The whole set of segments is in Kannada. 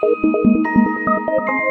Thank you.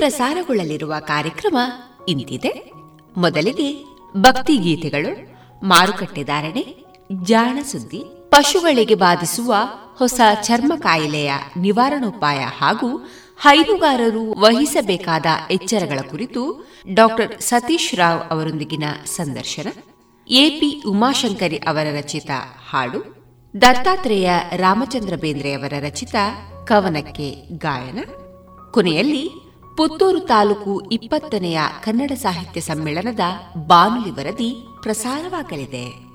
ಪ್ರಸಾರಗೊಳ್ಳಲಿರುವ ಕಾರ್ಯಕ್ರಮ ಇಂತಿದೆ. ಮೊದಲಿಗೆ ಭಕ್ತಿ ಗೀತೆಗಳು, ಮಾರುಕಟ್ಟೆ ಧಾರಣೆ, ಜಾಣ ಸುದ್ದಿ, ಪಶುಗಳಿಗೆ ಬಾಧಿಸುವ ಹೊಸ ಚರ್ಮ ಕಾಯಿಲೆಯ ನಿವಾರಣೋಪಾಯ ಹಾಗೂ ಹೈನುಗಾರರು ವಹಿಸಬೇಕಾದ ಎಚ್ಚರಗಳ ಕುರಿತು ಡಾಕ್ಟರ್ ಸತೀಶ್ ರಾವ್ ಅವರೊಂದಿಗಿನ ಸಂದರ್ಶನ. ಎಪಿ ಉಮಾಶಂಕರಿ ಅವರ ರಚಿತ ಹಾಡು, ದತ್ತಾತ್ರೇಯ ರಾಮಚಂದ್ರ ಬೇಂದ್ರೆಯವರ ರಚಿತ ಕವನಕ್ಕೆ ಗಾಯನ. ಕೊನೆಯಲ್ಲಿ ಪುತ್ತೂರು ತಾಲೂಕು ಇಪ್ಪತ್ತನೆಯ ಕನ್ನಡ ಸಾಹಿತ್ಯ ಸಮ್ಮೇಳನದ ಬಾನುಲಿ ವರದಿ ಪ್ರಸಾರವಾಗಲಿದೆ.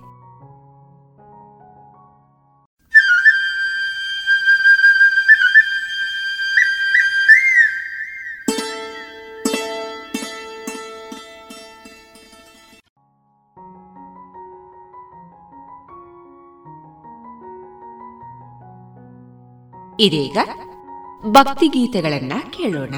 ಇದೀಗ ಭಕ್ತಿಗೀತೆಗಳನ್ನ ಕೇಳೋಣ.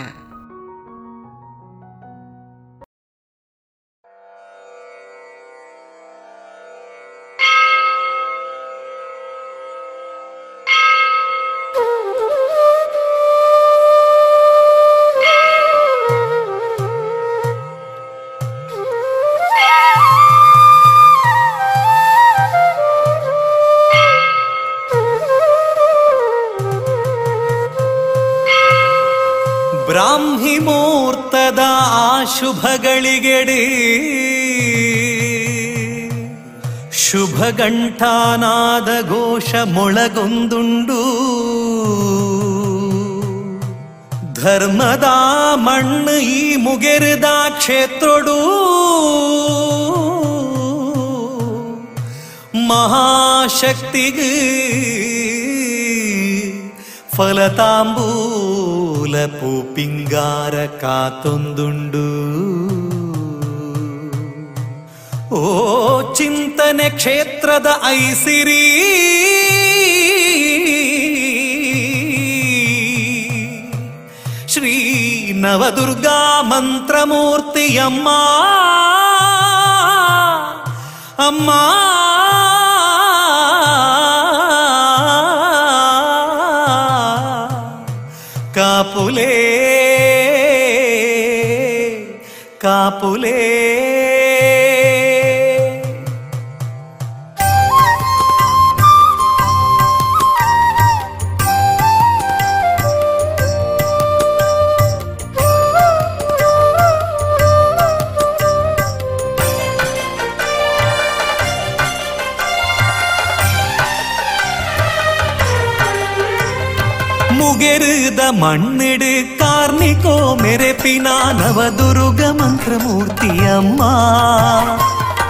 ಶುಭಗಳಿಗೆಡೆ. ಶುಭ ಗಂಟಾನಾದ ಘೋಷ ಮೊಳಗೊಂದುಂಡು. ಧರ್ಮದ ಮಣ್ಣು ಈ ಮುಗೆರದ ಕ್ಷೇತ್ರೊಡು. ಮಹಾಶಕ್ತಿಗೆ ಫಲತಾಂಬೂಲ ಪೂಪಿಂಗಾರ ಕಾತೊಂದುಂಡು ಓ ಚಿಂತನೆ ಕ್ಷೇತ್ರದ ಐಸಿರಿ ಶ್ರೀ ನವದುರ್ಗಾ ಮಂತ್ರಮೂರ್ತಿಯಮ್ಮ ಅಮ್ಮ ಕಾಪುಲೇ ಕಾಪುಲೇ ಮಣ್ಣಿಡು ಕಾರ್ನಿಕೋ ಮೆರೆಪಿನ ನವದುರ್ಗ ಮಂತ್ರಮೂರ್ತಿಯಮ್ಮ.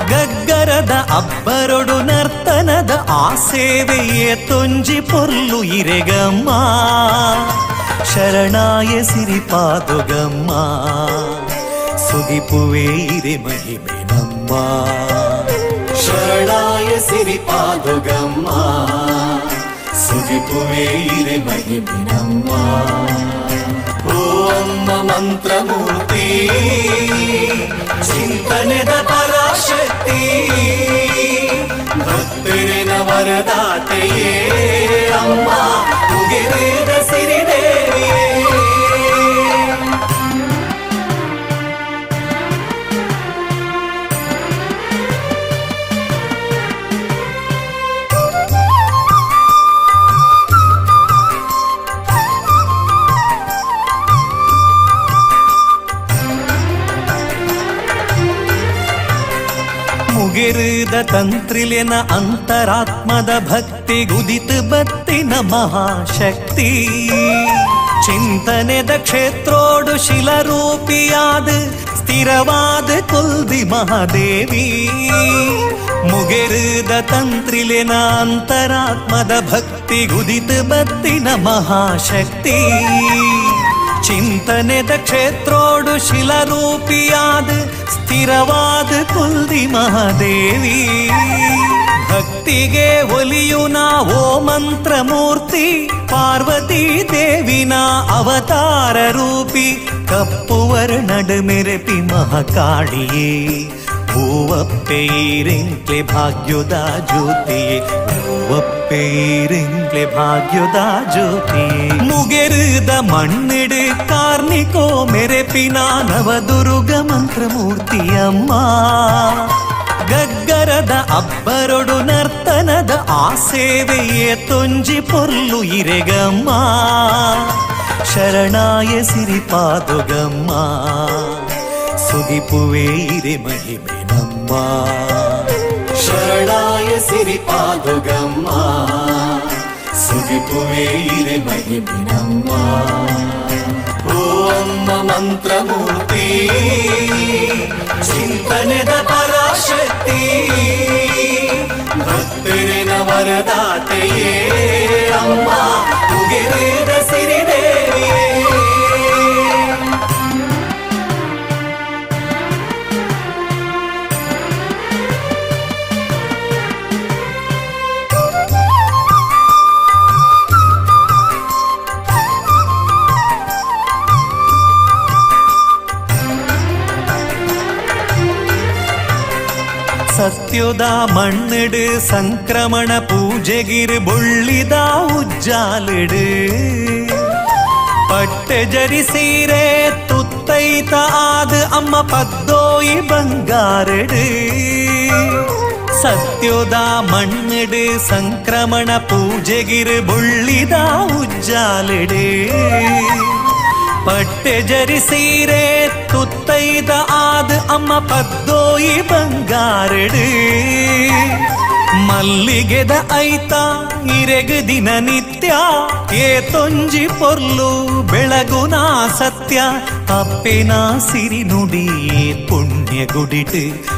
ಗಗ್ಗರದ ಅಬ್ಬರೊಡು ನರ್ತನದ ಆ ಸೇವೆಯೇ ತೊಂಜಿ ಪೊರ್ಲು ಇರೆಗಮ್ಮ. ಶರಣಾಯ ಸಿರಿಪಾದುಗಮ್ಮ ಸುಗಿಪುವೆ ಇರೆ ಮಹಿಮೆ ನಮ್ಮ. ಶರಣಾಯ ಸಿರಿಪಾದುಗಮ್ಮ ಸುಗಿಪುವೆ ಇರೆ ಮಹಿಮೆ ನಮ್ಮ. ಓ ಅಮ್ಮ ಮಂತ್ರಮೂರ್ತಿ ಚಿಂತನೆದ ಪರಾಶಕ್ತಿ ಭಕ್ತರಿನ ವರದಾತೆಯೇ ಅಮ್ಮ. ಮುಗಿರಿದ ಸಿರಿದೇವಿಯೇ ಮುಗಿರಿದ ತಂತ್ರಿಲಿನ ಅಂತರಾತ್ಮದ ಭಕ್ತಿ ಗುದಿತ ಬತ್ತಿನ ಮಹಾಶಕ್ತಿ ಚಿಂತನೆದ ಕ್ಷೇತ್ರೋಡು ಶಿಲರೂಪಿಯಾದ ಸ್ಥಿರವಾದ ಕುಲ್ದಿ ಮಹಾದೇವಿ ಮುಗಿರಿದ ತಂತ್ರಿಲಿನ ಅಂತರಾತ್ಮದ ಭಕ್ತಿ ಗುದಿತ ಬತ್ತಿನ ಮಹಾಶಕ್ತಿ ಚಿಂತನೆದ ಕ್ಷೇತ್ರೋಡು ಶಿಲರೂಪಿಯಾದ ಸ್ಥಿರವಾದ ಕುಲ್ದಿ ಮಹಾದೇವಿ. ಭಕ್ತಿಗೆ ಒಲಿಯು ಓ ಮಂತ್ರಮೂರ್ತಿ, ಪಾರ್ವತಿ ದೇವಿನ ಅವತಾರ ರೂಪಿ ಕಪ್ಪು ವರ್ಣಡ ಮೆರೆಪಿ ಮಹಾಕಾಳಿಯೇ. ಹೂವಪ್ಪೆಯಿರೆಂಕ್ಲೆ ಭಾಗ್ಯದ ಜ್ಯೋತಿಯೇ. ಹೂವಪ್ಪೆಯಿರೆಂಕ್ಲೆ ಭಾಗ್ಯದ ಜ್ಯೋತಿ. ಮುಗೆರುದ ಮಣ್ಣಿಡು ಕಾರ್ನಿಕೋ ಮೆರೆಪಿನ ನವದುರ್ಗ ಮಂತ್ರಮೂರ್ತಿಯಮ್ಮ. ಗಗ್ಗರದ ಅಬ್ಬರೊಡು ನರ್ತನದ ಆ ಸೇವೆಯೇ ತೊಂಜಿ ಪೊರ್ಲು ಇರೆಗಮ್ಮ. ಶರಣಾಯ ಸಿರಿಪಾದುಗಮ್ಮ ಸುದಿಪುವೆ ಇರೆ ಮಹಿಮೆ ನಮ್ಮ ಶರಣಾಯ ಸಿರಿಪಾದುಗಮ್ಮ ಸುದಿಪುವೆ ಇರೆ ಮಹಿಮೆ ನಮ್ಮ ಓ ಅಮ್ಮ ಮಂತ್ರಮೂರ್ತಿ ಚಿಂತನೆದ ಪರಾಶಕ್ತಿ ಭಕ್ತರಿನ ವರದಾತೆಯೇ ಅಮ್ಮ ಮುಗಿರಿದ ಸಿರಿದೇವಿಯೇ ಸತ್ಯುದ ಮಣ್ಣಿಡು ಸಂಕ್ರಮಣ ಪೂಜೆಗಿರ್ ಬುಳ್ಳಿದ ಉಜ್ಜಾಲಿಡು ಪಟ್ಟೆ ಜರಿ ಸೀರೆ ತುತ್ತೈತ ಆದ ಅಮ್ಮ ಪದ್ದೋಯಿ ಬಂಗಾರಡು ಸತ್ಯುದ ಮಣ್ಣಿಡು ಸಂಕ್ರಮಣ ಪೂಜೆಗಿರ್ ಬುಳ್ಳಿದ ಉಜ್ಜಾಲಿಡು ಪಟ್ಟೆ ಜರಿ ಸೀರೆ ತುತ್ತೈದ ಆದ ಅಮ್ಮ ಪದ್ದೋಯಿ ಬಂಗಾರಡು ಮಲ್ಲಿಗೆದ ಐತ ಇರೆಗ ದಿನ ನಿತ್ಯ ಏ ತೊಂಜಿ ಪೊರ್ಲು ಬೆಳಗುನ ಸತ್ಯ ಅಪ್ಪೆನ ಸಿರಿ ನುಡಿ ಪುಣ್ಯ ಗುಡಿಟ್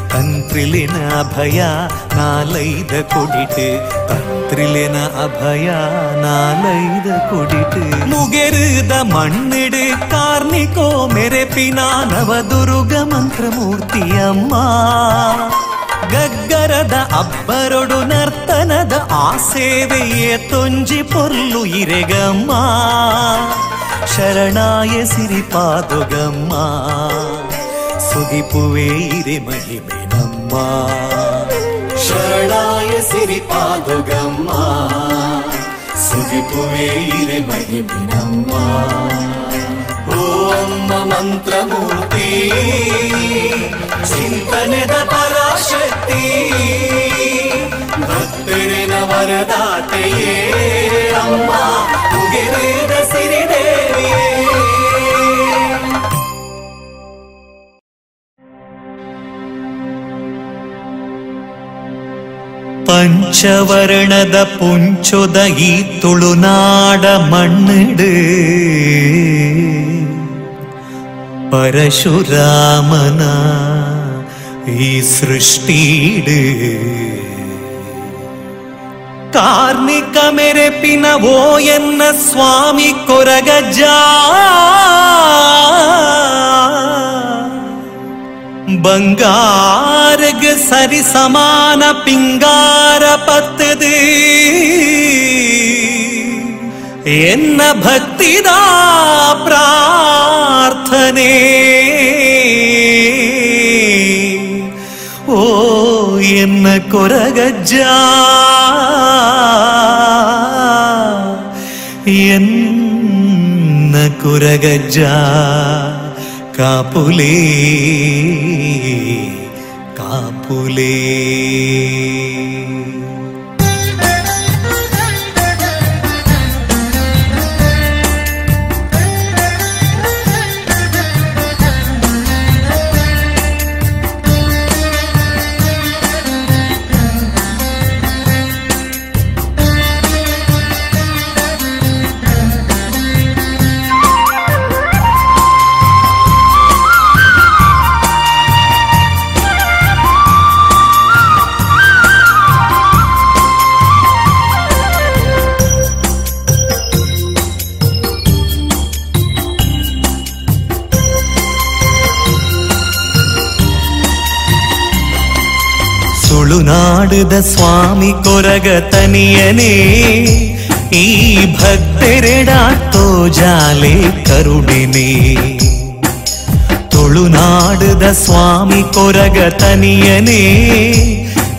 ತಂತ್ರಿಲಿನ ಅಭಯ ನಾಲೈದ ಕೊಡಿಟ್. ತಂತ್ರಿಲಿನ ಅಭಯ ನಾಲೈದ ಕೊಡಿಟ್. ಮುಗೆರುದ ಮಣ್ಣಿಡು കാർണിക്കോ ಮೆರೆಪಿನ ನವದುರ್ಗ ಮಂತ್ರಮೂರ್ತಿಯಮ್ಮ. ಗಗ್ಗರದ ಅಬ್ಬರೊಡು ನರ್ತನದ ಆ ಸೇವೆಯೇ ತೊಂಜಿ ಪೊರ್ಲು ಇರೆಗಮ್ಮ. ಶರಣಾಯ ಸಿರಿಪಾದೊಗಮ್ಮ ಸುದಿಪುವೆ ಇರೆ ಮಹಿಮೆ. ನಮ್ಮ ಶರಣಾಯ ಸಿರಿಪಾದುಗಮ್ಮ ಸುದಿಪುವೆ ಇರೆ ಮಹಿಮಿನಮ್ಮ. ನಮ್ಮ ಓ ಅಮ್ಮ ಮಂತ್ರಮೂರ್ತಿ ಚಿಂತನೆದ ಪರಾಶಕ್ತಿ ಭಕ್ತರಿನ ವರದಾತೆಯೇ ಪಂಚವರ್ಣದ ಪುಂಚೊದ ಈ ತುಳುನಾಡ ಮಣ್ಣಿಡು ಪರಶುರಾಮನ ಈ ಸೃಷ್ಟೀಡು ಕಾರ್ಮಿಕ ಮೆರೆಪಿನ ಓ ಎನ್ನ பங்காருக்கு சரிசமான பிங்கார பத்துது. என்ன பக்திதா பிரார்த்தனே. ஓ என்ன கொரகஜா. என்ன குரகஜா. ಕೊರಗಜ್ಜ ಕಾಪುಲೇ ತುಳುನಾಡುದ ಸ್ವಾಮಿ ಕೊರಗ ತನಿಯನೇ ಈ ಭಕ್ತೆರೆಡಾತೋ ಜಾಲೆ ಕರುಡಿನೇ. ತುಳುನಾಡದ ಸ್ವಾಮಿ ಕೊರಗ ತನಿಯನೇ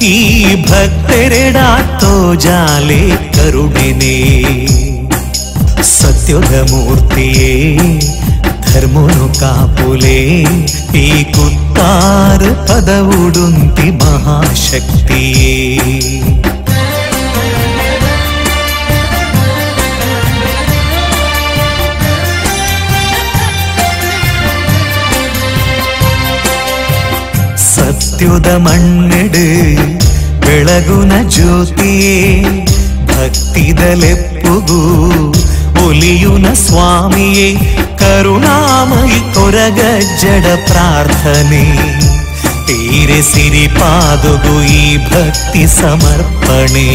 ಈ ಭಕ್ತೆರೆಡಾತೋ ಜಾಲೆ ಕರುಡಿನೇ. ಸತ್ಯದ ಮೂರ್ತಿಯೇ ಧರ್ಮನು ಕಾಪುಲೆ, ಈ ಕುತ್ತಾರ ಪದವುಡುಂತಿ ಮಹಾಶಕ್ತಿಯೇ ಸತ್ಯದ ಮಣ್ಣೆಡು ಬೆಳಗುನ ಜ್ಯೋತಿಯೇ ಭಕ್ತಿದಲೆಪ್ಪುಗೂ ಒಲಿಯುನ ಸ್ವಾಮಿಯೇ ಕರುಣಾಮಯಿ ಕೊರಗಜ್ಜಡ ಪ್ರಾರ್ಥನೆ ತೀರೆ ಸಿರಿಪಾದುಗು ಈ ಭಕ್ತಿ ಸಮರ್ಪಣೆ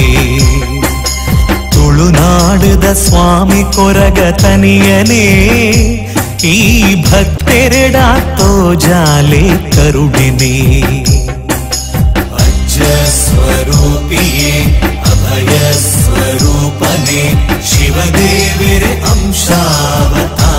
ತುಳುನಾಡುದ ಸ್ವಾಮಿ ಕೊರಗ ತನಿಯನೇ ಈ ಭಕ್ತೆರೆಡಾತೋ ಜಾಲೆ ಕರುಡಿನೇ ಅಜ್ಜ स्वरूपिये अभयस्वरूपने शिवदेवे अंशावतारुणे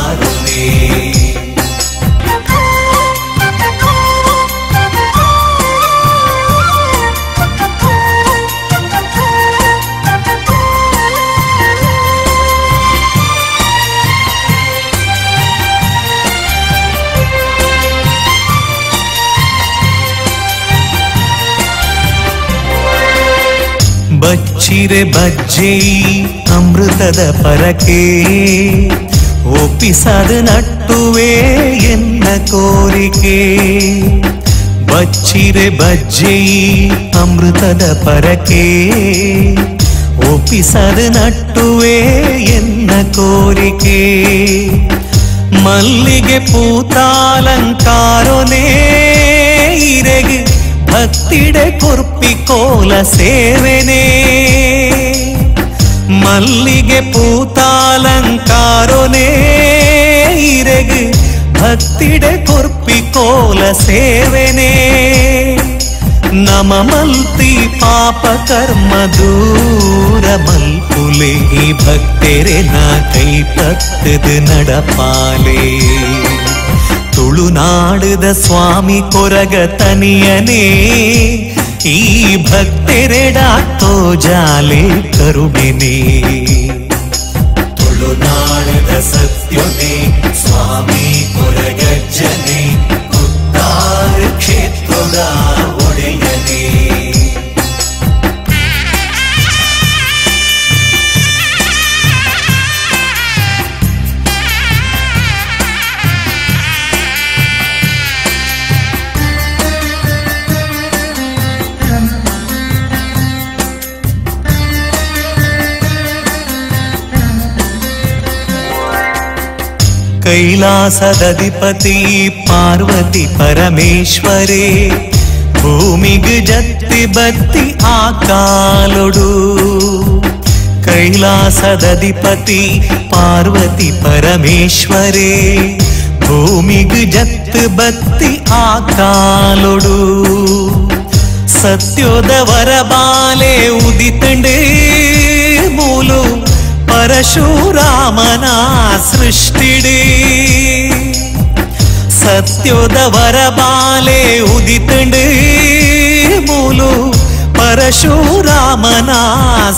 ಬಚ್ಚಿರೆ ಬಜ್ಜೆ, ಅಮೃತದ ಪರಕೆ. ಒಪ್ಪಿಸದ ನಟ್ಟುವೆ ಎನ್ನ ಕೋರಿಕೆ. ಬಚ್ಚಿರೆ ಬಜ್ಜೆ, ಅಮೃತದ ಪರಕೆ. ಒಪ್ಪಿಸದ ನಟ್ಟುವೆ ಎನ್ನ ಕೋರಿಕೆ. ಮಲ್ಲಿಗೆ ಪೂತಾಲಂಕಾರೊನೇ, ಇರೆಗೆ ಭಕ್ತಿಡೆ ಕೊರ್ಪಿ ಕೋಲ ಸೇವೆನೆ. ಮಲ್ಲಿಗೆ ಪೂತಾಲಂಕಾರೊನೇ. ಇರೆಗೆ ಭಕ್ತಿಡೆ ಕೊರ್ಪಿ ಕೋಲ ಸೇವೆನೆ. ನಮ ಮಲ್ತಿ ಪಾಪ ಕರ್ಮ ದೂರ ಮಲ್ಪುಲೆ. ಈ ತುಳುನಾಡುದ ಸ್ವಾಮಿ ಕೊರಗ ತನಿಯನೇ ಈ ಭಕ್ತೆರೆಡಾತೋ ಜಾಲೆ ಕರುಡಿನೇ ತುಳುನಾಡುದ ಸತ್ಯನೇ ಸ್ವಾಮಿ ಕೊರಗಜ್ಜನೆ ಕುತ್ತಾರ ಕ್ಷೇತ್ರದ ಕೈಲಾಸದಧಿಪತಿ ಪಾರ್ವತಿ ಪರಮೇಶ್ವರೇ ಭೂಮಿಗ್ ಜತ್ತಿ ಬತ್ತಿ ಆ ಕಾಲೊಡು ಕೈಲಾಸದಧಿಪತಿ ಪಾರ್ವತಿ ಪರಮೇಶ್ವರೇ ಭೂಮಿಗ್ ಜತ್ ಬತ್ತಿ ಆ ಕಾಲೊಡು ಸತ್ಯೋದವರ ಬಾಲೆ शूरामना सृष्टिडी। सत्योद वरबाले उगितु मूलु परशुरामना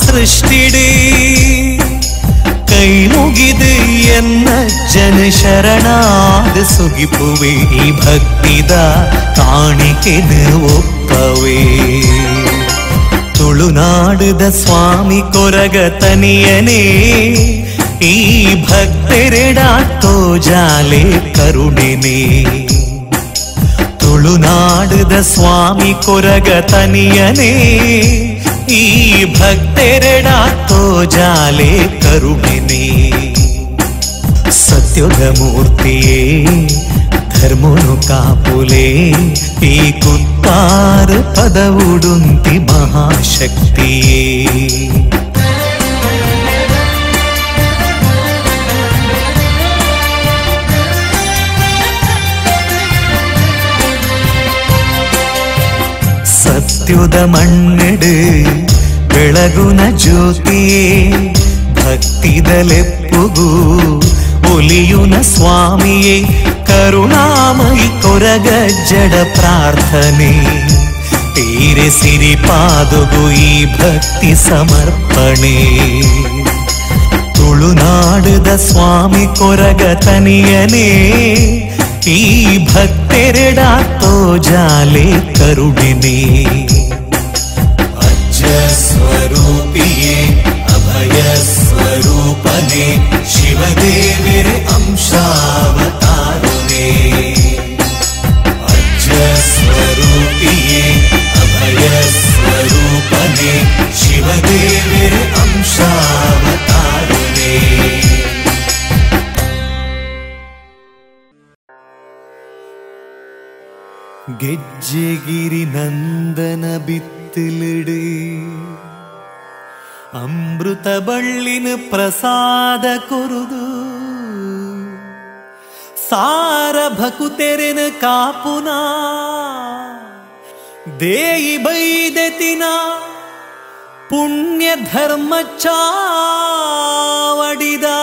सृष्टिडी। कैनुगि जन शरण सुगिपुवे भक्तिद काणि के कवे ತುಳುನಾಡದ ಸ್ವಾಮಿ ಕೊರಗ ತನಿಯನೇ ಈ ಭಕ್ತೆರೆಡಾತೋ ಜಾಲೆ ಕರುಣೆನೇ. ತುಳುನಾಡದ ಸ್ವಾಮಿ ಕೊರಗ ತನಿಯನೇ ಈ ಭಕ್ತೆರೆಡಾತೋ ಜಾಲೆ ಕರುಣೆನೇ. ಸತ್ಯದ ಮೂರ್ತಿಯೇ ಧರ್ಮನು ಕಾಪುಲೆ, ಈ ಕುತ್ತಾರ ಪದವುಡುಂತಿ ಮಹಾಶಕ್ತಿಯೇ ಸತ್ಯುದ ಮಣ್ಣೆಡು ಬೆಳಗುನ ಜ್ಯೋತಿಯೇ ಭಕ್ತಿದಲೆಪ್ಪುಗೂ ಒಲಿಯುನ ಸ್ವಾಮಿಯೇ ಕರುಣಾಮಯಿ ಕೊರಗ ಜಡ ಪ್ರಾರ್ಥನೆ ತೀರೆ ಸಿರಿ ಪಾದುಗು ಈ ಭಕ್ತಿ ಸಮರ್ಪಣೆ ತುಳುನಾಡದ ಸ್ವಾಮಿ ಕೊರಗ ತನಿಯನೇ ಈ ಭಕ್ತೆರೆಡಾತೋ ಜಾಲೆ ಕರುಣಿನೇ ಅಜ್ಜ ಸ್ವರೂಪಿಯೇ ಅಭಯ ಸ್ವರೂಪನೆ ಶಿವದೇವಿರೆ शिव अभयस्वरूपने गिरि अंशावतारिणे। बित्लिडे अमृत बल्न प्रसाद कुरु सारभकुतेन कापुना देयिबैदतिना पुण्यधर्मचा पुण्यधर्मचावडिदा।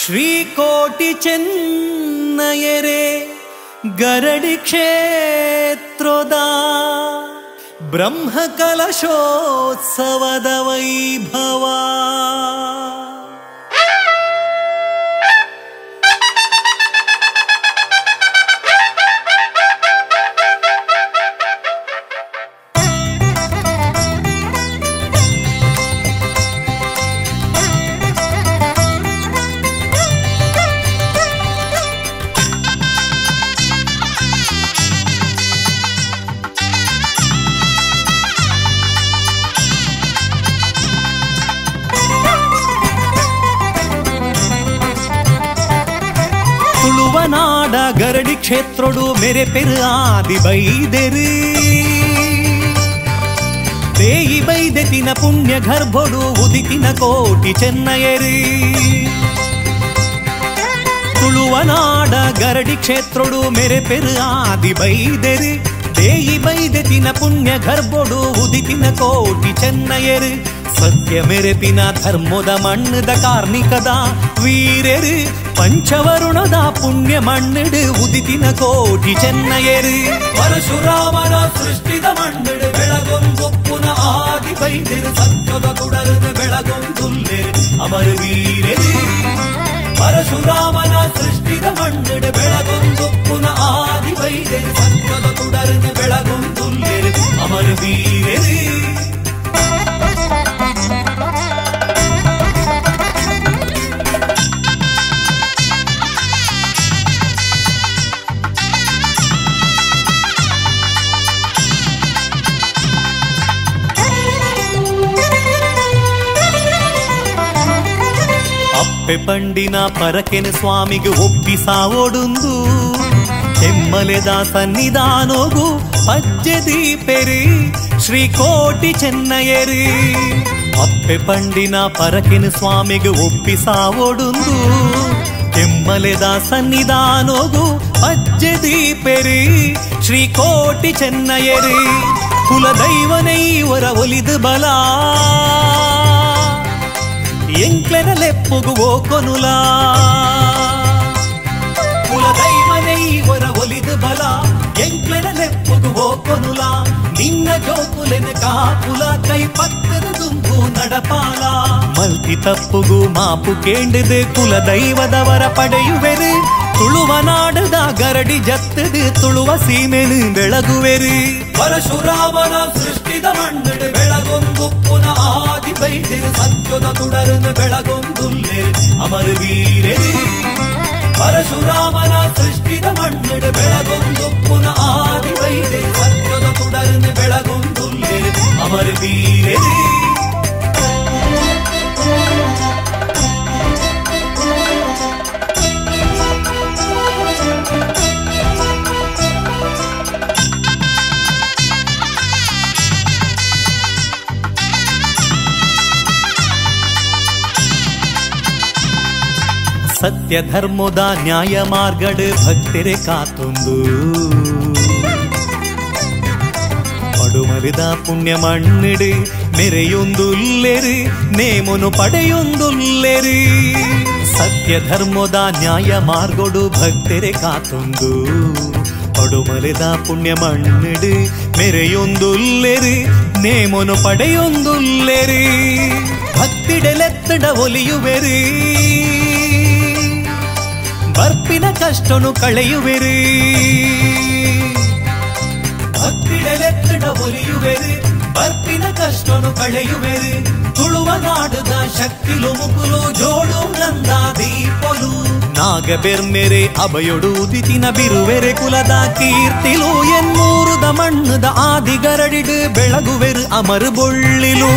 श्रीकोटिचेन्नयरे गरडिक्षेत्रोदा। गरडि ब्रह्मकलशोत्सवद वैभव। ಗರಡಿ ಕ್ಷೇತ್ರಡು ಮೆರೆ ಪೆರು ಆದಿ ಬೈದೆರು ದೇಯಿ ಬೈದೆತಿನ ಪುಣ್ಯ ಗರ್ಭೊಡು ಉದಿತಿನ ಕೋಟಿ ಚೆನ್ನಯರು ತುಳುವನಾಡ ಗರಡಿ ಕ್ಷೇತ್ರಡು ಮೆರೆ ಪೆರು ಆದಿ ಬೈದೆರು ದೇಯಿ ಬೈದೆತಿನ ಪುಣ್ಯ ಗರ್ಭೊಡು ಉದಿತಿನ ಕೋಟಿ ಚೆನ್ನಯರು ಸತ್ಯ ಮೆರೆಪಿನ ಧರ್ಮದ ಮಣ್ಣದ ಕಾರ್ಣಿಕದ ವೀರರು ಪಂಚವರುಣದ ಪುಣ್ಯ ಮಣ್ಣಿಡು ಉದಿತಿನ ಕೋಟಿ ಚೆನ್ನಯರು ಪರಶುರಾಮನ ಸೃಷ್ಟಿದ ಮಣ್ಣಿಡು ಬೆಳಗೊಂಗೊಪ್ಪುನ ಆದಿ ಬೈದಿರು ಸತ್ಯದ ಕುಡರದ ಬೆಳಗೊಂದುಲ್ಲೆರು ಅಮರ ವೀರರು ಪರಶುರಾಮನ ಸೃಷ್ಟಿದ ಮಣ್ಣಿಡು ಬೆಳಗೊಂಗೊಪ್ಪುನ ಆದಿ ಬೈದಿರು ಸತ್ಯದ ಕುಡರದ ಬೆಳಗೊಂದುಲ್ಲೆರು ಅಮರ ವೀರರು ಅಪ್ಪೆ ಪಂಡಿನ ಪರಕೆನ ಸ್ವಾಮಿಗೆ ಓಡುಂದು ಕೆಮ್ಮಲೆದ ಸನ್ನಿಧಾನೋಗು ಪಜ್ಜೆ ದೀಪೆರಿ, ಶ್ರೀಕೋಟಿ ಚೆನ್ನಯರಿ ಅಪ್ಪೆ ಪಂಡಿನ ಪರಕಿನ ಸ್ವಾಮಿಗೆ ಒಪ್ಪಿಸಾವೊಡುಂದು ಕೆಮ್ಮಲೆದ ಸನ್ನಿಧಾನೋಗು ಪಜ್ಜೆ ದೀಪೆರಿ, ಶ್ರೀಕೋಟಿ ಚೆನ್ನಯರಿ ಕುಲದೈವನೈವರ ಒಲಿದು ಬಲ. ಎಂಕ್ಲೆನಲೆಪ್ಪುಗು ಓ ಕೊನುಲ ಕುಲದೈವನೈ ಒರ ಒಲಿದು ಬಲ ಎಂಕ್ಲೆನಲೆಪ್ಪುಗು ಓ ಕೊನುಲ ನಿನ್ನ ಜೋಕುಲೆನ ಕಾಕುಲ ಕೈ ಪಕ್ಕದ ದುಂಬು ನಡಪಾಲ ಮಲ್ತಿ ತಪ್ಪುಗು ಮಾಪು ಕೇಂಡಿದೆ ಕುಲದೈವದವರ ಪಡೆಯುವೆರು ತುಳುವ ನಾಡದ ಗರಡಿ ಜತ್ತದು ತುಳುವ ಸೀಮೆನು ಬೆಳಗುವೆರು ಪರಶುರಾಮನ ಸೃಷ್ಟಿದ ಮಣ್ಣು ಆದಿ ಬೈದಿರು ಸತ್ಯದ ತುಡರನ್ನು ಬೆಳಗೊಂದುಲ್ಲೆ ಅಮರ ವೀರರು ಪರಶುರಾಮನ ಸೃಷ್ಟಿದ ಮಣ್ಣಡು ಬೆಳಗೊಂದು ಪುನಃ ಆದಿ ಬೈದಿರು ಸತ್ಯದ ತುಡರನ್ನು ಬೆಳಗೊಂದುಲ್ಲೆ ಅಮರ ವೀರರು ಸತ್ಯ ಧರ್ಮದ ನ್ಯಾಯ ಮಾರ್ಗಡ್ ಭಕ್ತರೆ ಕಾತುಂದು ಪಡುಮರಿದ ಪುಣ್ಯ ಮಣ್ಣಿಡು ಮೆರೆಯೊಂದುಲ್ಲೆರಿ, ನೇಮನು ಪಡೆಯೊಂದುಲ್ಲೆರಿ. ಸತ್ಯ ಧರ್ಮದ ನ್ಯಾಯ ಮಾರ್ಗೊಡು ಭಕ್ತರೆ ಕಾತುಂದು ಪುಣ್ಯ ಮಣ್ಣಿಡು ಮೆರೆಯೊಂದುಲ್ಲೆರಿ, ನೇಮನು ಪಡೆಯೊಂದುಲ್ಲೆರಿ. ಭಕ್ತಿಡೆಲೆತ್ತಡ ಒಲಿಯುವೆರಿ. ಬರ್ಪಿನ ಕಷ್ಟನು ಕಳೆಯುವೆರಿ. ಭಕ್ತಿಡೆಲೆತ್ತಡ ಒಲಿಯುವೆರಿ. ಬರ್ಪಿನ ಕಷ್ಟನು ಕಳೆಯುವೆರಿ. ತುಳುವ ನಾಡುದ ಶಕ್ತಿಲು ಮುಗುಲು ಜೋಡು ನಂದ ದೀಪಲು. ನಾಗ ಬೆರ್ಮೆರೆ ಅಭಯೊಡು ಉದಿತಿನ ಬಿರುವೆರೆ ಕುಲದ ಕೀರ್ತಿಲು. ಎನ್ನೂರುದ ಮಣ್ಣದ ಆದಿಗರಡಿಡು ಬೆಳಗುವೆರು ಅಮರು ಬೊಳ್ಳಿಲು.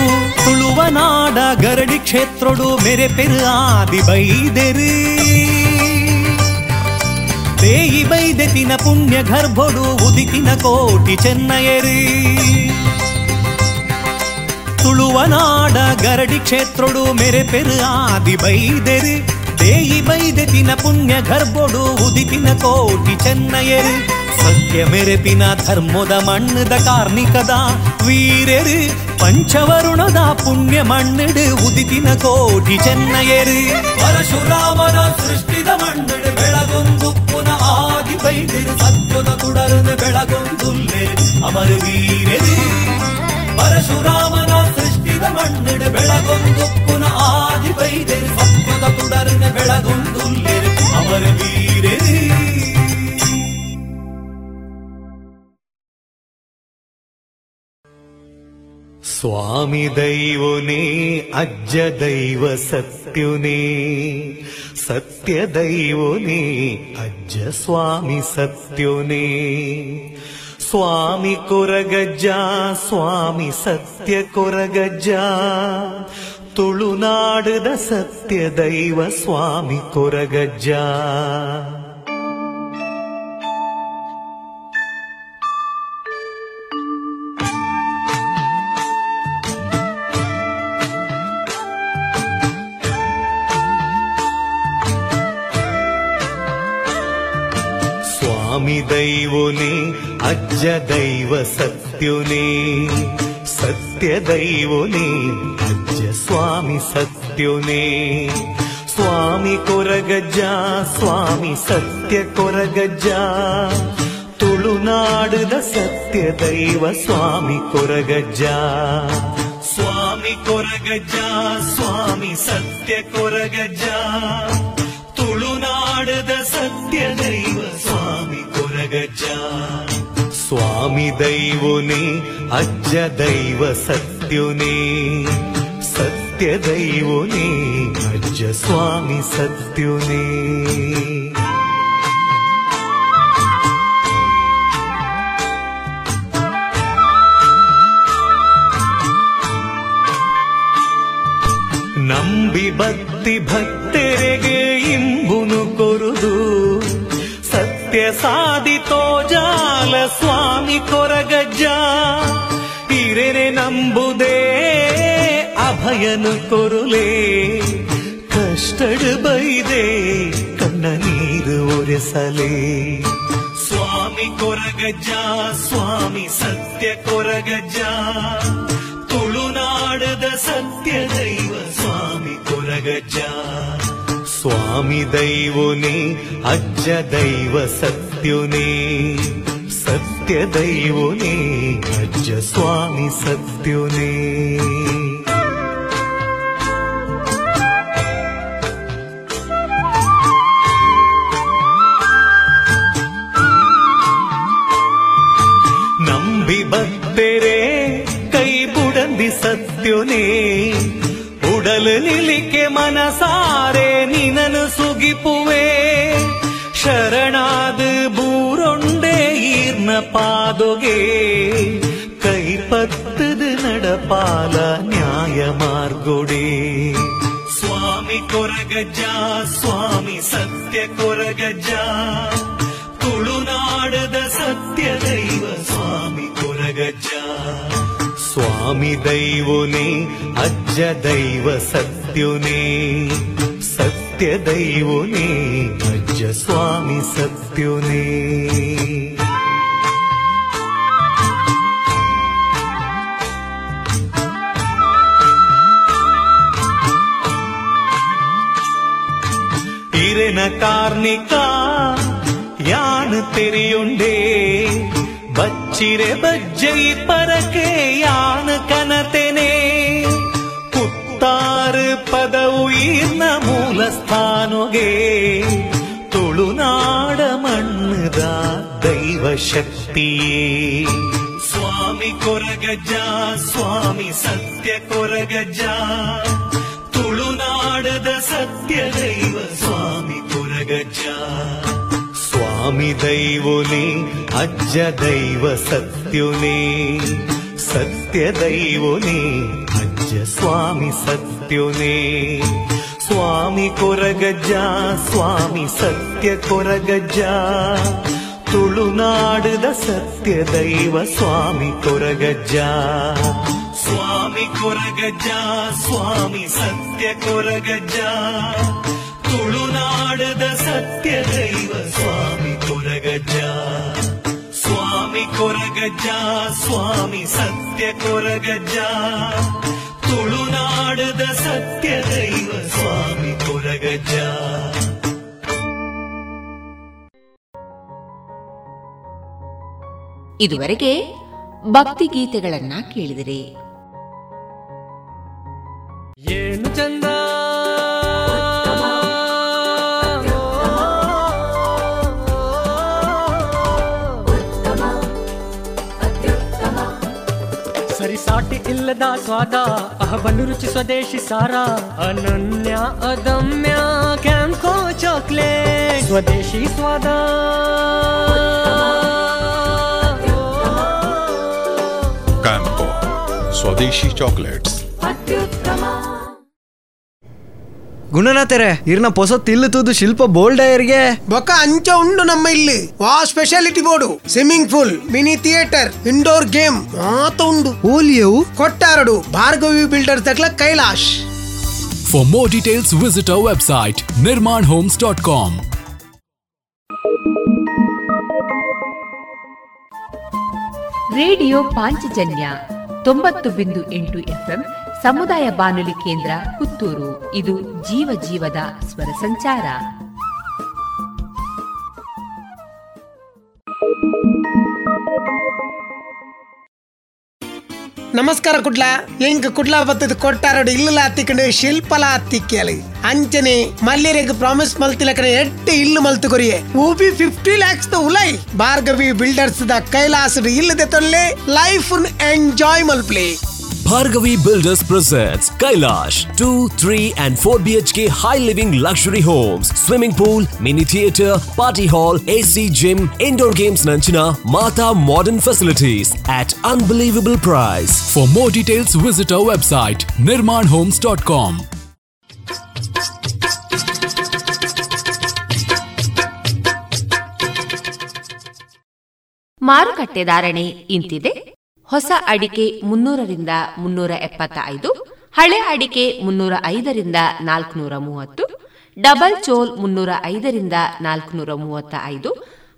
ತುಳುವ ನಾಡ ಗರಡಿ ಕ್ಷೇತ್ರೊಡು ಮೆರೆ ಪೆರು ಆದಿ ಬೈದೆರಿ ದೇಯಿ ಬೈದೆತಿನ ಪುಣ್ಯ ಗರ್ಭೊಡು ಉದಿತಿನ ಕೋಟಿ ಚೆನ್ನಯರಿ ತುಳುವ ನಾಡ ಗರಡಿ ಕ್ಷೇತ್ರೊಡು ಮೆರೆ ಪೆರು ಆದಿ ಬೈದೆರಿ ದೇಯಿ ಬೈದೆತಿನ ಪುಣ್ಯ ಗರ್ಭೊಡು ಉದಿತಿನ ಕೋಟಿ ಚೆನ್ನಯರಿ ಸತ್ಯ ಮೆರೆಪಿನ ಧರ್ಮದ ಮಣ್ಣದ ಕಾರ್ಮಿಕದ ವೀರರು ಪಂಚವರುಣದ ಪುಣ್ಯ ಮಣ್ಣಿಡು ಉದಿತಿನ ಕೋಟಿ ಚೆನ್ನಯರಿ ಪರಶುರಾಮನ ಸೃಷ್ಟಿದ ಮಣ್ಣಿಡು ಬೆಳಗೊಂದು ಪುನಃ ಬೈದಿರು ಸತ್ಯದ ತುಡರನ್ನು ಬೆಳಗೊಂದುಲ್ಲೆ ಅಮರ ವೀರೇ ಪರಶುರಾಮನ ಸೃಷ್ಟಿದ ಮಣ್ಣಿಡು ಬೆಳಗೊಂದು ಪುನ ಆದಿ ಬೈದಿರು ಸತ್ಯದ ತುಡರನ್ನು ಬೆಳಗೊಂದುಲ್ಲೆ ಅಮರ ವೀರೇ ಸ್ವಾಮಿ ದೈವನೇ, ಅಜ್ಜ ದೈವನೇ ಅಜ್ಜ ಸ್ವಾಮಿ ಸತ್ಯುನೇ. ಸ್ವಾಮಿ ಕೊರಗಜ್ಜ ಸ್ವಾಮಿ ಸತ್ಯ ಕೊರಗಜ್ಜ. ತುಳುನಾಡದ ಸತ್ಯ ದೈವ ಸ್ವಾಮಿ ಕೊರಗಜ್ಜ. ಸ್ವಾಮಿ ದೈವನೇ ಅಜ್ಜ ದೈವ ಸತ್ಯುನೇ ಸತ್ಯ ದೈವನೇ ಅಜ್ಜ ಸ್ವಾಮಿ ಸತ್ಯುನೇ ಸ್ವಾಮಿ ಕೊರಗಜ್ಜ ಸ್ವಾಮಿ ಸತ್ಯ ಕೊರಗಜ್ಜ ತುಳುನಾಡುದ ಸತ್ಯ ದೈವ ಸ್ವಾಮಿ ಕೊರಗಜ್ಜ ಸ್ವಾಮಿ ಕೊರಗಜ್ಜ ಸ್ವಾಮಿ ಸತ್ಯ ಕೊರಗಜ್ಜ ತುಳುನಾಡದ ಸತ್ಯ ದೈವ ಸ್ವಾಮಿ ಕೊರಗಜ್ಜ ಸ್ವಾಮಿ ದೈವನೇ ಅಜ್ಜ ದೈವ ಸತ್ಯುನೇ ಸತ್ಯ ದೈವನೇ ಅಜ್ಜ ಸ್ವಾಮಿ ಸತ್ಯುನೇ ನಂಬಿ ಭಕ್ತಿ ಭಕ್ತರಿಗೆ ಇಂಬುನು ಕೊರುದು ಸತ್ಯ ಸಾಧಿತೋ ಜಾಲ ಸ್ವಾಮಿ ಕೊರಗಜ್ಜ. ಹಿರೇನೆ ನಂಬುದೇ ಅಭಯನು ಕೊರುಲೆ. ಕಷ್ಟಡ ಬೈದೆ ಕಣ್ಣ ನೀರು ಒರೆಸಲೇ. ಸ್ವಾಮಿ ಕೊರಗಜ್ಜ, ಸ್ವಾಮಿ ಸತ್ಯ ಕೊರಗಜ್ಜ. ತುಳುನಾಡದ ಸತ್ಯ ದೈವ ಸ್ವಾಮಿ ಕೊರಗಜ್ಜ. ಸ್ವಾಮಿ ದೈವನೇ ಅಜ್ಜ ದೈವ ಸತ್ಯುನೇ ಸತ್ಯ ದೈವನೇ ಅಜ್ಜ ಸ್ವಾಮಿ ಸತ್ಯುನೇ ನಂಬಿ ಬತ್ತೆರೆ ಕೈ ಬುಡಂದಿ ಸತ್ಯುನೇ ಉಡಲು ನಿಲಿಕೆ ಮನಸಾರೆ ನಿನನು ಸುಗಿಪುವೆ. ಶರಣಾದ ಬೂರೊಂಡೆ ಈರ್ನ ಪಾದೊಗೆ. ಕೈಪತ್ತದ ನಡಪಾಲ ನ್ಯಾಯ ಮಾರ್ಗೊಡೆ. ಸ್ವಾಮಿ ಕೊರಗಜ್ಜ, ಸ್ವಾಮಿ ಸತ್ಯ ಕೊರಗಜ್ಜ. ತುಳುನಾಡದ ಸತ್ಯ ದೈವ ಸ್ವಾಮಿ ಕೊರಗಜ್ಜ. ಸ್ವಾಮಿ ದೈವನೇ ಅಜ್ಜ ದೈವ ಸತ್ಯುನೇ ಸತ್ಯ ದೈವನೇ ಅಜ್ಜ ಸ್ವಾಮಿ ಸತ್ಯುನೇ ಇರೆನ ಕಾರ್ನಿಕ ಯಾನ್ ತೆರೆಯುಂಡೇ ಬಚ್ಚಿರೆ ಬಜ್ಜೈ ಪರಕೆ ಯಾನ ಕನತೆನೆ. ಪುತ್ತಾರು ಪದವು ಈರ್ನ ಮೂಲ ಸ್ಥಾನೊಗೆ. ತುಳುನಾಡ ಮಣ್ಣದ ದೈವ ಶಕ್ತಿಯೇ. ಸ್ವಾಮಿ ಕೊರಗಜ್ಜ, ಸ್ವಾಮಿ ಸತ್ಯ ಕೊರಗಜ್ಜ. ತುಳುನಾಡದ ಸತ್ಯ ದೈವ ಸ್ವಾಮಿ ಕೊರಗಜ್ಜ. ಸ್ವಾಮಿ ದೈವನೇ ಅಜ್ಜ ದೈವ ಸತ್ಯುನೇ ಸತ್ಯ ದೈವನೇ ಅಜ್ಜ ಸ್ವಾಮಿ ಸತ್ಯುನೇ ಸ್ವಾಮಿ ಕೊರಗಜ್ಜ, ಸ್ವಾಮಿ ಸತ್ಯ ಕೊರಗಜ್ಜ. ತುಳುನಾಡದ ಸತ್ಯ ದೈವ ಸ್ವಾಮಿ ಕೊರಗಜ್ಜ. ಸ್ವಾಮಿ ಕೊರಗಜ್ಜ, ಸ್ವಾಮಿ ಸತ್ಯ ಕೊರಗಜ್ಜ. ತುಳುನಾಡದ ಸತ್ಯ ದೈವ ಸ್ವಾಮಿ ಕೊರಗಜ್ಜ. ಸ್ವಾಮಿ ಕೊರಗಜ್ಜ ಸ್ವಾಮಿ ಸತ್ಯ ಕೊರಗಜ್ಜ. ತುಳುನಾಡದ ಸತ್ಯ ದೈವ ಸ್ವಾಮಿ ಕೊರಗಜ್ಜ. ಇದುವರೆಗೆ ಭಕ್ತಿ ಗೀತೆಗಳನ್ನ ಕೇಳಿದಿರಿ. ಏನು ಚಂದ? ಇಲ್ಲದ ಸ್ವಾದ ಅಹಬಲು ರುಚಿ ಸ್ವದೇಶಿ ಸಾರ ಅನನ್ಯ ಅದಮ್ಯ ಕ್ಯಾಂಕೋ ಚಾಕ್ಲೇಟ್ ಸ್ವದೇಶಿ ಸ್ವಾದ ಕ್ಯಾಂಪೋ ಸ್ವದೇಶಿ ಚಾಕ್ಲೇಟ್ಸ್ ಗುಣನಾಥರೆ ಇರ್ನ ಪೊಸ ತಿಲ್ಲು ತೂದು ಶಿಲ್ಪ ಬೋಲ್ಡಯರ್ಗೆ ಬೊಕ್ಕ ಅಂಚ ಉಂಡು ನಮ್ಮ ಇಲ್ಲಿ. ವಾ speciality board. Swimming pool mini theatre indoor game ಮಾತ ಉಂಡು. ಓಲಿಯವು? ಕೊಟ್ಟಾರಡು Bhargavi builders ತಕ್ಲ Kailash. For more details visit our website Nirmana homes dot com radio Panchajanya ತೊಂಬತ್ತು ಬಿಂದು ಎಂಟು ಎಫ್ಎಂ ಸಮುದಾಯ ಬಾನುಲಿ ಕೇಂದ್ರ ಪುತ್ತೂರು. ಇದು ಜೀವ ಜೀವದ ಸ್ವರ ಸಂಚಾರ. ನಮಸ್ಕಾರ ಕುಡ್ಲ. ಎಂಕ್ ಕುಡ್ಲ ಬತ್ತದ ಕೊಟ್ಟಾರಡು ಇಲ್ಲ ಹತ್ತಿಕೊಂಡು ಶಿಲ್ಪಲ ಹತ್ತಿಕ್ಕಲಿ ಅಂಚನೆ ಮಲ್ಯರೆಗ್ ಪ್ರಾಮಿಸ್ ಮಲ್ತಿಲಕನ ಎಟ್ಟು ಇಲ್ಲು ಮಲ್ತು ಕೊರಿಯೆ ಊಬಿ ಫಿಫ್ಟಿ ಲ್ಯಾಕ್ಸ್ ಉಲೈ. ಭಾರ್ಗವಿ ಬಿಲ್ಡರ್ಸ್ ದ ಕೈಲಾಸ ಇಲ್ಲದೆ ತೊಲ್ಲೆ ಲೈಫ್ ಎಂಜಾಯ್ ಮಲ್ಪ್ಲೇ. Bhargavi Builders presents Kailash 2, 3 and 4 BHK high living luxury homes, swimming pool, mini theatre, party hall, AC gym, indoor games Nanchina, Mata modern facilities at unbelievable price. For more details, visit our website nirmanhomes.com. ಮಾರುಕಟ್ಟೆ ಧಾರಣೆ ಇಂತಿದೆ ಹೊಸ ಅಡಿಕೆ ಮುನ್ನೂರರಿಂದ ಮುನ್ನೂರ ಎಪ್ಪತ್ತ ಐದು ಹಳೆ ಅಡಿಕೆ ಮುನ್ನೂರ ಐದರಿಂದ ನಾಲ್ಕುನೂರ ಮೂವತ್ತು, ಡಬಲ್ ಚೋಲ್ ಮುನ್ನೂರ ಐದರಿಂದ ನಾಲ್ಕುನೂರ ಮೂವತ್ತ ಐದು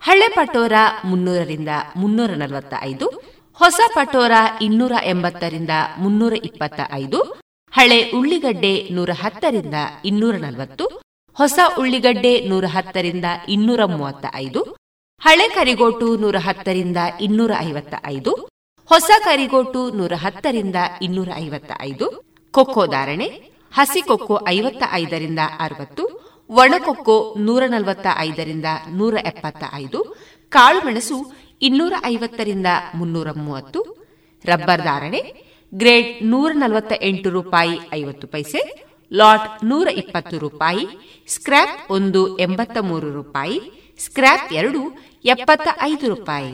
ಹಳೆ ಪಟೋರ ಮುನ್ನೂರರಿಂದ ಮುನ್ನೂರ ನಲವತ್ತ ಐದು ಹೊಸ ಪಟೋರ ಇನ್ನೂರ ಎಂಬತ್ತರಿಂದ ಮುನ್ನೂರ ಇಪ್ಪತ್ತ ಐದು ಹಳೆ ಉಳ್ಳಿಗಡ್ಡೆ ನೂರ ಹತ್ತರಿಂದ ಇನ್ನೂರ ನಲವತ್ತು, ಹೊಸ ಉಳ್ಳಿಗಡ್ಡೆ ನೂರ ಹತ್ತರಿಂದ ಇನ್ನೂರ ಮೂವತ್ತ ಐದು ಹಳೆ ಕರಿಗೋಟು ನೂರ ಹತ್ತರಿಂದ ಇನ್ನೂರ ಐವತ್ತ ಐದು ಹೊಸ ಕರಿಗೋಟು ನೂರ ಹತ್ತರಿಂದ ಇನ್ನೂರ ಐವತ್ತ ಐದು ಕೊಕ್ಕೋ ಧಾರಣೆ, ಹಸಿ ಕೊಕ್ಕೋ ಐವತ್ತ ಐದರಿಂದ ಅರವತ್ತು ಒಣಕೊಕ್ಕೋ ನೂರ ನಲವತ್ತ ಐದರಿಂದ ನೂರ ಎಪ್ಪತ್ತ ಐದು ಕಾಳುಮೆಣಸು ಇನ್ನೂರ ಐವತ್ತರಿಂದ ಮುನ್ನೂರ ಮೂವತ್ತು, ರಬ್ಬರ್ ಧಾರಣೆ, ಗ್ರೇಡ್ ನೂರ ನಲವತ್ತ ಎಂಟು ರೂಪಾಯಿ ಐವತ್ತು ಪೈಸೆ, ಲಾಟ್ ನೂರ ಇಪ್ಪತ್ತು ರೂಪಾಯಿ, ಸ್ಕ್ರ್ಯಾಪ್ ಒಂದು ಎಂಬತ್ತ ಮೂರು ರೂಪಾಯಿ, ಸ್ಕ್ರ್ಯಾಪ್ ಎರಡು ಎಪ್ಪತ್ತ ಐದು ರೂಪಾಯಿ.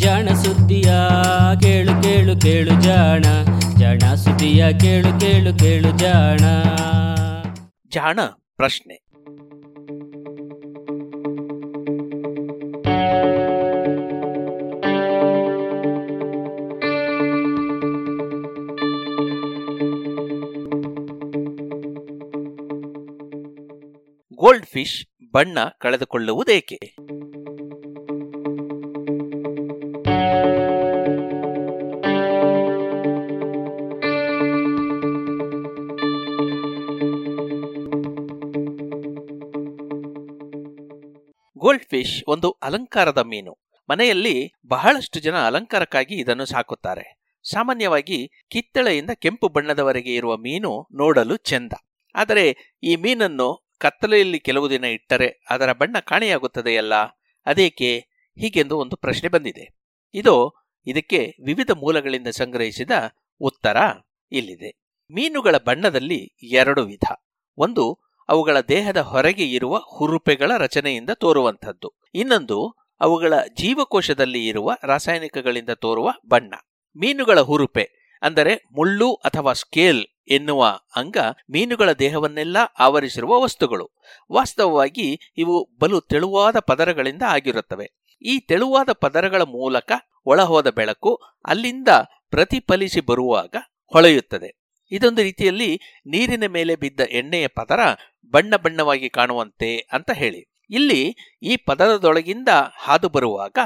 ಜಾಣ ಸುದ್ದಿಯ ಕೇಳು ಕೇಳು ಕೇಳು ಜಾಣ ಜಾಣ ಸುದ್ದಿಯ ಕೇಳು ಕೇಳು ಕೇಳು ಜಾಣ. ಜಾಣ ಪ್ರಶ್ನೆ. ಗೋಲ್ಡ್ ಫಿಶ್ ಬಣ್ಣ ಕಳೆದುಕೊಳ್ಳುವುದೇಕೆ? ಗೋಲ್ಡ್ ಫಿಶ್ ಒಂದು ಅಲಂಕಾರದ ಮೀನು. ಮನೆಯಲ್ಲಿ ಬಹಳಷ್ಟು ಜನ ಅಲಂಕಾರಕ್ಕಾಗಿ ಇದನ್ನು ಸಾಕುತ್ತಾರೆ. ಸಾಮಾನ್ಯವಾಗಿ ಕಿತ್ತಳೆಯಿಂದ ಕೆಂಪು ಬಣ್ಣದವರೆಗೆ ಇರುವ ಮೀನು ನೋಡಲು ಚೆಂದ. ಆದರೆ ಈ ಮೀನನ್ನು ಕತ್ತಲೆಯಲ್ಲಿ ಕೆಲವು ದಿನ ಇಟ್ಟರೆ ಅದರ ಬಣ್ಣ ಕಾಣೆಯಾಗುತ್ತದೆಯಲ್ಲ ಅದೇಕೆ? ಹೀಗೆಂದು ಒಂದು ಪ್ರಶ್ನೆ ಬಂದಿದೆ. ಇದು ಇದಕ್ಕೆ ವಿವಿಧ ಮೂಲಗಳಿಂದ ಸಂಗ್ರಹಿಸಿದ ಉತ್ತರ ಇಲ್ಲಿದೆ. ಮೀನುಗಳ ಬಣ್ಣದಲ್ಲಿ ಎರಡು ವಿಧ. ಒಂದು ಅವುಗಳ ದೇಹದ ಹೊರಗೆ ಇರುವ ಹುರುಪೆಗಳ ರಚನೆಯಿಂದ ತೋರುವಂಥದ್ದು. ಇನ್ನೊಂದು, ಅವುಗಳ ಜೀವಕೋಶದಲ್ಲಿ ಇರುವ ರಾಸಾಯನಿಕಗಳಿಂದ ತೋರುವ ಬಣ್ಣ. ಮೀನುಗಳ ಹುರುಪೆ, ಅಂದರೆ ಮುಳ್ಳು ಅಥವಾ ಸ್ಕೇಲ್ ಎನ್ನುವ ಅಂಗ ಮೀನುಗಳ ದೇಹವನ್ನೆಲ್ಲ ಆವರಿಸಿರುವ ವಸ್ತುಗಳು. ವಾಸ್ತವವಾಗಿ ಇವು ಬಲು ತೆಳುವಾದ ಪದರಗಳಿಂದ ಆಗಿರುತ್ತವೆ. ಈ ತೆಳುವಾದ ಪದರಗಳ ಮೂಲಕ ಒಳಹೋದ ಬೆಳಕು ಅಲ್ಲಿಂದ ಪ್ರತಿಫಲಿಸಿ ಬರುವಾಗ ಹೊಳೆಯುತ್ತದೆ. ಇದೊಂದು ರೀತಿಯಲ್ಲಿ ನೀರಿನ ಮೇಲೆ ಬಿದ್ದ ಎಣ್ಣೆಯ ಪದರ ಬಣ್ಣ ಬಣ್ಣವಾಗಿ ಕಾಣುವಂತೆ ಅಂತ ಹೇಳಿ. ಇಲ್ಲಿ ಈ ಪದರದೊಳಗಿಂದ ಹಾದು ಬರುವಾಗ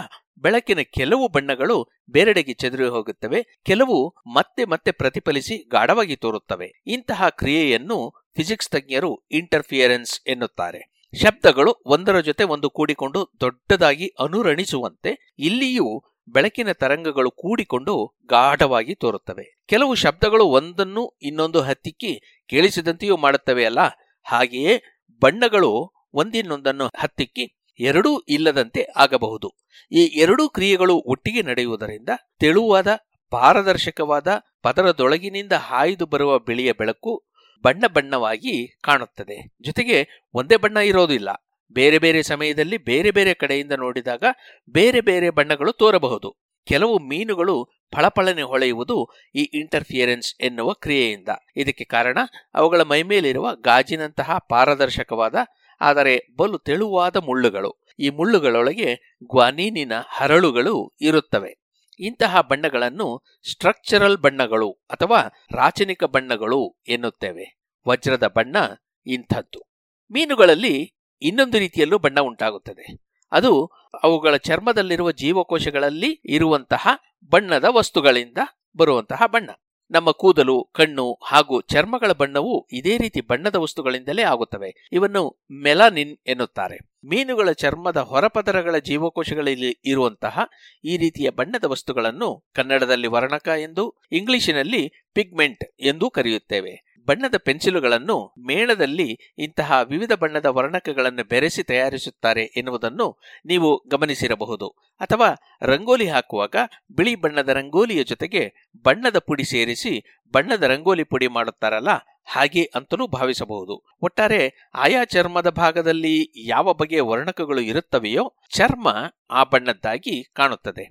ಬೆಳಕಿನ ಕೆಲವು ಬಣ್ಣಗಳು ಬೇರೆಡೆಗೆ ಚದುರಿ ಹೋಗುತ್ತವೆ, ಕೆಲವು ಮತ್ತೆ ಮತ್ತೆ ಪ್ರತಿಫಲಿಸಿ ಗಾಢವಾಗಿ ತೋರುತ್ತವೆ. ಇಂತಹ ಕ್ರಿಯೆಯನ್ನು ಫಿಸಿಕ್ಸ್ ತಜ್ಞರು ಇಂಟರ್ಫಿಯರೆನ್ಸ್ ಎನ್ನುತ್ತಾರೆ. ಶಬ್ದಗಳು ಒಂದರ ಜೊತೆ ಒಂದು ಕೂಡಿಕೊಂಡು ದೊಡ್ಡದಾಗಿ ಅನುರಣಿಸುವಂತೆ ಇಲ್ಲಿಯೂ ಬೆಳಕಿನ ತರಂಗಗಳು ಕೂಡಿಕೊಂಡು ಗಾಢವಾಗಿ ತೋರುತ್ತವೆ. ಕೆಲವು ಶಬ್ದಗಳು ಒಂದನ್ನು ಇನ್ನೊಂದು ಹತ್ತಿಕ್ಕಿ ಕೇಳಿಸಿದಂತೆಯೂ ಮಾಡುತ್ತವೆ ಅಲ್ಲ? ಹಾಗೆಯೇ ಬಣ್ಣಗಳು ಒಂದಿನ್ನೊಂದನ್ನು ಹತ್ತಿಕ್ಕಿ ಎರಡೂ ಇಲ್ಲದಂತೆ ಆಗಬಹುದು. ಈ ಎರಡೂ ಕ್ರಿಯೆಗಳು ಒಟ್ಟಿಗೆ ನಡೆಯುವುದರಿಂದ ತೆಳುವಾದ, ಪಾರದರ್ಶಕವಾದ, ಪದರದೊಳಗಿನಿಂದ ಹಾಯ್ದು ಬರುವ ಬಿಳಿಯ ಬೆಳಕು ಬಣ್ಣ ಬಣ್ಣವಾಗಿ ಕಾಣುತ್ತದೆ. ಜೊತೆಗೆ ಒಂದೇ ಬಣ್ಣ ಇರೋದಿಲ್ಲ. ಬೇರೆ ಬೇರೆ ಸಮಯದಲ್ಲಿ ಬೇರೆ ಬೇರೆ ಕಡೆಯಿಂದ ನೋಡಿದಾಗ ಬೇರೆ ಬೇರೆ ಬಣ್ಣಗಳು ತೋರಬಹುದು. ಕೆಲವು ಮೀನುಗಳು ಫಳಫಳನೆ ಹೊಳೆಯುವುದು ಈ ಇಂಟರ್ಫಿಯರೆನ್ಸ್ ಎನ್ನುವ ಕ್ರಿಯೆಯಿಂದ. ಇದಕ್ಕೆ ಕಾರಣ ಅವುಗಳ ಮೈಮೇಲಿರುವ ಗಾಜಿನಂತಹ ಪಾರದರ್ಶಕವಾದ, ಆದರೆ ಬಲು ತೆಳುವಾದ ಮುಳ್ಳುಗಳು. ಈ ಮುಳ್ಳುಗಳೊಳಗೆ ಗ್ವಾನೀನಿನ ಹರಳುಗಳು ಇರುತ್ತವೆ. ಇಂತಹ ಬಣ್ಣಗಳನ್ನು ಸ್ಟ್ರಕ್ಚರಲ್ ಬಣ್ಣಗಳು ಅಥವಾ ರಾಚನಿಕ ಬಣ್ಣಗಳು ಎನ್ನುತ್ತೇವೆ. ವಜ್ರದ ಬಣ್ಣ ಇಂಥದ್ದು. ಮೀನುಗಳಲ್ಲಿ ಇನ್ನೊಂದು ರೀತಿಯಲ್ಲೂ ಬಣ್ಣ ಉಂಟಾಗುತ್ತದೆ. ಅದು ಅವುಗಳ ಚರ್ಮದಲ್ಲಿರುವ ಜೀವಕೋಶಗಳಲ್ಲಿ ಇರುವಂತಹ ಬಣ್ಣದ ವಸ್ತುಗಳಿಂದ ಬರುವಂತಹ ಬಣ್ಣ. ನಮ್ಮ ಕೂದಲು, ಕಣ್ಣು ಹಾಗೂ ಚರ್ಮಗಳ ಬಣ್ಣವು ಇದೇ ರೀತಿ ಬಣ್ಣದ ವಸ್ತುಗಳಿಂದಲೇ ಆಗುತ್ತವೆ. ಇವನ್ನು ಮೆಲಾನಿನ್ ಎನ್ನುತ್ತಾರೆ. ಮೀನುಗಳ ಚರ್ಮದ ಹೊರಪದರಗಳ ಜೀವಕೋಶಗಳಲ್ಲಿ ಇರುವಂತಹ ಈ ರೀತಿಯ ಬಣ್ಣದ ವಸ್ತುಗಳನ್ನು ಕನ್ನಡದಲ್ಲಿ ವರ್ಣಕ ಎಂದು, ಇಂಗ್ಲಿಷಿನಲ್ಲಿ ಪಿಗ್ಮೆಂಟ್ ಎಂದೂ ಕರೆಯುತ್ತೇವೆ. ಬಣ್ಣದ ಪೆನ್ಸಿಲುಗಳನ್ನು ಮೇಳದಲ್ಲಿ ಇಂತಹ ವಿವಿಧ ಬಣ್ಣದ ವರ್ಣಕಗಳನ್ನು ಬೆರೆಸಿ ತಯಾರಿಸುತ್ತಾರೆ ಎನ್ನುವುದನ್ನು ನೀವು ಗಮನಿಸಿರಬಹುದು. ಅಥವಾ ರಂಗೋಲಿ ಹಾಕುವಾಗ ಬಿಳಿ ಬಣ್ಣದ ರಂಗೋಲಿಯ ಜೊತೆಗೆ ಬಣ್ಣದ ಪುಡಿ ಸೇರಿಸಿ ಬಣ್ಣದ ರಂಗೋಲಿ ಪುಡಿ ಮಾಡುತ್ತಾರಲ್ಲ, ಹಾಗೆ ಅಂತಲೂ ಭಾವಿಸಬಹುದು. ಒಟ್ಟಾರೆ ಆಯಾ ಚರ್ಮದ ಭಾಗದಲ್ಲಿ ಯಾವ ಬಗೆಯ ವರ್ಣಕಗಳು ಇರುತ್ತವೆಯೋ ಚರ್ಮ ಆ ಬಣ್ಣದ್ದಾಗಿ ಕಾಣುತ್ತದೆ.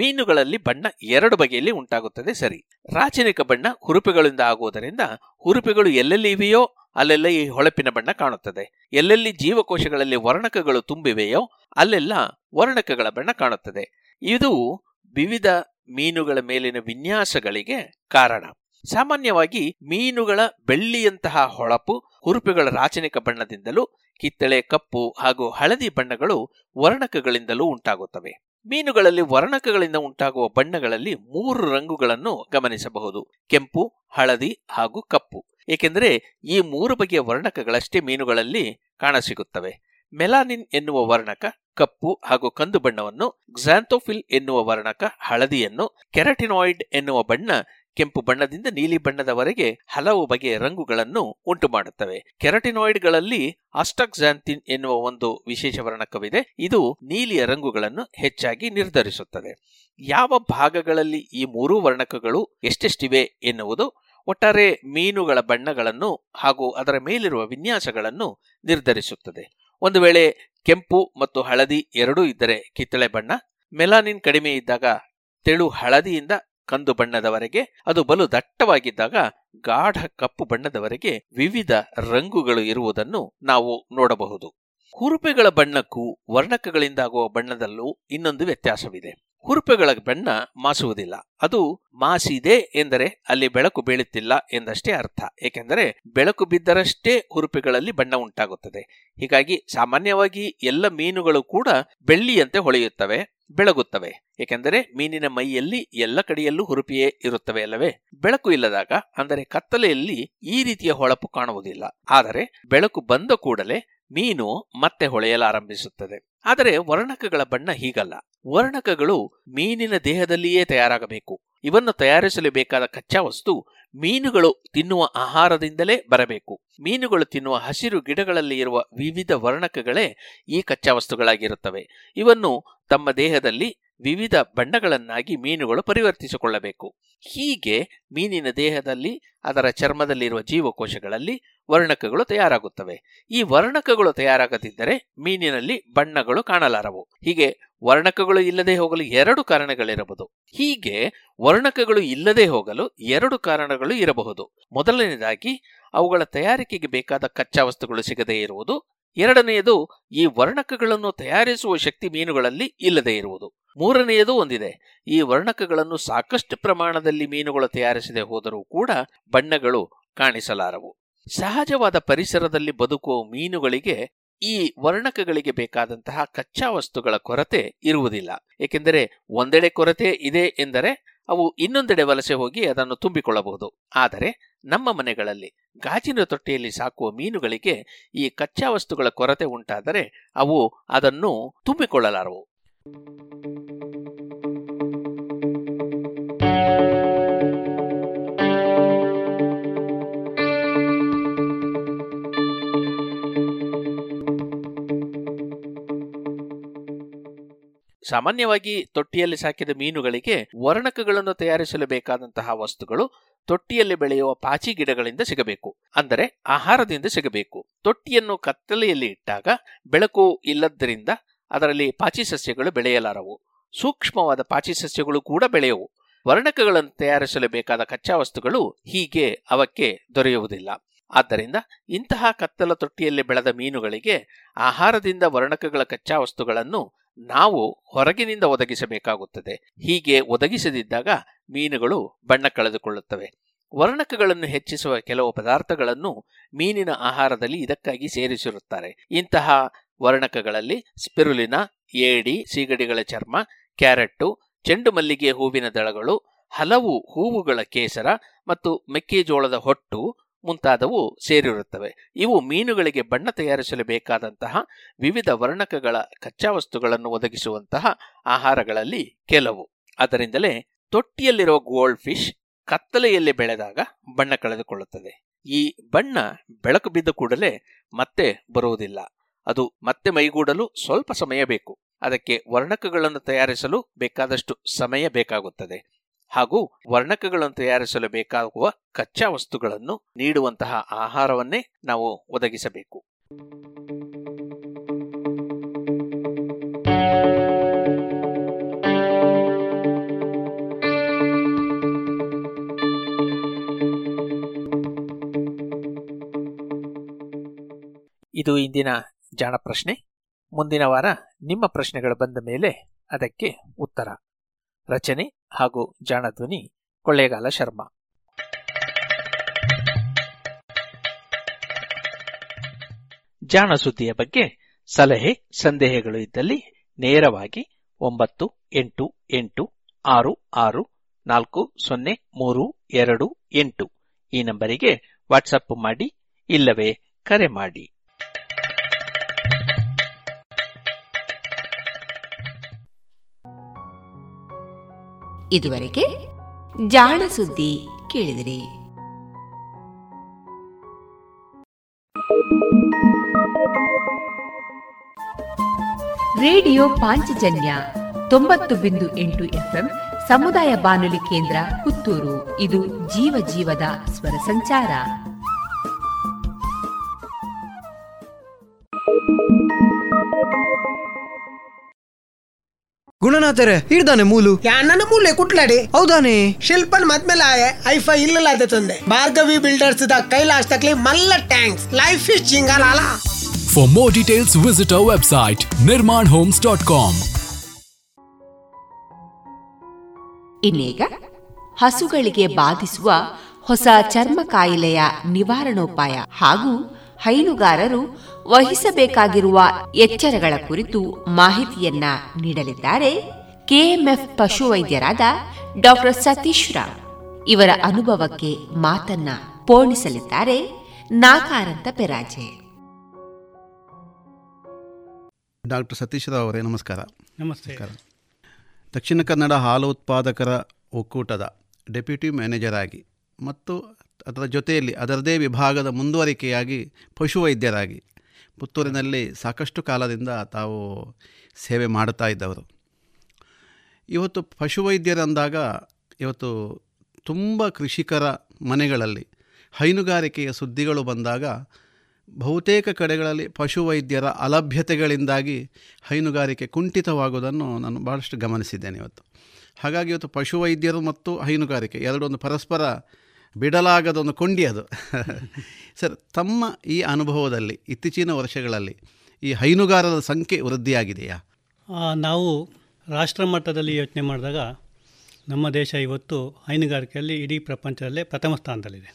ಮೀನುಗಳಲ್ಲಿ ಬಣ್ಣ ಎರಡು ಬಗೆಯಲ್ಲಿ ಉಂಟಾಗುತ್ತದೆ. ಸರಿ. ರಾಚನಿಕ ಬಣ್ಣ ಹುರುಪೆಗಳಿಂದ ಆಗುವುದರಿಂದ ಹುರುಪೆಗಳು ಎಲ್ಲೆಲ್ಲಿ ಇವೆಯೋ ಅಲ್ಲೆಲ್ಲ ಈ ಹೊಳಪಿನ ಬಣ್ಣ ಕಾಣುತ್ತದೆ. ಎಲ್ಲೆಲ್ಲಿ ಜೀವಕೋಶಗಳಲ್ಲಿ ವರ್ಣಕಗಳು ತುಂಬಿವೆಯೋ ಅಲ್ಲೆಲ್ಲ ವರ್ಣಕಗಳ ಬಣ್ಣ ಕಾಣುತ್ತದೆ. ಇದು ವಿವಿಧ ಮೀನುಗಳ ಮೇಲಿನ ವಿನ್ಯಾಸಗಳಿಗೆ ಕಾರಣ. ಸಾಮಾನ್ಯವಾಗಿ ಮೀನುಗಳ ಬೆಳ್ಳಿಯಂತಹ ಹೊಳಪು ಹುರುಪೆಗಳ ರಾಚನಿಕ ಬಣ್ಣದಿಂದಲೂ ಕಿತ್ತಳೆ ಕಪ್ಪು ಹಾಗೂ ಹಳದಿ ಬಣ್ಣಗಳು ವರ್ಣಕಗಳಿಂದಲೂ ಉಂಟಾಗುತ್ತವೆ. ಮೀನುಗಳಲ್ಲಿ ವರ್ಣಕಗಳಿಂದ ಉಂಟಾಗುವ ಬಣ್ಣಗಳಲ್ಲಿ ಮೂರು ರಂಗುಗಳನ್ನು ಗಮನಿಸಬಹುದು. ಕೆಂಪು, ಹಳದಿ ಹಾಗೂ ಕಪ್ಪು. ಏಕೆಂದರೆ ಈ ಮೂರು ಬಗೆಯ ವರ್ಣಕಗಳಷ್ಟೇ ಮೀನುಗಳಲ್ಲಿ ಕಾಣಸಿಗುತ್ತವೆ. ಮೆಲಾನಿನ್ ಎನ್ನುವ ವರ್ಣಕ, ಕಪ್ಪು ಹಾಗೂ ಕಂದು ಬಣ್ಣವನ್ನು, ಕ್ಸಾಂಥೋಫಿಲ್ ಎನ್ನುವ ವರ್ಣಕ ಹಳದಿಯನ್ನು ಕೆರಟಿನಾಯ್ಡ್ ಎನ್ನುವ ಬಣ್ಣ ಕೆಂಪು ಬಣ್ಣದಿಂದ ನೀಲಿ ಬಣ್ಣದವರೆಗೆ ಹಲವು ಬಗೆಯ ರಂಗುಗಳನ್ನು ಉಂಟು ಮಾಡುತ್ತವೆ ಕೆರಟಿನಾಯ್ಡ್ಗಳಲ್ಲಿ ಅಸ್ಟಕ್ಸಾಂಥಿನ್ ಎನ್ನುವ ಒಂದು ವಿಶೇಷ ವರ್ಣಕವಿದೆ. ಇದು ನೀಲಿಯ ರಂಗುಗಳನ್ನು ಹೆಚ್ಚಾಗಿ ನಿರ್ಧರಿಸುತ್ತದೆ. ಯಾವ ಭಾಗಗಳಲ್ಲಿ ಈ ಮೂರೂ ವರ್ಣಕಗಳು ಎಷ್ಟೆಷ್ಟಿವೆ ಎನ್ನುವುದು ಒಟ್ಟಾರೆ ಮೀನುಗಳ ಬಣ್ಣಗಳನ್ನು ಹಾಗೂ ಅದರ ಮೇಲಿರುವ ವಿನ್ಯಾಸಗಳನ್ನು ನಿರ್ಧರಿಸುತ್ತದೆ. ಒಂದು ವೇಳೆ ಕೆಂಪು ಮತ್ತು ಹಳದಿ ಎರಡೂ ಇದ್ದರೆ ಕಿತ್ತಳೆ ಬಣ್ಣ, ಮೆಲಾನಿನ್ ಕಡಿಮೆ ಇದ್ದಾಗ ತೆಳು ಹಳದಿಯಿಂದ ಕಂದು ಬಣ್ಣದವರೆಗೆ, ಅದು ಬಲು ದಟ್ಟವಾಗಿದ್ದಾಗ ಗಾಢ ಕಪ್ಪು ಬಣ್ಣದವರೆಗೆ ವಿವಿಧ ರಂಗುಗಳು ಇರುವುದನ್ನು ನಾವು ನೋಡಬಹುದು. ಹುರುಪೆಗಳ ಬಣ್ಣಕ್ಕೂ ವರ್ಣಕಗಳಿಂದಾಗುವ ಬಣ್ಣದಲ್ಲೂ ಇನ್ನೊಂದು ವ್ಯತ್ಯಾಸವಿದೆ. ಹುರುಪೆಗಳ ಬಣ್ಣ ಮಾಸುವುದಿಲ್ಲ. ಅದು ಮಾಸಿದೆ ಎಂದರೆ ಅಲ್ಲಿ ಬೆಳಕು ಬೀಳುತ್ತಿಲ್ಲ ಎಂದಷ್ಟೇ ಅರ್ಥ. ಏಕೆಂದರೆ ಬೆಳಕು ಬಿದ್ದರಷ್ಟೇ ಹುರುಪೆಗಳಲ್ಲಿ ಬಣ್ಣ ಉಂಟಾಗುತ್ತದೆ. ಹೀಗಾಗಿ ಸಾಮಾನ್ಯವಾಗಿ ಎಲ್ಲ ಮೀನುಗಳು ಕೂಡ ಬೆಳ್ಳಿಯಂತೆ ಹೊಳೆಯುತ್ತವೆ. ಬೆಳಗುತ್ತವೆ. ಏಕೆಂದರೆ ಮೀನಿನ ಮೈಯಲ್ಲಿ ಎಲ್ಲ ಕಡೆಯಲ್ಲೂ ಹುರುಪಿಯೇ ಇರುತ್ತವೆ ಅಲ್ಲವೇ? ಬೆಳಕು ಇಲ್ಲದಾಗ, ಅಂದರೆ ಕತ್ತಲೆಯಲ್ಲಿ ಈ ರೀತಿಯ ಹೊಳಪು ಕಾಣುವುದಿಲ್ಲ. ಆದರೆ ಬೆಳಕು ಬಂದ ಕೂಡಲೇ ಮೀನು ಮತ್ತೆ ಹೊಳೆಯಲಾರಂಭಿಸುತ್ತದೆ. ಆದರೆ ವರ್ಣಕಗಳ ಬಣ್ಣ ಹೀಗಲ್ಲ. ವರ್ಣಕಗಳು ಮೀನಿನ ದೇಹದಲ್ಲಿಯೇ ತಯಾರಾಗಬೇಕು. ಇವನ್ನು ತಯಾರಿಸಲು ಬೇಕಾದ ಕಚ್ಚಾ ವಸ್ತು ಮೀನುಗಳು ತಿನ್ನುವ ಆಹಾರದಿಂದಲೇ ಬರಬೇಕು. ಮೀನುಗಳು ತಿನ್ನುವ ಹಸಿರು ಗಿಡಗಳಲ್ಲಿ ಇರುವ ವಿವಿಧ ವರ್ಣಕಗಳೇ ಈ ಕಚ್ಚಾ ವಸ್ತುಗಳಾಗಿರುತ್ತವೆ ಇವನ್ನು ತಮ್ಮ ದೇಹದಲ್ಲಿ ವಿವಿಧ ಬಣ್ಣಗಳನ್ನಾಗಿ ಮೀನುಗಳು ಪರಿವರ್ತಿಸಿಕೊಳ್ಳಬೇಕು. ಹೀಗೆ ಮೀನಿನ ದೇಹದಲ್ಲಿ, ಅದರ ಚರ್ಮದಲ್ಲಿರುವ ಜೀವಕೋಶಗಳಲ್ಲಿ ವರ್ಣಕಗಳು ತಯಾರಾಗುತ್ತವೆ. ಈ ವರ್ಣಕಗಳು ತಯಾರಾಗದಿದ್ದರೆ ಮೀನಿನಲ್ಲಿ ಬಣ್ಣಗಳು ಕಾಣಲಾರವು. ಹೀಗೆ ವರ್ಣಕಗಳು ಇಲ್ಲದೆ ಹೋಗಲು ಎರಡು ಕಾರಣಗಳಿರಬಹುದು. ಹೀಗೆ ವರ್ಣಕಗಳು ಇಲ್ಲದೆ ಹೋಗಲು ಎರಡು ಕಾರಣಗಳು ಇರಬಹುದು. ಮೊದಲನೇದಾಗಿ ಅವುಗಳ ತಯಾರಿಕೆಗೆ ಬೇಕಾದ ಕಚ್ಚಾ ವಸ್ತುಗಳು ಸಿಗದೇ ಇರುವುದು. ಎರಡನೆಯದು ಈ ವರ್ಣಕಗಳನ್ನು ತಯಾರಿಸುವ ಶಕ್ತಿ ಮೀನುಗಳಲ್ಲಿ ಇಲ್ಲದೇ ಇರುವುದು. ಮೂರನೆಯದು ಒಂದಿದೆ. ಈ ವರ್ಣಕಗಳನ್ನು ಸಾಕಷ್ಟು ಪ್ರಮಾಣದಲ್ಲಿ ಮೀನುಗಳು ತಯಾರಿಸದೆ ಹೋದರೂ ಕೂಡ ಬಣ್ಣಗಳು ಕಾಣಿಸಲಾರವು. ಸಹಜವಾದ ಪರಿಸರದಲ್ಲಿ ಬದುಕುವ ಮೀನುಗಳಿಗೆ ಈ ವರ್ಣಕಗಳಿಗೆ ಬೇಕಾದಂತಹ ಕಚ್ಚಾ ವಸ್ತುಗಳ ಕೊರತೆ ಇರುವುದಿಲ್ಲ. ಏಕೆಂದರೆ ಒಂದೆಡೆ ಕೊರತೆ ಇದೆ ಎಂದರೆ ಅವು ಇನ್ನೊಂದೆಡೆ ವಲಸೆ ಹೋಗಿ ಅದನ್ನು ತುಂಬಿಕೊಳ್ಳಬಹುದು. ಆದರೆ ನಮ್ಮ ಮನೆಗಳಲ್ಲಿ ಗಾಜಿನ ತೊಟ್ಟೆಯಲ್ಲಿ ಸಾಕುವ ಮೀನುಗಳಿಗೆ ಈ ಕಚ್ಚಾ ವಸ್ತುಗಳ ಕೊರತೆ ಉಂಟಾದರೆ ಅವು ಅದನ್ನು ತುಂಬಿಕೊಳ್ಳಲಾರವು. ಸಾಮಾನ್ಯವಾಗಿ ತೊಟ್ಟಿಯಲ್ಲಿ ಸಾಕಿದ ಮೀನುಗಳಿಗೆ ವರ್ಣಕಗಳನ್ನು ತಯಾರಿಸಲು ಬೇಕಾದಂತಹ ವಸ್ತುಗಳು ತೊಟ್ಟಿಯಲ್ಲಿ ಬೆಳೆಯುವ ಪಾಚಿ ಗಿಡಗಳಿಂದ ಸಿಗಬೇಕು. ಅಂದರೆ ಆಹಾರದಿಂದ ಸಿಗಬೇಕು. ತೊಟ್ಟಿಯನ್ನು ಕತ್ತಲೆಯಲ್ಲಿ ಇಟ್ಟಾಗ ಬೆಳಕು ಇಲ್ಲದ್ದರಿಂದ ಅದರಲ್ಲಿ ಪಾಚಿ ಸಸ್ಯಗಳು ಬೆಳೆಯಲಾರವು. ಸೂಕ್ಷ್ಮವಾದ ಪಾಚಿ ಸಸ್ಯಗಳು ಕೂಡ ಬೆಳೆಯವು. ವರ್ಣಕಗಳನ್ನು ತಯಾರಿಸಲು ಬೇಕಾದ ಕಚ್ಚಾ ವಸ್ತುಗಳು ಹೀಗೆ ಅವಕ್ಕೆ ದೊರೆಯುವುದಿಲ್ಲ. ಆದ್ದರಿಂದ ಇಂತಹ ಕತ್ತಲ ತೊಟ್ಟಿಯಲ್ಲಿ ಬೆಳೆದ ಮೀನುಗಳಿಗೆ ಆಹಾರದಿಂದ ವರ್ಣಕಗಳ ಕಚ್ಚಾ ವಸ್ತುಗಳನ್ನು ನಾವು ಹೊರಗಿನಿಂದ ಒದಗಿಸಬೇಕಾಗುತ್ತದೆ. ಹೀಗೆ ಒದಗಿಸದಿದ್ದಾಗ ಮೀನುಗಳು ಬಣ್ಣ ಕಳೆದುಕೊಳ್ಳುತ್ತವೆ. ವರ್ಣಕಗಳನ್ನು ಹೆಚ್ಚಿಸುವ ಕೆಲವು ಪದಾರ್ಥಗಳನ್ನು ಮೀನಿನ ಆಹಾರದಲ್ಲಿ ಇದಕ್ಕಾಗಿ ಸೇರಿಸಿರುತ್ತಾರೆ. ಇಂತಹ ವರ್ಣಕಗಳಲ್ಲಿ ಸ್ಪಿರುಲಿನ, ಏಡಿ, ಸೀಗಡಿಗಳ ಚರ್ಮ, ಕ್ಯಾರೆಟ್ಟು, ಚೆಂಡು ಮಲ್ಲಿಗೆ ಹೂವಿನ ದಳಗಳು, ಹಲವು ಹೂವುಗಳ ಕೇಸರ ಮತ್ತು ಮೆಕ್ಕೆಜೋಳದ ಹೊಟ್ಟು ಮುಂತಾದವು ಸೇರಿರುತ್ತವೆ. ಇವು ಮೀನುಗಳಿಗೆ ಬಣ್ಣ ತಯಾರಿಸಲು ಬೇಕಾದಂತಹ ವಿವಿಧ ವರ್ಣಕಗಳ ಕಚ್ಚಾ ವಸ್ತುಗಳನ್ನು ಒದಗಿಸುವಂತಹ ಆಹಾರಗಳಲ್ಲಿ ಕೆಲವು. ಅದರಿಂದಲೇ ತೊಟ್ಟಿಯಲ್ಲಿರುವ ಗೋಲ್ಡ್ ಫಿಶ್ ಕತ್ತಲೆಯಲ್ಲಿ ಬೆಳೆದಾಗ ಬಣ್ಣ ಕಳೆದುಕೊಳ್ಳುತ್ತದೆ. ಈ ಬಣ್ಣ ಬೆಳಕು ಬಿದ್ದ ಕೂಡಲೇ ಮತ್ತೆ ಬರುವುದಿಲ್ಲ. ಅದು ಮತ್ತೆ ಮೈಗೂಡಲು ಸ್ವಲ್ಪ ಸಮಯ ಬೇಕು. ಅದಕ್ಕೆ ವರ್ಣಕಗಳನ್ನು ತಯಾರಿಸಲು ಬೇಕಾದಷ್ಟು ಸಮಯ ಬೇಕಾಗುತ್ತದೆ. ಹಾಗೂ ವರ್ಣಕಗಳನ್ನು ತಯಾರಿಸಲು ಬೇಕಾಗುವ ಕಚ್ಚಾ ವಸ್ತುಗಳನ್ನು ನೀಡುವಂತಹ ಆಹಾರವನ್ನೇ ನಾವು ಒದಗಿಸಬೇಕು. ಇದು ಇಂದಿನ ಜಾಣ ಪ್ರಶ್ನೆ ಮುಂದಿನ ವಾರ ನಿಮ್ಮ ಪ್ರಶ್ನೆಗಳು ಬಂದ ಮೇಲೆ ಅದಕ್ಕೆ ಉತ್ತರ. ರಚನೆ ಹಾಗೂ ಜಾಣಧ್ವನಿ ಕೊಳ್ಳೇಗಾಲ ಶರ್ಮಾ. ಜಾಣ ಸುದ್ದಿಯ ಬಗ್ಗೆ ಸಲಹೆ ಸಂದೇಹಗಳು ಇದ್ದಲ್ಲಿ ನೇರವಾಗಿ ಒಂಬತ್ತು ಎಂಟು ಎಂಟು ಆರು ಆರು ನಾಲ್ಕು ಸೊನ್ನೆ ಮೂರು ಎರಡು ಎಂಟು ಈ ನಂಬರಿಗೆ ವಾಟ್ಸಪ್ ಮಾಡಿ ಇಲ್ಲವೇ ಕರೆ ಮಾಡಿ. ಇದುವರೆಗೆ ಜಾಣ ಸುದ್ದಿ ಕೇಳಿದಿರಿ. ರೇಡಿಯೋ ಪಾಂಚಜನ್ಯ ತೊಂಬತ್ತು ಬಿಂದು ಎಂಟು ಎಫ್ಎಂ ಸಮುದಾಯ ಬಾನುಲಿ ಕೇಂದ್ರ ಪುತ್ತೂರು. ಇದು ಜೀವ ಜೀವದ ಸ್ವರ ಸಂಚಾರ. ಗುಣನಾಥರೆ ಹಿಡ್ದಾನೆ ಮೂಲು. ನನ್ನ ಮೂಲೆ ಕುಟ್ಲಾಡಿ? ಹೌದಾನೆ. ಶಿಲ್ಪನ್ ಮದ್ಮೇಲೆ ಆಯೆ ಐಫೈ ಇಲ್ಲಲ್ಲ ತಂದೆ. ಭಾರ್ಗವಿ ಬಿಲ್ಡರ್ಸ್ ದ ಕೈಲಾಶ್ ತಕ್ಲಿ ಮಲ್ಲ thanks. Life is more details visit our website Nirmana homes dot com ಇನ್ನೀಗ ಹಸುಗಳಿಗೆ ಬಾಧಿಸುವ ಹೊಸ ಚರ್ಮ ಕಾಯಿಲೆಯ ನಿವಾರಣೋಪಾಯ ಹಾಗೂ ಹೈನುಗಾರರು ವಹಿಸಬೇಕಾಗಿರುವ ಎಚ್ಚರಗಳ ಕುರಿತು ಮಾಹಿತಿಯನ್ನ ನೀಡಲಿದ್ದಾರೆ. ಕೆಎಂಎಫ್ ಪಶುವೈದ್ಯರಾದ ಡಾಕ್ಟರ್ ಸತೀಶ್ ರಾವ್ ಇವರ ಅನುಭವಕ್ಕೆ ಮಾತನ್ನ ಪೋಣಿಸಲಿದ್ದಾರೆ ನಾಕಾರಂತ ಪೆರಾಜೆ. ಡಾಕ್ಟರ್ ಸತೀಶ್ ರಾವ್ ಅವರೇ ನಮಸ್ಕಾರ. ನಮಸ್ಕಾರ. ದಕ್ಷಿಣ ಕನ್ನಡ ಹಾಲು ಉತ್ಪಾದಕರ ಒಕ್ಕೂಟದ ಡೆಪ್ಯೂಟಿ ಮ್ಯಾನೇಜರ್ ಆಗಿ ಮತ್ತು ಅದರ ಜೊತೆಯಲ್ಲಿ ಅದರದೇ ವಿಭಾಗದ ಮುಂದುವರಿಕೆಯಾಗಿ ಪಶುವೈದ್ಯರಾಗಿ ಪುತ್ತೂರಿನಲ್ಲಿ ಸಾಕಷ್ಟು ಕಾಲದಿಂದ ತಾವು ಸೇವೆ ಮಾಡುತ್ತಾ ಇದ್ದವರು. ಇವತ್ತು ಪಶುವೈದ್ಯರಂದಾಗ ಇವತ್ತು ತುಂಬ ಕೃಷಿಕರ ಮನೆಗಳಲ್ಲಿ ಹೈನುಗಾರಿಕೆಯ ಸುದ್ದಿಗಳು ಬಂದಾಗ ಬಹುತೇಕ ಕಡೆಗಳಲ್ಲಿ ಪಶುವೈದ್ಯರ ಅಲಭ್ಯತೆಗಳಿಂದಾಗಿ ಹೈನುಗಾರಿಕೆ ಕುಂಠಿತವಾಗುವುದನ್ನು ನಾನು ಭಾಳಷ್ಟು ಗಮನಿಸಿದ್ದೇನೆ ಇವತ್ತು. ಹಾಗಾಗಿ ಇವತ್ತು ಪಶುವೈದ್ಯರು ಮತ್ತು ಹೈನುಗಾರಿಕೆ ಎರಡೊಂದು ಪರಸ್ಪರ ಬಿಡಲಾಗದ ಒಂದು ಕೊಂಡಿ ಅದು ಸರ್ ತಮ್ಮ ಈ ಅನುಭವದಲ್ಲಿ ಇತ್ತೀಚಿನ ವರ್ಷಗಳಲ್ಲಿ ಈ ಹೈನುಗಾರರ ಸಂಖ್ಯೆ ವೃದ್ಧಿಯಾಗಿದೆಯಾ? ನಾವು ರಾಷ್ಟ್ರ ಮಟ್ಟದಲ್ಲಿ ಯೋಚನೆ ಮಾಡಿದಾಗ ನಮ್ಮ ದೇಶ ಇವತ್ತು ಹೈನುಗಾರಿಕೆಯಲ್ಲಿ ಇಡೀ ಪ್ರಪಂಚದಲ್ಲೇ ಪ್ರಥಮ ಸ್ಥಾನದಲ್ಲಿದೆ.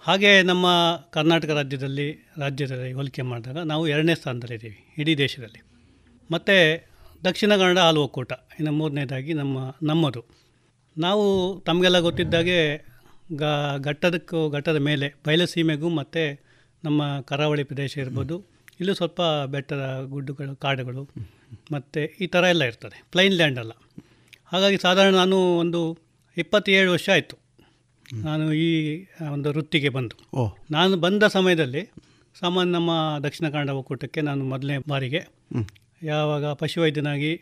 ಹಾಗೆ ನಮ್ಮ ಕರ್ನಾಟಕ ರಾಜ್ಯದಲ್ಲಿ ರಾಜ್ಯದಲ್ಲಿ ಹೋಲಿಕೆ ಮಾಡಿದಾಗ ನಾವು ಎರಡನೇ ಸ್ಥಾನದಲ್ಲಿದ್ದೀವಿ ಇಡೀ ದೇಶದಲ್ಲಿ. ಮತ್ತು ದಕ್ಷಿಣ ಕನ್ನಡ ಹಾಲು ಒಕ್ಕೂಟ ಇನ್ನು ಮೂರನೇದಾಗಿ ನಮ್ಮ ನಮ್ಮದು. ನಾವು ತಮಗೆಲ್ಲ ಗೊತ್ತಿದ್ದಾಗೆ ಗ ಘಟ್ಟದಕ್ಕೂ ಘಟ್ಟದ ಮೇಲೆ ಬಯಲುಸೀಮೆಗೂ ಮತ್ತು ನಮ್ಮ ಕರಾವಳಿ ಪ್ರದೇಶ ಇರ್ಬೋದು. ಇಲ್ಲೂ ಸ್ವಲ್ಪ ಬೆಟ್ಟದ ಗುಡ್ಡುಗಳು ಕಾಡುಗಳು ಮತ್ತು ಈ ಥರ ಎಲ್ಲ ಇರ್ತದೆ. ಪ್ಲೈನ್ ಲ್ಯಾಂಡ್ ಅಲ್ಲ. ಹಾಗಾಗಿ ಸಾಧಾರಣ ನಾನು ಒಂದು ಇಪ್ಪತ್ತೇಳು ವರ್ಷ ಆಯಿತು. ನಾನು ಈ ಒಂದು ವೃತ್ತಿಗೆ ಬಂದು. ನಾನು ಬಂದ ಸಮಯದಲ್ಲಿ ಸಾಮಾನ್ಯ ನಮ್ಮ ದಕ್ಷಿಣ ಕನ್ನಡ ಒಕ್ಕೂಟಕ್ಕೆ ನಾನು ಮೊದಲನೇ ಬಾರಿಗೆ ಯಾವಾಗ ಪಶುವೈದ್ಯನಾಗಿ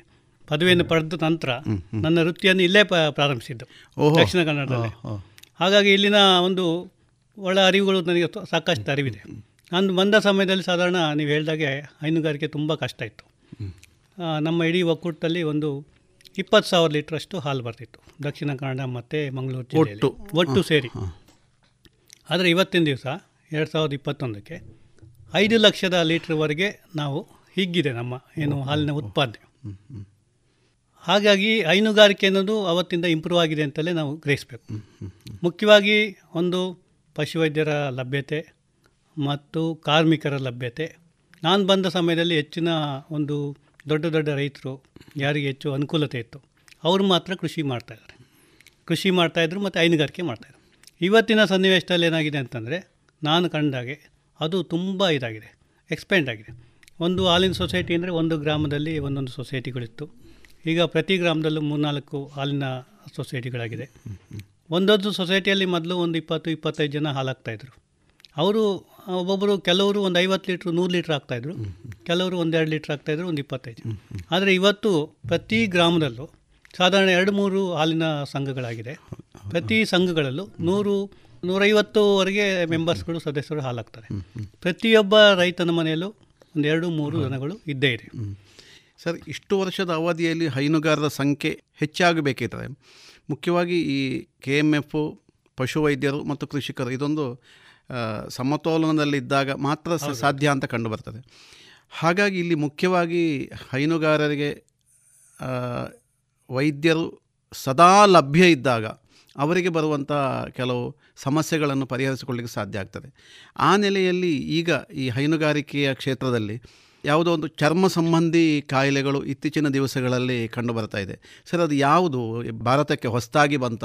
ಪದವಿಯನ್ನು ಪಡೆದ ನಂತರ ನನ್ನ ವೃತ್ತಿಯನ್ನು ಇಲ್ಲೇ ಪ್ರಾರಂಭಿಸಿದ್ದು. ದಕ್ಷಿಣ ಕನ್ನಡದಲ್ಲಿ. ಹಾಗಾಗಿ ಇಲ್ಲಿನ ಒಂದು ಒಳ ಅರಿವುಗಳು ನನಗೆ ಸಾಕಷ್ಟು ಅರಿವಿದೆ. ನಾನು ಬಂದ ಸಮಯದಲ್ಲಿ ಸಾಧಾರಣ ನೀವು ಹೇಳಿದಾಗೆ ಹೈನುಗಾರಿಕೆ ತುಂಬ ಕಷ್ಟ ಇತ್ತು. ನಮ್ಮ ಇಡೀ ಒಕ್ಕೂಟದಲ್ಲಿ ಒಂದು ಇಪ್ಪತ್ತು ಸಾವಿರ ಲೀಟ್ರಷ್ಟು ಹಾಲು ಬರ್ತಿತ್ತು. ದಕ್ಷಿಣ ಕನ್ನಡ ಮತ್ತು ಮಂಗಳೂರು ಜಿಲ್ಲೆಯಲ್ಲಿ. ಒಟ್ಟು. ಸೇರಿ. ಆದರೆ ಇವತ್ತಿನ ದಿವಸ ಎರಡು ಸಾವಿರದ ಇಪ್ಪತ್ತೊಂದಕ್ಕೆ ಐದು ಲಕ್ಷದ ಲೀಟ್ರ್ವರೆಗೆ ನಾವು ಹಿಗ್ಗಿದೆ ನಮ್ಮ ಏನು ಹಾಲಿನ ಉತ್ಪಾದನೆ. ಹಾಗಾಗಿ ಹೈನುಗಾರಿಕೆ ಅನ್ನೋದು ಅವತ್ತಿಂದ ಇಂಪ್ರೂವ್ ಆಗಿದೆ ಅಂತಲೇ ನಾವು ಗ್ರಹಿಸಬೇಕು. ಮುಖ್ಯವಾಗಿ ಒಂದು ಪಶುವೈದ್ಯರ ಲಭ್ಯತೆ ಮತ್ತು ಕಾರ್ಮಿಕರ ಲಭ್ಯತೆ. ನಾನು ಬಂದ ಸಮಯದಲ್ಲಿ ಹೆಚ್ಚಿನ ಒಂದು ದೊಡ್ಡ ದೊಡ್ಡ ರೈತರು ಯಾರಿಗೆ ಹೆಚ್ಚು ಅನುಕೂಲತೆ ಇತ್ತು. ಅವರು ಮಾತ್ರ ಕೃಷಿ ಮಾಡ್ತಾಯಿದ್ದಾರೆ ಕೃಷಿ ಮಾಡ್ತಾಯಿದ್ರು ಮತ್ತು ಹೈನುಗಾರಿಕೆ ಮಾಡ್ತಾಯಿದ್ರು ಇವತ್ತಿನ ಸನ್ನಿವೇಶದಲ್ಲಿ ಏನಾಗಿದೆ ಅಂತಂದರೆ ನಾನು ಕಂಡಾಗೆ ಅದು ತುಂಬ ಇದಾಗಿದೆ ಎಕ್ಸ್ಪೆಂಡ್ ಆಗಿದೆ. ಒಂದು ಹಾಲಿನ ಸೊಸೈಟಿ ಅಂದರೆ ಒಂದು ಗ್ರಾಮದಲ್ಲಿ ಒಂದೊಂದು ಸೊಸೈಟಿಗಳಿತ್ತು ಈಗ ಪ್ರತಿ ಗ್ರಾಮದಲ್ಲೂ ಮೂರ್ನಾಲ್ಕು ಹಾಲಿನ ಸೊಸೈಟಿಗಳಾಗಿದೆ. ಒಂದೊಂದು ಸೊಸೈಟಿಯಲ್ಲಿ ಮೊದಲು ಒಂದು ಇಪ್ಪತ್ತು, ಇಪ್ಪತ್ತೈದು ಜನ ಹಾಲಾಗ್ತಾಯಿದ್ರು ಅವರು ಒಬ್ಬೊಬ್ಬರು ಕೆಲವರು ಒಂದು ಐವತ್ತು ಲೀಟ್ರ್, ನೂರು ಲೀಟ್ರ್ ಹಾಕ್ತಾಯಿದ್ರು ಕೆಲವರು ಒಂದೆರಡು ಲೀಟ್ರ್ ಆಗ್ತಾಯಿದ್ರು ಒಂದು ಇಪ್ಪತ್ತೈದು ಆದರೆ ಇವತ್ತು ಪ್ರತಿ ಗ್ರಾಮದಲ್ಲೂ ಸಾಧಾರಣ ಎರಡು, ಮೂರು ಹಾಲಿನ ಸಂಘಗಳಾಗಿದೆ. ಪ್ರತಿ ಸಂಘಗಳಲ್ಲೂ ನೂರು, ನೂರೈವತ್ತುವರೆಗೆ ಮೆಂಬರ್ಸ್ಗಳು, ಸದಸ್ಯರು ಹಾಲಾಗ್ತಾರೆ. ಪ್ರತಿಯೊಬ್ಬ ರೈತನ ಮನೆಯಲ್ಲೂ ಒಂದೆರಡು ಮೂರು ದನಗಳು ಇದ್ದೇ ಇದೆ. ಸರ್ ಇಷ್ಟು ವರ್ಷದ ಅವಧಿಯಲ್ಲಿ ಹೈನುಗಾರರ ಸಂಖ್ಯೆ ಹೆಚ್ಚಾಗಬೇಕಿದ್ದರೆ ಮುಖ್ಯವಾಗಿ ಈ ಕೆ ಎಂ ಎಫ್ ಪಶುವೈದ್ಯರು ಮತ್ತು ಕೃಷಿಕರು ಇದೊಂದು ಸಮತೋಲನದಲ್ಲಿದ್ದಾಗ ಮಾತ್ರ ಸಾಧ್ಯ ಅಂತ ಕಂಡುಬರ್ತದೆ. ಹಾಗಾಗಿ ಇಲ್ಲಿ ಮುಖ್ಯವಾಗಿ ಹೈನುಗಾರರಿಗೆ ವೈದ್ಯರು ಸದಾ ಲಭ್ಯ ಇದ್ದಾಗ ಅವರಿಗೆ ಬರುವಂಥ ಕೆಲವು ಸಮಸ್ಯೆಗಳನ್ನು ಪರಿಹರಿಸಿಕೊಳ್ಳಿಕ್ಕೆ ಸಾಧ್ಯ ಆಗ್ತದೆ. ಆ ನೆಲೆಯಲ್ಲಿ ಈಗ ಈ ಹೈನುಗಾರಿಕೆಯ ಕ್ಷೇತ್ರದಲ್ಲಿ ಯಾವುದೋ ಒಂದು ಚರ್ಮ ಸಂಬಂಧಿ ಕಾಯಿಲೆಗಳು ಇತ್ತೀಚಿನ ದಿವಸಗಳಲ್ಲಿ ಕಂಡು ಬರ್ತಾ ಇದೆ. ಸರ್ ಅದು ಯಾವುದು? ಭಾರತಕ್ಕೆ ಹೊಸದಾಗಿ ಬಂತ?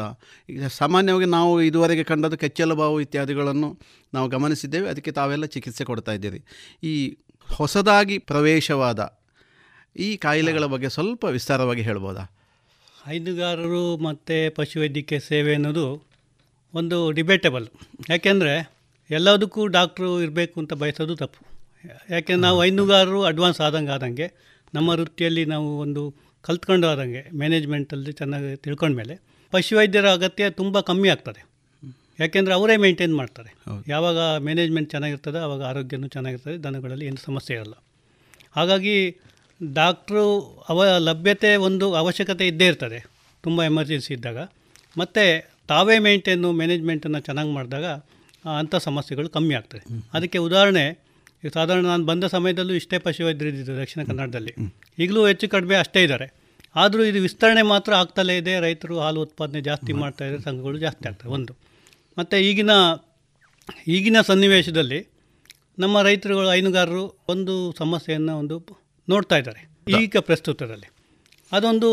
ಈಗ ಸಾಮಾನ್ಯವಾಗಿ ನಾವು ಇದುವರೆಗೆ ಕಂಡದ್ದು ಕೆಚ್ಚಲು ಬಾವು ಇತ್ಯಾದಿಗಳನ್ನು ನಾವು ಗಮನಿಸಿದ್ದೇವೆ. ಅದಕ್ಕೆ ತಾವೆಲ್ಲ ಚಿಕಿತ್ಸೆ ಕೊಡ್ತಾ ಇದ್ದೀರಿ. ಈ ಹೊಸದಾಗಿ ಪ್ರವೇಶವಾದ ಈ ಕಾಯಿಲೆಗಳ ಬಗ್ಗೆ ಸ್ವಲ್ಪ ವಿಸ್ತಾರವಾಗಿ ಹೇಳ್ಬೋದಾ? ಹೈನುಗಾರರು ಮತ್ತು ಪಶುವೈದ್ಯಕೀಯ ಸೇವೆ ಅನ್ನೋದು ಒಂದು ಡಿಬೇಟಬಲ್ ಯಾಕೆಂದರೆ ಎಲ್ಲದಕ್ಕೂ ಡಾಕ್ಟ್ರು ಇರಬೇಕು ಅಂತ ಬಯಸೋದು ತಪ್ಪು. ಯಾಕೆಂದ್ರೆ ನಾವು ಹೈನುಗಾರರು ಅಡ್ವಾನ್ಸ್ ಆದಂಗೆ ಆದಂಗೆ ನಮ್ಮ ವೃತ್ತಿಯಲ್ಲಿ ನಾವು ಒಂದು ಕಲ್ತ್ಕೊಂಡು ಆದಂಗೆ ಮ್ಯಾನೇಜ್ಮೆಂಟಲ್ಲಿ ಚೆನ್ನಾಗಿ ತಿಳ್ಕೊಂಡ್ಮೇಲೆ ಪಶುವೈದ್ಯರ ಅಗತ್ಯ ತುಂಬ ಕಮ್ಮಿ ಆಗ್ತದೆ. ಯಾಕೆಂದರೆ ಅವರೇ ಮೇಂಟೈನ್ ಮಾಡ್ತಾರೆ. ಯಾವಾಗ ಮ್ಯಾನೇಜ್ಮೆಂಟ್ ಚೆನ್ನಾಗಿರ್ತದೆ ಆವಾಗ ಆರೋಗ್ಯನೂ ಚೆನ್ನಾಗಿರ್ತದೆ ದನಗಳಲ್ಲಿ ಏನು ಸಮಸ್ಯೆ ಇರಲ್ಲ ಹಾಗಾಗಿ ಡಾಕ್ಟ್ರು ಅವ ಲಭ್ಯತೆ ಒಂದು ಅವಶ್ಯಕತೆ ಇದ್ದೇ ಇರ್ತದೆ ತುಂಬ ಎಮರ್ಜೆನ್ಸಿ ಇದ್ದಾಗ. ಮತ್ತು ತಾವೇ ಮೇಂಟೈನು ಮ್ಯಾನೇಜ್ಮೆಂಟನ್ನು ಚೆನ್ನಾಗಿ ಮಾಡಿದಾಗ ಅಂಥ ಸಮಸ್ಯೆಗಳು ಕಮ್ಮಿ ಆಗ್ತದೆ. ಅದಕ್ಕೆ ಉದಾಹರಣೆ ಈಗ ಸಾಧಾರಣ ನಾನು ಬಂದ ಸಮಯದಲ್ಲೂ ಇಷ್ಟೇ ಪಶುವೈದ್ಯರು ಇದ್ದಿದ್ದು ದಕ್ಷಿಣ ಕನ್ನಡದಲ್ಲಿ. ಈಗಲೂ ಹೆಚ್ಚು ಕಡಿಮೆ ಅಷ್ಟೇ ಇದ್ದಾರೆ. ಆದರೂ ಇದು ವಿಸ್ತರಣೆ ಮಾತ್ರ ಆಗ್ತಲೇ ಇದೆ. ರೈತರು ಹಾಲು ಉತ್ಪಾದನೆ ಜಾಸ್ತಿ ಮಾಡ್ತಾ ಇದ್ದಾರೆ. ಸಂಘಗಳು ಜಾಸ್ತಿ ಆಗ್ತವೆ. ಒಂದು. ಮತ್ತು ಈಗಿನ ಈಗಿನ ಸನ್ನಿವೇಶದಲ್ಲಿ ನಮ್ಮ ರೈತರುಗಳು ಹೈನುಗಾರರು ಒಂದು ಸಮಸ್ಯೆಯನ್ನು ಒಂದು ನೋಡ್ತಾ ಇದ್ದಾರೆ. ಈಗ ಪ್ರಸ್ತುತದಲ್ಲಿ. ಅದೊಂದು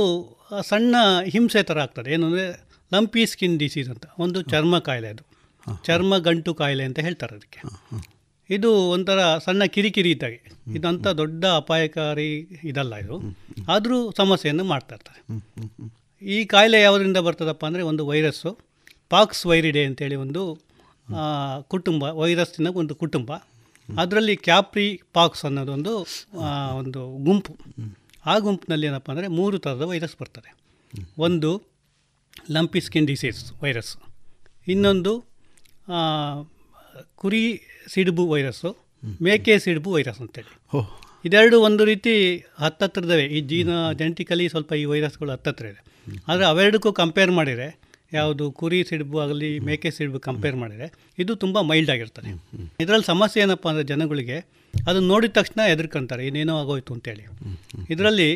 ಸಣ್ಣ ಹಿಂಸೆ ಥರ ಆಗ್ತದೆ. ಏನು ಅಂದರೆ ಲಂಪಿ ಸ್ಕಿನ್ ಡಿಸೀಸ್ ಅಂತ. ಒಂದು ಚರ್ಮ ಕಾಯಿಲೆ ಅದು. ಚರ್ಮ ಗಂಟು ಕಾಯಿಲೆ ಅಂತ ಹೇಳ್ತಾರೆ ಅದಕ್ಕೆ. ಇದು ಒಂಥರ ಸಣ್ಣ ಕಿರಿಕಿರಿ ಇದ್ದಾಗೆ. ಇದಂಥ ದೊಡ್ಡ ಅಪಾಯಕಾರಿ ಇದಲ್ಲ ಇದು. ಆದರೂ ಸಮಸ್ಯೆಯನ್ನು ಮಾಡ್ತಾ ಇರ್ತಾರೆ. ಈ ಕಾಯಿಲೆ ಯಾವುದರಿಂದ ಬರ್ತದಪ್ಪ ಅಂದರೆ ಒಂದು ವೈರಸ್ಸು. ಪಾಕ್ಸ್ ವೈರಿಡೆ ಅಂತೇಳಿ ಒಂದು ಕುಟುಂಬ, ವೈರಸ್ಸಿನ ಒಂದು ಕುಟುಂಬ. ಅದರಲ್ಲಿ ಕ್ಯಾಪ್ರಿ ಪಾಕ್ಸ್ ಅನ್ನೋದೊಂದು ಒಂದು ಗುಂಪು. ಆ ಗುಂಪಿನಲ್ಲಿ ಏನಪ್ಪ ಅಂದರೆ ಮೂರು ಥರದ ವೈರಸ್ ಬರ್ತದೆ. ಒಂದು ಲಂಪಿ ಸ್ಕಿನ್ ಡಿಸೀಸ್ ವೈರಸ್ ಇನ್ನೊಂದು ಕುರಿ ಸಿಡುಬು ವೈರಸ್ಸು ಮೇಕೆ ಸಿಡುಬು ವೈರಸ್ ಅಂತೇಳಿ. ಇದೆರಡು ಒಂದು ರೀತಿ ಹತ್ತತ್ರದವೇ. ಈ ಜೀನ ಜೆನೆಟಿಕಲಿ ಸ್ವಲ್ಪ ಈ ವೈರಸ್ಗಳು ಹತ್ತತ್ರ ಇದೆ. ಆದರೆ ಅವೆರಡಕ್ಕೂ ಕಂಪೇರ್ ಮಾಡಿದರೆ ಯಾವುದು ಕುರಿ ಸಿಡುಬು ಆಗಲಿ ಮೇಕೆ ಸಿಡುಬು ಕಂಪೇರ್ ಮಾಡಿದರೆ ಇದು ತುಂಬ ಮೈಲ್ಡ್ ಆಗಿರ್ತದೆ. ಇದರಲ್ಲಿ ಸಮಸ್ಯೆ ಏನಪ್ಪ ಅಂದರೆ ಜನಗಳಿಗೆ ಅದನ್ನು ನೋಡಿದ ತಕ್ಷಣ ಹೆದರ್ಕೊಂತಾರೆ ಇನ್ನೇನೋ ಆಗೋಯ್ತು ಅಂತೇಳಿ ಇದರಲ್ಲಿ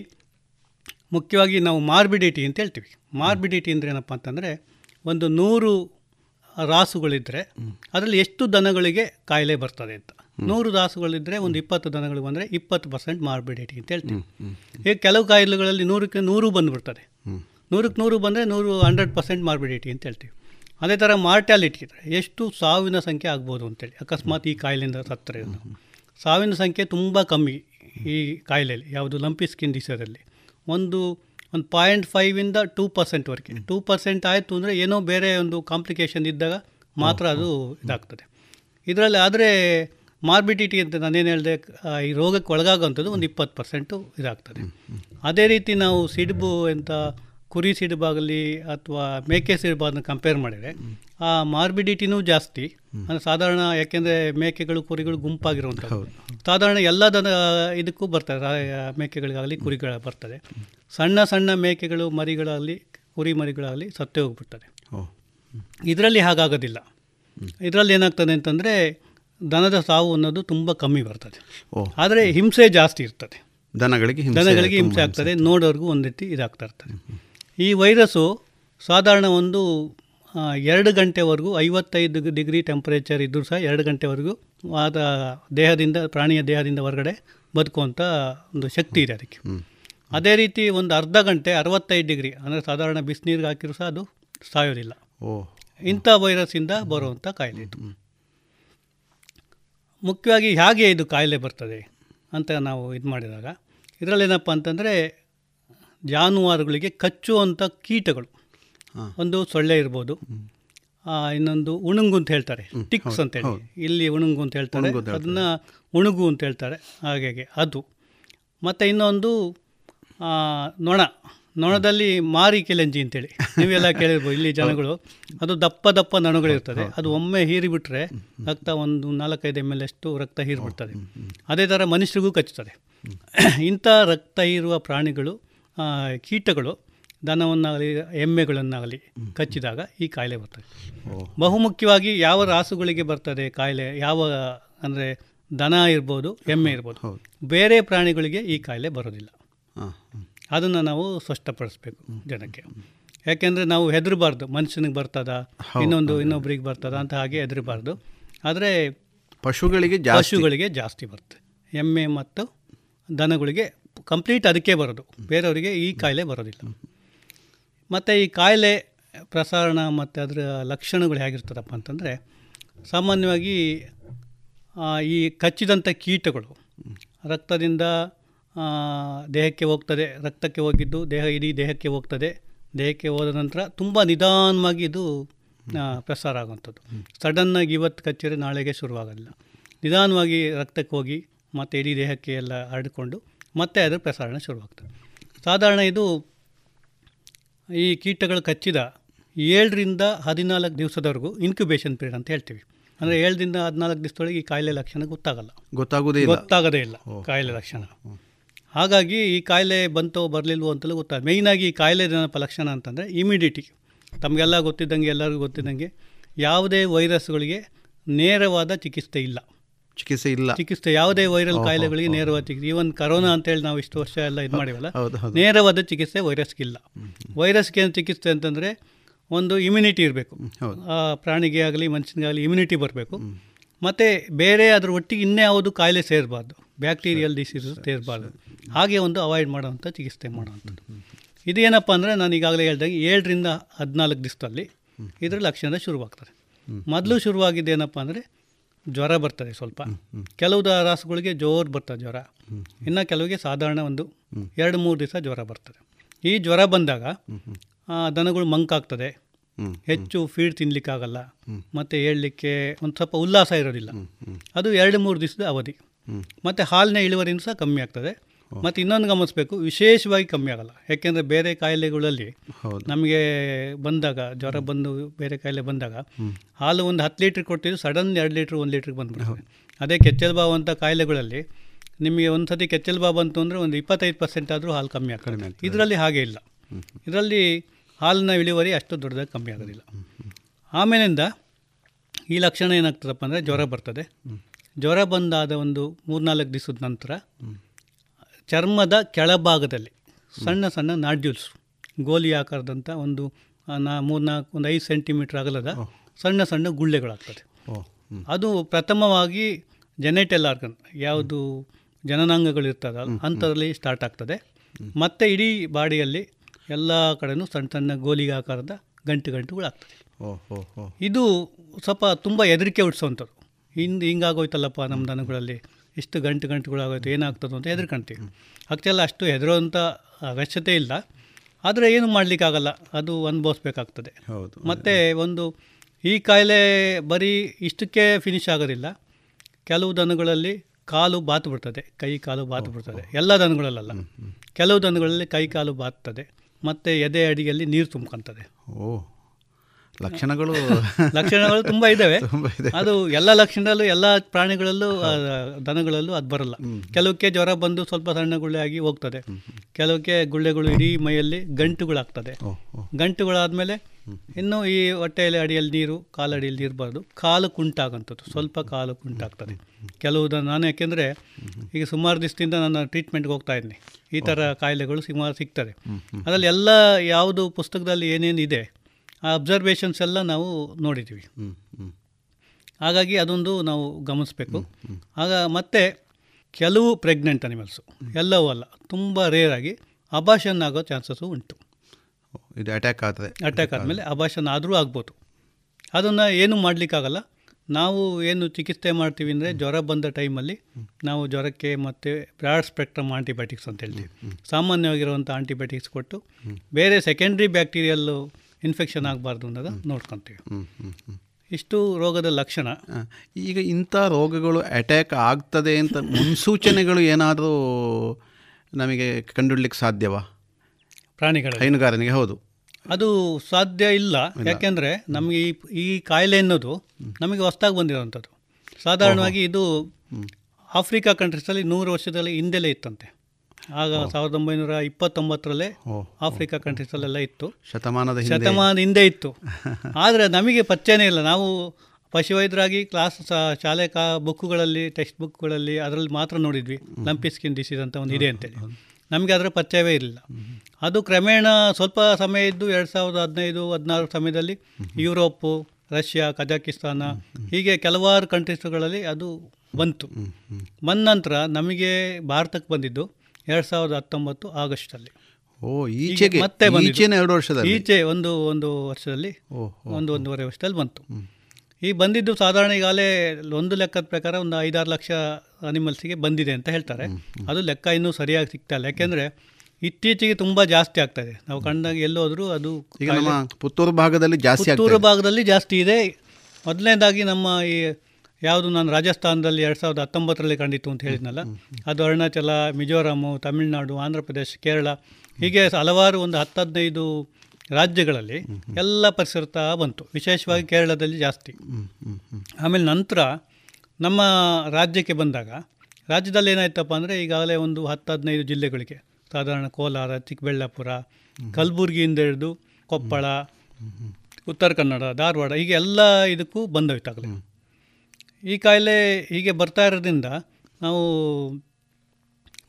ಮುಖ್ಯವಾಗಿ ನಾವು ಮಾರ್ಬಿಡಿಟಿ ಅಂತ ಹೇಳ್ತೀವಿ. ಮಾರ್ಬಿಡಿಟಿ ಅಂದರೆ ಏನಪ್ಪ ಅಂತಂದರೆ ಒಂದು ನೂರು ರಾಸುಗಳಿದ್ದರೆ ಅದರಲ್ಲಿ ಎಷ್ಟು ದನಗಳಿಗೆ ಕಾಯಿಲೆ ಬರ್ತದೆ ಅಂತ. ನೂರು ರಾಸುಗಳಿದ್ದರೆ ಒಂದು ಇಪ್ಪತ್ತು ದನಗಳು ಬಂದರೆ ಇಪ್ಪತ್ತು ಪರ್ಸೆಂಟ್ ಮಾರ್ಬಿಡಿಟಿ ಅಂತ ಹೇಳ್ತೀವಿ. ಈಗ ಕೆಲವು ಕಾಯಿಲೆಗಳಲ್ಲಿ ನೂರಕ್ಕೆ ನೂರು ಬಂದುಬಿಡ್ತದೆ. ನೂರಕ್ಕೆ ನೂರು ಬಂದರೆ ನೂರು ಹಂಡ್ರೆಡ್ ಪರ್ಸೆಂಟ್ ಮಾರ್ಬಿಡಿಟಿ ಅಂತ ಹೇಳ್ತೀವಿ. ಅದೇ ಥರ ಮಾರ್ಟ್ಯಾಲಿಟಿ ಇದ್ದರೆ ಎಷ್ಟು ಸಾವಿನ ಸಂಖ್ಯೆ ಆಗ್ಬೋದು ಅಂತೇಳಿ. ಅಕಸ್ಮಾತ್ ಈ ಕಾಯಿಲೆಯಿಂದ ಸತ್ತರೆ ಸಾವಿನ ಸಂಖ್ಯೆ ತುಂಬ ಕಮ್ಮಿ ಈ ಕಾಯಿಲೆಯಲ್ಲಿ ಯಾವುದು ಲಂಪಿ ಸ್ಕಿನ್ ಡಿಸೀಸಲ್ಲಿ ಒಂದು ಒಂದು ಪಾಯಿಂಟ್ ಫೈವಿಂದ ಟೂ ಪರ್ಸೆಂಟ್ವರೆಗೆ ಟೂ ಪರ್ಸೆಂಟ್ ಆಯಿತು ಅಂದರೆ ಏನೋ ಬೇರೆ ಒಂದು ಕಾಂಪ್ಲಿಕೇಶನ್ ಇದ್ದಾಗ ಮಾತ್ರ ಅದು ಇದಾಗ್ತದೆ. ಇದರಲ್ಲಿ ಆದರೆ ಮಾರ್ಬಿಡಿಟಿ ಅಂತ ನಾನೇನು ಹೇಳಿದೆ ಈ ರೋಗಕ್ಕೆ ಒಳಗಾಗುವಂಥದ್ದು ಒಂದು ಇಪ್ಪತ್ತು ಪರ್ಸೆಂಟು ಇದಾಗ್ತದೆ. ಅದೇ ರೀತಿ ನಾವು ಸಿಡುಬು ಅಂತ ಕುರಿ ಸಿಡುಬಾಗಲಿ ಅಥವಾ ಮೇಕೆ ಸಿಡುಬಾದನ್ನ ಕಂಪೇರ್ ಮಾಡಿದರೆ ಆ ಮಾರ್ಬಿಡಿಟಿನೂ ಜಾಸ್ತಿ. ಅಂದರೆ ಸಾಧಾರಣ ಯಾಕೆಂದರೆ ಮೇಕೆಗಳು ಕುರಿಗಳು ಗುಂಪಾಗಿರುವಂಥದ್ದು. ಸಾಧಾರಣ ಎಲ್ಲ ದನ ಇದಕ್ಕೂ ಬರ್ತದೆ. ಮೇಕೆಗಳಿಗಾಗಲಿ ಕುರಿಗಳ ಬರ್ತದೆ. ಸಣ್ಣ ಸಣ್ಣ ಮೇಕೆಗಳು ಮರಿಗಳಾಗಲಿ ಕುರಿ ಮರಿಗಳಾಗಲಿ ಸತ್ತೇ ಹೋಗ್ಬಿಡ್ತದೆ. ಇದರಲ್ಲಿ ಹಾಗಾಗೋದಿಲ್ಲ. ಇದರಲ್ಲಿ ಏನಾಗ್ತದೆ ಅಂತಂದರೆ ದನದ ಸಾವು ಅನ್ನೋದು ತುಂಬ ಕಮ್ಮಿ ಬರ್ತದೆ. ಆದರೆ ಹಿಂಸೆ ಜಾಸ್ತಿ ಇರ್ತದೆ. ದನಗಳಿಗೆ ದನಗಳಿಗೆ ಹಿಂಸೆ ಆಗ್ತದೆ. ನೋಡೋರ್ಗೂ ಒಂದು ರೀತಿ ಇದಾಗ್ತಾ ಇರ್ತದೆ. ಈ ವೈರಸ್ಸು ಸಾಧಾರಣ ಒಂದು ಎರಡು ಗಂಟೆವರೆಗೂ ಐವತ್ತೈದು ಡಿಗ್ರಿ ಟೆಂಪರೇಚರ್ ಇದ್ದರೂ ಸಹ ಎರಡು ಗಂಟೆವರೆಗೂ ಆದ ದೇಹದಿಂದ ಪ್ರಾಣಿಯ ದೇಹದಿಂದ ಹೊರಗಡೆ ಬದುಕುವಂಥ ಒಂದು ಶಕ್ತಿ ಇದೆ ಅದಕ್ಕೆ. ಅದೇ ರೀತಿ ಒಂದು ಅರ್ಧ ಗಂಟೆ ಅರವತ್ತೈದು ಡಿಗ್ರಿ ಅಂದರೆ ಸಾಧಾರಣ ಬಿಸಿನೀರಿಗೆ ಹಾಕಿರೂ ಸಹ ಅದು ಸಾಯೋದಿಲ್ಲ. ಓ ಇಂಥ ವೈರಸ್ಸಿಂದ ಬರುವಂಥ ಕಾಯಿಲೆ ಇದು. ಮುಖ್ಯವಾಗಿ ಹೇಗೆ ಇದು ಕಾಯಿಲೆ ಬರ್ತದೆ ಅಂತ ನಾವು ಇದು ಮಾಡಿದಾಗ ಇದರಲ್ಲಿ ಏನಪ್ಪ ಅಂತಂದರೆ ಜಾನುವಾರುಗಳಿಗೆ ಕಚ್ಚುವಂಥ ಕೀಟಗಳು. ಒಂದು ಸೊಳ್ಳೆ ಇರ್ಬೋದು. ಇನ್ನೊಂದು ಉಣುಂಗು ಅಂತ ಹೇಳ್ತಾರೆ. ಟಿಕ್ಸ್ ಅಂತೇಳಿ ಇಲ್ಲಿ ಉಣುಂಗು ಅಂತ ಹೇಳ್ತಾರೆ. ಅಂತ ಅದನ್ನು ಉಣುಗು ಅಂತ ಹೇಳ್ತಾರೆ. ಹಾಗೆ ಅದು. ಮತ್ತು ಇನ್ನೊಂದು ನೊಣ. ನೊಣದಲ್ಲಿ ಮಾರಿ ಕೆಲೆಂಜಿ ಅಂತೇಳಿ ನೀವೆಲ್ಲ ಕೇಳಿರ್ಬೋದು ಇಲ್ಲಿ ಜನಗಳು. ಅದು ದಪ್ಪ ದಪ್ಪ ನೊಣಗಳಿರ್ತದೆ. ಅದು ಒಮ್ಮೆ ಹೀರಿಬಿಟ್ರೆ ರಕ್ತ ಒಂದು ನಾಲ್ಕೈದು ಎಂ ಎಲ್ ಅಷ್ಟು ರಕ್ತ ಹೀರಿಬಿಡ್ತದೆ. ಅದೇ ಥರ ಮನುಷ್ಯರಿಗೂ ಕಚ್ಚುತ್ತದೆ. ಇಂಥ ರಕ್ತ ಹೀರುವ ಪ್ರಾಣಿಗಳು ಕೀಟಗಳು ದನವನ್ನಾಗಲಿ ಎಮ್ಮೆಗಳನ್ನಾಗಲಿ ಕಚ್ಚಿದಾಗ ಈ ಕಾಯಿಲೆ ಬರ್ತದೆ. ಬಹುಮುಖ್ಯವಾಗಿ ಯಾವ ರಾಸುಗಳಿಗೆ ಬರ್ತದೆ ಕಾಯಿಲೆ? ಯಾವ ಅಂದರೆ ದನ ಇರ್ಬೋದು ಎಮ್ಮೆ ಇರ್ಬೋದು. ಬೇರೆ ಪ್ರಾಣಿಗಳಿಗೆ ಈ ಕಾಯಿಲೆ ಬರೋದಿಲ್ಲ. ಅದನ್ನು ನಾವು ಸ್ಪಷ್ಟಪಡಿಸ್ಬೇಕು ಜನಕ್ಕೆ. ಯಾಕೆಂದರೆ ನಾವು ಹೆದರಬಾರ್ದು. ಮನುಷ್ಯನಿಗೆ ಬರ್ತದ? ಇನ್ನೊಂದು ಇನ್ನೊಬ್ರಿಗೆ ಬರ್ತದ ಅಂತ ಹಾಗೆ ಹೆದರಬಾರ್ದು. ಆದರೆ ಪಶುಗಳಿಗೆ. ಪಶುಗಳಿಗೆ ಜಾಸ್ತಿ ಬರ್ತದೆ. ಎಮ್ಮೆ ಮತ್ತು ದನಗಳಿಗೆ ಕಂಪ್ಲೀಟ್ ಅದಕ್ಕೆ ಬರೋದು. ಬೇರೆಯವರಿಗೆ ಈ ಕಾಯಿಲೆ ಬರೋದಿಲ್ಲ. ಮತ್ತು ಈ ಕಾಯಿಲೆ ಪ್ರಸಾರಣ ಮತ್ತು ಅದರ ಲಕ್ಷಣಗಳು ಹೇಗಿರ್ತದಪ್ಪ ಅಂತಂದರೆ, ಸಾಮಾನ್ಯವಾಗಿ ಈ ಕಚ್ಚಿದಂಥ ಕೀಟಗಳು, ರಕ್ತದಿಂದ ದೇಹಕ್ಕೆ ಹೋಗ್ತದೆ, ರಕ್ತಕ್ಕೆ ಹೋಗಿದ್ದು, ದೇಹ ಇಡೀ ದೇಹಕ್ಕೆ ಹೋಗ್ತದೆ, ದೇಹಕ್ಕೆ ಹೋದ ನಂತರ ತುಂಬ ನಿಧಾನವಾಗಿ ಇದು ಪ್ರಸಾರ ಆಗುವಂಥದ್ದು. ಸಡನ್ನಾಗಿ ಇವತ್ತು ಕಚ್ಚಿದ್ರೆ ನಾಳೆಗೆ ಶುರುವಾಗಲ್ಲ ನಿಧಾನವಾಗಿ ರಕ್ತಕ್ಕೆ ಹೋಗಿ ಮತ್ತು ಇಡೀ ದೇಹಕ್ಕೆ ಎಲ್ಲ ಹರಡಿಕೊಂಡು ಮತ್ತೆ ಅದರ ಪ್ರಸಾರಣ ಶುರುವಾಗ್ತದೆ. ಸಾಧಾರಣ ಇದು ಈ ಕೀಟಗಳು ಕಚ್ಚಿದ ಏಳರಿಂದ ಹದಿನಾಲ್ಕು ದಿವಸದವರೆಗೂ ಇನ್ಕ್ಯುಬೇಷನ್ ಪೀರಿಯಡ್ ಅಂತ ಹೇಳ್ತೀವಿ. ಅಂದರೆ ಏಳರಿಂದ ಹದಿನಾಲ್ಕು ದಿವಸದೊಳಗೆ ಈ ಕಾಯಿಲೆ ಲಕ್ಷಣ ಗೊತ್ತಾಗಲ್ಲ. ಗೊತ್ತಾಗೋದೇ ಗೊತ್ತಾಗೋದೇ ಇಲ್ಲ ಕಾಯಿಲೆ ಲಕ್ಷಣ. ಹಾಗಾಗಿ ಈ ಕಾಯಿಲೆ ಬಂತೋ ಬರಲಿಲ್ವೋ ಅಂತಲೂ ಗೊತ್ತಾಗ ಮೇಯ್ನಾಗಿ ಈ ಕಾಯಿಲೆ ಏನಪ್ಪ ಲಕ್ಷಣ ಅಂತಂದರೆ ಇಮಿಡಿಟಿ ತಮಗೆಲ್ಲ ಗೊತ್ತಿದ್ದಂಗೆ ಎಲ್ಲರಿಗೂ ಗೊತ್ತಿದ್ದಂಗೆ ಯಾವುದೇ ವೈರಸ್ಗಳಿಗೆ ನೇರವಾದ ಚಿಕಿತ್ಸೆ ಇಲ್ಲ. ಚಿಕಿತ್ಸೆ ಇಲ್ಲ. ಚಿಕಿತ್ಸೆ ಯಾವುದೇ ವೈರಲ್ ಕಾಯಿಲೆಗಳಿಗೆ. ನೇರವಾದ ಚಿಕಿತ್ಸೆ. ಈವನ್ ಕರೋನಾ ಅಂತೇಳಿ ನಾವು ಇಷ್ಟು ವರ್ಷ ಎಲ್ಲ ಇದು ಮಾಡಿವಲ್ಲ. ನೇರವಾದ ಚಿಕಿತ್ಸೆ ವೈರಸ್ಗಿಲ್ಲ ವೈರಸ್ಗೆ ಏನು ಚಿಕಿತ್ಸೆ ಅಂತಂದರೆ ಒಂದು ಇಮ್ಯುನಿಟಿ ಇರಬೇಕು. ಆ ಪ್ರಾಣಿಗೆ ಆಗಲಿ ಮನುಷ್ಯನಿಗಾಗಲಿ ಇಮ್ಯುನಿಟಿ ಬರಬೇಕು. ಮತ್ತು ಬೇರೆ ಅದ್ರ ಒಟ್ಟಿಗೆ ಇನ್ನೇ ಯಾವುದು ಕಾಯಿಲೆ ಸೇರಬಾರ್ದು. Bacterial disease ಸೇರಬಾರ್ದು. ಹಾಗೆ ಒಂದು ಅವಾಯ್ಡ್ ಮಾಡೋವಂಥ ಚಿಕಿತ್ಸೆ ಮಾಡೋವಂಥದ್ದು. ಇದೇನಪ್ಪ ಅಂದರೆ ನಾನು ಈಗಾಗಲೇ ಹೇಳ್ದಂಗೆ ಏಳರಿಂದ ಹದಿನಾಲ್ಕು ದಿವಸದಲ್ಲಿ ಇದರ ಲಕ್ಷಣ ಶುರುವಾಗ್ತದೆ. ಮೊದಲು ಶುರುವಾಗಿದ್ದೇನಪ್ಪ ಅಂದರೆ ಜ್ವರ ಬರ್ತದೆ ಸ್ವಲ್ಪ. ಕೆಲವು ರಾಸುಗಳಿಗೆ ಜೋರು ಬರ್ತದೆ ಜ್ವರ. ಇನ್ನು ಕೆಲವಿಗೆ ಸಾಧಾರಣ ಒಂದು ಎರಡು ಮೂರು ದಿವಸ ಜ್ವರ ಬರ್ತದೆ. ಈ ಜ್ವರ ಬಂದಾಗ ದನಗಳು ಮಂಕಾಗ್ತದೆ ಹೆಚ್ಚು ಫೀಡ್ ತಿನ್ನಲಿಕ್ಕಾಗಲ್ಲ ಮತ್ತು ಹೇಳಲಿಕ್ಕೆ ಒಂದು ಸ್ವಲ್ಪ ಉಲ್ಲಾಸ ಇರೋದಿಲ್ಲ. ಅದು ಎರಡು ಮೂರು ದಿವಸದ ಅವಧಿ. ಮತ್ತು ಹಾಲಿನ ಇಳುವರಿನೂ ಸಹ ಕಮ್ಮಿ ಆಗ್ತದೆ. ಮತ್ತು ಇನ್ನೊಂದು ಗಮನಿಸಬೇಕು ವಿಶೇಷವಾಗಿ ಕಮ್ಮಿ ಆಗಲ್ಲ. ಯಾಕೆಂದರೆ ಬೇರೆ ಕಾಯಿಲೆಗಳಲ್ಲಿ ನಮಗೆ ಬಂದಾಗ ಜ್ವರ ಬಂದು ಬೇರೆ ಕಾಯಿಲೆ ಬಂದಾಗ ಹಾಲು ಒಂದು ಹತ್ತು ಲೀಟ್ರ್ ಕೊಟ್ಟಿದ್ರು ಸಡನ್ ಎರಡು ಲೀಟ್ರ್ ಒಂದು ಲೀಟ್ರ್ ಬಂದ್ಬಿಡ್ತದೆ ಅದೇ ಕೆಚ್ಚಲ್ ಬಾವು ಅಂತ ಕಾಯಿಲೆಗಳಲ್ಲಿ ನಿಮಗೆ ಒಂದು ಸತಿ ಕೆಚ್ಚಲ್ ಬಾವು ಬಂತು ಅಂದರೆ ಒಂದು ಇಪ್ಪತ್ತೈದು ಪರ್ಸೆಂಟ್ ಆದರೂ ಹಾಲು ಕಮ್ಮಿ ಆಗ್ತದೆ. ಇದರಲ್ಲಿ ಹಾಗೆ ಇಲ್ಲ. ಇದರಲ್ಲಿ ಹಾಲಿನ ಇಳುವರಿ ಅಷ್ಟು ದೊಡ್ಡದಾಗಿ ಕಮ್ಮಿ ಆಗೋದಿಲ್ಲ. ಆಮೇಲಿಂದ ಈ ಲಕ್ಷಣ ಏನಾಗ್ತದಪ್ಪ ಅಂದರೆ ಜ್ವರ ಬರ್ತದೆ. ಜ್ವರ ಬಂದಾದ ಒಂದು ಮೂರ್ನಾಲ್ಕು ದಿವಸದ ನಂತರ ಚರ್ಮದ ಕೆಳಭಾಗದಲ್ಲಿ ಸಣ್ಣ ಸಣ್ಣ ನಾಡ್ಯೂಲ್ಸ್ ಗೋಲಿ ಆಕಾರದಂಥ ಒಂದು ನಾ ಮೂರ್ನಾಲ್ಕು ಒಂದು ಐದು ಸೆಂಟಿಮೀಟ್ರ್ ಅಗಲದ ಸಣ್ಣ ಸಣ್ಣ ಗುಳ್ಳೆಗಳಾಗ್ತದೆ. ಅದು ಪ್ರಥಮವಾಗಿ ಜೆನೆಟಲ್ ಆರ್ಗನ್ ಯಾವುದು ಜನನಾಂಗಗಳು ಇರ್ತದಲ್ಲ ಅಂಥದ್ರಲ್ಲಿ ಸ್ಟಾರ್ಟ್ ಆಗ್ತದೆ. ಮತ್ತು ಇಡೀ ಬಾಡಿಯಲ್ಲಿ ಎಲ್ಲ ಕಡೆನೂ ಸಣ್ಣ ಸಣ್ಣ ಗೋಲಿಗೆ ಆಕಾರದ ಗಂಟು ಗಂಟುಗಳಾಗ್ತದೆ. ಇದು ಸ್ವಲ್ಪ ತುಂಬ ಹೆದರಿಕೆ ಹುಟ್ಟಿಸೋವಂಥದ್ದು. ಹಿಂದೆ ಹಿಂಗಾಗೋಯ್ತಲ್ಲಪ್ಪ ನಮ್ಮ ದನಗಳಲ್ಲಿ ಇಷ್ಟು ಗಂಟು ಗಂಟುಗಳಾಗೋಯ್ತು ಏನಾಗ್ತದೆ ಅಂತ ಹೆದರ್ಕೊಂತೀವಿ. ಆಕ್ಚುಲಿ ಅಷ್ಟು ಹೆದರೋಂಥ ಅವಶ್ಯತೆ ಇಲ್ಲ. ಆದರೆ ಏನು ಮಾಡಲಿಕ್ಕಾಗಲ್ಲ ಅದು ಅನುಭವಿಸ್ಬೇಕಾಗ್ತದೆ. ಹೌದು ಮತ್ತು ಒಂದು ಈ ಕಾಯಿಲೆ ಬರೀ ಇಷ್ಟಕ್ಕೆ ಫಿನಿಶ್ ಆಗೋದಿಲ್ಲ. ಕೆಲವು ದನಗಳಲ್ಲಿ ಕಾಲು ಬಾತು ಬಿಡ್ತದೆ ಕೈ ಕಾಲು ಬಾತು ಬಿಡ್ತದೆ ಎಲ್ಲ ದನಗಳಲ್ಲ ಕೆಲವು ದನಗಳಲ್ಲಿ ಕೈ ಕಾಲು ಬಾತ್ತದೆ ಮತ್ತು ಎದೆ ಅಡಿಯಲ್ಲಿ ನೀರು ತುಂಬ್ಕೊಂತದೆ. ಓ ಲಕ್ಷಣಗಳು ಲಕ್ಷಣಗಳು ತುಂಬ ಇದ್ದಾವೆ ಅದು ಎಲ್ಲ ಲಕ್ಷಣದಲ್ಲೂ ಎಲ್ಲ ಪ್ರಾಣಿಗಳಲ್ಲೂ ದನಗಳಲ್ಲೂ ಅದು ಬರಲ್ಲ. ಕೆಲವಕ್ಕೆ ಜ್ವರ ಬಂದು ಸ್ವಲ್ಪ ಸಣ್ಣ ಗುಳ್ಳೆ ಆಗಿ ಹೋಗ್ತದೆ. ಕೆಲವಕ್ಕೆ ಗುಳ್ಳೆಗಳು ಇಡೀ ಮೈಯಲ್ಲಿ ಗಂಟುಗಳಾಗ್ತದೆ. ಗಂಟುಗಳಾದ್ಮೇಲೆ ಇನ್ನು ಈ ಹೊಟ್ಟೆಯಲ್ಲಿ ಅಡಿಯಲ್ಲಿ ನೀರು ಕಾಲಡಿಯಲ್ಲಿ ಬರೋದು. ಕಾಲು ಕುಂಟಾಗಂಥದ್ದು. ಸ್ವಲ್ಪ ಕಾಲು ಕುಂಟಾಗ್ತದೆ. ಕೆಲವು ನಾನು ಯಾಕೆಂದರೆ ಈಗ ಸುಮಾರು ದಿವಸದಿಂದ ನಾನು ಟ್ರೀಟ್ಮೆಂಟ್ಗೆ ಹೋಗ್ತಾ ಇದ್ದೀನಿ. ಈ ಥರ ಕಾಯಿಲೆಗಳು ಸುಮಾರು ಸಿಗ್ತದೆ. ಅದರಲ್ಲಿ ಎಲ್ಲ ಯಾವುದು ಪುಸ್ತಕದಲ್ಲಿ ಏನೇನು ಇದೆ ಆ ಅಬ್ಸರ್ವೇಷನ್ಸ್ ಎಲ್ಲ ನಾವು ನೋಡಿದ್ದೀವಿ. ಹಾಗಾಗಿ ಅದೊಂದು ನಾವು ಗಮನಿಸಬೇಕು. ಆಗ ಮತ್ತೆ ಕೆಲವು ಪ್ರೆಗ್ನೆಂಟ್ ಅನಿಮಲ್ಸು ಎಲ್ಲವೂ ಅಲ್ಲ ತುಂಬ ರೇರಾಗಿ ಅಭಾಷನ್ ಅಬಾಷನ್ ಆಗೋ ಚಾನ್ಸಸ್ಸು ಉಂಟು. ಇದು ಅಟ್ಯಾಕ್ ಆದರೆ. ಅಟ್ಯಾಕ್ ಆದಮೇಲೆ ಅಭಾಷನ್ ಆದರೂ ಆಗ್ಬೋದು. ಅದನ್ನು ಏನು ಮಾಡಲಿಕ್ಕಾಗಲ್ಲ. ನಾವು ಏನು ಚಿಕಿತ್ಸೆ ಮಾಡ್ತೀವಿ ಅಂದರೆ ಜ್ವರ ಬಂದ ಟೈಮಲ್ಲಿ ನಾವು ಜ್ವರಕ್ಕೆ ಮತ್ತು ಬ್ರಾಡ್ ಸ್ಪೆಕ್ಟ್ರಮ್ ಆಂಟಿಬಯೋಟಿಕ್ಸ್ ಅಂತ ಹೇಳ್ತೀವಿ. ಸಾಮಾನ್ಯವಾಗಿರುವಂಥ ಆಂಟಿಬಯೋಟಿಕ್ಸ್ ಕೊಟ್ಟು ಬೇರೆ ಸೆಕೆಂಡ್ರಿ ಬ್ಯಾಕ್ಟೀರಿಯಲ್ಲು ಇನ್ಫೆಕ್ಷನ್ ಆಗಬಾರ್ದು ಅನ್ನೋದು ನೋಡ್ಕೊತೀವಿ. ಇಷ್ಟು ರೋಗದ ಲಕ್ಷಣ. ಈಗ ಇಂಥ ರೋಗಗಳು ಅಟ್ಯಾಕ್ ಆಗ್ತದೆ ಅಂತ ಮುನ್ಸೂಚನೆಗಳು ಏನಾದರೂ ನಮಗೆ ಕಂಡುಹಿಡ್ಲಿಕ್ಕೆ ಸಾಧ್ಯವಾ? ಪ್ರಾಣಿಗಳ ಹೈನುಗಾರನಿಗೆ ಹೌದು. ಅದು ಸಾಧ್ಯ ಇಲ್ಲ. ಯಾಕೆಂದರೆ ನಮಗೆ ಈ ಈ ಕಾಯಿಲೆ ಅನ್ನೋದು ನಮಗೆ ಹೊಸ್ದಾಗಿ ಬಂದಿರೋವಂಥದ್ದು ಸಾಧಾರಣವಾಗಿ ಇದು ಆಫ್ರಿಕಾ ಕಂಟ್ರೀಸಲ್ಲಿ ನೂರು ವರ್ಷದಲ್ಲಿ ಹಿಂದೆಲೇ ಇತ್ತಂತೆ. ಆಗ ಸಾವಿರದ ಒಂಬೈನೂರ ಇಪ್ಪತ್ತೊಂಬತ್ತರಲ್ಲೇ ಆಫ್ರಿಕಾ ಕಂಟ್ರೀಸಲ್ಲೆಲ್ಲ ಇತ್ತು. ಶತಮಾನದ. ಶತಮಾನದ ಹಿಂದೆ ಇತ್ತು. ಆದರೆ ನಮಗೆ ಪರಿಚಯನೇ ಇಲ್ಲ. ನಾವು ಪಶುವೈದ್ಯರಾಗಿ ಕ್ಲಾಸ್ ಶಾಲೆ ಕಾ ಬುಕ್ಗಳಲ್ಲಿ ಟೆಕ್ಸ್ಟ್ ಬುಕ್ಗಳಲ್ಲಿ ಅದರಲ್ಲಿ ಮಾತ್ರ ನೋಡಿದ್ವಿ. ಲಂಪಿ ಸ್ಕಿನ್ ಡಿಸೀಸ್ ಅಂತ ಒಂದು ಇದೆ ಅಂತೇಳಿ. ನಮಗೆ ಅದರ ಪರಿಚಯವೇ ಇರಲಿಲ್ಲ. ಅದು ಕ್ರಮೇಣ ಸ್ವಲ್ಪ ಸಮಯ ಇದ್ದು ಎರಡು ಸಾವಿರದ ಹದಿನೈದು ಹದಿನಾರು ಸಮಯದಲ್ಲಿ ಯುರೋಪು ರಷ್ಯಾ ಕಜಾಕಿಸ್ತಾನ ಹೀಗೆ ಕೆಲವಾರು ಕಂಟ್ರೀಸ್ಗಳಲ್ಲಿ ಅದು ಬಂತು. ಬಂದ ನಂತರ ನಮಗೆ ಭಾರತಕ್ಕೆ ಬಂದಿದ್ದು. ಎರಡು ಸಾವಿರದ ಹತ್ತೊಂಬತ್ತು ಆಗಸ್ಟಲ್ಲಿ. ಓ ಈಚೆಗೆ ಮತ್ತೆ ಈಚೆನ ಎರಡು ವರ್ಷದಲ್ಲಿ? ಈಚೆ ಒಂದು ಒಂದು ವರ್ಷದಲ್ಲಿ ಓ, ಒಂದು ಒಂದೂವರೆ ವರ್ಷದಲ್ಲಿ ಬಂತು. ಈ ಬಂದಿದ್ದು ಸಾಧಾರಣ ಈಗಾಗಲೇ ಒಂದು ಲೆಕ್ಕದ ಪ್ರಕಾರ ಒಂದು ಐದಾರು ಲಕ್ಷ ಅನಿಮಲ್ಸಿಗೆ ಬಂದಿದೆ ಅಂತ ಹೇಳ್ತಾರೆ. ಅದು ಲೆಕ್ಕ ಇನ್ನೂ ಸರಿಯಾಗಿ ಸಿಗ್ತಾ ಇಲ್ಲ. ಯಾಕೆಂದರೆ ಇತ್ತೀಚೆಗೆ ತುಂಬ ಜಾಸ್ತಿ ಆಗ್ತದೆ ನಾವು ಕಂಡಾಗ ಎಲ್ಲೋದ್ರೂ ಅದು ಪುತ್ತೂರು ಭಾಗದಲ್ಲಿ ಜಾಸ್ತಿ ಪುತ್ತೂರು ಭಾಗದಲ್ಲಿ ಜಾಸ್ತಿ ಇದೆ. ಮೊದಲನೇದಾಗಿ ನಮ್ಮ ಈ ಯಾವುದು ನಾನು ರಾಜಸ್ಥಾನದಲ್ಲಿ ಎರಡು ಸಾವಿರದ ಹತ್ತೊಂಬತ್ತರಲ್ಲಿ ಕಂಡಿತ್ತು ಅಂತ ಹೇಳಿದ್ನಲ್ಲ ಅದು ಅರುಣಾಚಲ ಮಿಜೋರಾಮು ತಮಿಳುನಾಡು ಆಂಧ್ರ ಪ್ರದೇಶ ಕೇರಳ ಹೀಗೆ ಹಲವಾರು ಒಂದು ಹತ್ತು ಹದಿನೈದು ರಾಜ್ಯಗಳಲ್ಲಿ ಎಲ್ಲ ಪರಿಸರ್ತಾ ಬಂತು. ವಿಶೇಷವಾಗಿ ಕೇರಳದಲ್ಲಿ ಜಾಸ್ತಿ. ಆಮೇಲೆ ನಂತರ ನಮ್ಮ ರಾಜ್ಯಕ್ಕೆ ಬಂದಾಗ ರಾಜ್ಯದಲ್ಲಿ ಏನಾಯ್ತಪ್ಪ ಅಂದರೆ ಈಗಾಗಲೇ ಒಂದು ಹತ್ತು ಹದಿನೈದು ಜಿಲ್ಲೆಗಳಿಗೆ ಸಾಧಾರಣ ಕೋಲಾರ ಚಿಕ್ಕಬಳ್ಳಾಪುರ ಕಲಬುರಗಿಯಿಂದ ಹಿಡಿದು ಕೊಪ್ಪಳ ಉತ್ತರ ಕನ್ನಡ ಧಾರವಾಡ ಹೀಗೆ ಎಲ್ಲ ಇದಕ್ಕೂ ಬಂದೋಯ್ತಾಗಲೇ ಈ ಕಾಯಿಲೆ ಹೀಗೆ ಬರ್ತಾ ಇರೋದ್ರಿಂದ ನಾವು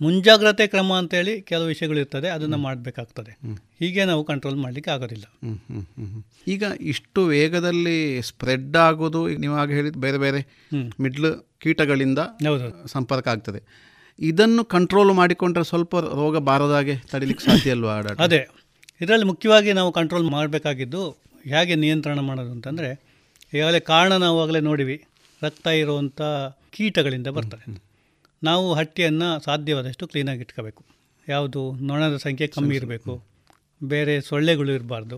ಮುಂಜಾಗ್ರತೆ ಕ್ರಮ ಅಂತೇಳಿ ಕೆಲವು ವಿಷಯಗಳಿರ್ತದೆ ಅದನ್ನು ಮಾಡಬೇಕಾಗ್ತದೆ. ಹೀಗೆ ನಾವು ಕಂಟ್ರೋಲ್ ಮಾಡಲಿಕ್ಕೆ ಆಗೋದಿಲ್ಲ. ಈಗ ಇಷ್ಟು ವೇಗದಲ್ಲಿ ಸ್ಪ್ರೆಡ್ ಆಗೋದು ನೀವಾಗ ಹೇಳಿದ ಬೇರೆ ಬೇರೆ ಮಿಡ್ಲ್ ಕೀಟಗಳಿಂದ ಸಂಪರ್ಕ ಆಗ್ತದೆ. ಇದನ್ನು ಕಂಟ್ರೋಲ್ ಮಾಡಿಕೊಂಡ್ರೆ ಸ್ವಲ್ಪ ರೋಗ ಬಾರದಾಗೆ ತಡಿಲಿಕ್ಕೆ ಸಾಧ್ಯ ಅಲ್ವಾ? ಅದೇ. ಇದರಲ್ಲಿ ಮುಖ್ಯವಾಗಿ ನಾವು ಕಂಟ್ರೋಲ್ ಮಾಡಬೇಕಾಗಿದ್ದು ಹೇಗೆ ನಿಯಂತ್ರಣ ಮಾಡೋದು ಅಂತಂದರೆ ಈಗಾಗಲೇ ಕಾರಣ ನಾವು ಆಗಲೇ ನೋಡಿವಿ. ರಕ್ತ ಇರುವಂಥ ಕೀಟಗಳಿಂದ ಬರ್ತದೆ. ನಾವು ಹಟ್ಟಿಯನ್ನು ಸಾಧ್ಯವಾದಷ್ಟು ಕ್ಲೀನಾಗಿ ಇಟ್ಕೋಬೇಕು. ಯಾವುದು ನೊಣದ ಸಂಖ್ಯೆ ಕಮ್ಮಿ ಇರಬೇಕು. ಬೇರೆ ಸೊಳ್ಳೆಗಳು ಇರಬಾರ್ದು.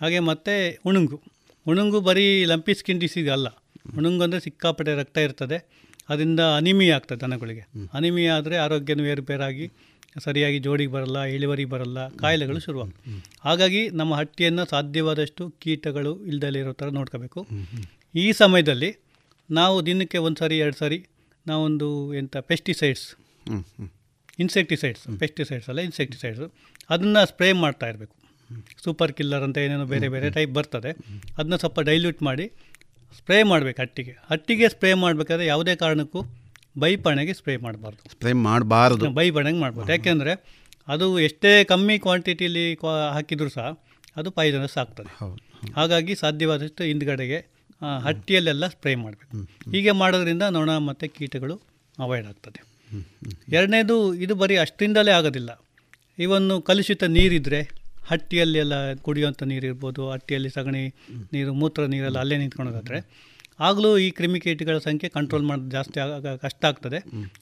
ಹಾಗೆ ಮತ್ತು ಉಣುಂಗು ಉಣುಂಗು ಬರೀ ಲಂಪಿ ಸ್ಕಿನ್ ಡಿಸೀಸ್ ಅಲ್ಲ. ಉಣುಂಗು ಅಂದರೆ ಸಿಕ್ಕಾಪಟ್ಟೆ ರಕ್ತ ಇರ್ತದೆ. ಅದರಿಂದ ಅನಿಮಿಯಾ ಆಗ್ತದೆ ದನಗಳಿಗೆ. ಅನಿಮಿಯ ಆದರೆ ಆರೋಗ್ಯನೂ ಏರುಪೇರಾಗಿ ಸರಿಯಾಗಿ ಜೋಡಿಗೆ ಬರಲ್ಲ ಇಳುವರಿ ಬರಲ್ಲ ಕಾಯಿಲೆಗಳು ಶುರುವಾಗ್ತವೆ ಹಾಗಾಗಿ ನಮ್ಮ ಹಟ್ಟಿಯನ್ನು ಸಾಧ್ಯವಾದಷ್ಟು ಕೀಟಗಳು ಇಲ್ದಲ್ಲಿರೋ ಥರ ನೋಡ್ಕೋಬೇಕು. ಈ ಸಮಯದಲ್ಲಿ ನಾವು ದಿನಕ್ಕೆ ಒಂದು ಸಾರಿ ಎರಡು ಸಾರಿ ನಾವೊಂದು ಎಂಥ ಪೆಸ್ಟಿಸೈಡ್ಸ್. ಇನ್ಸೆಕ್ಟಿಸೈಡ್ಸ್ ಪೆಸ್ಟಿಸೈಡ್ಸ್ ಅಲ್ಲ ಇನ್ಸೆಕ್ಟಿಸೈಡ್ಸು ಅದನ್ನು ಸ್ಪ್ರೇ ಮಾಡ್ತಾ ಇರಬೇಕು. ಸೂಪರ್ ಕಿಲ್ಲರ್ ಅಂತ ಏನೇನೋ ಬೇರೆ ಬೇರೆ ಟೈಪ್ ಬರ್ತದೆ. ಅದನ್ನ ಸ್ವಲ್ಪ ಡೈಲ್ಯೂಟ್ ಮಾಡಿ ಸ್ಪ್ರೇ ಮಾಡಬೇಕು ಹಟ್ಟಿಗೆ. ಹಟ್ಟಿಗೆ ಸ್ಪ್ರೇ ಮಾಡಬೇಕಾದ್ರೆ ಯಾವುದೇ ಕಾರಣಕ್ಕೂ ಬೈಪಣೆಗೆ ಸ್ಪ್ರೇ ಮಾಡಬಾರ್ದು. ಸ್ಪ್ರೇ ಮಾಡಬಾರ್ದು. ಬೈ ಬಣಂಗೆ ಮಾಡ್ಬೋದು. ಯಾಕೆಂದರೆ ಅದು ಎಷ್ಟೇ ಕಮ್ಮಿ ಕ್ವಾಂಟಿಟಿಲಿ ಕ್ವಾ ಹಾಕಿದರೂ ಸಹ ಅದು ಪಾಯ್ಸನಸ್ ಆಗ್ತದೆ. ಹಾಗಾಗಿ ಸಾಧ್ಯವಾದಷ್ಟು ಹಿಂದ್ಗಡೆಗೆ ಹಟ್ಟಿಯಲ್ಲೆಲ್ಲ ಸ್ಪ್ರೇ ಮಾಡಬೇಕು. ಹೀಗೆ ಮಾಡೋದ್ರಿಂದ ನೊಣ ಮತ್ತು ಕೀಟಗಳು ಅವಾಯ್ಡ್ ಆಗ್ತದೆ. ಎರಡನೇದು ಇದು ಬರೀ ಅಷ್ಟರಿಂದಲೇ ಆಗೋದಿಲ್ಲ. ಇವನ್ನು ಕಲುಷಿತ ನೀರಿದ್ದರೆ ಹಟ್ಟಿಯಲ್ಲಿ ಎಲ್ಲ ಕುಡಿಯುವಂಥ ನೀರು ಇರ್ಬೋದು ಹಟ್ಟಿಯಲ್ಲಿ ಸಗಣಿ ನೀರು ಮೂತ್ರ ನೀರೆಲ್ಲ ಅಲ್ಲೇ ನಿಂತ್ಕೊಳ್ಳೋದಾದರೆ ಆಗಲೂ ಈ ಕ್ರಿಮಿಕೀಟಗಳ ಸಂಖ್ಯೆ ಕಂಟ್ರೋಲ್ ಮಾಡೋದು ಜಾಸ್ತಿ ಆಗ ಕಷ್ಟ ಆಗ್ತದೆ.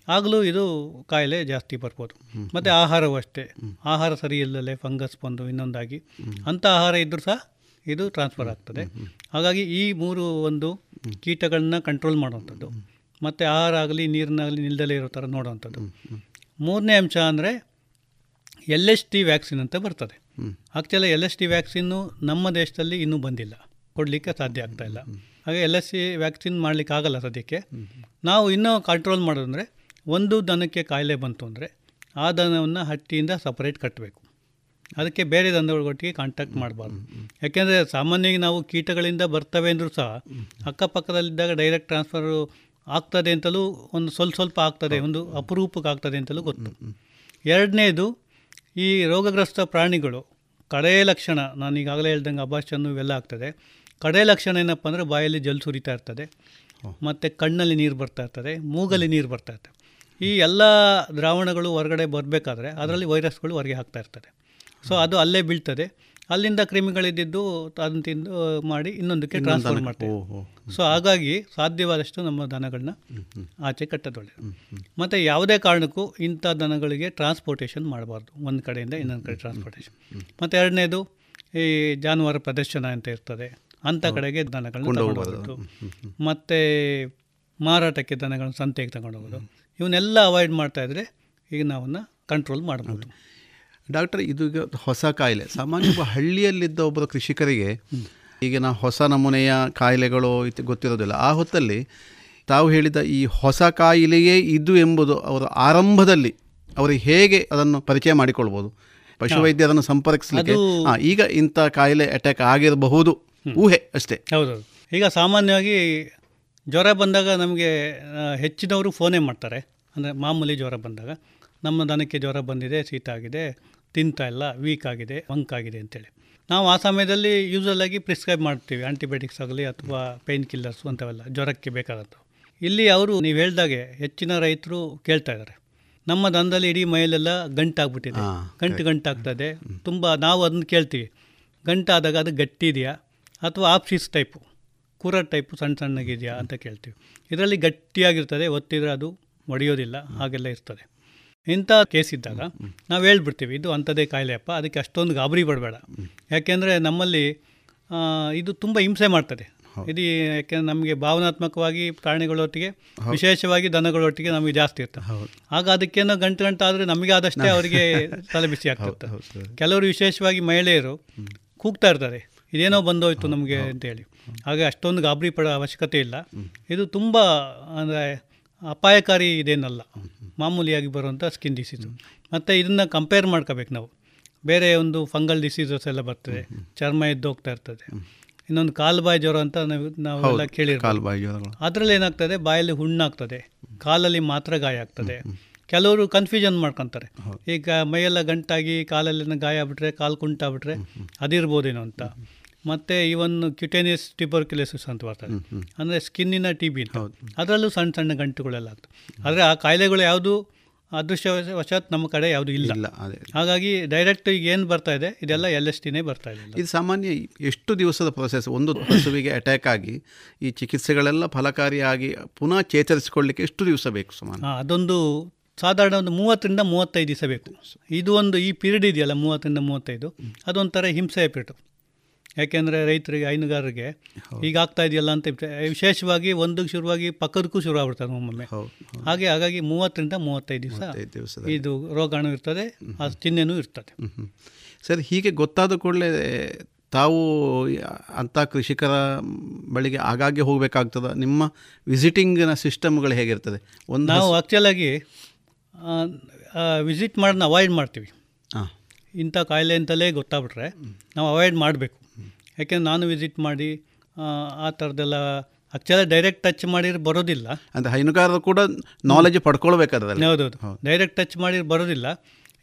ಆಗಲೂ ಇದು ಕಾಯಿಲೆ ಜಾಸ್ತಿ ಬರ್ಬೋದು. ಮತ್ತು ಆಹಾರವೂ ಅಷ್ಟೇ. ಆಹಾರ ಸರಿ ಇಲ್ಲದೆ ಫಂಗಸ್ ಬಂದು ಇನ್ನೊಂದಾಗಿ. ಅಂಥ ಆಹಾರ ಇದ್ದರೂ ಸಹ ಇದು ಟ್ರಾನ್ಸ್ಫರ್ ಆಗ್ತದೆ. ಹಾಗಾಗಿ ಈ ಮೂರು ಒಂದು ಕೀಟಗಳನ್ನ ಕಂಟ್ರೋಲ್ ಮಾಡುವಂಥದ್ದು. ಮತ್ತು ಆಹಾರ ಆಗಲಿ ನೀರಿನಾಗಲಿ ನಿಲ್ದಲೇ ಇರೋ ಥರ ನೋಡುವಂಥದ್ದು. ಮೂರನೇ ಅಂಶ ಅಂದರೆ ಎಲ್ ಎಸ್ ಟಿ ವ್ಯಾಕ್ಸಿನ್ ಅಂತ ಬರ್ತದೆ. ಆ್ಯಕ್ಚುಲಿ ಎಲ್ ಎಸ್ ಟಿ ವ್ಯಾಕ್ಸಿನ್ನು ನಮ್ಮ ದೇಶದಲ್ಲಿ ಇನ್ನೂ ಬಂದಿಲ್ಲ. ಕೊಡಲಿಕ್ಕೆ ಸಾಧ್ಯ ಆಗ್ತಾ ಇಲ್ಲ. ಹಾಗೆ ಎಲ್ ಎಸ್ ಸಿ ವ್ಯಾಕ್ಸಿನ್ ಮಾಡಲಿಕ್ಕೆ ಆಗಲ್ಲ ಸದ್ಯಕ್ಕೆ. ನಾವು ಇನ್ನೂ ಕಂಟ್ರೋಲ್ ಮಾಡೋದಂದರೆ ಒಂದು ದನಕ್ಕೆ ಕಾಯಿಲೆ ಬಂತು ಅಂದರೆ ಆ ದನವನ್ನು ಹಟ್ಟಿಯಿಂದ ಸಪರೇಟ್ ಕಟ್ಟಬೇಕು ಅದಕ್ಕೆ ಬೇರೆ ದನಗಳೊಟ್ಟಿಗೆ ಕಾಂಟ್ಯಾಕ್ಟ್ ಮಾಡಬಾರ್ದು. ಯಾಕೆಂದರೆ ಸಾಮಾನ್ಯವಾಗಿ ನಾವು ಕೀಟಗಳಿಂದ ಬರ್ತವೆ ಅಂದರೂ ಸಹ ಅಕ್ಕಪಕ್ಕದಲ್ಲಿದ್ದಾಗ ಡೈರೆಕ್ಟ್ ಟ್ರಾನ್ಸ್ಫರು ಆಗ್ತದೆ ಅಂತಲೂ ಒಂದು ಸ್ವಲ್ಪ ಸ್ವಲ್ಪ ಆಗ್ತದೆ ಒಂದು ಅಪರೂಪಕ್ಕೆ ಆಗ್ತದೆ ಅಂತಲೂ ಗೊತ್ತು. ಎರಡನೇದು ಈ ರೋಗಗ್ರಸ್ತ ಪ್ರಾಣಿಗಳು ಕಡೆಯ ಲಕ್ಷಣ ನಾನು ಈಗಾಗಲೇ ಹೇಳ್ದಂಗೆ ಅಭಾಷನ್ನು ಇವೆಲ್ಲ ಆಗ್ತದೆ. ಕಡೇ ಲಕ್ಷಣ ಏನಪ್ಪ ಅಂದರೆ ಬಾಯಲ್ಲಿ ಜಲ್ ಸುರಿತಾ ಇರ್ತದೆ. ಮತ್ತು ಕಣ್ಣಲ್ಲಿ ನೀರು ಬರ್ತಾ ಇರ್ತದೆ ಮೂಗಲ್ಲಿ ನೀರು ಬರ್ತಾ ಇರ್ತದೆ. ಈ ಎಲ್ಲ ದ್ರಾವಣಗಳು ಹೊರಗಡೆ ಬರಬೇಕಾದ್ರೆ ಅದರಲ್ಲಿ ವೈರಸ್ಗಳು ಹೊರಗೆ ಹಾಕ್ತಾ ಇರ್ತದೆ. ಸೊ ಅದು ಅಲ್ಲೇ ಬೀಳ್ತದೆ. ಅಲ್ಲಿಂದ ಕ್ರಿಮಿಗಳಿದ್ದು ಅದನ್ನು ತಿಂದು ಮಾಡಿ ಇನ್ನೊಂದಕ್ಕೆ ಇನ್ನೊಂದು ಟ್ರಾನ್ಸ್ಫರ್ ಮಾಡ್ತೇವೆ. ಸೊ ಹಾಗಾಗಿ ಸಾಧ್ಯವಾದಷ್ಟು ನಮ್ಮ ದನಗಳನ್ನ ಆಚೆ ಕಟ್ಟದೊಳ್ಳೆ. ಮತ್ತು ಯಾವುದೇ ಕಾರಣಕ್ಕೂ ಇಂಥ ದನಗಳಿಗೆ ಟ್ರಾನ್ಸ್ಪೋರ್ಟೇಷನ್ ಮಾಡಬಾರ್ದು. ಒಂದು ಕಡೆಯಿಂದ ಇನ್ನೊಂದು ಕಡೆ ಟ್ರಾನ್ಸ್ಪೋರ್ಟೇಷನ್ ಮತ್ತು ಎರಡನೇದು ಈ ಜಾನುವಾರು ಪ್ರದರ್ಶನ ಅಂತ ಇರ್ತದೆ. ಅಂಥ ಕಡೆಗೆ ದನಗಳನ್ನ ತಗೊಂಡು ಮತ್ತು ಮಾರಾಟಕ್ಕೆ ದನಗಳನ್ನ ಸಂತೆಗೆ ತಗೊಂಡು ಹೋಗೋದು ಇವನ್ನೆಲ್ಲ ಅವಾಯ್ಡ್ ಮಾಡ್ತಾ ಇದ್ರೆ ಈಗ ನಾವನ್ನು ಕಂಟ್ರೋಲ್ ಮಾಡ್ಬೋದು ಡಾಕ್ಟರ್ ಇದು ಈಗ ಹೊಸ ಕಾಯಿಲೆ. ಸಾಮಾನ್ಯ ಒಬ್ಬ ಹಳ್ಳಿಯಲ್ಲಿದ್ದ ಒಬ್ಬ ಕೃಷಿಕರಿಗೆ ಈಗಿನ ಹೊಸ ನಮೂನೆಯ ಕಾಯಿಲೆಗಳು ಗೊತ್ತಿರೋದಿಲ್ಲ. ಆ ಹೊತ್ತಲ್ಲಿ ತಾವು ಹೇಳಿದ ಈ ಹೊಸ ಕಾಯಿಲೆಯೇ ಇದು ಎಂಬುದು ಅವರ ಆರಂಭದಲ್ಲಿ ಅವರು ಹೇಗೆ ಅದನ್ನು ಪರಿಚಯ ಮಾಡಿಕೊಳ್ಬೋದು. ಪಶುವೈದ್ಯರನ್ನು ಸಂಪರ್ಕಿಸಲಿಕ್ಕೆ ಈಗ ಇಂಥ ಕಾಯಿಲೆ ಅಟ್ಯಾಕ್ ಆಗಿರಬಹುದು. ಊಹೆ ಅಷ್ಟೇ. ಹೌದು ಈಗ ಸಾಮಾನ್ಯವಾಗಿ ಜ್ವರ ಬಂದಾಗ ನಮಗೆ ಹೆಚ್ಚಿನವರು ಫೋನೇ ಮಾಡ್ತಾರೆ. ಅಂದರೆ ಮಾಮೂಲಿ ಜ್ವರ ಬಂದಾಗ. ನಮ್ಮ ದನಕ್ಕೆ ಜ್ವರ ಬಂದಿದೆ ಶೀತ ಆಗಿದೆ ತಿಂತಾ ಇಲ್ಲ ವೀಕ್ ಆಗಿದೆ ಆಗಿದೆ ಅಂತೇಳಿ. ನಾವು ಆ ಸಮಯದಲ್ಲಿ ಯೂಸಲ್ ಆಗಿ ಪ್ರಿಸ್ಕ್ರೈಬ್ ಮಾಡ್ತೀವಿ. ಆಂಟಿಬಯೋಟಿಕ್ಸ್ ಆಗಲಿ ಅಥವಾ ಪೇಯ್ನ್ ಕಿಲ್ಲರ್ಸ್ ಅಂಥವೆಲ್ಲ ಜ್ವರಕ್ಕೆ ಬೇಕಾದಂಥವು. ಇಲ್ಲಿ ಅವರು ನೀವು ಹೇಳಿದಾಗೆ ಹೆಚ್ಚಿನ ರೈತರು ಕೇಳ್ತಾ ಇದ್ದಾರೆ. ನಮ್ಮ ದನದಲ್ಲಿ ಇಡೀ ಮೈಲೆಲ್ಲ ಗಂಟಾಗ್ಬಿಟ್ಟಿದೆ. ಗಂಟು ಗಂಟಾಗ್ತದೆ. ತುಂಬ ನಾವು ಅದನ್ನು ಕೇಳ್ತೀವಿ. ಗಂಟಾದಾಗ ಅದು ಗಟ್ಟಿ ಇದೆಯಾ? ಅಥವಾ ಆಪ್ಸಿಸ್ ಟೈಪು? ಕೂರ ಟೈಪು ಸಣ್ಣ ಸಣ್ಣಗಿದೆಯಾ ಅಂತ ಕೇಳ್ತೀವಿ. ಇದರಲ್ಲಿ ಗಟ್ಟಿಯಾಗಿರ್ತದೆ ಒತ್ತಿದರೆ ಅದು ಒಡೆಯೋದಿಲ್ಲ ಹಾಗೆಲ್ಲ ಇರ್ತದೆ. ಇಂಥ ಕೇಸ್ ಇದ್ದಾಗ ನಾವು ಹೇಳ್ಬಿಡ್ತೀವಿ ಇದು ಅಂಥದ್ದೇ ಕಾಯಿಲೆಯಪ್ಪ ಅದಕ್ಕೆ ಅಷ್ಟೊಂದು ಗಾಬರಿ ಪಡಬೇಡ. ಯಾಕೆಂದರೆ ನಮ್ಮಲ್ಲಿ ಇದು ತುಂಬ ಹಿಂಸೆ ಮಾಡ್ತದೆ. ಇದು ಯಾಕೆಂದ್ರೆ ನಮಗೆ ಭಾವನಾತ್ಮಕವಾಗಿ ಪ್ರಾಣಿಗಳೊಟ್ಟಿಗೆ ವಿಶೇಷವಾಗಿ ದನಗಳೊಟ್ಟಿಗೆ ನಮಗೆ ಜಾಸ್ತಿ ಇರ್ತದೆ ಆಗ ಅದಕ್ಕೇನೋ ಗಂಟು ಗಂಟು ಆದರೆ ನಮಗೆ ಆದಷ್ಟೇ ಅವರಿಗೆ ತಲೆ ಬಿಸಿ ಆಗ್ತಿರ್ತದೆ ಕೆಲವರು ವಿಶೇಷವಾಗಿ ಮಹಿಳೆಯರು ಕೂಗ್ತಾ ಇರ್ತಾರೆ. ಇದೇನೋ ಬಂದೋಯ್ತು ನಮಗೆ ಅಂತೇಳಿ ಹಾಗೆ ಅಷ್ಟೊಂದು ಗಾಬರಿ ಪಡೋ ಅವಶ್ಯಕತೆ ಇಲ್ಲ. ಇದು ತುಂಬ ಅಂದರೆ ಅಪಾಯಕಾರಿ ಇದೇನಲ್ಲ. ಮಾಮೂಲಿಯಾಗಿ ಬರುವಂಥ ಸ್ಕಿನ್ ಡಿಸೀಸು ಮತ್ತು ಇದನ್ನು ಕಂಪೇರ್ ಮಾಡ್ಕೋಬೇಕು ನಾವು. ಬೇರೆ ಒಂದು ಫಂಗಲ್ ಡಿಸೀಸಸ್ ಎಲ್ಲ ಬರ್ತದೆ. ಚರ್ಮ ಎದ್ದೋಗ್ತಾ ಇರ್ತದೆ. ಇನ್ನೊಂದು ಕಾಲುಬಾಯಿ ಜ್ವರ ಅಂತ ನಾವು ನಾವೆಲ್ಲ ಕೇಳಿರ್ತೀವಿ. ಅದರಲ್ಲಿ ಏನಾಗ್ತದೆ? ಬಾಯಲ್ಲಿ ಹುಣ್ಣಾಗ್ತದೆ. ಕಾಲಲ್ಲಿ ಮಾತ್ರ ಗಾಯ ಆಗ್ತದೆ. ಕೆಲವರು ಕನ್ಫ್ಯೂಷನ್ ಮಾಡ್ಕೊತಾರೆ. ಈಗ ಮೈಯೆಲ್ಲ ಗಂಟಾಗಿ ಕಾಲಲ್ಲಿ ಗಾಯ ಆಗ್ಬಿಟ್ರೆ ಕಾಲು ಕುಂಟಾಗ್ಬಿಟ್ರೆ ಅದಿರ್ಬೋದೇನೋ ಅಂತ. ಮತ್ತು ಇವನ್ ಕ್ಯುಟೇನಿಯಸ್ ಟ್ಯೂಬರ್ಕ್ಯುಲೋಸಿಸ್ ಅಂತ ಬರ್ತದೆ. ಅಂದರೆ ಸ್ಕಿನ್ನಿನ ಟಿ ಬಿ ಅದರಲ್ಲೂ ಸಣ್ಣ ಸಣ್ಣ ಗಂಟುಗಳೆಲ್ಲ ಆಗ್ತದೆ. ಆದರೆ ಆ ಕಾಯಿಲೆಗಳು ಯಾವುದು ಅದೃಷ್ಟವಶಾತ್ ನಮ್ಮ ಕಡೆ ಯಾವುದು ಇಲ್ಲ. ಹಾಗಾಗಿ ಡೈರೆಕ್ಟ್ ಈಗ ಏನು ಬರ್ತಾ ಇದೆ? ಇದೆಲ್ಲ ಎಲ್ ಎಸ್ ಟಿನೇ ಬರ್ತಾ ಇದೆ ಇದು ಸಾಮಾನ್ಯ ಎಷ್ಟು ದಿವಸದ ಪ್ರೊಸೆಸ್ ಒಂದು ಹಸುವಿಗೆ ಅಟ್ಯಾಕ್ ಆಗಿ ಈ ಚಿಕಿತ್ಸೆಗಳೆಲ್ಲ ಫಲಕಾರಿಯಾಗಿ ಪುನಃ ಚೇತರಿಸಿಕೊಳ್ಳಿಕ್ಕೆ ಎಷ್ಟು ದಿವಸ ಬೇಕು ಸುಮಾರು? ಅದೊಂದು ಸಾಧಾರಣ ಒಂದು ಮೂವತ್ತರಿಂದ ಮೂವತ್ತೈದು ದಿವಸ ಬೇಕು. ಇದು ಒಂದು ಈ ಪೀರಿಯಡ್ ಇದೆಯಲ್ಲ ಮೂವತ್ತರಿಂದ ಮೂವತ್ತೈದು. ಅದೊಂಥರ ಹಿಂಸೆಯ ಪೀರಿಯಡ್ ಯಾಕೆಂದರೆ ರೈತರಿಗೆ ಹೈನುಗಾರರಿಗೆ ಈಗ ಆಗ್ತಾ ಇದೆಯಲ್ಲ ಅಂತ. ವಿಶೇಷವಾಗಿ ಒಂದು ಶುರುವಾಗಿ ಪಕ್ಕದಕ್ಕೂ ಶುರು ಆಗ್ಬಿಡ್ತದೆ ಒಮ್ಮೊಮ್ಮೆ. ಹಾಗೆ ಹಾಗಾಗಿ ಮೂವತ್ತರಿಂದ ಮೂವತ್ತೈದು ದಿವಸ. ಇದು ರೋಗಾಣು ಇರ್ತದೆ ಆ ಚಿಹ್ನೆನೂ ಇರ್ತದೆ. ಸರ್ ಹೀಗೆ ಗೊತ್ತಾದ ಕೂಡಲೇ ತಾವು ಅಂಥ ಕೃಷಿಕರ ಬಳಿಗೆ ಆಗಾಗ್ಗೆ ಹೋಗಬೇಕಾಗ್ತದ? ನಿಮ್ಮ ವಿಸಿಟಿಂಗ್ನ ಸಿಸ್ಟಮ್ಗಳು ಹೇಗಿರ್ತದೆ? ಒಂದು ನಾವು ಆ್ಯಕ್ಚುಲಾಗಿ ವಿಸಿಟ್ ಮಾಡೋದನ್ನ ಅವಾಯ್ಡ್ ಮಾಡ್ತೀವಿ. ಹಾಂ ಇಂಥ ಕಾಯಿಲೆ ಅಂತಲೇ ಗೊತ್ತಾಗ್ಬಿಟ್ರೆ ನಾವು ಅವಾಯ್ಡ್ ಮಾಡಬೇಕು. ಯಾಕೆಂದ್ರೆ ನಾನು ವಿಸಿಟ್ ಮಾಡಿ ಆ, ಥರದ್ದೆಲ್ಲ ಆ್ಯಕ್ಚುಲಿ ಡೈರೆಕ್ಟ್ ಟಚ್ ಮಾಡಿದ್ರೆ ಬರೋದಿಲ್ಲ. ಅಂದರೆ ಹೈನುಗಾರರು ಕೂಡ ನಾಲೆಜ್ ಪಡ್ಕೊಳ್ಬೇಕಾದರೆ ಹೌದು ಹೌದು. ಡೈರೆಕ್ಟ್ ಟಚ್ ಮಾಡಿ ಬರೋದಿಲ್ಲ.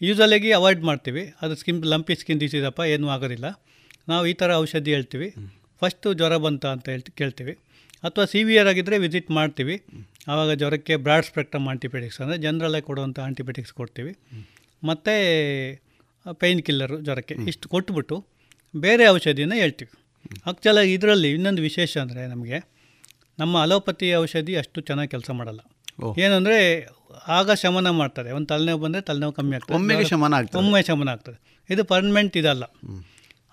ಯೂಸಲಾಗಿ ಅವಾಯ್ಡ್ ಮಾಡ್ತೀವಿ. ಅದು ಸ್ಕಿನ್ ಲಂಪಿ ಸ್ಕಿನ್ ಡಿಸೀಸಪ್ಪ ಏನೂ ಆಗೋದಿಲ್ಲ. ನಾವು ಈ ಥರ ಔಷಧಿ ಹೇಳ್ತೀವಿ. ಫಸ್ಟು ಜ್ವರ ಬಂತ ಅಂತ ಹೇಳ್ತಿ ಕೇಳ್ತೀವಿ. ಅಥವಾ ಸಿವಿಯರ್ ಆಗಿದ್ದರೆ ವಿಸಿಟ್ ಮಾಡ್ತೀವಿ. ಆವಾಗ ಜ್ವರಕ್ಕೆ ಬ್ರಾಡ್ ಸ್ಪೆಕ್ಟ್ರಮ್ ಆಂಟಿಬಯೋಟಿಕ್ಸ್ ಅಂದರೆ ಜನರಲ್ಲೇ ಕೊಡುವಂಥ ಆಂಟಿಬಯೋಟಿಕ್ಸ್ ಕೊಡ್ತೀವಿ. ಮತ್ತು ಪೇಯ್ನ್ ಕಿಲ್ಲರು ಜ್ವರಕ್ಕೆ ಇಷ್ಟು ಕೊಟ್ಬಿಟ್ಟು ಬೇರೆ ಔಷಧಿನ ಹೇಳ್ತೀವಿ. ಆಕ್ಚುಲಾಗಿ ಇದರಲ್ಲಿ ಇನ್ನೊಂದು ವಿಶೇಷ ಅಂದರೆ ನಮಗೆ ನಮ್ಮ ಅಲೋಪತಿ ಔಷಧಿ ಅಷ್ಟು ಚೆನ್ನಾಗಿ ಕೆಲಸ ಮಾಡಲ್ಲ. ಏನಂದರೆ ಆಗ ಶಮನ ಮಾಡ್ತಾರೆ. ಒಂದು ತಲೆನೋವು ಬಂದರೆ ತಲೆನೋವು ಕಮ್ಮಿ ಆಗ್ತದೆ. ಒಮ್ಮೆಗೆ ಶಮನ ಆಗ್ತದೆ. ಒಮ್ಮೆ ಶಮನ ಆಗ್ತದೆ. ಇದು ಪರ್ಮನೆಂಟ್ ಇದಲ್ಲ.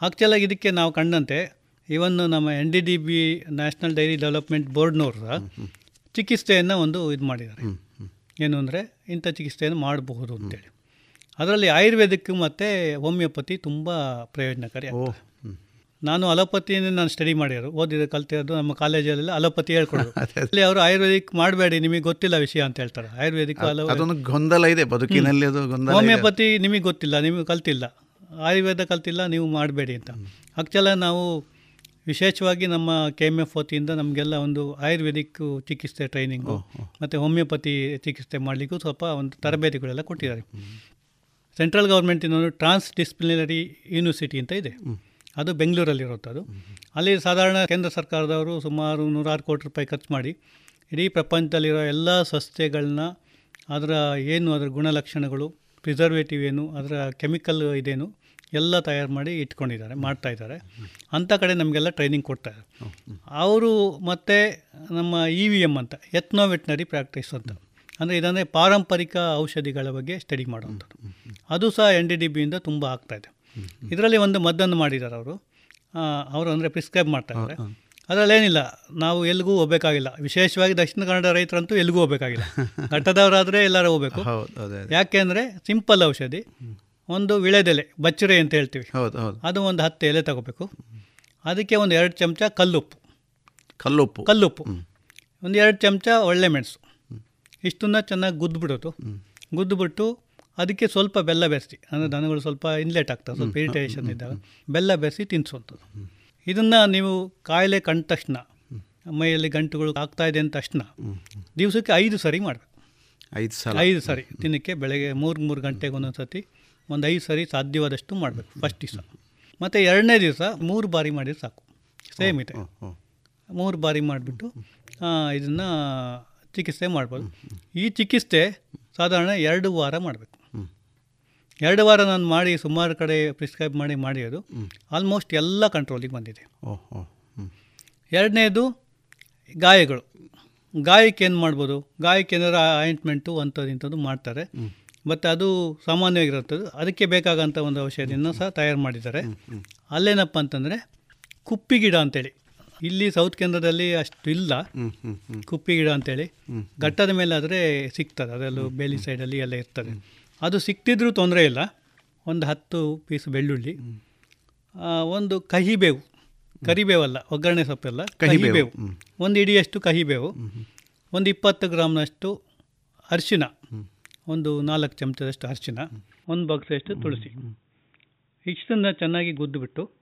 ಆಕ್ಚುಲಾಗಿ ಇದಕ್ಕೆ ನಾವು ಕಂಡಂತೆ ಇವನ್ನು ನಮ್ಮ N D D B national dairy development ಬೋರ್ಡ್ನವ್ರು ಚಿಕಿತ್ಸೆಯನ್ನು ಒಂದು ಇದು ಮಾಡಿದ್ದಾರೆ. ಏನು ಅಂದರೆ ಇಂಥ ಚಿಕಿತ್ಸೆಯನ್ನು ಮಾಡಬಹುದು ಅಂತೇಳಿ. ಅದರಲ್ಲಿ ಆಯುರ್ವೇದಿಕ್ ಮತ್ತು ಹೋಮಿಯೋಪತಿ ತುಂಬ ಪ್ರಯೋಜನಕಾರಿ ಓ ನಾನು ಅಲೋಪತಿಯನ್ನು ನಾನು ಸ್ಟಡಿ ಮಾಡಿರೋದು ಓದಿದ ಕಲ್ತಿರೋದು ನಮ್ಮ ಕಾಲೇಜಲ್ಲಿ ಅಲೋಪತಿ ಹೇಳ್ಕೊಡೋದು ಅಲ್ಲಿ ಅವರು ಆಯುರ್ವೇದಿಕ್ ಮಾಡಬೇಡಿ ನಿಮಗೆ ಗೊತ್ತಿಲ್ಲ ವಿಷಯ ಅಂತ ಹೇಳ್ತಾರೆ. ಆಯುರ್ವೇದಿಕ್ ಅದೊಂದು ಗೊಂದಲ ಇದೆ ಬದುಕಿನಲ್ಲಿ ಅದು ಗೊಂದಲ. ಹೋಮಿಯೋಪತಿ ನಿಮಗೆ ಗೊತ್ತಿಲ್ಲ ನಿಮಗೆ ಕಲ್ತಿಲ್ಲ. ಆಯುರ್ವೇದ ಕಲ್ತಿಲ್ಲ ನೀವು ಮಾಡಬೇಡಿ ಅಂತ. ಆಕ್ಚುಲ ನಾವು ವಿಶೇಷವಾಗಿ ನಮ್ಮ ಕೆ ಎಂ ಎಫ್ ವತಿಯಿಂದ ನಮಗೆಲ್ಲ ಒಂದು ಆಯುರ್ವೇದಿಕ್ ಚಿಕಿತ್ಸೆ ಟ್ರೈನಿಂಗು ಮತ್ತು ಹೋಮಿಯೋಪತಿ ಚಿಕಿತ್ಸೆ ಮಾಡಲಿಕ್ಕೂ ಸ್ವಲ್ಪ ಒಂದು ತರಬೇತಿಗಳೆಲ್ಲ ಕೊಟ್ಟಿದ್ದಾರೆ. ಸೆಂಟ್ರಲ್ ಗೌರ್ಮೆಂಟ್ ಇನ್ನೊಂದು ಟ್ರಾನ್ಸ್ ಡಿಸ್ಪ್ಲಿನರಿ ಯೂನಿವರ್ಸಿಟಿ ಅಂತ ಇದೆ. ಅದು ಬೆಂಗಳೂರಲ್ಲಿರುತ್ತೆ ಅದು. ಅಲ್ಲಿ ಸಾಧಾರಣ ಕೇಂದ್ರ ಸರ್ಕಾರದವರು ಸುಮಾರು ನೂರಾರು ಕೋಟಿ ರೂಪಾಯಿ ಖರ್ಚು ಮಾಡಿ ಇಡೀ ಪ್ರಪಂಚದಲ್ಲಿರೋ ಎಲ್ಲ ಸಸ್ಯಗಳನ್ನ ಅದರ ಏನು ಅದರ ಗುಣಲಕ್ಷಣಗಳು ಪ್ರಿಸರ್ವೇಟಿವ್ ಏನು ಅದರ ಕೆಮಿಕಲ್ ಇದೇನು ಎಲ್ಲ ತಯಾರು ಮಾಡಿ ಇಟ್ಕೊಂಡಿದ್ದಾರೆ ಮಾಡ್ತಾ ಇದ್ದಾರೆ. ಅಂಥ ಕಡೆ ನಮಗೆಲ್ಲ ಟ್ರೈನಿಂಗ್ ಕೊಡ್ತಾರೆ ಅವರು ಮತ್ತು ನಮ್ಮ ಇ ವಿ ಎಂ ಅಂತ ಎತ್ನೋ ವೆಟ್ನರಿ ಪ್ರಾಕ್ಟೀಸ್ ಅಂತ. ಅಂದರೆ ಇದಂದರೆ ಪಾರಂಪರಿಕ ಔಷಧಿಗಳ ಬಗ್ಗೆ ಸ್ಟಡಿ ಮಾಡುವಂಥದ್ದು. ಅದು ಸಹ ಎನ್ ಡಿ ಡಿ ಬಿಯಿಂದ ತುಂಬ ಆಗ್ತಾಯಿದೆ ಇದರಲ್ಲಿ ಒಂದು ಮದ್ದನ್ನು ಮಾಡಿದ್ದಾರೆ ಅವರು. ಅವರು ಅಂದರೆ ಪ್ರಿಸ್ಕ್ರೈಬ್ ಮಾಡ್ತಾಯಿದ್ದಾರೆ ಅದರಲ್ಲೇನಿಲ್ಲ ನಾವು ಎಲ್ಲಿಗೂ ಹೋಗಬೇಕಾಗಿಲ್ಲ. ವಿಶೇಷವಾಗಿ ದಕ್ಷಿಣ ಕನ್ನಡ ರೈತರಂತೂ ಎಲ್ಲಿಗೂ ಹೋಗಬೇಕಾಗಿಲ್ಲ. ಘಟ್ಟದವರಾದರೆ ಎಲ್ಲರೂ ಹೋಗಬೇಕು. ಯಾಕೆ ಅಂದರೆ ಸಿಂಪಲ್ ಔಷಧಿ. ಒಂದು ವಿಳೆದೆಲೆ ಬಚ್ಚರೆ ಅಂತ ಹೇಳ್ತೀವಿ. ಹೌದು ಹೌದು. ಅದು ಒಂದು ಹತ್ತು ಎಲೆ ತಗೋಬೇಕು. ಅದಕ್ಕೆ ಒಂದು ಎರಡು ಚಮಚ ಕಲ್ಲುಪ್ಪು. ಕಲ್ಲುಪ್ಪು. ಕಲ್ಲುಪ್ಪು. ಒಂದು ಎರಡು ಚಮಚ ಒಳ್ಳೆ ಮೆಣಸು ಇಷ್ಟನ್ನ ಚೆನ್ನಾಗಿ ಗುದ್ದುಬಿಡೋದು ಗುದ್ದುಬಿಟ್ಟು ಅದಕ್ಕೆ ಸ್ವಲ್ಪ ಬೆಲ್ಲ ಬೆರೆಸಿ ಅಂದರೆ ದನಗಳು ಸ್ವಲ್ಪ ಇನ್ಲೇಟ್ ಆಗ್ತವೆ ಸ್ವಲ್ಪ ಇರಿಟೇಷನ್ ಇದ್ದಾಗ. ಬೆಲ್ಲ ಬೆರೆಸಿ ತಿನ್ನಿಸುವಂಥದ್ದು ಇದನ್ನು ನೀವು ಕಾಯಿಲೆ ಕಂಡ ತಕ್ಷಣ ಮೈಯಲ್ಲಿ ಗಂಟುಗಳು ಆಗ್ತಾ ಇದೆ ಅಂದ ತಕ್ಷಣ ದಿವಸಕ್ಕೆ ಐದು ಸರಿ ಮಾಡಬೇಕು. ಐದು ಸಲ. ಐದು ಸರಿ ತಿನ್ನಕ್ಕೆ ಬೆಳಗ್ಗೆ ಮೂರು ಮೂರು ಗಂಟೆಗೆ ಒಂದೊಂದು ಸತಿ ಒಂದು ಐದು ಸರಿ ಸಾಧ್ಯವಾದಷ್ಟು ಮಾಡಬೇಕು ಫಸ್ಟ್ ದಿವಸ. ಮತ್ತು ಎರಡನೇ ದಿವಸ ಮೂರು ಬಾರಿ ಮಾಡಿದ್ರೆ ಸಾಕು. ಸೇಮ್ ಇದೆ. ಮೂರು ಬಾರಿ ಮಾಡಿಬಿಟ್ಟು ಇದನ್ನು ಚಿಕಿತ್ಸೆ ಮಾಡ್ಬೋದು. ಈ ಚಿಕಿತ್ಸೆ ಸಾಧಾರಣ ಎರಡು ವಾರ ಮಾಡಬೇಕು. ಎರಡು ವಾರ ನಾನು ಮಾಡಿ ಸುಮಾರು ಕಡೆ ಪ್ರಿಸ್ಕ್ರೈಬ್ ಮಾಡಿ ಮಾಡಿರೋದು. ಆಲ್ಮೋಸ್ಟ್ ಎಲ್ಲ ಕಂಟ್ರೋಲಿಗೆ ಬಂದಿದೆ. ಓಹ್ ಎರಡನೇದು ಗಾಯಗಳು. ಗಾಯಕ್ಕೆ ಏನು ಮಾಡ್ಬೋದು? ಗಾಯಕ್ಕೆ ಏನಾರು ಆಯಿಂಟ್ಮೆಂಟು ಅಂಥದ್ದು ಇಂಥದ್ದು ಮಾಡ್ತಾರೆ ಮತ್ತು ಅದು ಸಾಮಾನ್ಯವಾಗಿರುತ್ತದೆ ಅದಕ್ಕೆ ಬೇಕಾಗಂಥ ಒಂದು ಔಷಧಿಯನ್ನು ಸಹ ತಯಾರು ಮಾಡಿದ್ದಾರೆ. ಅಲ್ಲೇನಪ್ಪ ಅಂತಂದರೆ ಕುಪ್ಪಿ ಗಿಡ ಅಂತೇಳಿ. ಇಲ್ಲಿ ಸೌತ್ ಕೇಂದ್ರದಲ್ಲಿ ಅಷ್ಟು ಇಲ್ಲ. ಕುಪ್ಪಿ ಗಿಡ ಅಂತೇಳಿ. ಘಟ್ಟದ ಮೇಲೆ ಆದರೆ ಸಿಗ್ತದೆ. ಅದರಲ್ಲೂ ಬೇಲಿ ಸೈಡಲ್ಲಿ ಎಲ್ಲ ಇರ್ತದೆ. ಅದು ಸಿಕ್ತಿದ್ರೂ ತೊಂದರೆ ಇಲ್ಲ. ಒಂದು ಹತ್ತು ಪೀಸ್ ಬೆಳ್ಳುಳ್ಳಿ ಒಂದು ಕಹಿಬೇವು. ಕರಿಬೇವಲ್ಲ ಒಗ್ಗರಣೆ ಸೊಪ್ಪೆಲ್ಲ. ಕಹಿಬೇವು. ಕಹಿಬೇವು. ಒಂದು ಇಡಿಯಷ್ಟು ಕಹಿಬೇವು. ಒಂದು ಇಪ್ಪತ್ತು ಗ್ರಾಮ್ನಷ್ಟು ಅರಿಶಿನ. ಒಂದು ನಾಲ್ಕು ಚಮಚದಷ್ಟು ಅರಿಶಿನ. ಒಂದು ಬಾಕ್ಸಷ್ಟು ತುಳಸಿ. ಇಷ್ಟನ್ನು ಚೆನ್ನಾಗಿ ಗುದ್ದುಬಿಟ್ಟು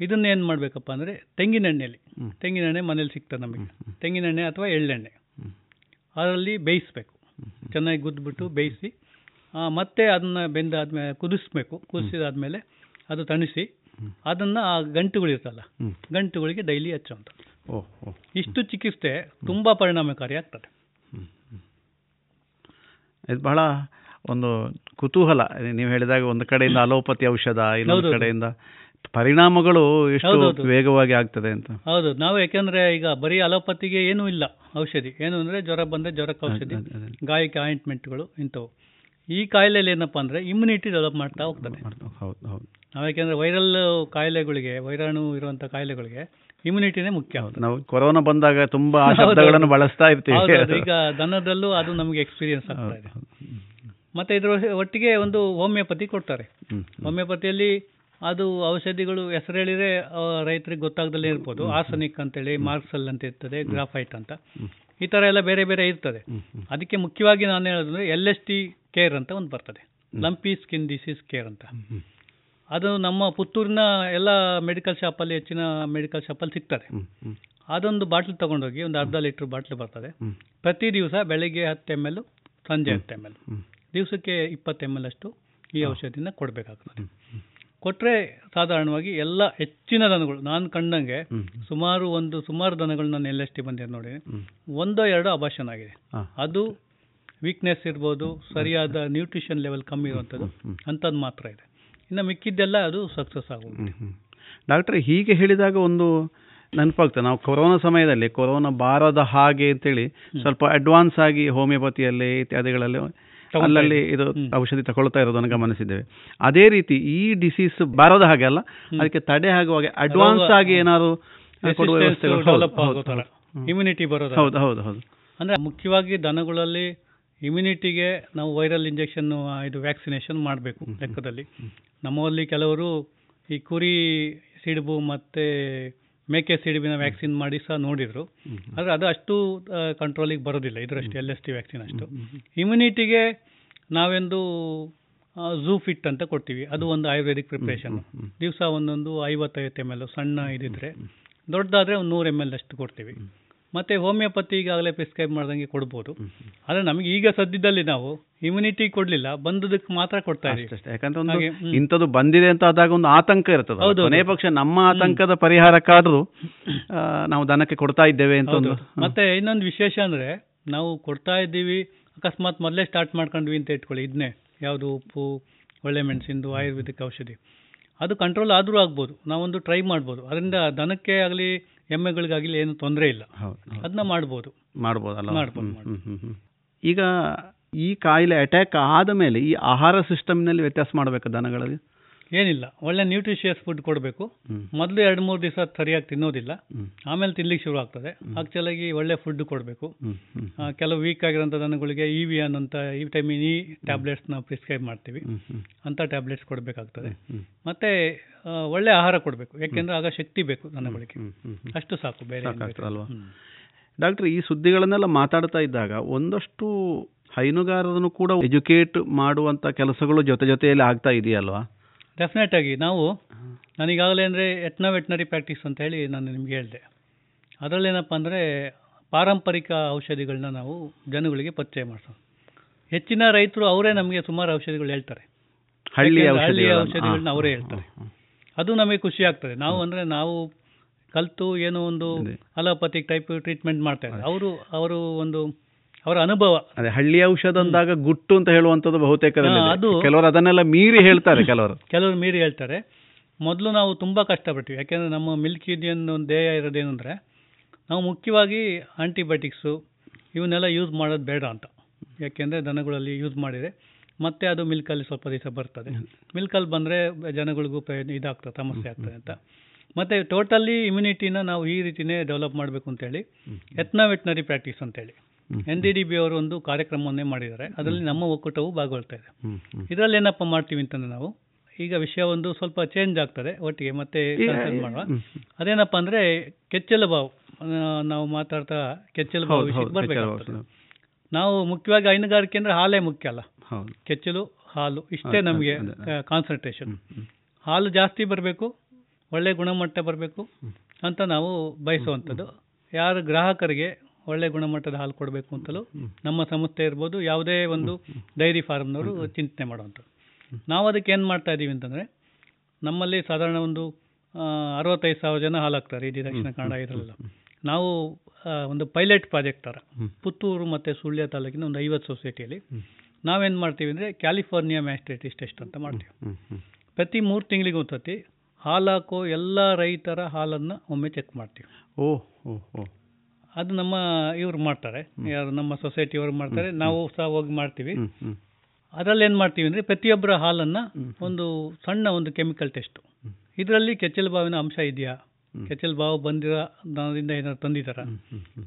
ಇದನ್ನ ಏನು ಮಾಡಬೇಕಪ್ಪ ಅಂದರೆ ತೆಂಗಿನೆಣ್ಣೆಯಲ್ಲಿ ತೆಂಗಿನೆಣ್ಣೆ ಮನೇಲಿ ಸಿಗ್ತದೆ ನಮಗೆ. ತೆಂಗಿನೆಣ್ಣೆ ಅಥವಾ ಎಳ್ಳೆಣ್ಣೆ. ಅದರಲ್ಲಿ ಬೇಯಿಸ್ಬೇಕು. ಚೆನ್ನಾಗಿ ಗುದ್ದುಬಿಟ್ಟು ಬೇಯಿಸಿ ಮತ್ತೆ ಅದನ್ನು ಬೆಂದಾದ್ಮೇಲೆ ಕುದಿಸ್ಬೇಕು. ಕುದಿಸಿದಾದ್ಮೇಲೆ ಅದು ತಣಿಸಿ ಅದನ್ನು ಆ ಗಂಟುಗಳಿರ್ತಲ್ಲ ಗಂಟುಗಳಿಗೆ ಡೈಲಿ ಹಚ್ಚುವಂಥ ಇಷ್ಟು ಚಿಕಿತ್ಸೆ ತುಂಬ ಪರಿಣಾಮಕಾರಿ ಆಗ್ತದೆ. ಇದು ಬಹಳ ಒಂದು ಕುತೂಹಲ. ನೀವು ಹೇಳಿದಾಗ ಒಂದು ಕಡೆಯಿಂದ ಅಲೋಪತಿ ಔಷಧ ಇನ್ನೊಂದು. ಕಡೆಯಿಂದ ಪರಿಣಾಮಗಳು ಎಷ್ಟು ವೇಗವಾಗಿ ಆಗ್ತದೆ ಅಂತ. ಹೌದು. ನಾವು ಯಾಕೆಂದ್ರೆ ಈಗ ಬರೀ ಅಲೋಪತಿಗೆ ಏನೂ ಇಲ್ಲ ಔಷಧಿ. ಏನು ಅಂದ್ರೆ ಜ್ವರ ಬಂದ್ರೆ ಜ್ವರಕ್ಕೆ ಔಷಧಿ. ಗಾಯಕ್ಕೆ ಆಯಿಂಟ್ಮೆಂಟ್ಗಳು ಇಂಥವು. ಈ ಕಾಯಿಲೆಯಲ್ಲಿ ಏನಪ್ಪ ಅಂದ್ರೆ ಇಮ್ಯುನಿಟಿ ಡೆವಲಪ್ ಮಾಡ್ತಾ ಹೋಗ್ತದೆ. ನಾವು ಯಾಕೆಂದ್ರೆ ವೈರಲ್ ಕಾಯಿಲೆಗಳಿಗೆ ವೈರಾಣು ಇರುವಂತ ಕಾಯಿಲೆಗಳಿಗೆ ಇಮ್ಯುನಿಟಿನೇ ಮುಖ್ಯ. ನಾವು ಕೊರೋನಾ ಬಂದಾಗ ತುಂಬಾ ಶಬ್ದಗಳನ್ನು. ಬಳಸ್ತಾ ಇರ್ತೀವಿ. ಈಗ ದನದಲ್ಲೂ ಅದು ನಮಗೆ ಎಕ್ಸ್ಪೀರಿಯನ್ಸ್ ಆಗ್ತಾ ಇದೆ. ಮತ್ತೆ ಇದ್ರ ಒಟ್ಟಿಗೆ ಒಂದು ಹೋಮಿಯೋಪತಿ ಕೊಡ್ತಾರೆ. ಹೋಮಿಯೋಪತಿಯಲ್ಲಿ ಅದು ಔಷಧಿಗಳು ಹೆಸರು ಹೇಳಿದ್ರೆ ರೈತರಿಗೆ ಗೊತ್ತಾಗ್ದಲೇ ಇರ್ಬೋದು. ಆಸನಿಕ್ ಅಂತೇಳಿ ಮಾರ್ಕ್ಸಲ್ ಅಂತ ಇರ್ತದೆ ಗ್ರಾಫೈಟ್ ಅಂತ. ಈ ಥರ ಎಲ್ಲ ಬೇರೆ ಬೇರೆ ಇರ್ತದೆ. ಅದಕ್ಕೆ ಮುಖ್ಯವಾಗಿ ನಾನು ಹೇಳೋದಂದ್ರೆ ಎಲ್ ಎಸ್ ಟಿ ಕೇರ್ ಅಂತ ಒಂದು ಬರ್ತದೆ. ಲಂಪಿ ಸ್ಕಿನ್ ಡಿಸೀಸ್ ಕೇರ್ ಅಂತ. ಅದು ನಮ್ಮ ಪುತ್ತೂರಿನ ಎಲ್ಲ ಮೆಡಿಕಲ್ ಶಾಪಲ್ಲಿ ಹೆಚ್ಚಿನ ಮೆಡಿಕಲ್ ಶಾಪಲ್ಲಿ ಸಿಗ್ತದೆ. ಅದೊಂದು ಬಾಟ್ಲ್ ತಗೊಂಡೋಗಿ ಒಂದು ಅರ್ಧ ಲೀಟ್ರ್ ಬಾಟ್ಲ್ ಬರ್ತದೆ. ಪ್ರತಿ ದಿವಸ ಬೆಳಿಗ್ಗೆ ಹತ್ತು ಎಂ ಎಲ್ ಸಂಜೆ ಹತ್ತು ಎಂ ಎಲ್. ದಿವಸಕ್ಕೆ ಇಪ್ಪತ್ತು ಎಂ ಎಲ್ ಅಷ್ಟು ಈ ಔಷಧಿನ ಕೊಡಬೇಕಾಗ್ತದೆ. ಕೊಟ್ಟರೆ ಸಾಧಾರಣವಾಗಿ ಎಲ್ಲ ಹೆಚ್ಚಿನ ದನಗಳು ನಾನು ಕಂಡಂಗೆ ಸುಮಾರು ಒಂದು ಸುಮಾರು ದನಗಳು ನಾನು ಎಲ್ ಎಸ್ ಟಿ ಬಂದಿದೆ ನೋಡಿ. ಒಂದೋ ಎರಡೋ ಅಭಾಷಣ ಆಗಿದೆ. ಅದು ವೀಕ್ನೆಸ್ ಇರ್ಬೋದು ಸರಿಯಾದ ನ್ಯೂಟ್ರಿಷನ್ ಲೆವೆಲ್ ಕಮ್ಮಿ ಇರುವಂಥದ್ದು ಅಂಥದ್ದು ಮಾತ್ರ ಇದೆ. ಇನ್ನು ಮಿಕ್ಕಿದ್ದೆಲ್ಲ ಅದು ಸಕ್ಸಸ್ ಆಗುತ್ತೆ ಡಾಕ್ಟರ್ ಹೀಗೆ ಹೇಳಿದಾಗ ಒಂದು ನೆನಪಾಗ್ತದೆ. ನಾವು ಕೊರೋನಾ ಸಮಯದಲ್ಲಿ ಕೊರೋನಾ ಬಾರದ ಹಾಗೆ ಅಂತೇಳಿ ಸ್ವಲ್ಪ ಅಡ್ವಾನ್ಸ್ ಆಗಿ ಹೋಮಿಯೋಪತಿಯಲ್ಲಿ ಇತ್ಯಾದಿಗಳಲ್ಲಿ ಅಲ್ಲಲ್ಲಿ ಇದು ಔಷಧಿ ತಗೊಳ್ತಾ ಇರೋದನ್ನು ಗಮನಿಸಿದ್ದೇವೆ. ಅದೇ ರೀತಿ ಈ ಡಿಸೀಸ್ ಬರದ ಹಾಗೆ ಅಲ್ಲ ಅದಕ್ಕೆ ತಡೆ ಆಗುವಾಗ ಅಡ್ವಾನ್ಸ್ ಆಗಿ ಏನಾದ್ರು ಕೊಡುವ ವ್ಯವಸ್ಥೆಗಳು. ಇಮ್ಯುನಿಟಿ ಬರೋದು ಹೌದು. ಹೌದು ಹೌದು ಅಂದರೆ ಮುಖ್ಯವಾಗಿ ದನಗಳಲ್ಲಿ ಇಮ್ಯುನಿಟಿಗೆ ನಾವು ವೈರಲ್ ಇಂಜೆಕ್ಷನ್ ಇದು ವ್ಯಾಕ್ಸಿನೇಷನ್ ಮಾಡಬೇಕು ಲೆಕ್ಕದಲ್ಲಿ. ನಮ್ಮಲ್ಲಿ ಕೆಲವರು ಈ ಕುರಿ ಸಿಡುಬು ಮತ್ತು ಮೇಕೆ ಸಿಡಿಬಿನ ವ್ಯಾಕ್ಸಿನ್ ಮಾಡಿ ಸಹ ನೋಡಿದರು. ಆದರೆ ಅದು ಅಷ್ಟು ಕಂಟ್ರೋಲಿಗೆ ಬರೋದಿಲ್ಲ. ಇದರಷ್ಟು ಎಲ್ ಎಸ್ ಟಿ ವ್ಯಾಕ್ಸಿನ್ ಅಷ್ಟು. ಇಮ್ಯುನಿಟಿಗೆ ನಾವೆಂದು ಝೂ ಫಿಟ್ ಅಂತ ಕೊಡ್ತೀವಿ. ಅದು ಒಂದು ಆಯುರ್ವೇದಿಕ್ ಪ್ರಿಪ್ರೇಷನ್ ದಿವಸ ಒಂದೊಂದು ಐವತ್ತೈವತ್ತು ಎಂ ಎಲ್ ಸಣ್ಣ ಇದಿದ್ರೆ. ದೊಡ್ಡದಾದ್ರೆ ಒಂದು ನೂರು ಎಂ ಎಲ್ ಅಷ್ಟು ಕೊಡ್ತೀವಿ. ಮತ್ತು ಹೋಮಿಯೋಪತಿ ಈಗಾಗಲೇ ಪ್ರಿಸ್ಕ್ರೈಬ್ ಮಾಡ್ದಂಗೆ ಕೊಡ್ಬೋದು. ಆದರೆ ನಮಗೆ ಈಗ ಸದ್ಯದಲ್ಲಿ ನಾವು ಇಮ್ಯುನಿಟಿ ಕೊಡಲಿಲ್ಲ ಬಂದದಕ್ಕೆ ಮಾತ್ರ ಕೊಡ್ತಾ ಇದ್ದೀವಿ ಯಾಕಂದ್ರೆ ಒಂದು ಇಂಥದ್ದು ಬಂದಿದೆ ಅಂತ ಆದಾಗ ಒಂದು ಆತಂಕ ಇರ್ತದೆ ಹೌದು, ಕೊನೆ ಪಕ್ಷ ನಮ್ಮ ಆತಂಕದ ಪರಿಹಾರಕ್ಕಾದರೂ ನಾವು ದನಕ್ಕೆ ಕೊಡ್ತಾ ಇದ್ದೇವೆ ಅಂತ ಒಂದು. ಮತ್ತೆ ಇನ್ನೊಂದು ವಿಶೇಷ ಅಂದ್ರೆ ನಾವು ಕೊಡ್ತಾ ಇದ್ದೀವಿ ಅಕಸ್ಮಾತ್ ಮೊದಲೇ ಸ್ಟಾರ್ಟ್ ಮಾಡ್ಕೊಂಡ್ವಿ ಅಂತ ಇಟ್ಕೊಳ್ಳಿ ಇದನ್ನೇ ಯಾವುದು ಉಪ್ಪು ಒಳ್ಳೆ ಮೆಣಸಿಂದು ಆಯುರ್ವೇದಿಕ್ ಔಷಧಿ. ಅದು ಕಂಟ್ರೋಲ್ ಆದರೂ ಆಗ್ಬೋದು. ನಾವೊಂದು ಟ್ರೈ ಮಾಡ್ಬೋದು. ಅದರಿಂದ ದನಕ್ಕೆ ಆಗಲಿ ಎಮ್ಮೆಗಳಿಗಾಗಲಿ ಏನು ತೊಂದರೆ ಇಲ್ಲ. ಅದನ್ನ ಮಾಡ್ಬೋದು. ಮಾಡ್ಬೋದಲ್ಲ ಮಾಡ್ಬೋದು. ಈಗ ಈ ಕಾಯಿಲೆ ಅಟ್ಯಾಕ್ ಆದ ಮೇಲೆ ಈ ಆಹಾರ ಸಿಸ್ಟಮ್ನಲ್ಲಿ ವ್ಯತ್ಯಾಸ ಮಾಡಬೇಕು ದನಗಳಲ್ಲಿ? ಏನಿಲ್ಲ ಒಳ್ಳೆ ನ್ಯೂಟ್ರಿಷಿಯಸ್ ಫುಡ್ ಕೊಡಬೇಕು. ಮೊದಲು ಎರಡು ಮೂರು ದಿವಸ ಸರಿಯಾಗಿ ತಿನ್ನೋದಿಲ್ಲ. ಆಮೇಲೆ ತಿನ್ಲಿಕ್ಕೆ ಶುರು ಆಗ್ತದೆ. ಆಕ್ಚುಲಾಗಿ ಒಳ್ಳೆ ಫುಡ್ ಕೊಡಬೇಕು. ಕೆಲವು ವೀಕ್ ಆಗಿರೋಂಥ ದನಗಳಿಗೆ ಇ ವಿ ಅನ್ ಅಂತ ವಿಟಮಿನ್ ಇ ಟ್ಯಾಬ್ಲೆಟ್ಸ್ನ ಪ್ರಿಸ್ಕ್ರೈಬ್ ಮಾಡ್ತೀವಿ. ಅಂಥ ಟ್ಯಾಬ್ಲೆಟ್ಸ್ ಕೊಡಬೇಕಾಗ್ತದೆ. ಮತ್ತೆ ಒಳ್ಳೆ ಆಹಾರ ಕೊಡಬೇಕು. ಯಾಕೆಂದ್ರೆ ಆಗ ಶಕ್ತಿ ಬೇಕು ದನಗಳಿಗೆ. ಅಷ್ಟು ಸಾಕು ಬೇರೆ ಅಲ್ವಾ ಡಾಕ್ಟರ್ ಈ ಸುದ್ದಿಗಳನ್ನೆಲ್ಲ ಮಾತಾಡ್ತಾ ಇದ್ದಾಗ ಒಂದಷ್ಟು ಹೈನುಗಾರರನ್ನು ಕೂಡ ಎಜುಕೇಟ್ ಮಾಡುವಂಥ ಕೆಲಸಗಳು ಜೊತೆ ಜೊತೆಯಲ್ಲಿ ಆಗ್ತಾ ಇದೆಯಲ್ವಾ? ಡೆಫಿನೆಟ್ ಆಗಿ ನಾವು ನನಗಾಗಲೇ ಅಂದರೆ ಎಟ್ನ ವೆಟ್ನರಿ ಪ್ರಾಕ್ಟೀಸ್ ಅಂತ ಹೇಳಿ ನಾನು ನಿಮ್ಗೆ ಹೇಳಿದೆ. ಅದರಲ್ಲೇನಪ್ಪ ಅಂದರೆ ಪಾರಂಪರಿಕ ಔಷಧಿಗಳನ್ನ ನಾವು ಜನಗಳಿಗೆ ಪರಿಚಯ ಮಾಡಿಸೋದು. ಹೆಚ್ಚಿನ ರೈತರು ಅವರೇ ನಮಗೆ ಸುಮಾರು ಔಷಧಿಗಳು ಹೇಳ್ತಾರೆ. ಹಳ್ಳಿಯ ಔಷಧಿಗಳನ್ನ- ಔಷಧಿಗಳನ್ನ ಅವರೇ ಹೇಳ್ತಾರೆ. ಅದು ನಮಗೆ ಖುಷಿ ಆಗ್ತದೆ. ನಾವು ಅಂದರೆ ನಾವು ಕಲಿತು ಏನೋ ಒಂದು ಅಲೋಪತಿಕ್ ಟೈಪ್ ಟ್ರೀಟ್ಮೆಂಟ್ ಮಾಡ್ತಾ ಇದ್ದಾರೆ. ಅವರು ಅವರು ಒಂದು ಅವರ ಅನುಭವ. ಅದೇ ಹಳ್ಳಿ ಔಷಧ ಅಂದಾಗ ಗುಟ್ಟು ಅಂತ ಹೇಳುವಂಥದ್ದು ಬಹುತೇಕ ಅದು- ಕೆಲವರು ಅದನ್ನೆಲ್ಲ ಮೀರಿ ಹೇಳ್ತಾರೆ ಕೆಲವರು. ಕೆಲವರು ಮೀರಿ ಹೇಳ್ತಾರೆ. ಮೊದಲು ನಾವು ತುಂಬ ಕಷ್ಟಪಟ್ಟಿವಿ ಯಾಕೆಂದರೆ ನಮ್ಮ ಮಿಲ್ಕ್ ಯೂನಿಯನ್ ಒಂದು ಧ್ಯೇಯ ಇರೋದೇನು ಅಂದರೆ ನಾವು ಮುಖ್ಯವಾಗಿ ಆಂಟಿಬಯೋಟಿಕ್ಸು ಇವನ್ನೆಲ್ಲ ಯೂಸ್ ಮಾಡೋದು ಬೇಡ ಅಂತ. ಯಾಕೆಂದರೆ ದನಗಳಲ್ಲಿ ಯೂಸ್ ಮಾಡಿದರೆ ಮತ್ತೆ ಅದು ಮಿಲ್ಕಲ್ಲಿ ಸ್ವಲ್ಪ ದಿವಸ ಬರ್ತದೆ. ಮಿಲ್ಕಲ್ಲಿ ಬಂದರೆ ಜನಗಳಿಗೂ ಪ್ರಯೋಜನ ಇದಾಗ್ತದೆ ಸಮಸ್ಯೆ ಆಗ್ತದೆ ಅಂತ. ಮತ್ತು ಟೋಟಲಿ ಇಮ್ಯುನಿಟಿನ ನಾವು ಈ ರೀತಿಯೇ ಡೆವಲಪ್ ಮಾಡಬೇಕು ಅಂತೇಳಿ ಎತ್ನ ವೆಟ್ನರಿ ಪ್ರಾಕ್ಟೀಸ್ ಅಂತೇಳಿ. ಎನ್ ಡಿ ಡಿ ಬಿ ಅವರು ಒಂದು ಕಾರ್ಯಕ್ರಮವನ್ನೇ ಮಾಡಿದ್ದಾರೆ. ಅದರಲ್ಲಿ ನಮ್ಮ ಒಕ್ಕೂಟವು ಭಾಗವಹಿಸ್ತಾ ಇದೆ. ಇದರಲ್ಲಿ ಏನಪ್ಪ ಮಾಡ್ತೀವಿ ಅಂತಂದ್ರೆ ನಾವು ಈಗ ವಿಷಯ ಒಂದು ಸ್ವಲ್ಪ ಚೇಂಜ್ ಆಗ್ತದೆ ಒಟ್ಟಿಗೆ ಮತ್ತೆ ಮಾಡುವ. ಅದೇನಪ್ಪ ಅಂದ್ರೆ ಕೆಚ್ಚಲ ಬಾವು ನಾವು ಮಾತಾಡ್ತಾ ಕೆಚ್ಚಲು ಬಾವು ವಿಷಯಕ್ಕೆ ಬರ್ಬೇಕಾಗ್ತದೆ. ನಾವು ಮುಖ್ಯವಾಗಿ ಹೈನುಗಾರಿಕೆ ಅಂದ್ರೆ ಹಾಲೇ ಮುಖ್ಯ ಅಲ್ಲ. ಕೆಚ್ಚಲು ಹಾಲು ಇಷ್ಟೇ ನಮಗೆ ಕಾನ್ಸಂಟ್ರೇಷನ್ ಹಾಲು ಜಾಸ್ತಿ ಬರಬೇಕು ಒಳ್ಳೆ ಗುಣಮಟ್ಟ ಬರಬೇಕು ಅಂತ ನಾವು ಬಯಸುವಂಥದ್ದು. ಯಾರು ಗ್ರಾಹಕರಿಗೆ ಒಳ್ಳೆ ಗುಣಮಟ್ಟದ ಹಾಲು ಕೊಡಬೇಕು ಅಂತಲೂ ನಮ್ಮ ಸಂಸ್ಥೆ ಇರ್ಬೋದು ಯಾವುದೇ ಒಂದು ಡೈರಿ ಫಾರ್ಮ್ನವರು ಚಿಂತನೆ ಮಾಡುವಂಥದ್ದು. ನಾವು ಅದಕ್ಕೆ ಏನು ಮಾಡ್ತಾ ಇದ್ದೀವಿ ಅಂತಂದರೆ ನಮ್ಮಲ್ಲಿ ಸಾಧಾರಣ ಒಂದು ಅರವತ್ತೈದು ಸಾವಿರ ಜನ ಹಾಲಾಗ್ತಾರೆ ಹಾಕ್ತಾರೆ ಇಡೀ ದಕ್ಷಿಣ ಕನ್ನಡ ಇದರಲ್ಲ ನಾವು ಒಂದು ಪೈಲಟ್ ಪ್ರಾಜೆಕ್ಟ್ ಥರ ಪುತ್ತೂರು ಮತ್ತು ಸುಳ್ಯ ತಾಲೂಕಿನ ಒಂದು ಐವತ್ತು ಸೊಸೈಟಿಯಲ್ಲಿ ನಾವೇನು ಮಾಡ್ತೀವಿ ಅಂದರೆ ಕ್ಯಾಲಿಫೋರ್ನಿಯಾ ಮ್ಯಾಸ್ಟ್ರೇಟಿಸ್ ಟೆಸ್ಟ್ ಅಂತ ಮಾಡ್ತೀವಿ. ಪ್ರತಿ ಮೂರು ತಿಂಗಳಿಗೆ ಒಂದ್ಸತಿ ಹಾಲು ಹಾಕೋ ಎಲ್ಲ ರೈತರ ಹಾಲನ್ನು ಒಮ್ಮೆ ಚೆಕ್ ಮಾಡ್ತೀವಿ. ಓಹ್ ಓ ಓ. ಅದು ನಮ್ಮ ಇವ್ರು ಮಾಡ್ತಾರೆ. ಯಾರು ನಮ್ಮ ಸೊಸೈಟಿಯವರು ಮಾಡ್ತಾರೆ. ನಾವು ಸಹ ಹೋಗಿ ಮಾಡ್ತೀವಿ. ಅದರಲ್ಲಿ ಏನು ಮಾಡ್ತೀವಿ ಅಂದರೆ ಪ್ರತಿಯೊಬ್ಬರ ಹಾಲನ್ನು ಒಂದು ಸಣ್ಣ ಒಂದು ಕೆಮಿಕಲ್ ಟೆಸ್ಟು ಇದರಲ್ಲಿ ಕೆಚ್ಚಲು ಬಾವಿನ ಅಂಶ ಇದೆಯಾ? ಕೆಚ್ಚಲು ಬಾವು ಬಂದಿರೋ ದನದಿಂದ ಏನಾದ್ರು ತಂದಿದಾರ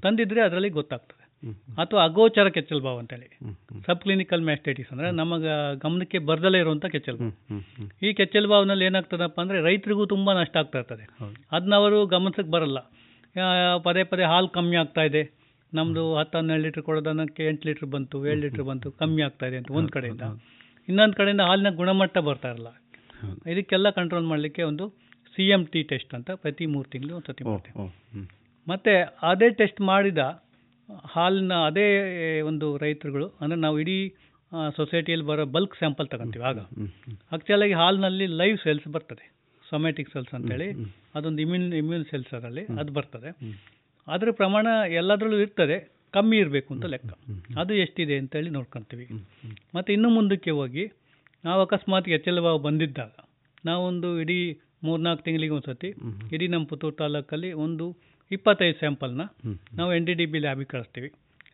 ತಂದಿದ್ರೆ ಅದರಲ್ಲಿ ಗೊತ್ತಾಗ್ತದೆ. ಅಥವಾ ಅಗೋಚರ ಕೆಚ್ಚಲು ಬಾವು ಅಂತೇಳಿ. ಸಬ್ ಕ್ಲಿನಿಕಲ್ ಮ್ಯಾಸ್ಟೈಟಿಸ್ ಅಂದರೆ ನಮಗೆ ಗಮನಕ್ಕೆ ಬರ್ದಲೇ ಇರುವಂಥ ಕೆಚ್ಚಲು ಬಾವು. ಈ ಕೆಚ್ಚಲು ಬಾವಿನಲ್ಲಿ ಏನಾಗ್ತದಪ್ಪ ಅಂದರೆ ರೈತರಿಗೂ ತುಂಬ ನಷ್ಟ ಆಗ್ತಾ ಇರ್ತದೆ. ಅದನ್ನ ಅವರು ಗಮನಿಸಕ್ಕೆ ಬರಲ್ಲ. ಪದೇ ಪದೇ ಹಾಲು ಕಮ್ಮಿ ಆಗ್ತಾ ಇದೆ. ನಮ್ಮದು ಹತ್ತು ಹನ್ನೆರಡು ಲೀಟ್ರ್ ಕೊಡೋದನ್ನಕ್ಕೆ ಎಂಟು ಲೀಟ್ರ್ ಬಂತು ಏಳು ಲೀಟ್ರ್ ಬಂತು ಕಮ್ಮಿ ಆಗ್ತಾ ಇದೆ ಅಂತ ಒಂದು ಕಡೆಯಿಂದ. ಇನ್ನೊಂದು ಕಡೆಯಿಂದ ಹಾಲಿನ ಗುಣಮಟ್ಟ ಬರ್ತಾ ಇರಲ್ಲ. ಇದಕ್ಕೆಲ್ಲ ಕಂಟ್ರೋಲ್ ಮಾಡಲಿಕ್ಕೆ ಒಂದು ಸಿ ಎಂ ಟಿ ಟೆಸ್ಟ್ ಅಂತ ಪ್ರತಿ ಮೂರು ತಿಂಗಳು ಒಂದು ಸತಿ ಮಾಡ್ತೀವಿ. ಮತ್ತು ಅದೇ ಟೆಸ್ಟ್ ಮಾಡಿದ ಹಾಲಿನ ಅದೇ ಒಂದು ರೈತರುಗಳು ಅಂದರೆ ನಾವು ಇಡೀ ಸೊಸೈಟಿಯಲ್ಲಿ ಬರೋ ಬಲ್ಕ್ ಸ್ಯಾಂಪಲ್ ತಗೊಂತೀವಿ ಆಗ. ಆ್ಯಕ್ಚುಲಾಗಿ ಹಾಲಿನಲ್ಲಿ ಲೈವ್ ಸೆಲ್ಸ್ ಬರ್ತದೆ. ಸೊಮ್ಯಾಟಿಕ್ ಸೆಲ್ಸ್ ಅಂತೇಳಿ ಅದೊಂದು ಇಮ್ಯೂನ್ ಇಮ್ಯೂನ್ ಸೆಲ್ಸ್ ಅದರಲ್ಲಿ ಅದು ಬರ್ತದೆ. ಅದರ ಪ್ರಮಾಣ ಎಲ್ಲದರಲ್ಲೂ ಇರ್ತದೆ ಕಮ್ಮಿ ಇರಬೇಕು ಅಂತ ಲೆಕ್ಕ. ಅದು ಎಷ್ಟಿದೆ ಅಂತೇಳಿ ನೋಡ್ಕೊತೀವಿ. ಮತ್ತು ಇನ್ನು ಮುಂದಕ್ಕೆ ಹೋಗಿ ನಾವು ಅಕಸ್ಮಾತ್ ಎಚ್ ಎಲ್ ಬಾವು ಬಂದಿದ್ದಾಗ ನಾವೊಂದು ಇಡೀ ಮೂರ್ನಾಲ್ಕು ತಿಂಗಳಿಗೆ ಒಂದು ಸತಿ ಇಡೀ ನಮ್ಮ ಪುತ್ತೂರು ತಾಲೂಕಲ್ಲಿ ಒಂದು ಇಪ್ಪತ್ತೈದು ಸ್ಯಾಂಪಲ್ನ ನಾವು ಎನ್ ಡಿ ಡಿ ಬಿ ಲ್ಯಾಬಿಗೆ ಕಳಿಸ್ತೀವಿ.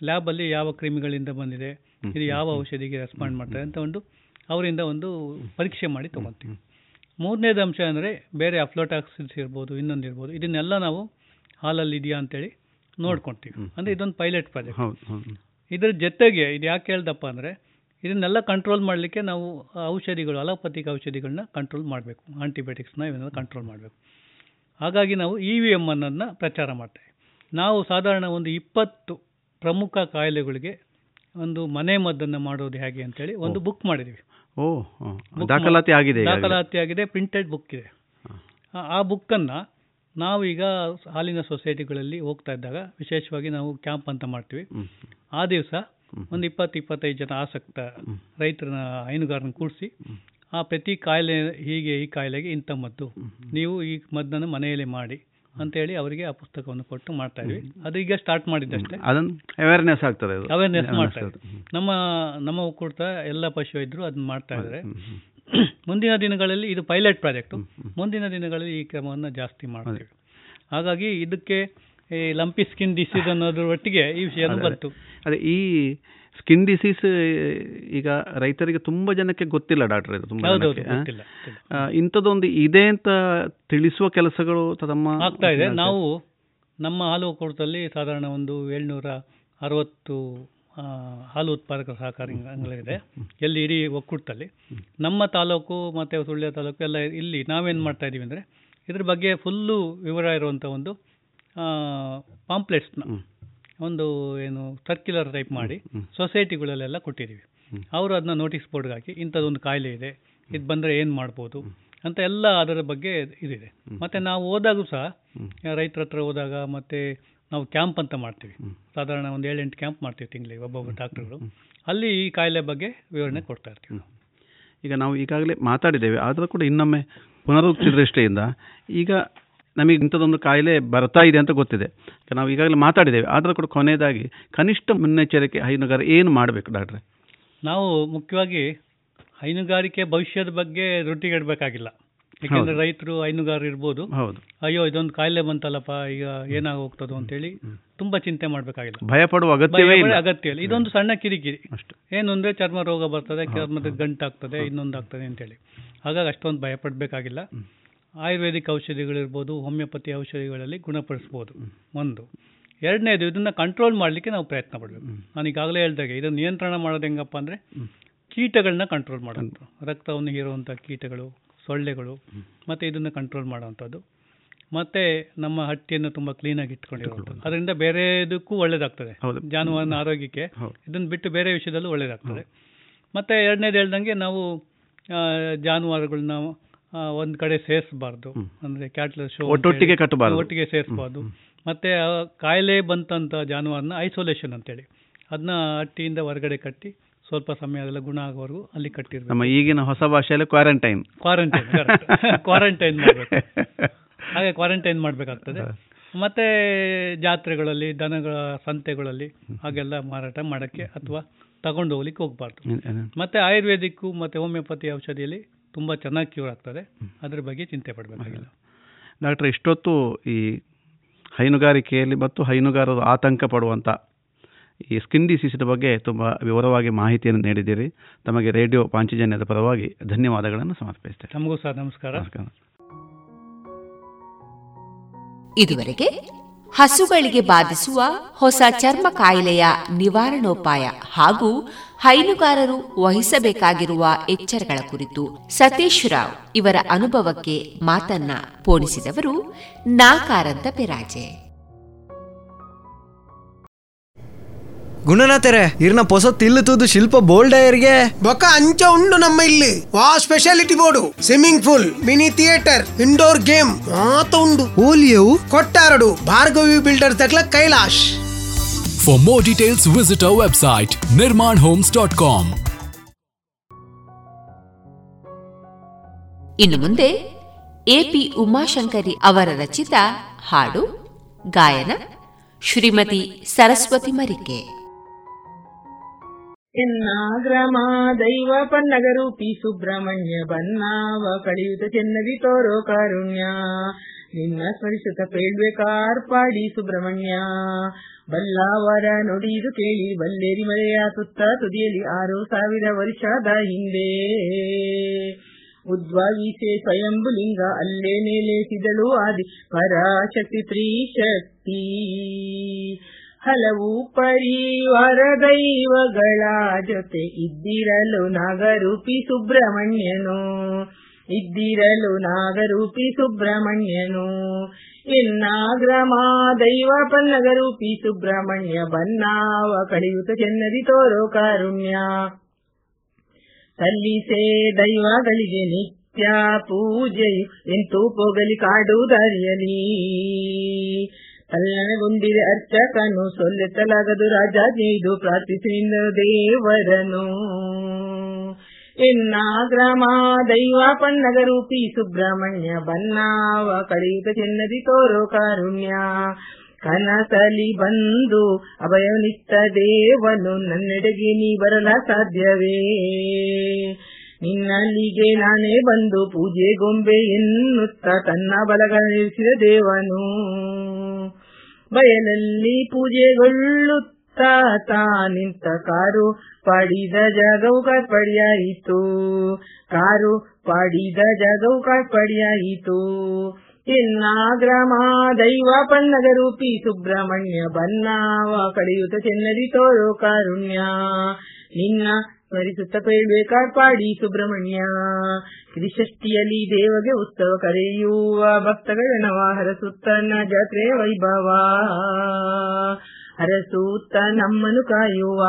ಲ್ಯಾಬಲ್ಲಿ ಯಾವ ಕ್ರಿಮಿಗಳಿಂದ ಬಂದಿದೆ ಇದು ಯಾವ ಔಷಧಿಗೆ ರೆಸ್ಪಾಂಡ್ ಮಾಡ್ತಾರೆ ಅಂತ ಒಂದು ಅವರಿಂದ ಒಂದು ಪರೀಕ್ಷೆ ಮಾಡಿ ತೊಗೊತೀವಿ. ಮೂರನೇದು ಅಂಶ ಅಂದರೆ ಬೇರೆ ಅಫ್ಲೋಟಾಕ್ಸಿನ್ಸ್ ಇರ್ಬೋದು ಇನ್ನೊಂದು ಇರ್ಬೋದು ಇದನ್ನೆಲ್ಲ ನಾವು ಹಾಲಲ್ಲಿ ಇದೆಯಾ ಅಂತೇಳಿ ನೋಡ್ಕೊತೀವಿ. ಅಂದರೆ ಇದೊಂದು ಪೈಲಟ್ ಪ್ರಾಜೆಕ್ಟ್. ಇದ್ರ ಜೊತೆಗೆ ಇದು ಯಾಕೆ ಹೇಳ್ದಪ್ಪ ಅಂದರೆ ಇದನ್ನೆಲ್ಲ ಕಂಟ್ರೋಲ್ ಮಾಡಲಿಕ್ಕೆ ನಾವು ಔಷಧಿಗಳು ಅಲೋಪತಿಕ್ ಔಷಧಿಗಳನ್ನ ಕಂಟ್ರೋಲ್ ಮಾಡಬೇಕು. ಆಂಟಿಬಯೋಟಿಕ್ಸ್ನ ಇವನ್ನೆಲ್ಲ ಕಂಟ್ರೋಲ್ ಮಾಡಬೇಕು. ಹಾಗಾಗಿ ನಾವು ಇ ವಿ ಎಂ ಅನ್ನೋದನ್ನ ಪ್ರಚಾರ ಮಾಡ್ತೇವೆ. ನಾವು ಸಾಧಾರಣ ಒಂದು ಇಪ್ಪತ್ತು ಪ್ರಮುಖ ಕಾಯಿಲೆಗಳಿಗೆ ಒಂದು ಮನೆ ಮದ್ದನ್ನು ಮಾಡೋದು ಹೇಗೆ ಅಂತೇಳಿ ಒಂದು ಬುಕ್ ಮಾಡಿದ್ದೀವಿ. ಓ ದಾಖಲಾತಿ ಆಗಿದೆ. ದಾಖಲಾತಿ ಆಗಿದೆ ಪ್ರಿಂಟೆಡ್ ಬುಕ್ ಇದೆ. ಆ- ಆ ಬುಕ್ಕನ್ನು ನಾವೀಗ ಹಾಲಿನ ಸೊಸೈಟಿಗಳಲ್ಲಿ ಹೋಗ್ತಾ ಇದ್ದಾಗ ವಿಶೇಷವಾಗಿ ನಾವು ಕ್ಯಾಂಪ್ ಅಂತ ಮಾಡ್ತೀವಿ. ಆ ದಿವಸ ಒಂದು ಇಪ್ಪತ್ತು ಇಪ್ಪತ್ತೈದು ಜನ ಆಸಕ್ತ ರೈತರನ್ನ ಹೈನುಗಾರನ ಕೂಡಿಸಿ ಆ ಪ್ರತಿ ಕಾಯಿಲೆ ಹೀಗೆ ಈ ಕಾಯಿಲೆಗೆ ಇಂಥ ಮದ್ದು. ನೀವು ಈ ಮದ್ದನ್ನು ಮನೆಯಲ್ಲೇ ಮಾಡಿ ಅಂತೇಳಿ ಅವರಿಗೆ ಆ ಪುಸ್ತಕವನ್ನು ಕೊಟ್ಟು ಮಾಡ್ತಾ ಇದ್ವಿ. ಅದು ಈಗ ಸ್ಟಾರ್ಟ್ ಮಾಡಿದ್ದಷ್ಟೇ. ಅದನ್ನು ಅವೇರ್ನೆಸ್ ಆಗ್ತದೆ. ಅವೇರ್ನೆಸ್ ಮಾಡ್ತಾ. ನಮ್ಮ ನಮ್ಮ ಒಕ್ಕೂಟ ಎಲ್ಲ ಪಶು ಇದ್ರು ಅದನ್ನ ಮಾಡ್ತಾ ಇದ್ದಾರೆ. ಮುಂದಿನ ದಿನಗಳಲ್ಲಿ ಇದು ಪೈಲಟ್ ಪ್ರಾಜೆಕ್ಟು ಮುಂದಿನ ದಿನಗಳಲ್ಲಿ ಈ ಕ್ರಮವನ್ನು ಜಾಸ್ತಿ ಮಾಡ್ತೀವಿ. ಹಾಗಾಗಿ ಇದಕ್ಕೆ ಈ ಲಂಪಿ ಸ್ಕಿನ್ ಡಿಸೀಸ್ ಅನ್ನೋದ್ರ ಒಟ್ಟಿಗೆ ಈ ವಿಷಯ ಬಂತು. ಅದೇ ಈ ಸ್ಕಿನ್ ಡಿಸೀಸ್ ಈಗ ರೈತರಿಗೆ ತುಂಬಾ ಜನಕ್ಕೆ ಗೊತ್ತಿಲ್ಲ ಡಾಕ್ಟರ್ ಇದು ತುಂಬಾ ಇಂಥದ್ದೊಂದು ಇದೆ ಅಂತ ತಿಳಿಸುವ ಕೆಲಸಗಳು ತಮ್ಮ ಆಗ್ತಾ ಇದೆ. ನಾವು ನಮ್ಮ ಹಾಲು ಒಕ್ಕೂಟದಲ್ಲಿ ಸಾಧಾರಣ ಒಂದು ಏಳ್ನೂರ ಅರವತ್ತು ಹಾಲು ಉತ್ಪಾದಕ ಸಹಕಾರಿ ಅಂಗಗಳಿದೆ ಎಲ್ಲಿ ಇಡೀ ಒಕ್ಕೂಟದಲ್ಲಿ. ನಮ್ಮ ತಾಲೂಕು ಮತ್ತು ಸುಳ್ಯ ತಾಲೂಕು ಎಲ್ಲ ಇಲ್ಲಿ ನಾವೇನು ಮಾಡ್ತಾ ಇದ್ದೀವಿ ಅಂದರೆ ಇದ್ರ ಬಗ್ಗೆ ಫುಲ್ಲು ವಿವರ ಇರುವಂಥ ಒಂದು ಪಾಂಪ್ಲೆಟ್ಸ್ನ ಒಂದು ಏನು ಸರ್ಕ್ಯುಲರ್ ಟೈಪ್ ಮಾಡಿ ಸೊಸೈಟಿಗಳಲ್ಲೆಲ್ಲ ಕೊಟ್ಟಿದ್ದೀವಿ. ಅವರು ಅದನ್ನ ನೋಟಿಸ್ ಬೋರ್ಡ್ಗೆ ಹಾಕಿ ಇಂಥದ್ದೊಂದು ಕಾಯಿಲೆ ಇದೆ ಇದು ಬಂದರೆ ಏನು ಮಾಡ್ಬೋದು ಅಂತ ಎಲ್ಲ ಅದರ ಬಗ್ಗೆ ಇದಿದೆ. ಮತ್ತು ನಾವು ಹೋದಾಗೂ ಸಹ ರೈತರ ಹತ್ರ ಹೋದಾಗ ಮತ್ತು ನಾವು ಕ್ಯಾಂಪ್ ಅಂತ ಮಾಡ್ತೀವಿ. ಸಾಧಾರಣ ಒಂದು ಏಳೆಂಟು ಕ್ಯಾಂಪ್ ಮಾಡ್ತೀವಿ ತಿಂಗಳಿಗೆ ಒಬ್ಬೊಬ್ಬ ಡಾಕ್ಟರ್ಗಳು ಅಲ್ಲಿ ಈ ಕಾಯಿಲೆ ಬಗ್ಗೆ ವಿವರಣೆ ಕೊಡ್ತಾ ಇರ್ತೀವಿ ಈಗ ನಾವು ಈಗಾಗಲೇ ಮಾತಾಡಿದ್ದೇವೆ ಆದರೂ ಕೂಡ ಇನ್ನೊಮ್ಮೆ ಪುನರುಕ್ತಿ ದೃಷ್ಟಿಯಿಂದ ಈಗ ನಮಗೆ ಇಂಥದ್ದೊಂದು ಕಾಯಿಲೆ ಬರ್ತಾ ಇದೆ ಅಂತ ಗೊತ್ತಿದೆ. ನಾವು ಈಗಾಗಲೇ ಮಾತಾಡಿದ್ದೇವೆ. ಆದರೂ ಕೂಡ ಕೊನೆಯದಾಗಿ ಕನಿಷ್ಠ ಮುನ್ನೆಚ್ಚರಿಕೆ ಹೈನುಗಾರ ಏನು ಮಾಡಬೇಕು ಡಾಕ್ಟ್ರೆ? ನಾವು ಮುಖ್ಯವಾಗಿ ಹೈನುಗಾರಿಕೆ ಭವಿಷ್ಯದ ಬಗ್ಗೆ ರೊಟ್ಟಿಗೆಡಬೇಕಾಗಿಲ್ಲ. ಯಾಕೆಂದ್ರೆ ರೈತರು ಹೈನುಗಾರರು ಇರ್ಬೋದು. ಹೌದು. ಅಯ್ಯೋ ಇದೊಂದು ಕಾಯಿಲೆ ಬಂತಲ್ಲಪ್ಪ ಈಗ ಏನಾಗ ಹೋಗ್ತದೋ ಅಂತೇಳಿ ತುಂಬಾ ಚಿಂತೆ ಮಾಡಬೇಕಾಗಿಲ್ಲ. ಭಯ ಪಡುವ ಅಗತ್ಯವೇ. ಅಗತ್ಯ ಇಲ್ಲ. ಇದೊಂದು ಸಣ್ಣ ಕಿರಿಕಿರಿ. ಏನು ಅಂದ್ರೆ ಚರ್ಮ ರೋಗ ಬರ್ತದೆ ಚರ್ಮದ ಗಂಟಾಗ್ತದೆ ಇನ್ನೊಂದು ಆಗ್ತದೆ ಅಂತೇಳಿ. ಹಾಗಾಗಿ ಅಷ್ಟೊಂದು ಭಯ ಪಡಬೇಕಾಗಿಲ್ಲ ಆಯುರ್ವೇದಿಕ್ ಔಷಧಿಗಳಿರ್ಬೋದು ಹೋಮಿಯೋಪತಿ ಔಷಧಿಗಳಲ್ಲಿ ಗುಣಪಡಿಸ್ಬೋದು. ಒಂದು. ಎರಡನೇದು ಇದನ್ನು ಕಂಟ್ರೋಲ್ ಮಾಡಲಿಕ್ಕೆ ನಾವು ಪ್ರಯತ್ನ ಪಡಬೇಕು. ನಾನು ಈಗಾಗಲೇ ಹೇಳ್ದಾಗೆ ಇದನ್ನು ನಿಯಂತ್ರಣ ಮಾಡೋದು ಹೆಂಗಪ್ಪ ಅಂದರೆ ಕೀಟಗಳನ್ನ ಕಂಟ್ರೋಲ್ ಮಾಡೋದು. ರಕ್ತವನ್ನು ಹೀರುವಂಥ ಕೀಟಗಳು ಸೊಳ್ಳೆಗಳು ಮತ್ತು ಇದನ್ನು ಕಂಟ್ರೋಲ್ ಮಾಡೋವಂಥದ್ದು. ಮತ್ತು ನಮ್ಮ ಹಟ್ಟಿಯನ್ನು ತುಂಬ ಕ್ಲೀನಾಗಿ ಇಟ್ಕೊಂಡಿರುವಂಥದ್ದು. ಅದರಿಂದ ಬೇರೆದಕ್ಕೂ ಒಳ್ಳೇದಾಗ್ತದೆ. ಜಾನುವಾರನ ಆರೋಗ್ಯಕ್ಕೆ ಇದನ್ನು ಬಿಟ್ಟು ಬೇರೆ ವಿಷಯದಲ್ಲೂ ಒಳ್ಳೇದಾಗ್ತದೆ. ಮತ್ತು ಎರಡನೇದು ಹೇಳ್ದಂಗೆ ನಾವು ಜಾನುವಾರುಗಳನ್ನ ಒಂದ್ ಕಡೆ ಸೇರಿಸಬಾರ್ದು. ಅಂದ್ರೆ ಕ್ಯಾಟ್ಲ ಶೋ ಒಟ್ಟೊಟ್ಟಿಗೆ ಕಟ್ಟಬಾರ್ದು. ಒಟ್ಟಿಗೆ ಸೇರಿಸ್ಬಾರ್ದು. ಮತ್ತೆ ಕಾಯಿಲೆ ಬಂತಂಥ ಜಾನುವಾರನ ಐಸೋಲೇಷನ್ ಅಂತೇಳಿ. ಅದನ್ನ ಹಟ್ಟಿಯಿಂದ ಹೊರಗಡೆ ಕಟ್ಟಿ ಸ್ವಲ್ಪ ಸಮಯ ಅದೆಲ್ಲ ಗುಣ ಆಗೋವರೆಗೂ ಅಲ್ಲಿ ಕಟ್ಟಿರ್ಬೇಕು. ನಮ್ಮ ಈಗಿನ ಹೊಸ ಭಾಷೆಯಲ್ಲಿ ಕ್ವಾರಂಟೈನ್ ಕ್ವಾರಂಟೈನ್ ಕ್ವಾರಂಟೈನ್ ಮಾಡಬೇಕು. ಹಾಗೆ ಕ್ವಾರಂಟೈನ್ ಮಾಡಬೇಕಾಗ್ತದೆ. ಮತ್ತೆ ಜಾತ್ರೆಗಳಲ್ಲಿ ದನಗಳ ಸಂತೆಗಳಲ್ಲಿ ಹಾಗೆಲ್ಲ ಮಾರಾಟ ಮಾಡೋಕ್ಕೆ ಅಥವಾ ತಗೊಂಡು ಹೋಗ್ಲಿಕ್ಕೆ ಹೋಗ್ಬಾರ್ದು. ಮತ್ತೆ ಆಯುರ್ವೇದಿಕ್ಕು ಮತ್ತೆ ಹೋಮಿಯೋಪತಿ ಔಷಧಿಯಲ್ಲಿ ತುಂಬಾ ಚೆನ್ನಾಗಿ ಕ್ಯೂರ್ ಆಗ್ತದೆ. ಅದ್ರ ಬಗ್ಗೆ ಚಿಂತೆ ಪಡಬೇಕಾಗಿಲ್ಲ. ಡಾಕ್ಟರ್ ಇಷ್ಟೊತ್ತು ಈ ಹೈನುಗಾರಿಕೆಯಲ್ಲಿ ಮತ್ತು ಹೈನುಗಾರರು ಆತಂಕ ಪಡುವಂಥ ಈ ಸ್ಕಿನ್ ಡಿಸೀಸಿನ ಬಗ್ಗೆ ತುಂಬ ವಿವರವಾಗಿ ಮಾಹಿತಿಯನ್ನು ನೀಡಿದ್ದೀರಿ. ತಮಗೆ ರೇಡಿಯೋ ಪಾಂಚಜನ್ಯದ ಪರವಾಗಿ ಧನ್ಯವಾದಗಳನ್ನು ಸಮರ್ಪಿಸ್ತೇನೆ. ನಮಗೂ ಸಹ ನಮಸ್ಕಾರ. ಇದುವರೆಗೆ ಹಸುಗಳಿಗೆ ಬಾಧಿಸುವ ಹೊಸ ಚರ್ಮ ಕಾಯಿಲೆಯ ನಿವಾರಣೋಪಾಯ ಹಾಗೂ ಹೈನುಗಾರರು ವಹಿಸಬೇಕಾಗಿರುವ ಎಚ್ಚರಗಳ ಕುರಿತು ಸತೀಶ್ ರಾವ್ ಇವರ ಅನುಭವಕ್ಕೆ ಮಾತನ್ನ ಪೋಣಿಸಿದವರು ನಾಕಾರಂತ ಪೆರಾಜೆ. ಗುಣನಾಥರೆ ಇರ್ನ ಪೊಸ ತಿಲ್ಲು ತೂದು ಶಿಲ್ಪ ಬೋಲ್ಡಯರ್ಗೆ ಬೊಕ್ಕ ಅಂಚ ಉಂಡು ನಮ್ಮ ಇಲ್ಲಿ. ವಾ speciality board. Swimming pool mini theatre indoor game ಮಾತ ಉಂಡು. ಓಲಿಯವು? ಕೊಟ್ಟಾರಡು. Bhargavi builder ದಕ್ಲ Kailash. For more details visit our website Nirmana homes dot com ಇನ್ನು ಮುಂದೆ ಎಪಿ ಉಮಾಶಂಕರಿ ಅವರ ರಚಿತ ಹಾಡು ಗಾಯನ ಶ್ರೀಮತಿ ಸರಸ್ವತಿ ಮರಿಕೆ. ಎನ್ನಾಗ್ರಮ ದೈವ ಪನ್ನಗರೂಪಿ ಸುಬ್ರಹ್ಮಣ್ಯ ಬನ್ನಾವ ಕಳಿಯುತ ಚೆನ್ನವಿ ತೋರೋ ಕಾರುಣ್ಯ. ನಿನ್ನ ಸ್ಮರಿಸುತ್ತ ಪೇಳ್ವೆ ಕಾರ್ಪಾಡಿ ಸುಬ್ರಹ್ಮಣ್ಯ. ಬಲ್ಲಾವರ ನುಡಿದು ಕೇಳಿ ಬಲ್ಲೇರಿ ಮರೆಯ ಸುತ್ತ ತುದಿಯಲ್ಲಿ ಆರು ಸಾವಿರ ವರ್ಷದ ಹಿಂದೆ. ಉದ್ಭವಿಸೆ ಸ್ವಯಂಬುಲಿಂಗ ಅಲ್ಲೇ ನೆಲೆಸಿದಳು ಆದಿ ಪರಾಶಕ್ತಿ ತ್ರಿಶಕ್ತಿ ಹಲವು ಪರಿವಾರ ದೈವಗಳ ಜೊತೆ ಇದ್ದಿರಲು ನಾಗರೂಪಿ ಸುಬ್ರಹ್ಮಣ್ಯನು, ಇದ್ದಿರಲು ನಾಗರೂಪಿ ಸುಬ್ರಹ್ಮಣ್ಯನು. ಎನ್ನಾಗ್ರಮ ದೈವ ಪನ್ನಗರೂಪಿ ಸುಬ್ರಹ್ಮಣ್ಯ ಬನ್ನಾವ ಕಳೆಯುತ್ತ ಚೆನ್ನದಿ ತೋರೋ ಕಾರುಣ್ಯ. ಸಲ್ಲಿಸೇ ದೈವಗಳಿಗೆ ನಿತ್ಯ ಪೂಜೆಯು ಎಂತೂ ಪೋಗಲಿ ಕಾಡು ದಾರಿಯಲಿ ತಲ್ಲಣಗೊಂಡಿದೆ ಅರ್ಚಕನು ಸೊಲ್ಲೆತ್ತಲಾಗದು ರಾಜಾಜ್ಞೆದು ಪ್ರಾರ್ಥಿಸಿದ ದೇವರನು. ಎನ್ನಾಗ್ರಮ ದೈವ ರೂಪಿ ಸುಬ್ರಹ್ಮಣ್ಯ ಬನ್ನಾವ ಕಳೆಯುತ್ತ ಚೆನ್ನದಿ ತೋರೋ ಕಾರುಣ್ಯ. ಕನಸಲಿ ಬಂದು ಅಭಯನಿತ್ತ ದೇವನು, ನನ್ನೆಡೆಗೆ ನೀ ಬರಲ ಸಾಧ್ಯವೇ. ನಿನ್ನಲ್ಲಿಗೆ ನಾನೇ ಬಂದು ಪೂಜೆ ಗೊಂಬೆ ಎನ್ನುತ್ತ ತನ್ನ ಬಲಗಳಿಸಿದ ದೇವನು ಬಯಲಲ್ಲಿ ಪೂಜೆಗೊಳ್ಳುತ್ತ ತಾ ನಿಂತ ಕಾರು ಪಡಿದ ಜಾಗವು ಕಾರ್ಪಡಿಯಾಯಿತು ಕಾರು ಪಡಿದ ಜಾಗವು ಕಾರ್ಪಡಿಯಾಯಿತು ಗ್ರಾಮ ದೈವ ಪನ್ನಗರೂಪಿ ಸುಬ್ರಹ್ಮಣ್ಯ ಬನ್ನಾವ ಕಡಿಯುತ ಚೆನ್ನದಿ ತೋರು ಕಾರುಣ್ಯ. ನಿನ್ನ ಸ್ಮರಿಸುತ್ತ ಪೇಳ್ವೆ ಕಾರ್ಪಾಡಿ ಸುಬ್ರಹ್ಮಣ್ಯ. ತ್ರಿಷಷ್ಟಿಯಲ್ಲಿ ದೇವಗೆ ಉತ್ಸವ ಕರೆಯುವ ಭಕ್ತಗಳ ನವ ಹರಸುತ್ತ ಜಾತ್ರೆ ವೈಭವ. ಹರಸೂತ್ತ ನಮ್ಮನು ಕಾಯುವ.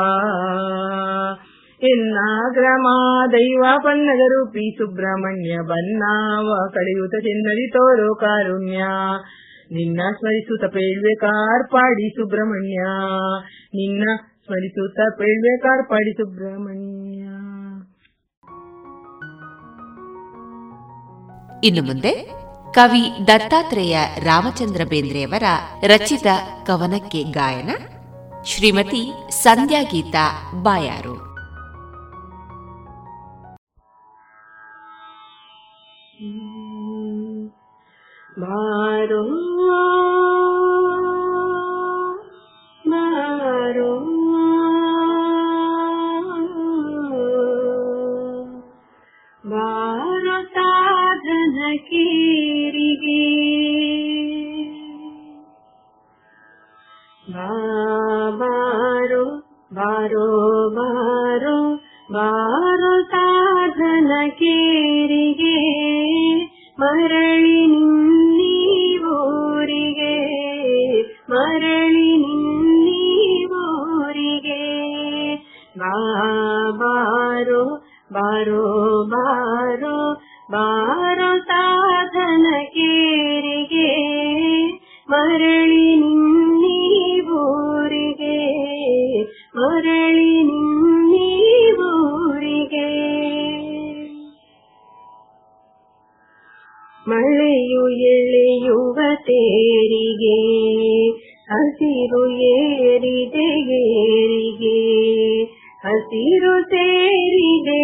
ಎನ್ನ ಗ್ರಾಮ ದೈವ ರೂಪಿ ಸುಬ್ರಹ್ಮಣ್ಯ ಬನ್ನಾವ ಕಳೆಯುತ್ತ ಚಿನ್ನದಿ ತೋರೋ ಕಾರುಣ್ಯ. ನಿನ್ನ ಸ್ಮರಿಸುತ್ತ ಪೇಳ್ವೆ ಕಾರ್ಪಾಡಿ ಸುಬ್ರಹ್ಮಣ್ಯ. ನಿನ್ನ ಸ್ಮರಿಸುತ್ತ ಪೇಳ್ವೆ ಸುಬ್ರಹ್ಮಣ್ಯ. ಇನ್ನು ಮುಂದೆ ಕವಿ ದತ್ತಾತ್ರೇಯ ರಾಮಚಂದ್ರ ಬೇಂದ್ರೆಯವರ ರಚಿತ ಕವನಕ್ಕೆ ಗಾಯನ ಶ್ರೀಮತಿ ಸಂಧ್ಯಾ ಗೀತಾ ಬಾಯಾರು ಬಾರೋ. कीरिः। बारो बारो बारो बा ಹಸಿರು ಏರಿದೆ ಏರಿಗೆ ಹಸಿರು ಸೇರಿದೆ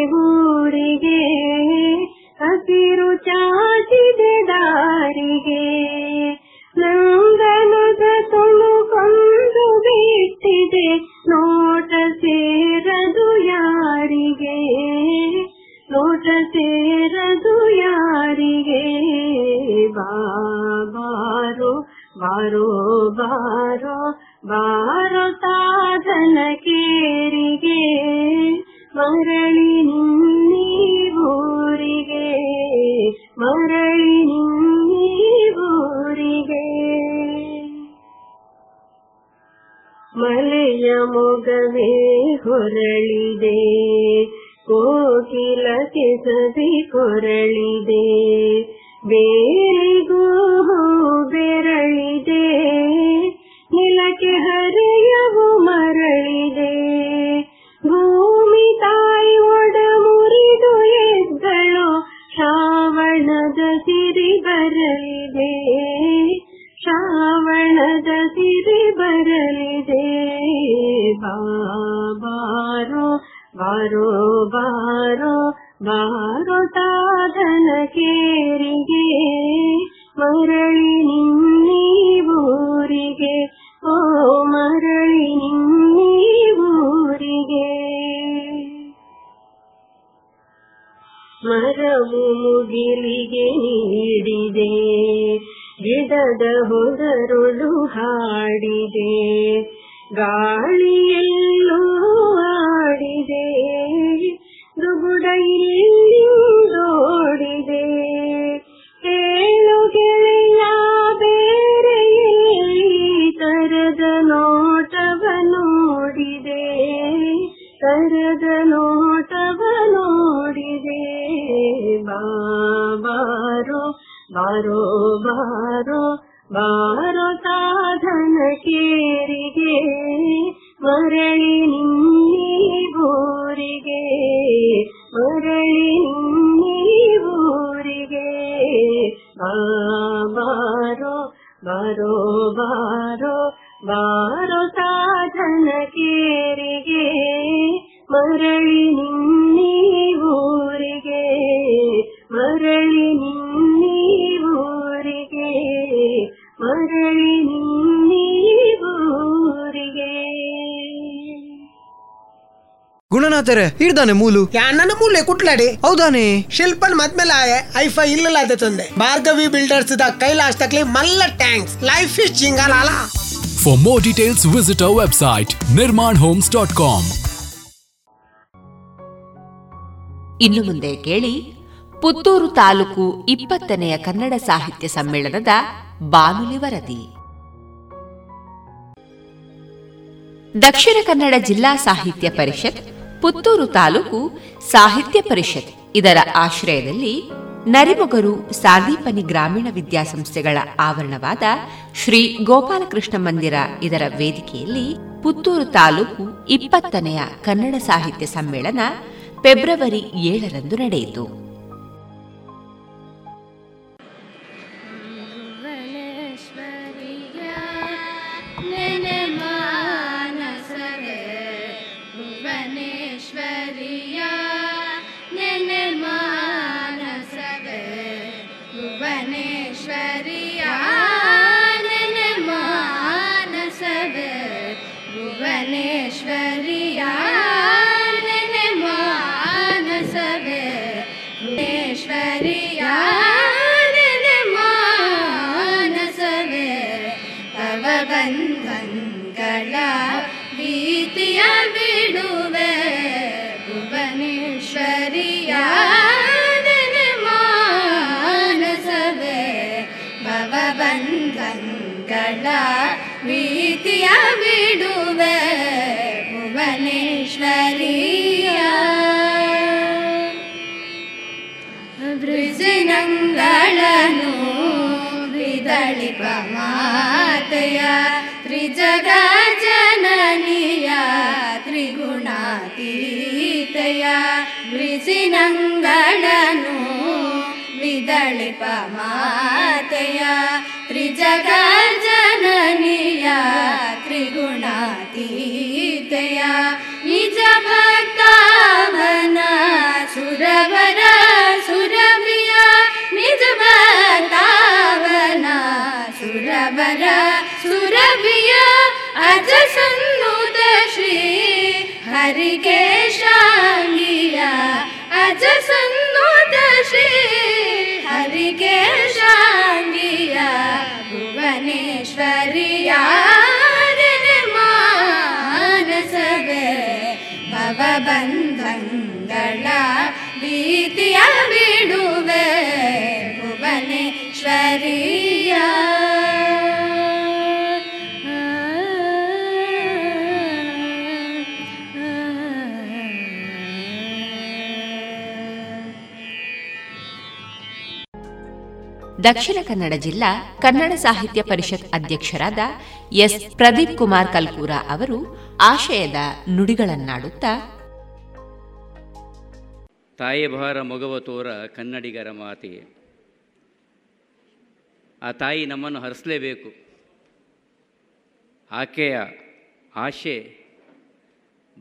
ಹಿಡ್ದಾನೆ ಮೂಲು? ನನ್ನ ಮೂಲೆ ಕುಟ್ಲಾಡಿ. ಹೌದಾನೆ? ಶಿಲ್ಪನ್ ಮದ್ಮೇಲೆ ಆಯೆ ಐಫೈ ಇಲ್ಲ ಅದೇ ತಂದೆ. ಭಾರ್ಗವಿ ಬಿಲ್ಡರ್ಸ್ ದ ಕೈಲಾಶ್ ತಕ್ಲಿ ಮಲ್ಲ ಟ್ಯಾಂಕ್ಸ್. Life is ಜಿಂಗಾಲ for more details visit our website Nirmana homes dot com ಇನ್ನು ಮುಂದೆ ಕೇಳಿ ಪುತ್ತೂರು ತಾಲೂಕು ಇಪ್ಪತ್ತನೆಯ ಕನ್ನಡ ಸಾಹಿತ್ಯ ಸಮ್ಮೇಳನದ ಬಾನುಲಿ ವರದಿ. ದಕ್ಷಿಣ ಕನ್ನಡ ಜಿಲ್ಲಾ ಸಾಹಿತ್ಯ ಪರಿಷತ್ ಪುತ್ತೂರು ತಾಲೂಕು ಸಾಹಿತ್ಯ ಪರಿಷತ್. ಇದರ ಆಶ್ರಯದಲ್ಲಿ ನರಿಮೊಗರು ಸಾದೀಪನಿ ಗ್ರಾಮೀಣ ವಿದ್ಯಾಸಂಸ್ಥೆಗಳ ಆವರಣವಾದ ಶ್ರೀ ಗೋಪಾಲಕೃಷ್ಣ ಮಂದಿರ ಇದರ ವೇದಿಕೆಯಲ್ಲಿ ಪುತ್ತೂರು ತಾಲೂಕು ಇಪ್ಪತ್ತನೆಯ ಕನ್ನಡ ಸಾಹಿತ್ಯ ಸಮ್ಮೇಳನ ಫೆಬ್ರವರಿ ಏಳರಂದು ನಡೆಯಿತು. ಪ್ರೀತಿಯ ಬಿಡುವೆ ಭುವನೇಶ್ವರಿಯ ವೃಜಿನಂಗಳನು ವಿದಳಿಪ ಮಾತೆಯ ತ್ರಿಜಗ ಜನನಿಯ ತ್ರಿಗುಣಾತೀತೆಯ ವೃಜಿನಂಗಳನು निजगा त्रिगुणातीतया निजभक्तावना निज सुरभिया निजभक्तावना सुरमिया सुरभिया अज सन्नुत श्री हरिकेशाङ्गिया अज सन्नुत श्री हरिकेशाङ्गिया भुवनेश्वर्यामसवे पवबन्धला गीतया विडुवे भुवनेश्वरिया। ದಕ್ಷಿಣ ಕನ್ನಡ ಜಿಲ್ಲಾ ಕನ್ನಡ ಸಾಹಿತ್ಯ ಪರಿಷತ್ ಅಧ್ಯಕ್ಷರಾದ ಎಸ್. ಪ್ರದೀಪ್ ಕುಮಾರ್ ಕಲ್ಕೂರ ಅವರು ಆಶಯದ ನುಡಿಗಳನ್ನಾಡುತ್ತಾ ತಾಯಿ ಭಾರ ಮೊಗವ ತೋರ ಕನ್ನಡಿಗರ ಮಾತೆ. ಆ ತಾಯಿ ನಮ್ಮನ್ನು ಹರಿಸಲೇಬೇಕು. ಆಕೆಯ ಆಶೆ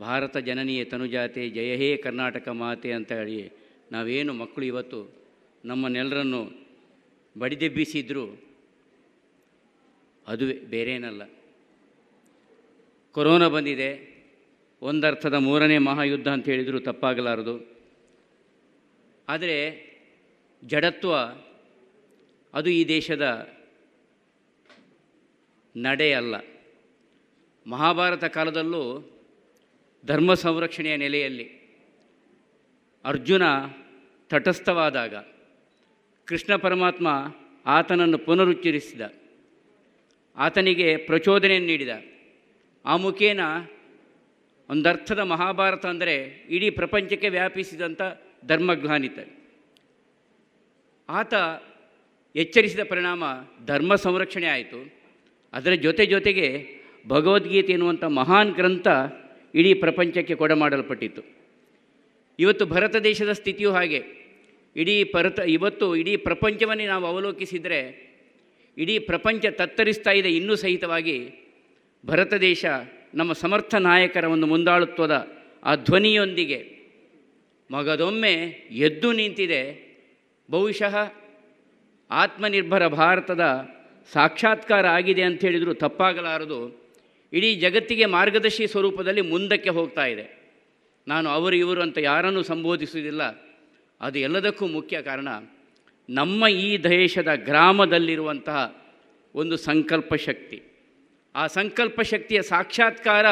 ಭಾರತ ಜನನೀಯ ತನುಜಾತೆ, ಜಯ ಹೇ ಕರ್ನಾಟಕ ಮಾತೆ ಅಂತ ಹೇಳಿ ನಾವೇನು ಮಕ್ಕಳು ಇವತ್ತು ನಮ್ಮನ್ನೆಲ್ಲರನ್ನು ಬಡಿದೆಬ್ಬಿಸಿದ್ರು ಅದುವೇ ಬೇರೇನಲ್ಲ. ಕೊರೋನಾ ಬಂದಿದೆ, ಒಂದರ್ಥದ ಮೂರನೇ ಮಹಾಯುದ್ಧ ಅಂತ ಹೇಳಿದರೂ, ತಪ್ಪಾಗಲಾರದು. ಆದರೆ, ಜಡತ್ವ, ಅದು ಈ ದೇಶದ ನಡೆಯಲ್ಲ ಮಹಾಭಾರತ ಕಾಲದಲ್ಲೂ ಧರ್ಮ ಸಂರಕ್ಷಣೆಯ ನೆಲೆಯಲ್ಲಿ ಅರ್ಜುನ ತಟಸ್ಥವಾದಾಗ ಕೃಷ್ಣ ಪರಮಾತ್ಮ ಆತನನ್ನು ಪುನರುಚ್ಚರಿಸಿದ. ಆತನಿಗೆ ಪ್ರಚೋದನೆಯನ್ನು ನೀಡಿದ. ಆ ಮುಖೇನ ಒಂದರ್ಥದ ಮಹಾಭಾರತ ಅಂದರೆ ಇಡೀ ಪ್ರಪಂಚಕ್ಕೆ ವ್ಯಾಪಿಸಿದಂಥ ಧರ್ಮಗ್ಲಾನಿತ ಆತ ಎಚ್ಚರಿಸಿದ ಪರಿಣಾಮ ಧರ್ಮ ಸಂರಕ್ಷಣೆ ಆಯಿತು. ಅದರ ಜೊತೆ ಜೊತೆಗೆ ಭಗವದ್ಗೀತೆ ಎನ್ನುವಂಥ ಮಹಾನ್ ಗ್ರಂಥ ಇಡೀ ಪ್ರಪಂಚಕ್ಕೆ ಕೊಡಮಾಡಲ್ಪಟ್ಟಿತ್ತು. ಇವತ್ತು ಭರತ ದೇಶದ ಸ್ಥಿತಿಯೂ ಹಾಗೆ. ಇಡೀ ಪರತ, ಇವತ್ತು ಇಡೀ ಪ್ರಪಂಚವನ್ನೇ ನಾವು ಅವಲೋಕಿಸಿದರೆ, ಇಡೀ ಪ್ರಪಂಚ ತತ್ತರಿಸ್ತಾ ಇದೆ ಇನ್ನೂ ಸಹಿತವಾಗಿ. ಭರತ ದೇಶ ನಮ್ಮ ಸಮರ್ಥ ನಾಯಕರ ಒಂದು ಮುಂದಾಳುತ್ವದ ಆ ಧ್ವನಿಯೊಂದಿಗೆ ಮಗದೊಮ್ಮೆ ಎದ್ದು ನಿಂತಿದೆ. ಬಹುಶಃ ಆತ್ಮನಿರ್ಭರ ಭಾರತದ ಸಾಕ್ಷಾತ್ಕಾರ ಆಗಿದೆ ಅಂತ ಹೇಳಿದರೂ, ತಪ್ಪಾಗಲಾರದು. ಇಡೀ ಜಗತ್ತಿಗೆ ಮಾರ್ಗದರ್ಶಿ ಸ್ವರೂಪದಲ್ಲಿ ಮುಂದಕ್ಕೆ ಹೋಗ್ತಾ ಇದೆ. ನಾನು ಅವರು ಇವರು ಅಂತ ಯಾರನ್ನು ಸಂಬೋಧಿಸುವುದಿಲ್ಲ. ಅದು ಎಲ್ಲದಕ್ಕೂ ಮುಖ್ಯ ಕಾರಣ ನಮ್ಮ ಈ ದೇಶದ ಗ್ರಾಮದಲ್ಲಿರುವಂತಹ ಒಂದು ಸಂಕಲ್ಪ ಶಕ್ತಿ. ಆ ಸಂಕಲ್ಪ ಶಕ್ತಿಯ ಸಾಕ್ಷಾತ್ಕಾರ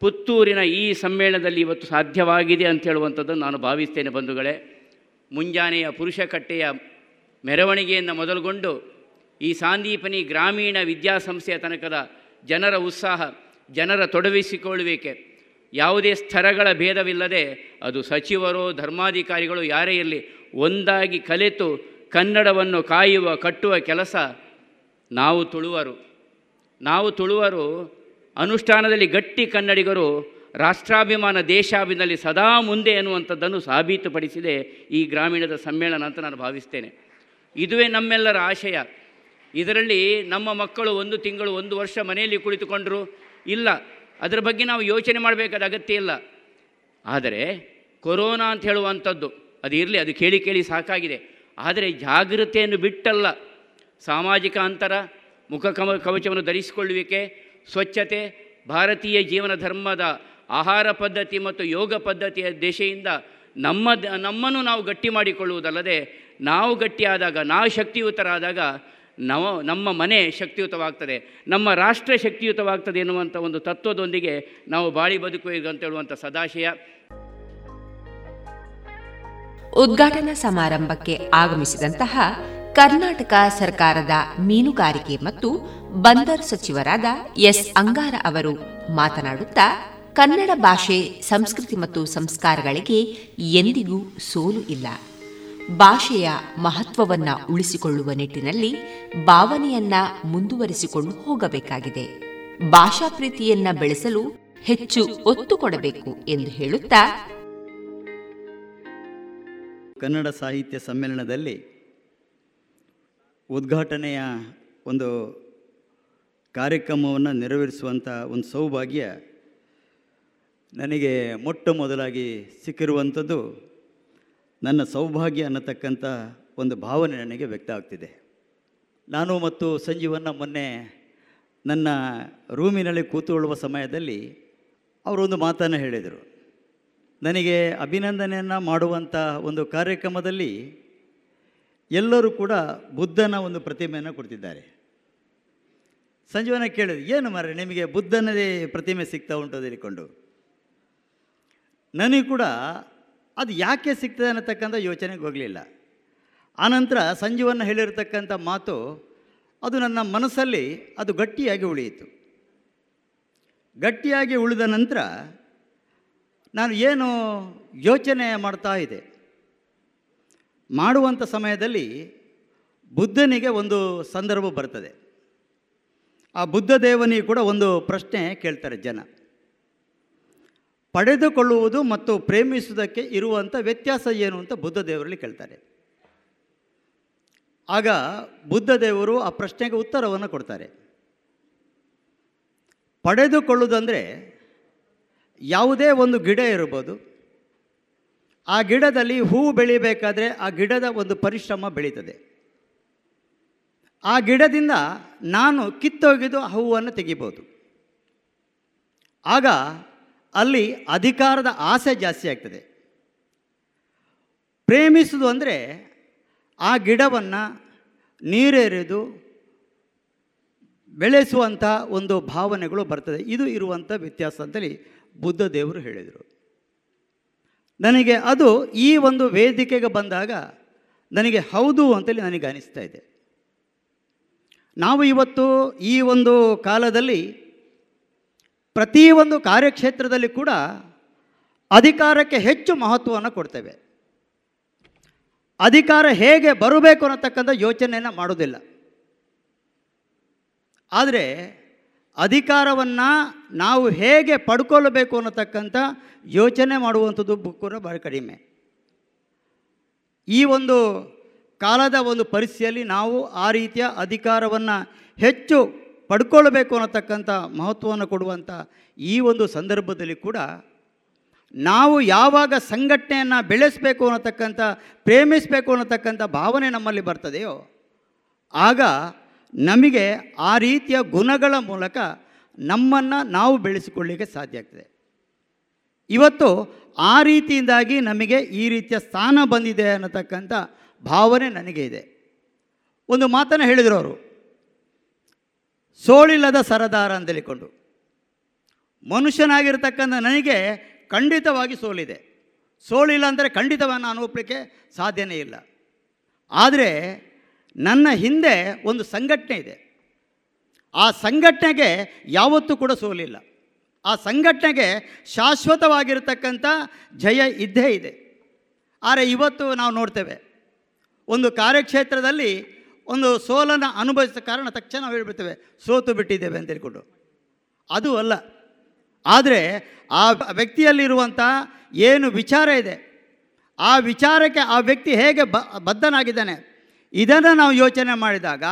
ಪುತ್ತೂರಿನ ಈ ಸಮ್ಮೇಳನದಲ್ಲಿ ಇವತ್ತು ಸಾಧ್ಯವಾಗಿದೆ ಅಂತ ಹೇಳುವಂಥದ್ದು ನಾನು ಭಾವಿಸ್ತೇನೆ ಬಂಧುಗಳೇ. ಮುಂಜಾನೆಯ ಪುರುಷ ಕಟ್ಟೆಯ ಮೆರವಣಿಗೆಯನ್ನು ಮೊದಲುಗೊಂಡು ಈ ಸಾಂದೀಪನಿ ಗ್ರಾಮೀಣ ವಿದ್ಯಾಸಂಸ್ಥೆಯ ತನಕದ ಜನರ ಉತ್ಸಾಹ, ಜನರ ತೊಡಗಿಸಿಕೊಳ್ಳುವಿಕೆ ಯಾವುದೇ ಸ್ತರಗಳ ಭೇದವಿಲ್ಲದೆ ಅದು ಸಚಿವರು ಧರ್ಮಾಧಿಕಾರಿಗಳು ಯಾರೇ ಇರಲಿ ಒಂದಾಗಿ ಕಲಿತು ಕನ್ನಡವನ್ನು ಕಾಯುವ ಕಟ್ಟುವ ಕೆಲಸ ನಾವು ತುಳುವರು. ನಾವು ತುಳುವರು ಅನುಷ್ಠಾನದಲ್ಲಿ ಗಟ್ಟಿ ಕನ್ನಡಿಗರು ರಾಷ್ಟ್ರಾಭಿಮಾನ ದೇಶಾಭಿನಲ್ಲಿ ಸದಾ ಮುಂದೆ ಎನ್ನುವಂಥದ್ದನ್ನು ಸಾಬೀತುಪಡಿಸಿದೆ ಈ ಗ್ರಾಮೀಣದ ಸಮ್ಮೇಳನ ಅಂತ ನಾನು ಭಾವಿಸ್ತೇನೆ. ಇದುವೇ ನಮ್ಮೆಲ್ಲರ ಆಶಯ. ಇದರಲ್ಲಿ ನಮ್ಮ ಮಕ್ಕಳು ಒಂದು ತಿಂಗಳು ಒಂದು ವರ್ಷ ಮನೆಯಲ್ಲಿ ಕುಳಿತುಕೊಂಡರು? ಇಲ್ಲ. ಅದರ ಬಗ್ಗೆ ನಾವು ಯೋಚನೆ ಮಾಡಬೇಕಾದ ಅಗತ್ಯ ಇಲ್ಲ. ಆದರೆ ಕೊರೋನಾ ಅಂತ ಹೇಳುವಂಥದ್ದು, ಅದು ಇರಲಿ, ಅದು ಕೇಳಿ ಕೇಳಿ ಸಾಕಾಗಿದೆ. ಆದರೆ ಜಾಗೃತೆಯನ್ನು ಬಿಟ್ಟಲ್ಲ. ಸಾಮಾಜಿಕ ಅಂತರ, ಮುಖ ಕವ, ಕವಚವನ್ನು ಧರಿಸಿಕೊಳ್ಳುವಿಕೆ, ಸ್ವಚ್ಛತೆ, ಭಾರತೀಯ ಜೀವನ ಧರ್ಮದ ಆಹಾರ ಪದ್ಧತಿ ಮತ್ತು ಯೋಗ ಪದ್ಧತಿಯ ದೇಶೆಯಿಂದ ನಮ್ಮ ನಮ್ಮನ್ನು ನಾವು ಗಟ್ಟಿ ಮಾಡಿಕೊಳ್ಳುವುದಲ್ಲದೆ, ನಾವು ಗಟ್ಟಿಯಾದಾಗ ನಾವು ಶಕ್ತಿಯುತರಾದಾಗ ನಾವು, ನಮ್ಮ ಮನೆ ಶಕ್ತಿಯುತವಾಗ್ತದೆ, ನಮ್ಮ ರಾಷ್ಟ್ರ ಶಕ್ತಿಯುತವಾಗ್ತದೆ ಎನ್ನುವಂಥ ಒಂದು ತತ್ವದೊಂದಿಗೆ ನಾವು ಬಾಳಿ ಅಂತ ಹೇಳುವಂಥ ಸದಾಶಯ. ಉದ್ಘಾಟನಾ ಸಮಾರಂಭಕ್ಕೆ ಆಗಮಿಸಿದಂತಹ ಕರ್ನಾಟಕ ಸರ್ಕಾರದ ಮೀನುಗಾರಿಕೆ ಮತ್ತು ಬಂದರ್ ಸಚಿವರಾದ ಎಸ್. ಅಂಗಾರ ಅವರು ಮಾತನಾಡುತ್ತಾ, ಕನ್ನಡ ಭಾಷೆ, ಸಂಸ್ಕೃತಿ ಮತ್ತು ಸಂಸ್ಕಾರಗಳಿಗೆ ಎಂದಿಗೂ ಸೋಲು ಇಲ್ಲ. ಭಾಷೆಯ ಮಹತ್ವವನ್ನು ಉಳಿಸಿಕೊಳ್ಳುವ ನಿಟ್ಟಿನಲ್ಲಿ ಭಾವನೆಯನ್ನ ಮುಂದುವರಿಸಿಕೊಂಡು ಹೋಗಬೇಕಾಗಿದೆ. ಭಾಷಾ ಪ್ರೀತಿಯನ್ನ ಬೆಳೆಸಲು ಹೆಚ್ಚು ಒತ್ತು ಕೊಡಬೇಕು ಎಂದು ಹೇಳುತ್ತಾ ಕನ್ನಡ ಸಾಹಿತ್ಯ ಸಮ್ಮೇಳನದಲ್ಲಿ ಉದ್ಘಾಟನೆಯ ಒಂದು ಕಾರ್ಯಕ್ರಮವನ್ನು ನೆರವೇರಿಸುವಂಥ ಒಂದು ಸೌಭಾಗ್ಯ ನನಗೆ ಮೊಟ್ಟ ಮೊದಲಾಗಿ ಸಿಕ್ಕಿರುವಂಥದ್ದು ನನ್ನ ಸೌಭಾಗ್ಯ ಅನ್ನತಕ್ಕಂಥ ಒಂದು ಭಾವನೆ ನನಗೆ ವ್ಯಕ್ತ ಆಗ್ತಿದೆ. ನಾನು ಮತ್ತು ಸಂಜೀವನ್ನ ಮೊನ್ನೆ ನನ್ನ ರೂಮಿನಲ್ಲಿ ಕೂತುಕೊಳ್ಳುವ ಸಮಯದಲ್ಲಿ ಅವರೊಂದು ಮಾತನ್ನು ಹೇಳಿದರು. ನನಗೆ ಅಭಿನಂದನೆಯನ್ನು ಮಾಡುವಂಥ ಒಂದು ಕಾರ್ಯಕ್ರಮದಲ್ಲಿ ಎಲ್ಲರೂ ಕೂಡ ಬುದ್ಧನ ಒಂದು ಪ್ರತಿಮೆಯನ್ನು ಕೊಡ್ತಿದ್ದಾರೆ. ಸಂಜೀವನ ಕೇಳಿದ್ರು, ಏನು ಮಾರೆ ನಿಮಗೆ ಬುದ್ಧನದೇ ಪ್ರತಿಮೆ ಸಿಗ್ತಾ ಉಂಟು ಹೇಳಿಕೊಂಡು ನನಗೆ ಕೂಡ ಅದು ಯಾಕೆ ಸಿಗ್ತದೆ ಅನ್ನತಕ್ಕಂಥ ಯೋಚನೆಗೆ ಹೋಗಲಿಲ್ಲ. ಆನಂತರ ಸಂಜೀವನ ಹೇಳಿರತಕ್ಕಂಥ ಮಾತು, ಅದು ನನ್ನ ಮನಸ್ಸಲ್ಲಿ ಅದು ಗಟ್ಟಿಯಾಗಿ ಉಳಿಯಿತು. ಗಟ್ಟಿಯಾಗಿ ಉಳಿದ ನಂತರ ನಾನು ಏನು ಯೋಚನೆ ಮಾಡ್ತಾ ಇದೆ ಮಾಡುವಂಥ ಸಮಯದಲ್ಲಿ ಬುದ್ಧನಿಗೆ ಒಂದು ಸಂದರ್ಭ ಬರ್ತದೆ. ಆ ಬುದ್ಧ ದೇವನಿಗೆ ಕೂಡ ಒಂದು ಪ್ರಶ್ನೆ ಕೇಳ್ತಾರೆ ಜನ. ಪಡೆದುಕೊಳ್ಳುವುದು ಮತ್ತು ಪ್ರೇಮಿಸುವುದಕ್ಕೆ ಇರುವಂಥ ವ್ಯತ್ಯಾಸ ಏನು ಅಂತ ಬುದ್ಧ ದೇವರಲ್ಲಿ ಕೇಳ್ತಾರೆ. ಆಗ ಬುದ್ಧ ದೇವರು ಆ ಪ್ರಶ್ನೆಗೆ ಉತ್ತರವನ್ನು ಕೊಡ್ತಾರೆ. ಪಡೆದುಕೊಳ್ಳುವುದಂದರೆ ಯಾವುದೇ ಒಂದು ಗಿಡ ಇರ್ಬೋದು, ಆ ಗಿಡದಲ್ಲಿ ಹೂವು ಬೆಳಿಬೇಕಾದ್ರೆ ಆ ಗಿಡದ ಒಂದು ಪರಿಶ್ರಮ ಬೆಳೀತದೆ. ಆ ಗಿಡದಿಂದ ನಾನು ಕಿತ್ತೋಗಿದ್ದು ಆ ಹೂವನ್ನು ತೆಗಿಬೋದು. ಆಗ ಅಲ್ಲಿ ಅಧಿಕಾರದ ಆಸೆ ಜಾಸ್ತಿ ಆಗ್ತದೆ. ಪ್ರೇಮಿಸುವುದು ಅಂದರೆ ಆ ಗಿಡವನ್ನು ನೀರೆರೆದು ಬೆಳೆಸುವಂಥ ಒಂದು ಭಾವನೆಗಳು ಬರ್ತದೆ. ಇದು ಇರುವಂಥ ವ್ಯತ್ಯಾಸ ಅಂತೇಳಿ ಬುದ್ಧ ದೇವರು ಹೇಳಿದರು. ನನಗೆ ಅದು ಈ ಒಂದು ವೇದಿಕೆಗೆ ಬಂದಾಗ ನನಗೆ ಹೌದು ಅಂತೇಳಿ ನನಗೆ ಅನಿಸ್ತಾ ಇದೆ. ನಾವು ಇವತ್ತು ಈ ಒಂದು ಕಾಲದಲ್ಲಿ ಪ್ರತಿಯೊಂದು ಕಾರ್ಯಕ್ಷೇತ್ರದಲ್ಲಿ ಕೂಡ ಅಧಿಕಾರಕ್ಕೆ ಹೆಚ್ಚು ಮಹತ್ವವನ್ನು ಕೊಡ್ತೇವೆ. ಅಧಿಕಾರ ಹೇಗೆ ಬರಬೇಕು ಅನ್ನತಕ್ಕಂಥ ಯೋಚನೆಯನ್ನು ಮಾಡೋದಿಲ್ಲ ಆದರೆ ಅಧಿಕಾರವನ್ನು ನಾವು ಹೇಗೆ ಪಡ್ಕೊಳ್ಬೇಕು ಅನ್ನತಕ್ಕಂಥ ಯೋಚನೆ ಮಾಡುವಂಥದ್ದು ಕೂಡ ಭಾಳ ಕಡಿಮೆ. ಈ ಒಂದು ಕಾಲದ ಒಂದು ಪರಿಸ್ಥಿತಿಯಲ್ಲಿ ನಾವು ಆ ರೀತಿಯ ಅಧಿಕಾರವನ್ನು ಹೆಚ್ಚು ಪಡ್ಕೊಳ್ಬೇಕು ಅನ್ನತಕ್ಕಂಥ ಮಹತ್ವವನ್ನು ಕೊಡುವಂಥ ಈ ಒಂದು ಸಂದರ್ಭದಲ್ಲಿ ಕೂಡ ನಾವು ಯಾವಾಗ ಸಂಘಟನೆಯನ್ನು ಬೆಳೆಸಬೇಕು ಅನ್ನತಕ್ಕಂಥ, ಪ್ರೇಮಿಸಬೇಕು ಅನ್ನತಕ್ಕಂಥ ಭಾವನೆ ನಮ್ಮಲ್ಲಿ ಬರ್ತದೆಯೋ, ಆಗ ನಮಗೆ ಆ ರೀತಿಯ ಗುಣಗಳ ಮೂಲಕ ನಮ್ಮನ್ನು ನಾವು ಬೆಳೆಸಿಕೊಳ್ಳಿಕ್ಕೆ ಸಾಧ್ಯ ಆಗ್ತದೆ. ಇವತ್ತು ಆ ರೀತಿಯಿಂದಾಗಿ ನಮಗೆ ಈ ರೀತಿಯ ಸ್ಥಾನ ಬಂದಿದೆ ಅನ್ನತಕ್ಕಂಥ ಭಾವನೆ ನನಗೆ ಇದೆ. ಒಂದು ಮಾತನ್ನು ಹೇಳಿದರು ಅವರು. ಸೋಳಿಲ್ಲದ ಸರದಾರ ಅಂತೇಳಿಕೊಂಡು ಮನುಷ್ಯನಾಗಿರ್ತಕ್ಕಂಥ ನನಗೆ ಖಂಡಿತವಾಗಿ ಸೋಲಿದೆ. ಸೋಳಿಲ್ಲ ಅಂದರೆ ಖಂಡಿತವಾಗಿ ನಾನು ಒಪ್ಪಲಿಕ್ಕೆ ಸಾಧ್ಯನೇ ಇಲ್ಲ. ಆದರೆ ನನ್ನ ಹಿಂದೆ ಒಂದು ಸಂಘಟನೆ ಇದೆ. ಆ ಸಂಘಟನೆಗೆ ಯಾವತ್ತೂ ಕೂಡ ಸೋಲಿಲ್ಲ. ಆ ಸಂಘಟನೆಗೆ ಶಾಶ್ವತವಾಗಿರತಕ್ಕಂಥ ಜಯ ಇದ್ದೇ ಇದೆ. ಆದರೆ ಇವತ್ತು ನಾವು ನೋಡ್ತೇವೆ, ಒಂದು ಕಾರ್ಯಕ್ಷೇತ್ರದಲ್ಲಿ ಒಂದು ಸೋಲನ್ನು ಅನುಭವಿಸಿದ ಕಾರಣ ತಕ್ಷಣ ನಾವು ಹೇಳ್ಬಿಡ್ತೇವೆ, ಸೋತು ಬಿಟ್ಟಿದ್ದೇವೆ ಅಂತ ಹೇಳ್ಕೊಂಡು. ಅದು ಅಲ್ಲ. ಆದರೆ ಆ ವ್ಯಕ್ತಿಯಲ್ಲಿರುವಂಥ ಏನು ವಿಚಾರ ಇದೆ, ಆ ವಿಚಾರಕ್ಕೆ ಆ ವ್ಯಕ್ತಿ ಹೇಗೆ ಬದ್ಧನಾಗಿದ್ದಾನೆ ಇದನ್ನು ನಾವು ಯೋಚನೆ ಮಾಡಿದಾಗ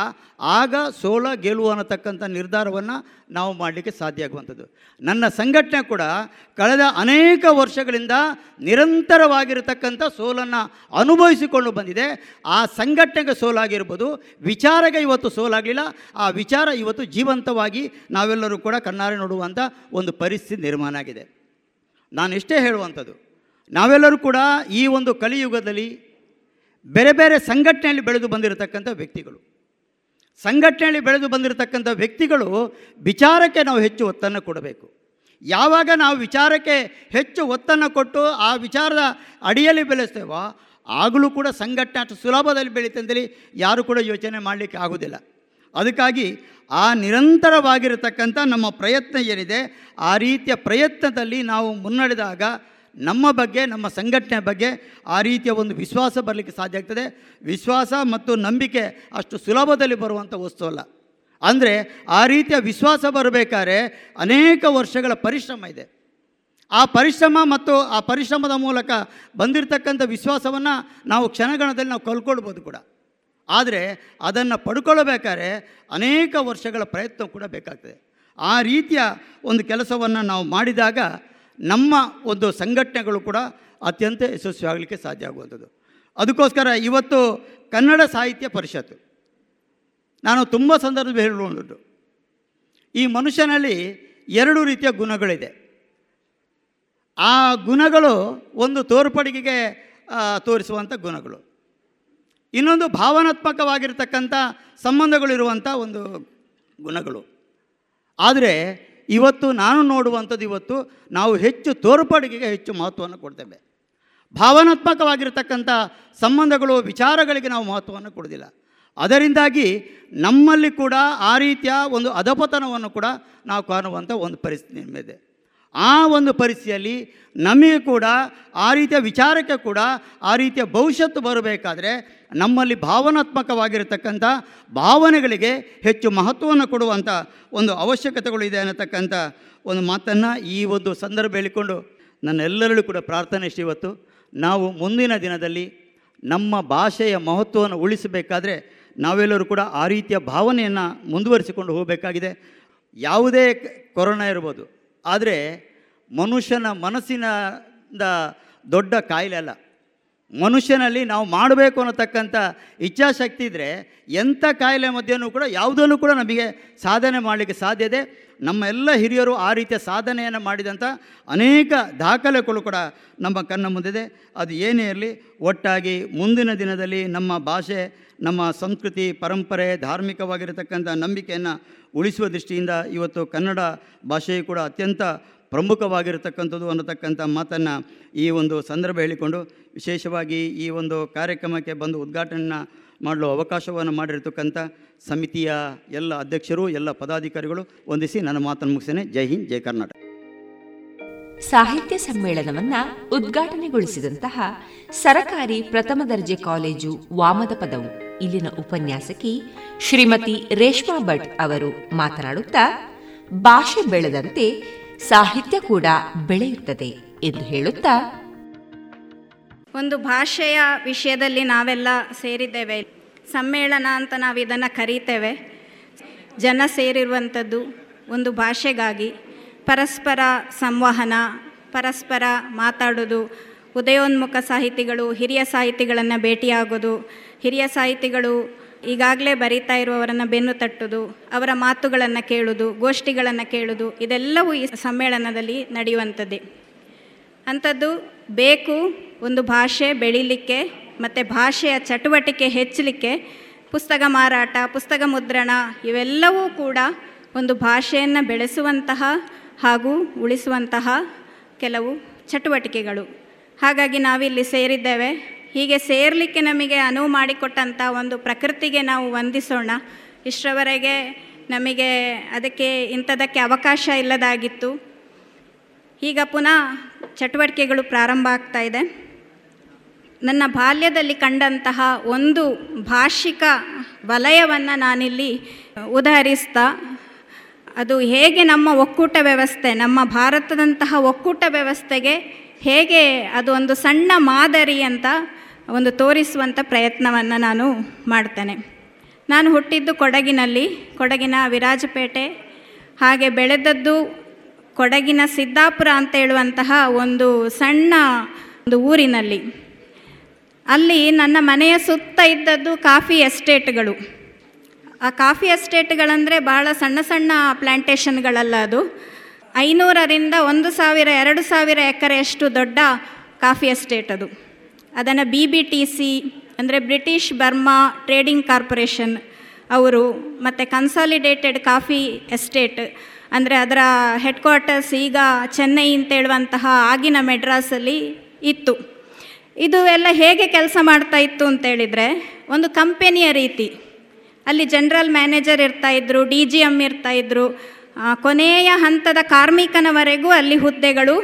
ಆಗ ಸೋಲ ಗೆಲುವು ಅನ್ನತಕ್ಕಂಥ ನಿರ್ಧಾರವನ್ನು ನಾವು ಮಾಡಲಿಕ್ಕೆ ಸಾಧ್ಯ ಆಗುವಂಥದ್ದು. ನನ್ನ ಸಂಘಟನೆ ಕೂಡ ಕಳೆದ ಅನೇಕ ವರ್ಷಗಳಿಂದ ನಿರಂತರವಾಗಿರತಕ್ಕಂಥ ಸೋಲನ್ನು ಅನುಭವಿಸಿಕೊಂಡು ಬಂದಿದೆ. ಆ ಸಂಘಟನೆಗೆ ಸೋಲಾಗಿರ್ಬೋದು, ವಿಚಾರಕ್ಕೆ ಇವತ್ತು ಸೋಲಾಗಲಿಲ್ಲ, ಆ ವಿಚಾರ ಇವತ್ತು ಜೀವಂತವಾಗಿ ನಾವೆಲ್ಲರೂ ಕೂಡ ಕಣ್ಣಾರೆ ನೋಡುವಂಥ ಒಂದು ಪರಿಸ್ಥಿತಿ ನಿರ್ಮಾಣ ಆಗಿದೆ. ನಾನು ಇಷ್ಟೇ ಹೇಳುವಂಥದ್ದು, ನಾವೆಲ್ಲರೂ ಕೂಡ ಈ ಒಂದು ಕಲಿಯುಗದಲ್ಲಿ ಬೇರೆ ಬೇರೆ ಸಂಘಟನೆಯಲ್ಲಿ ಬೆಳೆದು ಬಂದಿರತಕ್ಕಂಥ ವ್ಯಕ್ತಿಗಳು. ಸಂಘಟನೆಯಲ್ಲಿ ಬೆಳೆದು ಬಂದಿರತಕ್ಕಂಥ ವ್ಯಕ್ತಿಗಳು ವಿಚಾರಕ್ಕೆ ನಾವು ಹೆಚ್ಚು ಒತ್ತನ್ನು ಕೊಡಬೇಕು. ಯಾವಾಗ ನಾವು ವಿಚಾರಕ್ಕೆ ಹೆಚ್ಚು ಒತ್ತನ್ನು ಕೊಟ್ಟು ಆ ವಿಚಾರದ ಅಡಿಯಲ್ಲಿ ಬೆಳೆಸ್ತೇವೋ, ಆಗಲೂ ಕೂಡ ಸಂಘಟನೆ ಅಷ್ಟು ಸುಲಭದಲ್ಲಿ ಬೆಳೀತೆ ಯಾರು ಕೂಡ ಯೋಚನೆ ಮಾಡಲಿಕ್ಕೆ ಆಗೋದಿಲ್ಲ ಅದಕ್ಕಾಗಿ ಆ ನಿರಂತರವಾಗಿರತಕ್ಕಂಥ ನಮ್ಮ ಪ್ರಯತ್ನ ಏನಿದೆ, ಆ ರೀತಿಯ ಪ್ರಯತ್ನದಲ್ಲಿ ನಾವು ಮುನ್ನಡೆದಾಗ ನಮ್ಮ ಬಗ್ಗೆ, ನಮ್ಮ ಸಂಘಟನೆ ಬಗ್ಗೆ ಆ ರೀತಿಯ ಒಂದು ವಿಶ್ವಾಸ ಬರಲಿಕ್ಕೆ ಸಾಧ್ಯ ಆಗ್ತದೆ. ವಿಶ್ವಾಸ ಮತ್ತು ನಂಬಿಕೆ ಅಷ್ಟು ಸುಲಭದಲ್ಲಿ ಬರುವಂಥ ವಸ್ತು ಅಲ್ಲ. ಅಂದರೆ ಆ ರೀತಿಯ ವಿಶ್ವಾಸ ಬರಬೇಕಾದ್ರೆ ಅನೇಕ ವರ್ಷಗಳ ಪರಿಶ್ರಮ ಇದೆ. ಆ ಪರಿಶ್ರಮ ಮತ್ತು ಆ ಪರಿಶ್ರಮದ ಮೂಲಕ ಬಂದಿರತಕ್ಕಂಥ ವಿಶ್ವಾಸವನ್ನು ನಾವು ಕ್ಷಣಗಣದಲ್ಲಿ ನಾವು ಕಲ್ಕೊಳ್ಬೋದು ಕೂಡ. ಆದರೆ ಅದನ್ನು ಪಡ್ಕೊಳ್ಬೇಕಾದ್ರೆ ಅನೇಕ ವರ್ಷಗಳ ಪ್ರಯತ್ನ ಕೂಡ ಬೇಕಾಗ್ತದೆ. ಆ ರೀತಿಯ ಒಂದು ಕೆಲಸವನ್ನು ನಾವು ಮಾಡಿದಾಗ ನಮ್ಮ ಒಂದು ಸಂಘಟನೆಗಳು ಕೂಡ ಅತ್ಯಂತ ಯಶಸ್ವಿ ಆಗಲಿಕ್ಕೆ ಸಾಧ್ಯ ಆಗುವಂಥದ್ದು. ಅದಕ್ಕೋಸ್ಕರ ಇವತ್ತು ಕನ್ನಡ ಸಾಹಿತ್ಯ ಪರಿಷತ್ತು, ನಾನು ತುಂಬ ಸಂದರ್ಭ ಹೇಳುವಂಥದ್ದು ಈ ಮನುಷ್ಯನಲ್ಲಿ ಎರಡು ರೀತಿಯ ಗುಣಗಳಿದೆ. ಆ ಗುಣಗಳು ಒಂದು ತೋರ್ಪಡಿಗೆಗೆ ತೋರಿಸುವಂಥ ಗುಣಗಳು. ಇನ್ನೊಂದು ಭಾವನಾತ್ಮಕವಾಗಿರ್ತಕ್ಕಂಥ ಸಂಬಂಧಗಳಿರುವಂಥ ಒಂದು ಗುಣಗಳು. ಆದರೆ ಇವತ್ತು ನಾನು ನೋಡುವಂಥದ್ದು ಇವತ್ತು ನಾವು ಹೆಚ್ಚು ತೋರ್ಪಡಿಗೆಗೆ ಹೆಚ್ಚು ಮಹತ್ವವನ್ನು ಕೊಡ್ತೇವೆ. ಭಾವನಾತ್ಮಕವಾಗಿರತಕ್ಕಂಥ ಸಂಬಂಧಗಳು, ವಿಚಾರಗಳಿಗೆ ನಾವು ಮಹತ್ವವನ್ನು ಕೊಡೋದಿಲ್ಲ ಅದರಿಂದಾಗಿ ನಮ್ಮಲ್ಲಿ ಕೂಡ ಆ ರೀತಿಯ ಒಂದು ಅಧಪತನವನ್ನು ಕೂಡ ನಾವು ಕಾಣುವಂಥ ಒಂದು ಪರಿಸ್ಥಿತಿ ಆ ಒಂದು ಪರಿಸ್ಥಿತಿಯಲ್ಲಿ ನಮಗೆ ಕೂಡ, ಆ ರೀತಿಯ ವಿಚಾರಕ್ಕೆ ಕೂಡ, ಆ ರೀತಿಯ ಭವಿಷ್ಯತ್ತು ಬರಬೇಕಾದ್ರೆ ನಮ್ಮಲ್ಲಿ ಭಾವನಾತ್ಮಕವಾಗಿರತಕ್ಕಂಥ ಭಾವನೆಗಳಿಗೆ ಹೆಚ್ಚು ಮಹತ್ವವನ್ನು ಕೊಡುವಂಥ ಒಂದು ಅವಶ್ಯಕತೆಗಳು ಇದೆ ಅನ್ನತಕ್ಕಂಥ ಒಂದು ಮಾತನ್ನು ಈ ಒಂದು ಸಂದರ್ಭ ಹೇಳಿಕೊಂಡು ನನ್ನೆಲ್ಲರಲ್ಲೂ ಕೂಡ ಪ್ರಾರ್ಥನೆ ಇಷ್ಟು ಇವತ್ತು. ನಾವು ಮುಂದಿನ ದಿನದಲ್ಲಿ ನಮ್ಮ ಭಾಷೆಯ ಮಹತ್ವವನ್ನು ಉಳಿಸಬೇಕಾದ್ರೆ ನಾವೆಲ್ಲರೂ ಕೂಡ ಆ ರೀತಿಯ ಭಾವನೆಯನ್ನು ಮುಂದುವರಿಸಿಕೊಂಡು ಹೋಗಬೇಕಾಗಿದೆ. ಯಾವುದೇ ಕೊರೋನಾ ಇರ್ಬೋದು ಆದರೆ ಮನುಷ್ಯನ ಮನಸ್ಸಿನಿಂದ ದೊಡ್ಡ ಕಾಯಿಲೆ ಅಲ್ಲ. ಮನುಷ್ಯನಲ್ಲಿ ನಾವು ಮಾಡಬೇಕು ಅನ್ನತಕ್ಕಂಥ ಇಚ್ಛಾಶಕ್ತಿ ಇದ್ದರೆ ಎಂಥ ಕಾಯಿಲೆ ಮಧ್ಯೆಯೂ ಕೂಡ ಯಾವುದನ್ನು ಕೂಡ ನಮಗೆ ಸಾಧನೆ ಮಾಡಲಿಕ್ಕೆ ಸಾಧ್ಯ ಇದೆ. ನಮ್ಮ ಎಲ್ಲ ಹಿರಿಯರು ಆ ರೀತಿಯ ಸಾಧನೆಯನ್ನು ಮಾಡಿದಂಥ ಅನೇಕ ದಾಖಲೆಗಳು ಕೂಡ ನಮ್ಮ ಕಣ್ಣ ಮುಂದಿದೆ. ಅದು ಏನೇ ಇರಲಿ, ಒಟ್ಟಾಗಿ ಮುಂದಿನ ದಿನದಲ್ಲಿ ನಮ್ಮ ಭಾಷೆ ನಮ್ಮ ಸಂಸ್ಕೃತಿ, ಪರಂಪರೆ, ಧಾರ್ಮಿಕವಾಗಿರತಕ್ಕಂಥ ನಂಬಿಕೆಯನ್ನು ಉಳಿಸುವ ದೃಷ್ಟಿಯಿಂದ ಇವತ್ತು ಕನ್ನಡ ಭಾಷೆಯು ಕೂಡ ಅತ್ಯಂತ ಪ್ರಮುಖವಾಗಿರತಕ್ಕಂಥದ್ದು ಅನ್ನತಕ್ಕಂಥ ಮಾತನ್ನು ಈ ಒಂದು ಸಂದರ್ಭ ಹೇಳಿಕೊಂಡು, ವಿಶೇಷವಾಗಿ ಈ ಒಂದು ಕಾರ್ಯಕ್ರಮಕ್ಕೆ ಬಂದು ಉದ್ಘಾಟನೆ ಮಾಡಲು ಅವಕಾಶವನ್ನು ಮಾಡಿರ್ತಕ್ಕಂಥ ಸಮಿತಿಯ ಎಲ್ಲ ಅಧ್ಯಕ್ಷರು, ಎಲ್ಲ ಪದಾಧಿಕಾರಿಗಳು ವಂದಿಸಿ ನನ್ನ ಮಾತನ್ನು ಮುಗಿಸ್ತೇನೆ. ಜೈ ಹಿಂದ್, ಜೈ ಕರ್ನಾಟಕ. ಸಾಹಿತ್ಯ ಸಮ್ಮೇಳನವನ್ನ ಉದ್ಘಾಟನೆಗೊಳಿಸಿದಂತಹ ಸರಕಾರಿ ಪ್ರಥಮ ದರ್ಜೆ ಕಾಲೇಜು ವಾಮದ ಪದವು. ಇಲ್ಲಿನ ಉಪನ್ಯಾಸಕಿ ಶ್ರೀಮತಿ ರೇಷ್ಮಾ ಭಟ್ ಅವರು ಮಾತನಾಡುತ್ತಾ, ಭಾಷೆ ಬೆಳೆದಂತೆ ಸಾಹಿತ್ಯ ಕೂಡ ಬೆಳೆಯುತ್ತದೆ ಎಂದು ಹೇಳುತ್ತಾ, ಒಂದು ಭಾಷೆಯ ವಿಷಯದಲ್ಲಿ ನಾವೆಲ್ಲ ಸೇರಿದ್ದೇವೆ. ಸಮ್ಮೇಳನ ಅಂತ ನಾವು ಇದನ್ನು ಕರೀತೇವೆ. ಜನ ಸೇರಿರುವಂಥದ್ದು ಒಂದು ಭಾಷೆಗಾಗಿ. ಪರಸ್ಪರ ಸಂವಹನ, ಪರಸ್ಪರ ಮಾತಾಡೋದು, ಉದಯೋನ್ಮುಖ ಸಾಹಿತಿಗಳು, ಹಿರಿಯ ಸಾಹಿತಿಗಳನ್ನು ಭೇಟಿಯಾಗೋದು ಹಿರಿಯ ಸಾಹಿತಿಗಳು ಈಗಾಗಲೇ ಬರೀತಾ ಇರುವವರನ್ನು ಬೆನ್ನು ತಟ್ಟುದು, ಅವರ ಮಾತುಗಳನ್ನು ಕೇಳುದು, ಗೋಷ್ಠಿಗಳನ್ನು ಕೇಳುವುದು ಇದೆಲ್ಲವೂ ಈ ಸಮ್ಮೇಳನದಲ್ಲಿ ನಡೆಯುವಂಥದ್ದೇ. ಅಂಥದ್ದು ಬೇಕು ಒಂದು ಭಾಷೆ ಬೆಳೀಲಿಕ್ಕೆ ಮತ್ತು ಭಾಷೆಯ ಚಟುವಟಿಕೆ ಹೆಚ್ಚಲಿಕ್ಕೆ ಪುಸ್ತಕ ಮಾರಾಟ, ಪುಸ್ತಕ ಮುದ್ರಣ ಇವೆಲ್ಲವೂ ಕೂಡ ಒಂದು ಭಾಷೆಯನ್ನು ಬೆಳೆಸುವಂತಹ ಹಾಗೂ ಉಳಿಸುವಂತಹ ಕೆಲವು ಚಟುವಟಿಕೆಗಳು. ಹಾಗಾಗಿ ನಾವಿಲ್ಲಿ ಸೇರಿದ್ದೇವೆ. ಹೀಗೆ ಸೇರಲಿಕ್ಕೆ ನಮಗೆ ಅನುವು ಮಾಡಿಕೊಟ್ಟಂಥ ಒಂದು ಪ್ರಕೃತಿಗೆ ನಾವು ವಂದಿಸೋಣ. ಇಷ್ಟರವರೆಗೆ ನಮಗೆ ಅದಕ್ಕೆ ಇಂಥದಕ್ಕೆ ಅವಕಾಶ ಇಲ್ಲದಾಗಿತ್ತು. ಈಗ ಪುನಃ ಚಟುವಟಿಕೆಗಳು ಪ್ರಾರಂಭ ಆಗ್ತಾ ಇದೆ. ನನ್ನ ಬಾಲ್ಯದಲ್ಲಿ ಕಂಡಂತಹ ಒಂದು ಭಾಷಿಕ ವಲಯವನ್ನು ನಾನಿಲ್ಲಿ ಉದಾಹರಿಸ್ತಾ, ಅದು ಹೇಗೆ ನಮ್ಮ ಒಕ್ಕೂಟ ವ್ಯವಸ್ಥೆ, ನಮ್ಮ ಭಾರತದಂತಹ ಒಕ್ಕೂಟ ವ್ಯವಸ್ಥೆಗೆ ಹೇಗೆ ಅದು ಒಂದು ಸಣ್ಣ ಮಾದರಿ ಅಂತ ಒಂದು ತೋರಿಸುವಂಥ ಪ್ರಯತ್ನವನ್ನು ನಾನು ಮಾಡ್ತೇನೆ. ನಾನು ಹುಟ್ಟಿದ್ದು ಕೊಡಗಿನಲ್ಲಿ, ಕೊಡಗಿನ ವಿರಾಜಪೇಟೆ, ಹಾಗೆ ಬೆಳೆದದ್ದು ಕೊಡಗಿನ ಸಿದ್ದಾಪುರ ಅಂತ ಹೇಳುವಂತಹ ಒಂದು ಸಣ್ಣ ಒಂದು ಊರಿನಲ್ಲಿ. ಅಲ್ಲಿ ನನ್ನ ಮನೆಯ ಸುತ್ತ ಇದ್ದದ್ದು ಕಾಫಿ ಎಸ್ಟೇಟ್ಗಳು. ಆ ಕಾಫಿ ಎಸ್ಟೇಟ್ಗಳಂದರೆ ಬಹಳ ಸಣ್ಣ ಸಣ್ಣ ಪ್ಲ್ಯಾಂಟೇಷನ್ಗಳಲ್ಲ ಅದು. ಐನೂರರಿಂದ ಒಂದು ಸಾವಿರ, ಎರಡು ಸಾವಿರ ಎಕರೆಯಷ್ಟು ದೊಡ್ಡ ಕಾಫಿ ಎಸ್ಟೇಟ್ ಅದು. ಅದನ್ನು ಬಿ ಬಿ ಟಿ ಸಿ ಅಂದರೆ ಬ್ರಿಟಿಷ್ ಬರ್ಮಾ ಟ್ರೇಡಿಂಗ್ ಕಾರ್ಪೊರೇಷನ್ ಅವರು ಮತ್ತು ಕನ್ಸಾಲಿಡೇಟೆಡ್ ಕಾಫಿ ಎಸ್ಟೇಟ್ ಅಂದರೆ ಅದರ ಹೆಡ್ ಕ್ವಾರ್ಟರ್ಸ್ ಈಗ ಚೆನ್ನೈ ಅಂತ ಹೇಳುವಂತಹ ಆಗಿನ ಮೆಡ್ರಾಸಲ್ಲಿ ಇತ್ತು. ಇದು ಎಲ್ಲ ಹೇಗೆ ಕೆಲಸ ಮಾಡ್ತಾ ಇತ್ತು ಅಂತೇಳಿದರೆ ಒಂದು ಕಂಪೆನಿಯ ರೀತಿ. ಅಲ್ಲಿ ಜನರಲ್ ಮ್ಯಾನೇಜರ್ ಇರ್ತಾಯಿದ್ರು ಡಿ ಜಿ ಎಂ ಇರ್ತಾಯಿದ್ರು ಕೊನೆಯ ಹಂತದ ಕಾರ್ಮಿಕನವರೆಗೂ ಅಲ್ಲಿ ಹುದ್ದೆಗಳು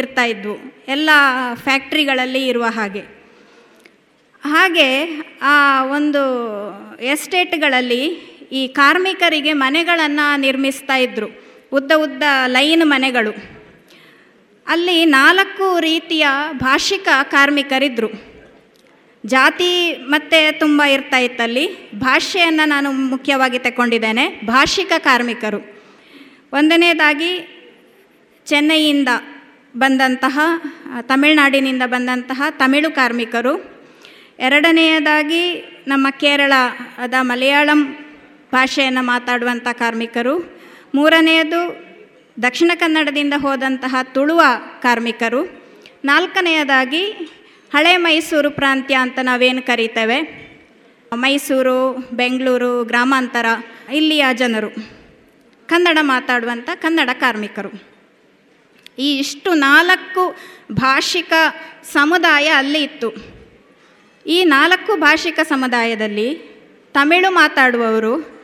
ಇರ್ತಾಯಿದ್ವು ಎಲ್ಲ ಫ್ಯಾಕ್ಟ್ರಿಗಳಲ್ಲಿ ಇರುವ ಹಾಗೆ. ಹಾಗೆ ಆ ಒಂದು ಎಸ್ಟೇಟ್ಗಳಲ್ಲಿ ಈ ಕಾರ್ಮಿಕರಿಗೆ ಮನೆಗಳನ್ನು ನಿರ್ಮಿಸ್ತಾ ಇದ್ದರು ಉದ್ದ ಉದ್ದ ಲೈನ್ ಮನೆಗಳು. ಅಲ್ಲಿ ನಾಲ್ಕು ರೀತಿಯ ಭಾಷಿಕ ಕಾರ್ಮಿಕರಿದ್ದರು ಜಾತಿ ಮತ್ತೆ ತುಂಬ ಇರ್ತಾ ಇತ್ತಲ್ಲಿ. ಭಾಷೆಯನ್ನು ನಾನು ಮುಖ್ಯವಾಗಿ ತಗೊಂಡಿದ್ದೇನೆ ಭಾಷಿಕ ಕಾರ್ಮಿಕರು. ಒಂದನೇದಾಗಿ ಚೆನ್ನೈಯಿಂದ ಬಂದಂತಹ, ತಮಿಳುನಾಡಿನಿಂದ ಬಂದಂತಹ ತಮಿಳು ಕಾರ್ಮಿಕರು. ಎರಡನೆಯದಾಗಿ ನಮ್ಮ ಕೇರಳದ ಮಲಯಾಳಂ ಭಾಷೆಯನ್ನು ಮಾತಾಡುವಂಥ ಕಾರ್ಮಿಕರು. ಮೂರನೆಯದು ದಕ್ಷಿಣ ಕನ್ನಡದಿಂದ ಹೋದಂತಹ ತುಳುವ ಕಾರ್ಮಿಕರು. ನಾಲ್ಕನೆಯದಾಗಿ ಹಳೆ ಮೈಸೂರು ಪ್ರಾಂತ್ಯ ಅಂತ ನಾವೇನು ಕರೀತೇವೆ? ಮೈಸೂರು, ಬೆಂಗಳೂರು, ಗ್ರಾಮಾಂತರ, ಇಲ್ಲಿಯ ಜನರು, ಕನ್ನಡ ಮಾತಾಡುವಂಥ ಕನ್ನಡ ಕಾರ್ಮಿಕರು. ಈ ಇಷ್ಟು ನಾಲ್ಕು ಭಾಷಿಕ ಸಮುದಾಯ ಅಲ್ಲಿ ಇತ್ತು. ಈ ನಾಲ್ಕು ಭಾಷಿಕ ಸಮುದಾಯದಲ್ಲಿ ತಮಿಳು ಮಾತಾಡುವವರು,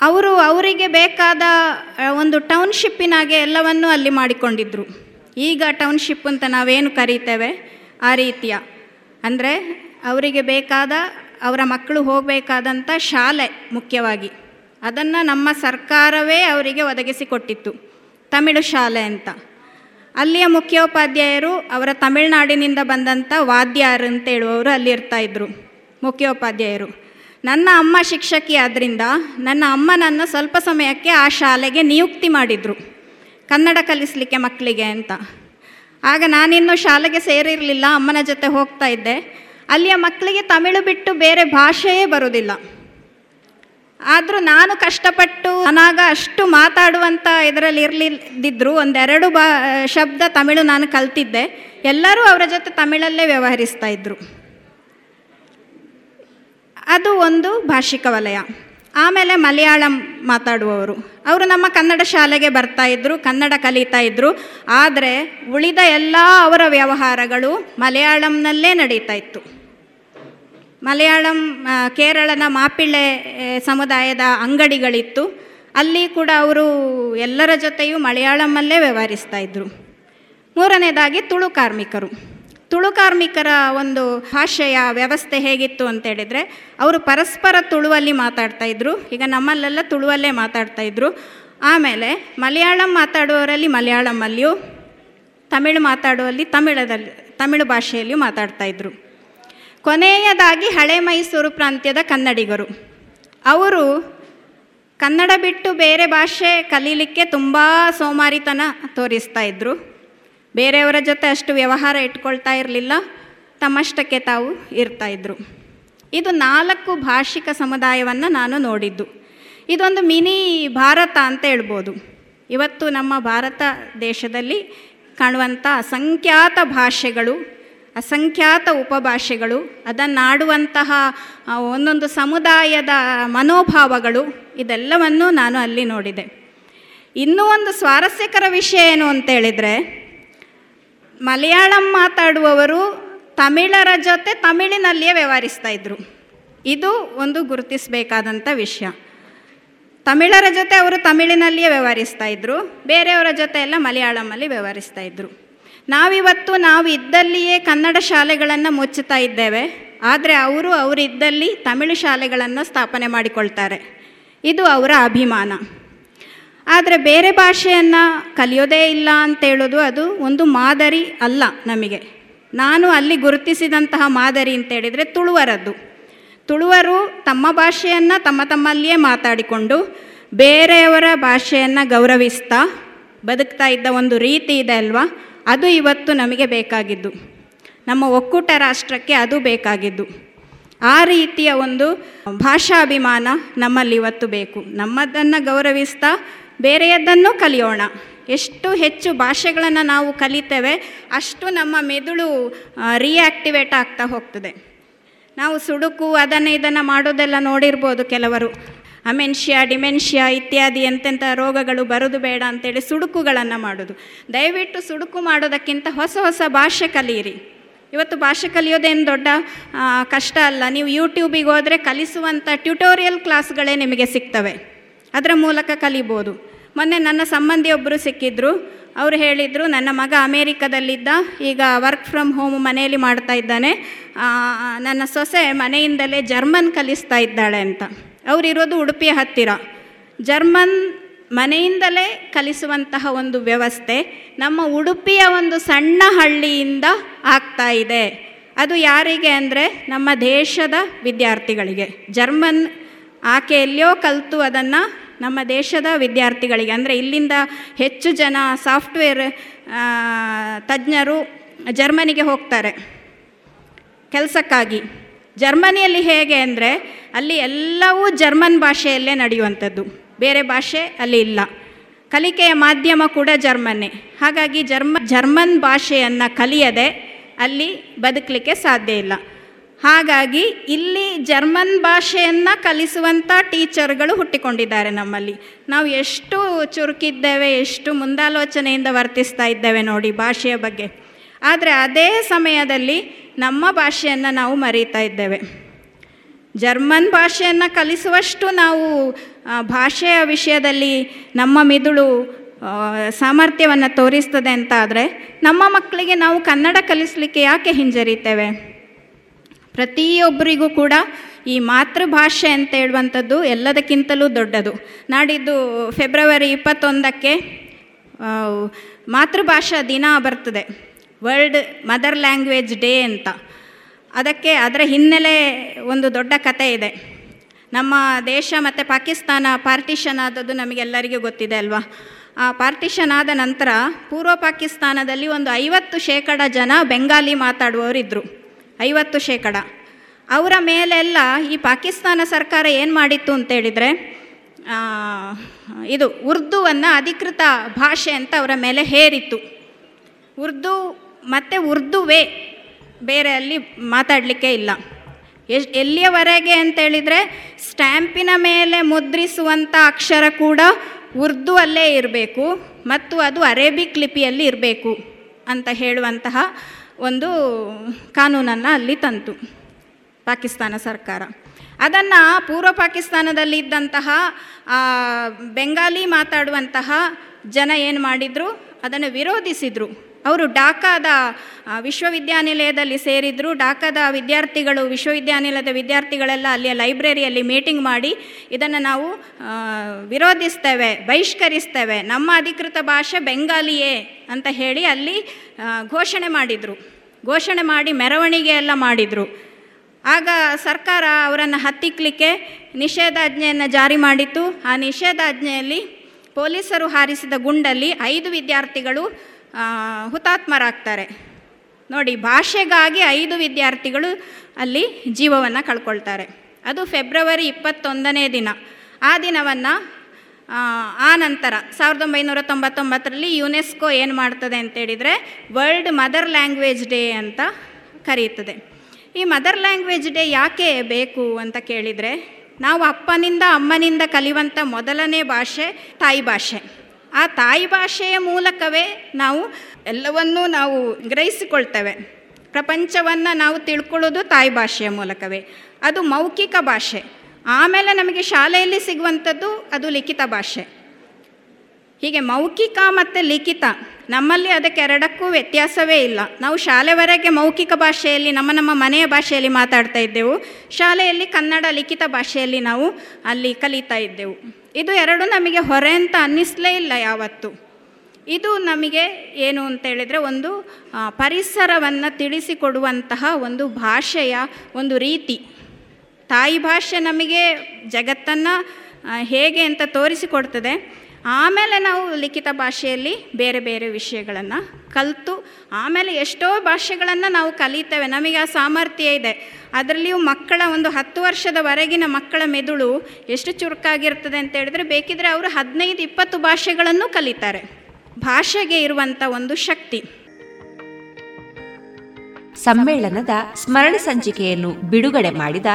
ಅವರು ಅವರಿಗೆ ಬೇಕಾದ ಒಂದು ಟೌನ್ಶಿಪ್ಪಿನಾಗೆ ಎಲ್ಲವನ್ನೂ ಅಲ್ಲಿ ಮಾಡಿಕೊಂಡಿದ್ದರು ಈಗ ಟೌನ್ಶಿಪ್ ಅಂತ ನಾವೇನು ಕರೀತೇವೆ? ಆ ರೀತಿಯ. ಅಂದರೆ ಅವರಿಗೆ ಬೇಕಾದ, ಅವರ ಮಕ್ಕಳು ಹೋಗಬೇಕಾದಂಥ ಶಾಲೆ ಮುಖ್ಯವಾಗಿ. ಅದನ್ನು ನಮ್ಮ ಸರ್ಕಾರವೇ ಅವರಿಗೆ ಒದಗಿಸಿಕೊಟ್ಟಿತ್ತು. ತಮಿಳು ಶಾಲೆ ಅಂತ. ಅಲ್ಲಿಯ ಮುಖ್ಯೋಪಾಧ್ಯಾಯರು ಅವರ ತಮಿಳುನಾಡಿನಿಂದ ಬಂದಂಥ ವಾದ್ಯಾರು ಅಂತ ಹೇಳುವವರು ಅಲ್ಲಿ ಇರ್ತಾ ಇರ್ತಾಯಿದ್ರು ಮುಖ್ಯೋಪಾಧ್ಯಾಯರು, ನನ್ನ ಅಮ್ಮ ಶಿಕ್ಷಕಿ ಆದ್ದರಿಂದ ನನ್ನ ಅಮ್ಮನನ್ನು ಸ್ವಲ್ಪ ಸಮಯಕ್ಕೆ ಆ ಶಾಲೆಗೆ ನಿಯುಕ್ತಿ ಮಾಡಿದರು. ಕನ್ನಡ ಕಲಿಸಲಿಕ್ಕೆ ಮಕ್ಕಳಿಗೆ ಅಂತ. ಆಗ ನಾನಿನ್ನೂ ಶಾಲೆಗೆ ಸೇರಿರಲಿಲ್ಲ, ಅಮ್ಮನ ಜೊತೆ ಹೋಗ್ತಾ ಇದ್ದೆ. ಅಲ್ಲಿಯ ಮಕ್ಕಳಿಗೆ ತಮಿಳು ಬಿಟ್ಟು ಬೇರೆ ಭಾಷೆಯೇ ಬರೋದಿಲ್ಲ. ಆದರೂ ನಾನು ಕಷ್ಟಪಟ್ಟು ನಾನಾಗ ಅಷ್ಟು ಮಾತಾಡುವಂಥ ಇದರಲ್ಲಿ ಇರಲಿದ್ದಿದ್ರು ಒಂದೆರಡು ಬಾ, ಶಬ್ದ ತಮಿಳು ನಾನು ಕಲ್ತಿದ್ದೆ. ಎಲ್ಲರೂ ಅವರ ಜೊತೆ ತಮಿಳಲ್ಲೇ ವ್ಯವಹರಿಸ್ತಾ ಇದ್ದರು ಅದು ಒಂದು ಭಾಷಿಕ ವಲಯ. ಆಮೇಲೆ ಮಲಯಾಳಂ ಮಾತಾಡುವವರು. ಅವರು ನಮ್ಮ ಕನ್ನಡ ಶಾಲೆಗೆ ಬರ್ತಾ ಇದ್ದರು ಕನ್ನಡ ಕಲಿತಾ ಇದ್ದರು ಆದರೆ ಉಳಿದ ಎಲ್ಲ ಅವರ ವ್ಯವಹಾರಗಳು ಮಲಯಾಳಂನಲ್ಲೇ ನಡೀತಾ ಇತ್ತು. ಮಲಯಾಳಂ ಕೇರಳದ ಮಾಪಿಳೆ ಸಮುದಾಯದ ಅಂಗಡಿಗಳಿತ್ತು. ಅಲ್ಲಿ ಕೂಡ ಅವರು ಎಲ್ಲರ ಜೊತೆಯೂ ಮಲಯಾಳಮಲ್ಲೇ ವ್ಯವಹರಿಸ್ತಾ ಇದ್ದರು ಮೂರನೇದಾಗಿ ತುಳು ಕಾರ್ಮಿಕರು. ತುಳು ಕಾರ್ಮಿಕರ ಒಂದು ಭಾಷೆಯ ವ್ಯವಸ್ಥೆ ಹೇಗಿತ್ತು ಅಂತೇಳಿದರೆ ಅವರು ಪರಸ್ಪರ ತುಳುವಲ್ಲಿ ಮಾತಾಡ್ತಾ ಇದ್ದರು ಈಗ ನಮ್ಮಲ್ಲೆಲ್ಲ ತುಳುವಲ್ಲೇ ಮಾತಾಡ್ತಾ ಇದ್ದರು ಆಮೇಲೆ ಮಲಯಾಳಂ ಮಾತಾಡುವವರಲ್ಲಿ ಮಲಯಾಳಮಲ್ಲಿಯೂ ತಮಿಳು ಮಾತಾಡುವಲ್ಲಿ ತಮಿಳದಲ್ಲಿ, ತಮಿಳು ಭಾಷೆಯಲ್ಲಿಯೂ ಮಾತಾಡ್ತಾ ಇದ್ರು. ಕೊನೆಯದಾಗಿ ಹಳೆ ಮೈಸೂರು ಪ್ರಾಂತ್ಯದ ಕನ್ನಡಿಗರು. ಅವರು ಕನ್ನಡ ಬಿಟ್ಟು ಬೇರೆ ಭಾಷೆ ಕಲೀಲಿಕ್ಕೆ ತುಂಬ ಸೋಮಾರಿತನ ತೋರಿಸ್ತಾ ಇದ್ದರು ಬೇರೆಯವರ ಜೊತೆ ಅಷ್ಟು ವ್ಯವಹಾರ ಇಟ್ಕೊಳ್ತಾ ಇರಲಿಲ್ಲ. ತಮ್ಮಷ್ಟಕ್ಕೆ ತಾವು ಇರ್ತಾಯಿದ್ರು ಇದು ನಾಲ್ಕು ಭಾಷಿಕ ಸಮುದಾಯವನ್ನು ನಾನು ನೋಡಿದ್ದು. ಇದೊಂದು ಮಿನಿ ಭಾರತ ಅಂತ ಹೇಳ್ಬೋದು. ಇವತ್ತು ನಮ್ಮ ಭಾರತ ದೇಶದಲ್ಲಿ ಕಾಣುವಂಥ ಅಸಂಖ್ಯಾತ ಭಾಷೆಗಳು ಅಸಂಖ್ಯಾತ ಉಪಭಾಷೆಗಳು, ಅದನ್ನಾಡುವಂತಹ ಒಂದೊಂದು ಸಮುದಾಯದ ಮನೋಭಾವಗಳು, ಇದೆಲ್ಲವನ್ನು ನಾನು ಅಲ್ಲಿ ನೋಡಿದೆ. ಇನ್ನೂ ಒಂದು ಸ್ವಾರಸ್ಯಕರ ವಿಷಯ ಏನು ಅಂತೇಳಿದರೆ ಮಲಯಾಳಂ ಮಾತಾಡುವವರು ತಮಿಳರ ಜೊತೆ ತಮಿಳಿನಲ್ಲಿಯೇ ವ್ಯವಹರಿಸ್ತಾ ಇದ್ದರು ಇದು ಒಂದು ಗುರುತಿಸಬೇಕಾದಂಥ ವಿಷಯ. ತಮಿಳರ ಜೊತೆ ಅವರು ತಮಿಳಿನಲ್ಲಿಯೇ ವ್ಯವಹರಿಸ್ತಾ ಇದ್ದರು ಬೇರೆಯವರ ಜೊತೆ ಎಲ್ಲ ಮಲಯಾಳಮಲ್ಲಿ ವ್ಯವಹರಿಸ್ತಾ ಇದ್ದರು ನಾವಿವತ್ತು ನಾವು ಇದ್ದಲ್ಲಿಯೇ ಕನ್ನಡ ಶಾಲೆಗಳನ್ನು ಮುಚ್ಚುತ್ತಾ ಇದ್ದೇವೆ. ಆದರೆ ಅವರು ಅವರಿದ್ದಲ್ಲಿ ತಮಿಳು ಶಾಲೆಗಳನ್ನು ಸ್ಥಾಪನೆ ಮಾಡಿಕೊಳ್ತಾರೆ. ಇದು ಅವರ ಅಭಿಮಾನ. ಆದರೆ ಬೇರೆ ಭಾಷೆಯನ್ನು ಕಲಿಯೋದೇ ಇಲ್ಲ ಅಂತೇಳೋದು ಅದು ಒಂದು ಮಾದರಿ ಅಲ್ಲ ನಮಗೆ. ನಾನು ಅಲ್ಲಿ ಗುರುತಿಸಿದಂತಹ ಮಾದರಿ ಅಂತೇಳಿದರೆ ತುಳುವರದ್ದು. ತುಳುವರು ತಮ್ಮ ಭಾಷೆಯನ್ನು ತಮ್ಮ ತಮ್ಮಲ್ಲಿಯೇ ಮಾತಾಡಿಕೊಂಡು ಬೇರೆಯವರ ಭಾಷೆಯನ್ನು ಗೌರವಿಸ್ತಾ ಬದುಕ್ತಾ ಇದ್ದ ಒಂದು ರೀತಿ ಇದೆ ಅಲ್ವಾ? ಅದು ಇವತ್ತು ನಮಗೆ ಬೇಕಾಗಿದ್ದು. ನಮ್ಮ ಒಕ್ಕೂಟ ರಾಷ್ಟ್ರಕ್ಕೆ ಅದು ಬೇಕಾಗಿದ್ದು. ಆ ರೀತಿಯ ಒಂದು ಭಾಷಾಭಿಮಾನ ನಮ್ಮಲ್ಲಿ ಇವತ್ತು ಬೇಕು. ನಮ್ಮದನ್ನು ಗೌರವಿಸ್ತಾ ಬೇರೆಯದನ್ನು ಕಲಿಯೋಣ. ಎಷ್ಟು ಹೆಚ್ಚು ಭಾಷೆಗಳನ್ನು ನಾವು ಕಲಿತೇವೆ, ಅಷ್ಟು ನಮ್ಮ ಮೆದುಳು ರಿಯಾಕ್ಟಿವೇಟ್ ಆಗ್ತಾ ಹೋಗ್ತದೆ. ನಾವು ಸುಡುಕು, ಅದನ್ನು ಇದನ್ನು ಮಾಡೋದೆಲ್ಲ ನೋಡಿರ್ಬೋದು ಕೆಲವರು. ಅಮೆನ್ಷಿಯಾ, ಡಿಮೆನ್ಷಿಯಾ ಇತ್ಯಾದಿ ಎಂತೆಂಥ ರೋಗಗಳು ಬರೋದು ಬೇಡ ಅಂತೇಳಿ ಸುಡುಕುಗಳನ್ನು ಮಾಡೋದು. ದಯವಿಟ್ಟು ಸುಡುಕು ಮಾಡೋದಕ್ಕಿಂತ ಹೊಸ ಹೊಸ ಭಾಷೆ ಕಲಿಯಿರಿ. ಇವತ್ತು ಭಾಷೆ ಕಲಿಯೋದೇನು ದೊಡ್ಡ ಕಷ್ಟ ಅಲ್ಲ. ನೀವು ಯೂಟ್ಯೂಬಿಗೆ ಹೋದರೆ ಕಲಿಸುವಂಥ ಟ್ಯುಟೋರಿಯಲ್ ಕ್ಲಾಸ್ಗಳೇ ನಿಮಗೆ ಸಿಗ್ತವೆ. ಅದರ ಮೂಲಕ ಕಲಿಬೋದು. ಮೊನ್ನೆ ನನ್ನ ಸಂಬಂಧಿಯೊಬ್ಬರು ಸಿಕ್ಕಿದ್ರು. ಅವರು ಹೇಳಿದರು, ನನ್ನ ಮಗ ಅಮೇರಿಕದಲ್ಲಿದ್ದ, ಈಗ ವರ್ಕ್ ಫ್ರಮ್ ಹೋಮ್ ಮನೆಯಲ್ಲಿ ಮಾಡ್ತಾ ಇದ್ದಾನೆ. ನನ್ನ ಸೊಸೆ ಮನೆಯಿಂದಲೇ ಜರ್ಮನ್ ಕಲಿಸ್ತಾ ಇದ್ದಾಳೆ ಅಂತ. ಅವರಿರೋದು ಉಡುಪಿಯ ಹತ್ತಿರ. ಜರ್ಮನ್ ಮನೆಯಿಂದಲೇ ಕಲಿಸುವಂತಹ ಒಂದು ವ್ಯವಸ್ಥೆ ನಮ್ಮ ಉಡುಪಿಯ ಒಂದು ಸಣ್ಣ ಹಳ್ಳಿಯಿಂದ ಆಗ್ತಾ ಇದೆ. ಅದು ಯಾರಿಗೆ ಅಂದರೆ ನಮ್ಮ ದೇಶದ ವಿದ್ಯಾರ್ಥಿಗಳಿಗೆ. ಜರ್ಮನ್ ಆಕೆ ಎಲ್ಲಿಯೋ ಕಲಿತು ಅದನ್ನು ನಮ್ಮ ದೇಶದ ವಿದ್ಯಾರ್ಥಿಗಳಿಗೆ. ಅಂದರೆ ಇಲ್ಲಿಂದ ಹೆಚ್ಚು ಜನ ಸಾಫ್ಟ್ವೇರ್ ತಜ್ಞರು ಜರ್ಮನಿಗೆ ಹೋಗ್ತಾರೆ. ಕೆಲಸಕ್ಕಾಗಿ. ಜರ್ಮನಿಯಲ್ಲಿ ಹೇಗೆ ಅಂದರೆ ಅಲ್ಲಿ ಎಲ್ಲವೂ ಜರ್ಮನ್ ಭಾಷೆಯಲ್ಲೇ ನಡೆಯುವಂಥದ್ದು. ಬೇರೆ ಭಾಷೆ ಅಲ್ಲಿ ಇಲ್ಲ. ಕಲಿಕೆಯ ಮಾಧ್ಯಮ ಕೂಡ ಜರ್ಮನ್ನೇ. ಹಾಗಾಗಿ ಜರ್ಮ, ಜರ್ಮನ್ ಭಾಷೆಯನ್ನು ಕಲಿಯದೆ ಅಲ್ಲಿ ಬದುಕಲಿಕ್ಕೆ ಸಾಧ್ಯ ಇಲ್ಲ. ಹಾಗಾಗಿ ಇಲ್ಲಿ ಜರ್ಮನ್ ಭಾಷೆಯನ್ನು ಕಲಿಸುವಂಥ ಟೀಚರ್ಗಳು ಹುಟ್ಟಿಕೊಂಡಿದ್ದಾರೆ ನಮ್ಮಲ್ಲಿ. ನಾವು ಎಷ್ಟು ಚುರುಕಿದ್ದೇವೆ, ಎಷ್ಟು ಮುಂದಾಲೋಚನೆಯಿಂದ ವರ್ತಿಸ್ತಾ ಇದ್ದೇವೆ ನೋಡಿ ಭಾಷೆಯ ಬಗ್ಗೆ. ಆದರೆ ಅದೇ ಸಮಯದಲ್ಲಿ ನಮ್ಮ ಭಾಷೆಯನ್ನು ನಾವು ಮರೀತಾ ಇದ್ದೇವೆ. ಜರ್ಮನ್ ಭಾಷೆಯನ್ನು ಕಲಿಸುವಷ್ಟು ನಾವು ಭಾಷೆಯ ವಿಷಯದಲ್ಲಿ ನಮ್ಮ ಮಿದುಳು ಸಾಮರ್ಥ್ಯವನ್ನು ತೋರಿಸ್ತದೆ ಅಂತ ಆದರೆ ನಮ್ಮ ಮಕ್ಕಳಿಗೆ ನಾವು ಕನ್ನಡ ಕಲಿಸಲಿಕ್ಕೆ ಯಾಕೆ ಹಿಂಜರಿತೇವೆ? ಪ್ರತಿಯೊಬ್ಬರಿಗೂ ಕೂಡ ಈ ಮಾತೃಭಾಷೆ ಅಂತ ಹೇಳುವಂಥದ್ದು ಎಲ್ಲದಕ್ಕಿಂತಲೂ ದೊಡ್ಡದು. ನಾಡಿದ್ದು ಫೆಬ್ರವರಿ ಇಪ್ಪತ್ತೊಂದಕ್ಕೆ ಮಾತೃಭಾಷಾ ದಿನ ಬರ್ತದೆ. ವರ್ಲ್ಡ್ ಮದರ್ ಲ್ಯಾಂಗ್ವೇಜ್ ಡೇ ಅಂತ. ಅದಕ್ಕೆ ಅದರ ಹಿನ್ನೆಲೆ ಒಂದು ದೊಡ್ಡ ಕತೆ ಇದೆ. ನಮ್ಮ ದೇಶ ಮತ್ತು ಪಾಕಿಸ್ತಾನ ಪಾರ್ಟಿಷನ್ ಆದದ್ದು ನಮಗೆಲ್ಲರಿಗೂ ಗೊತ್ತಿದೆ ಅಲ್ವಾ? ಆ ಪಾರ್ಟಿಷನ್ ಆದ ನಂತರ ಪೂರ್ವ ಪಾಕಿಸ್ತಾನದಲ್ಲಿ ಒಂದು ಐವತ್ತು ಶೇಕಡ ಜನ ಬೆಂಗಾಲಿ ಮಾತಾಡುವವರಿದ್ದರು ಐವತ್ತು ಶೇಕಡ. ಅವರ ಮೇಲೆಲ್ಲ ಈ ಪಾಕಿಸ್ತಾನ ಸರ್ಕಾರ ಏನು ಮಾಡಿತ್ತು ಅಂತೇಳಿದರೆ ಇದು ಉರ್ದುವನ್ನು ಅಧಿಕೃತ ಭಾಷೆ ಅಂತ ಅವರ ಮೇಲೆ ಹೇರಿತ್ತು. ಉರ್ದು ಮತ್ತು ಉರ್ದುವೇ ಬೇರೆ ಅಲ್ಲಿ ಮಾತಾಡಲಿಕ್ಕೆ ಇಲ್ಲ. ಎಸ್ ಎಲ್ಲಿಯವರೆಗೆ ಅಂತೇಳಿದರೆ ಸ್ಟ್ಯಾಂಪಿನ ಮೇಲೆ ಮುದ್ರಿಸುವಂಥ ಅಕ್ಷರ ಕೂಡ ಉರ್ದು ಅಲ್ಲೇ ಇರಬೇಕು ಮತ್ತು ಅದು ಅರೇಬಿಕ್ ಲಿಪಿಯಲ್ಲಿ ಇರಬೇಕು ಅಂತ ಹೇಳುವಂತಹ ಒಂದು ಕಾನೂನನ್ನು ಅಲ್ಲಿ ತಂತು ಪಾಕಿಸ್ತಾನ ಸರ್ಕಾರ. ಅದನ್ನು ಪೂರ್ವ ಪಾಕಿಸ್ತಾನದಲ್ಲಿ ಇದ್ದಂತಹ ಬೆಂಗಾಲಿ ಮಾತಾಡುವಂತಹ ಜನ ಏನು ಮಾಡಿದರು? ಅದನ್ನು ವಿರೋಧಿಸಿದರು. ಅವರು ಢಾಕಾದ ಆ, ವಿಶ್ವವಿದ್ಯಾನಿಲಯದಲ್ಲಿ ಸೇರಿದ್ರು. ಢಾಕಾದ ವಿದ್ಯಾರ್ಥಿಗಳು ವಿಶ್ವವಿದ್ಯಾನಿಲಯದ ವಿದ್ಯಾರ್ಥಿಗಳೆಲ್ಲ ಅಲ್ಲಿಯ ಲೈಬ್ರರಿಯಲ್ಲಿ ಮೀಟಿಂಗ್ ಮಾಡಿ ಇದನ್ನು ನಾವು ವಿರೋಧಿಸ್ತೇವೆ ಬಹಿಷ್ಕರಿಸ್ತೇವೆ. ನಮ್ಮ ಅಧಿಕೃತ ಭಾಷೆ ಬೆಂಗಾಲಿಯೇ ಅಂತ ಹೇಳಿ ಅಲ್ಲಿ ಘೋಷಣೆ ಮಾಡಿದರು. ಘೋಷಣೆ ಮಾಡಿ ಮೆರವಣಿಗೆ ಎಲ್ಲ ಮಾಡಿದರು. ಆಗ ಸರ್ಕಾರ ಅವರನ್ನು ಹತ್ತಿಕ್ಕಲಿಕ್ಕೆ ನಿಷೇಧಾಜ್ಞೆಯನ್ನು ಜಾರಿ ಮಾಡಿತ್ತು. ಆ ನಿಷೇಧಾಜ್ಞೆಯಲ್ಲಿ ಪೊಲೀಸರು ಹಾರಿಸಿದ ಗುಂಡಲ್ಲಿ ಐದು ವಿದ್ಯಾರ್ಥಿಗಳು ಹುತಾತ್ಮರಾಗ್ತಾರೆ. ನೋಡಿ, ಭಾಷೆಗಾಗಿ ಐದು ವಿದ್ಯಾರ್ಥಿಗಳು ಅಲ್ಲಿ ಜೀವವನ್ನು ಕಳ್ಕೊಳ್ತಾರೆ. ಅದು ಫೆಬ್ರವರಿ ಇಪ್ಪತ್ತೊಂದನೇ ದಿನ. ಆ ದಿನವನ್ನು, ಆ ನಂತರ ಸಾವಿರದ ಒಂಬೈನೂರ ತೊಂಬತ್ತೊಂಬತ್ತರಲ್ಲಿ ಯುನೆಸ್ಕೋ ಏನು ಮಾಡ್ತದೆ ಅಂತೇಳಿದರೆ ವರ್ಲ್ಡ್ ಮದರ್ ಲ್ಯಾಂಗ್ವೇಜ್ ಡೇ ಅಂತ ಕರೀತದೆ ಈ ಮದರ್ ಲ್ಯಾಂಗ್ವೇಜ್ ಡೇ ಯಾಕೆ ಬೇಕು ಅಂತ ಕೇಳಿದರೆ, ನಾವು ಅಪ್ಪನಿಂದ ಅಮ್ಮನಿಂದ ಕಲಿಯುವಂಥ ಮೊದಲನೇ ಭಾಷೆ ತಾಯಿ ಭಾಷೆ. ಆ ತಾಯಿ ಭಾಷೆಯ ಮೂಲಕವೇ ನಾವು ಎಲ್ಲವನ್ನೂ ನಾವು ಗ್ರಹಿಸಿಕೊಳ್ತೇವೆ. ಪ್ರಪಂಚವನ್ನು ನಾವು ತಿಳ್ಕೊಳ್ಳೋದು ತಾಯಿ ಭಾಷೆಯ ಮೂಲಕವೇ. ಅದು ಮೌಖಿಕ ಭಾಷೆ. ಆಮೇಲೆ ನಮಗೆ ಶಾಲೆಯಲ್ಲಿ ಸಿಗುವಂಥದ್ದು ಅದು ಲಿಖಿತ ಭಾಷೆ. ಹೀಗೆ ಮೌಖಿಕ ಮತ್ತು ಲಿಖಿತ, ನಮ್ಮಲ್ಲಿ ಅದಕ್ಕೆ ಎರಡಕ್ಕೂ ವ್ಯತ್ಯಾಸವೇ ಇಲ್ಲ. ನಾವು ಶಾಲೆವರೆಗೆ ಮೌಖಿಕ ಭಾಷೆಯಲ್ಲಿ, ನಮ್ಮ ನಮ್ಮ ಮನೆಯ ಭಾಷೆಯಲ್ಲಿ ಮಾತಾಡ್ತಾ ಇದ್ದೆವು. ಶಾಲೆಯಲ್ಲಿ ಕನ್ನಡ ಲಿಖಿತ ಭಾಷೆಯಲ್ಲಿ ನಾವು ಅಲ್ಲಿ ಕಲಿತಾ ಇದ್ದೆವು. ಇದು ಎರಡು ನಮಗೆ ಹೊರೆ ಅಂತ ಅನ್ನಿಸ್ಲೇ ಇಲ್ಲ ಯಾವತ್ತು. ಇದು ನಮಗೆ ಏನು ಅಂತ ಹೇಳಿದರೆ ಒಂದು ಪರಿಸರವನ್ನು ತಿಳಿಸಿಕೊಡುವಂತಹ ಒಂದು ಭಾಷೆಯ ಒಂದು ರೀತಿ. ತಾಯಿ ಭಾಷೆ ನಮಗೆ ಜಗತ್ತನ್ನು ಹೇಗೆ ಅಂತ ತೋರಿಸಿಕೊಡ್ತದೆ. ಆಮೇಲೆ ನಾವು ಲಿಖಿತ ಭಾಷೆಯಲ್ಲಿ ಬೇರೆ ಬೇರೆ ವಿಷಯಗಳನ್ನು ಕಲಿತು, ಆಮೇಲೆ ಎಷ್ಟೋ ಭಾಷೆಗಳನ್ನು ನಾವು ಕಲಿತೇವೆ. ನಮಗೆ ಆ ಸಾಮರ್ಥ್ಯ ಇದೆ. ಅದರಲ್ಲಿಯೂ ಮಕ್ಕಳ ಒಂದು ಹತ್ತು ವರ್ಷದವರೆಗಿನ ಮಕ್ಕಳ ಮೆದುಳು ಎಷ್ಟು ಚುರುಕಾಗಿರ್ತದೆ ಅಂತ ಹೇಳಿದ್ರೆ ಬೇಕಿದ್ರೆ ಅವರು ಹದಿನೈದು, ಇಪ್ಪತ್ತು ಭಾಷೆಗಳನ್ನು ಕಲಿತಾರೆ. ಭಾಷೆಗೆ ಇರುವಂಥ ಒಂದು ಶಕ್ತಿ. ಸಮ್ಮೇಳನದ ಸ್ಮರಣ ಸಂಚಿಕೆಯನ್ನು ಬಿಡುಗಡೆ ಮಾಡಿದ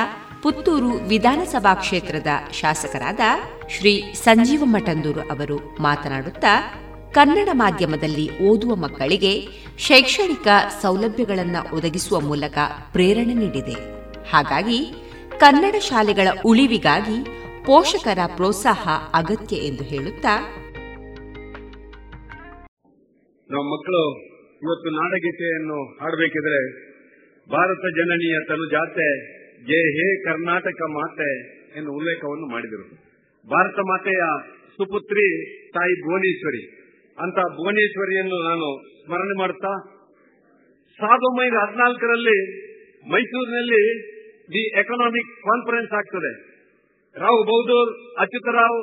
ಪುತ್ತೂರು ವಿಧಾನಸಭಾ ಕ್ಷೇತ್ರದ ಶಾಸಕರಾದ ಶ್ರೀ ಸಂಜೀವ ಮಠಂದೂರು ಅವರು ಮಾತನಾಡುತ್ತಾ, ಕನ್ನಡ ಮಾಧ್ಯಮದಲ್ಲಿ ಓದುವ ಮಕ್ಕಳಿಗೆ ಶೈಕ್ಷಣಿಕ ಸೌಲಭ್ಯಗಳನ್ನು ಒದಗಿಸುವ ಮೂಲಕ ಪ್ರೇರಣೆ ನೀಡಿದೆ. ಹಾಗಾಗಿ ಕನ್ನಡ ಶಾಲೆಗಳ ಉಳಿವಿಗಾಗಿ ಪೋಷಕರ ಪ್ರೋತ್ಸಾಹ ಅಗತ್ಯ ಎಂದು ಹೇಳುತ್ತಾ, ನಮ್ಮ ಮಕ್ಕಳು ಇವತ್ತು ನಾಡಗೀತೆಯನ್ನು ಹಾಡಬೇಕಿದ್ರೆ ಭಾರತ ಜನನೀಯ ತನು ಜಾತೆ ಜಯ ಹೇ ಕರ್ನಾಟಕ ಮಾತೆ ಎಂದು ಉಲ್ಲೇಖವನ್ನು ಮಾಡಿದರು. ಭಾರತ ಮಾತೆಯ ಸುಪುತ್ರಿ ತಾಯಿ ಭುವನೇಶ್ವರಿ. ಅಂತ ಭುವನೇಶ್ವರಿಯನ್ನು ನಾನು ಸ್ಮರಣೆ ಮಾಡುತ್ತಾ ಸಾವಿರದ ಒಂಬೈನೂರ ಹದಿನಾಲ್ಕರಲ್ಲಿ ಮೈಸೂರಿನಲ್ಲಿ ದಿ ಎಕನಾಮಿಕ್ ಕಾನ್ಫರೆನ್ಸ್ ಆಗ್ತದೆ. ರಾವ್ ಬೌದೂರ್ ಅಚ್ಯುತರಾವ್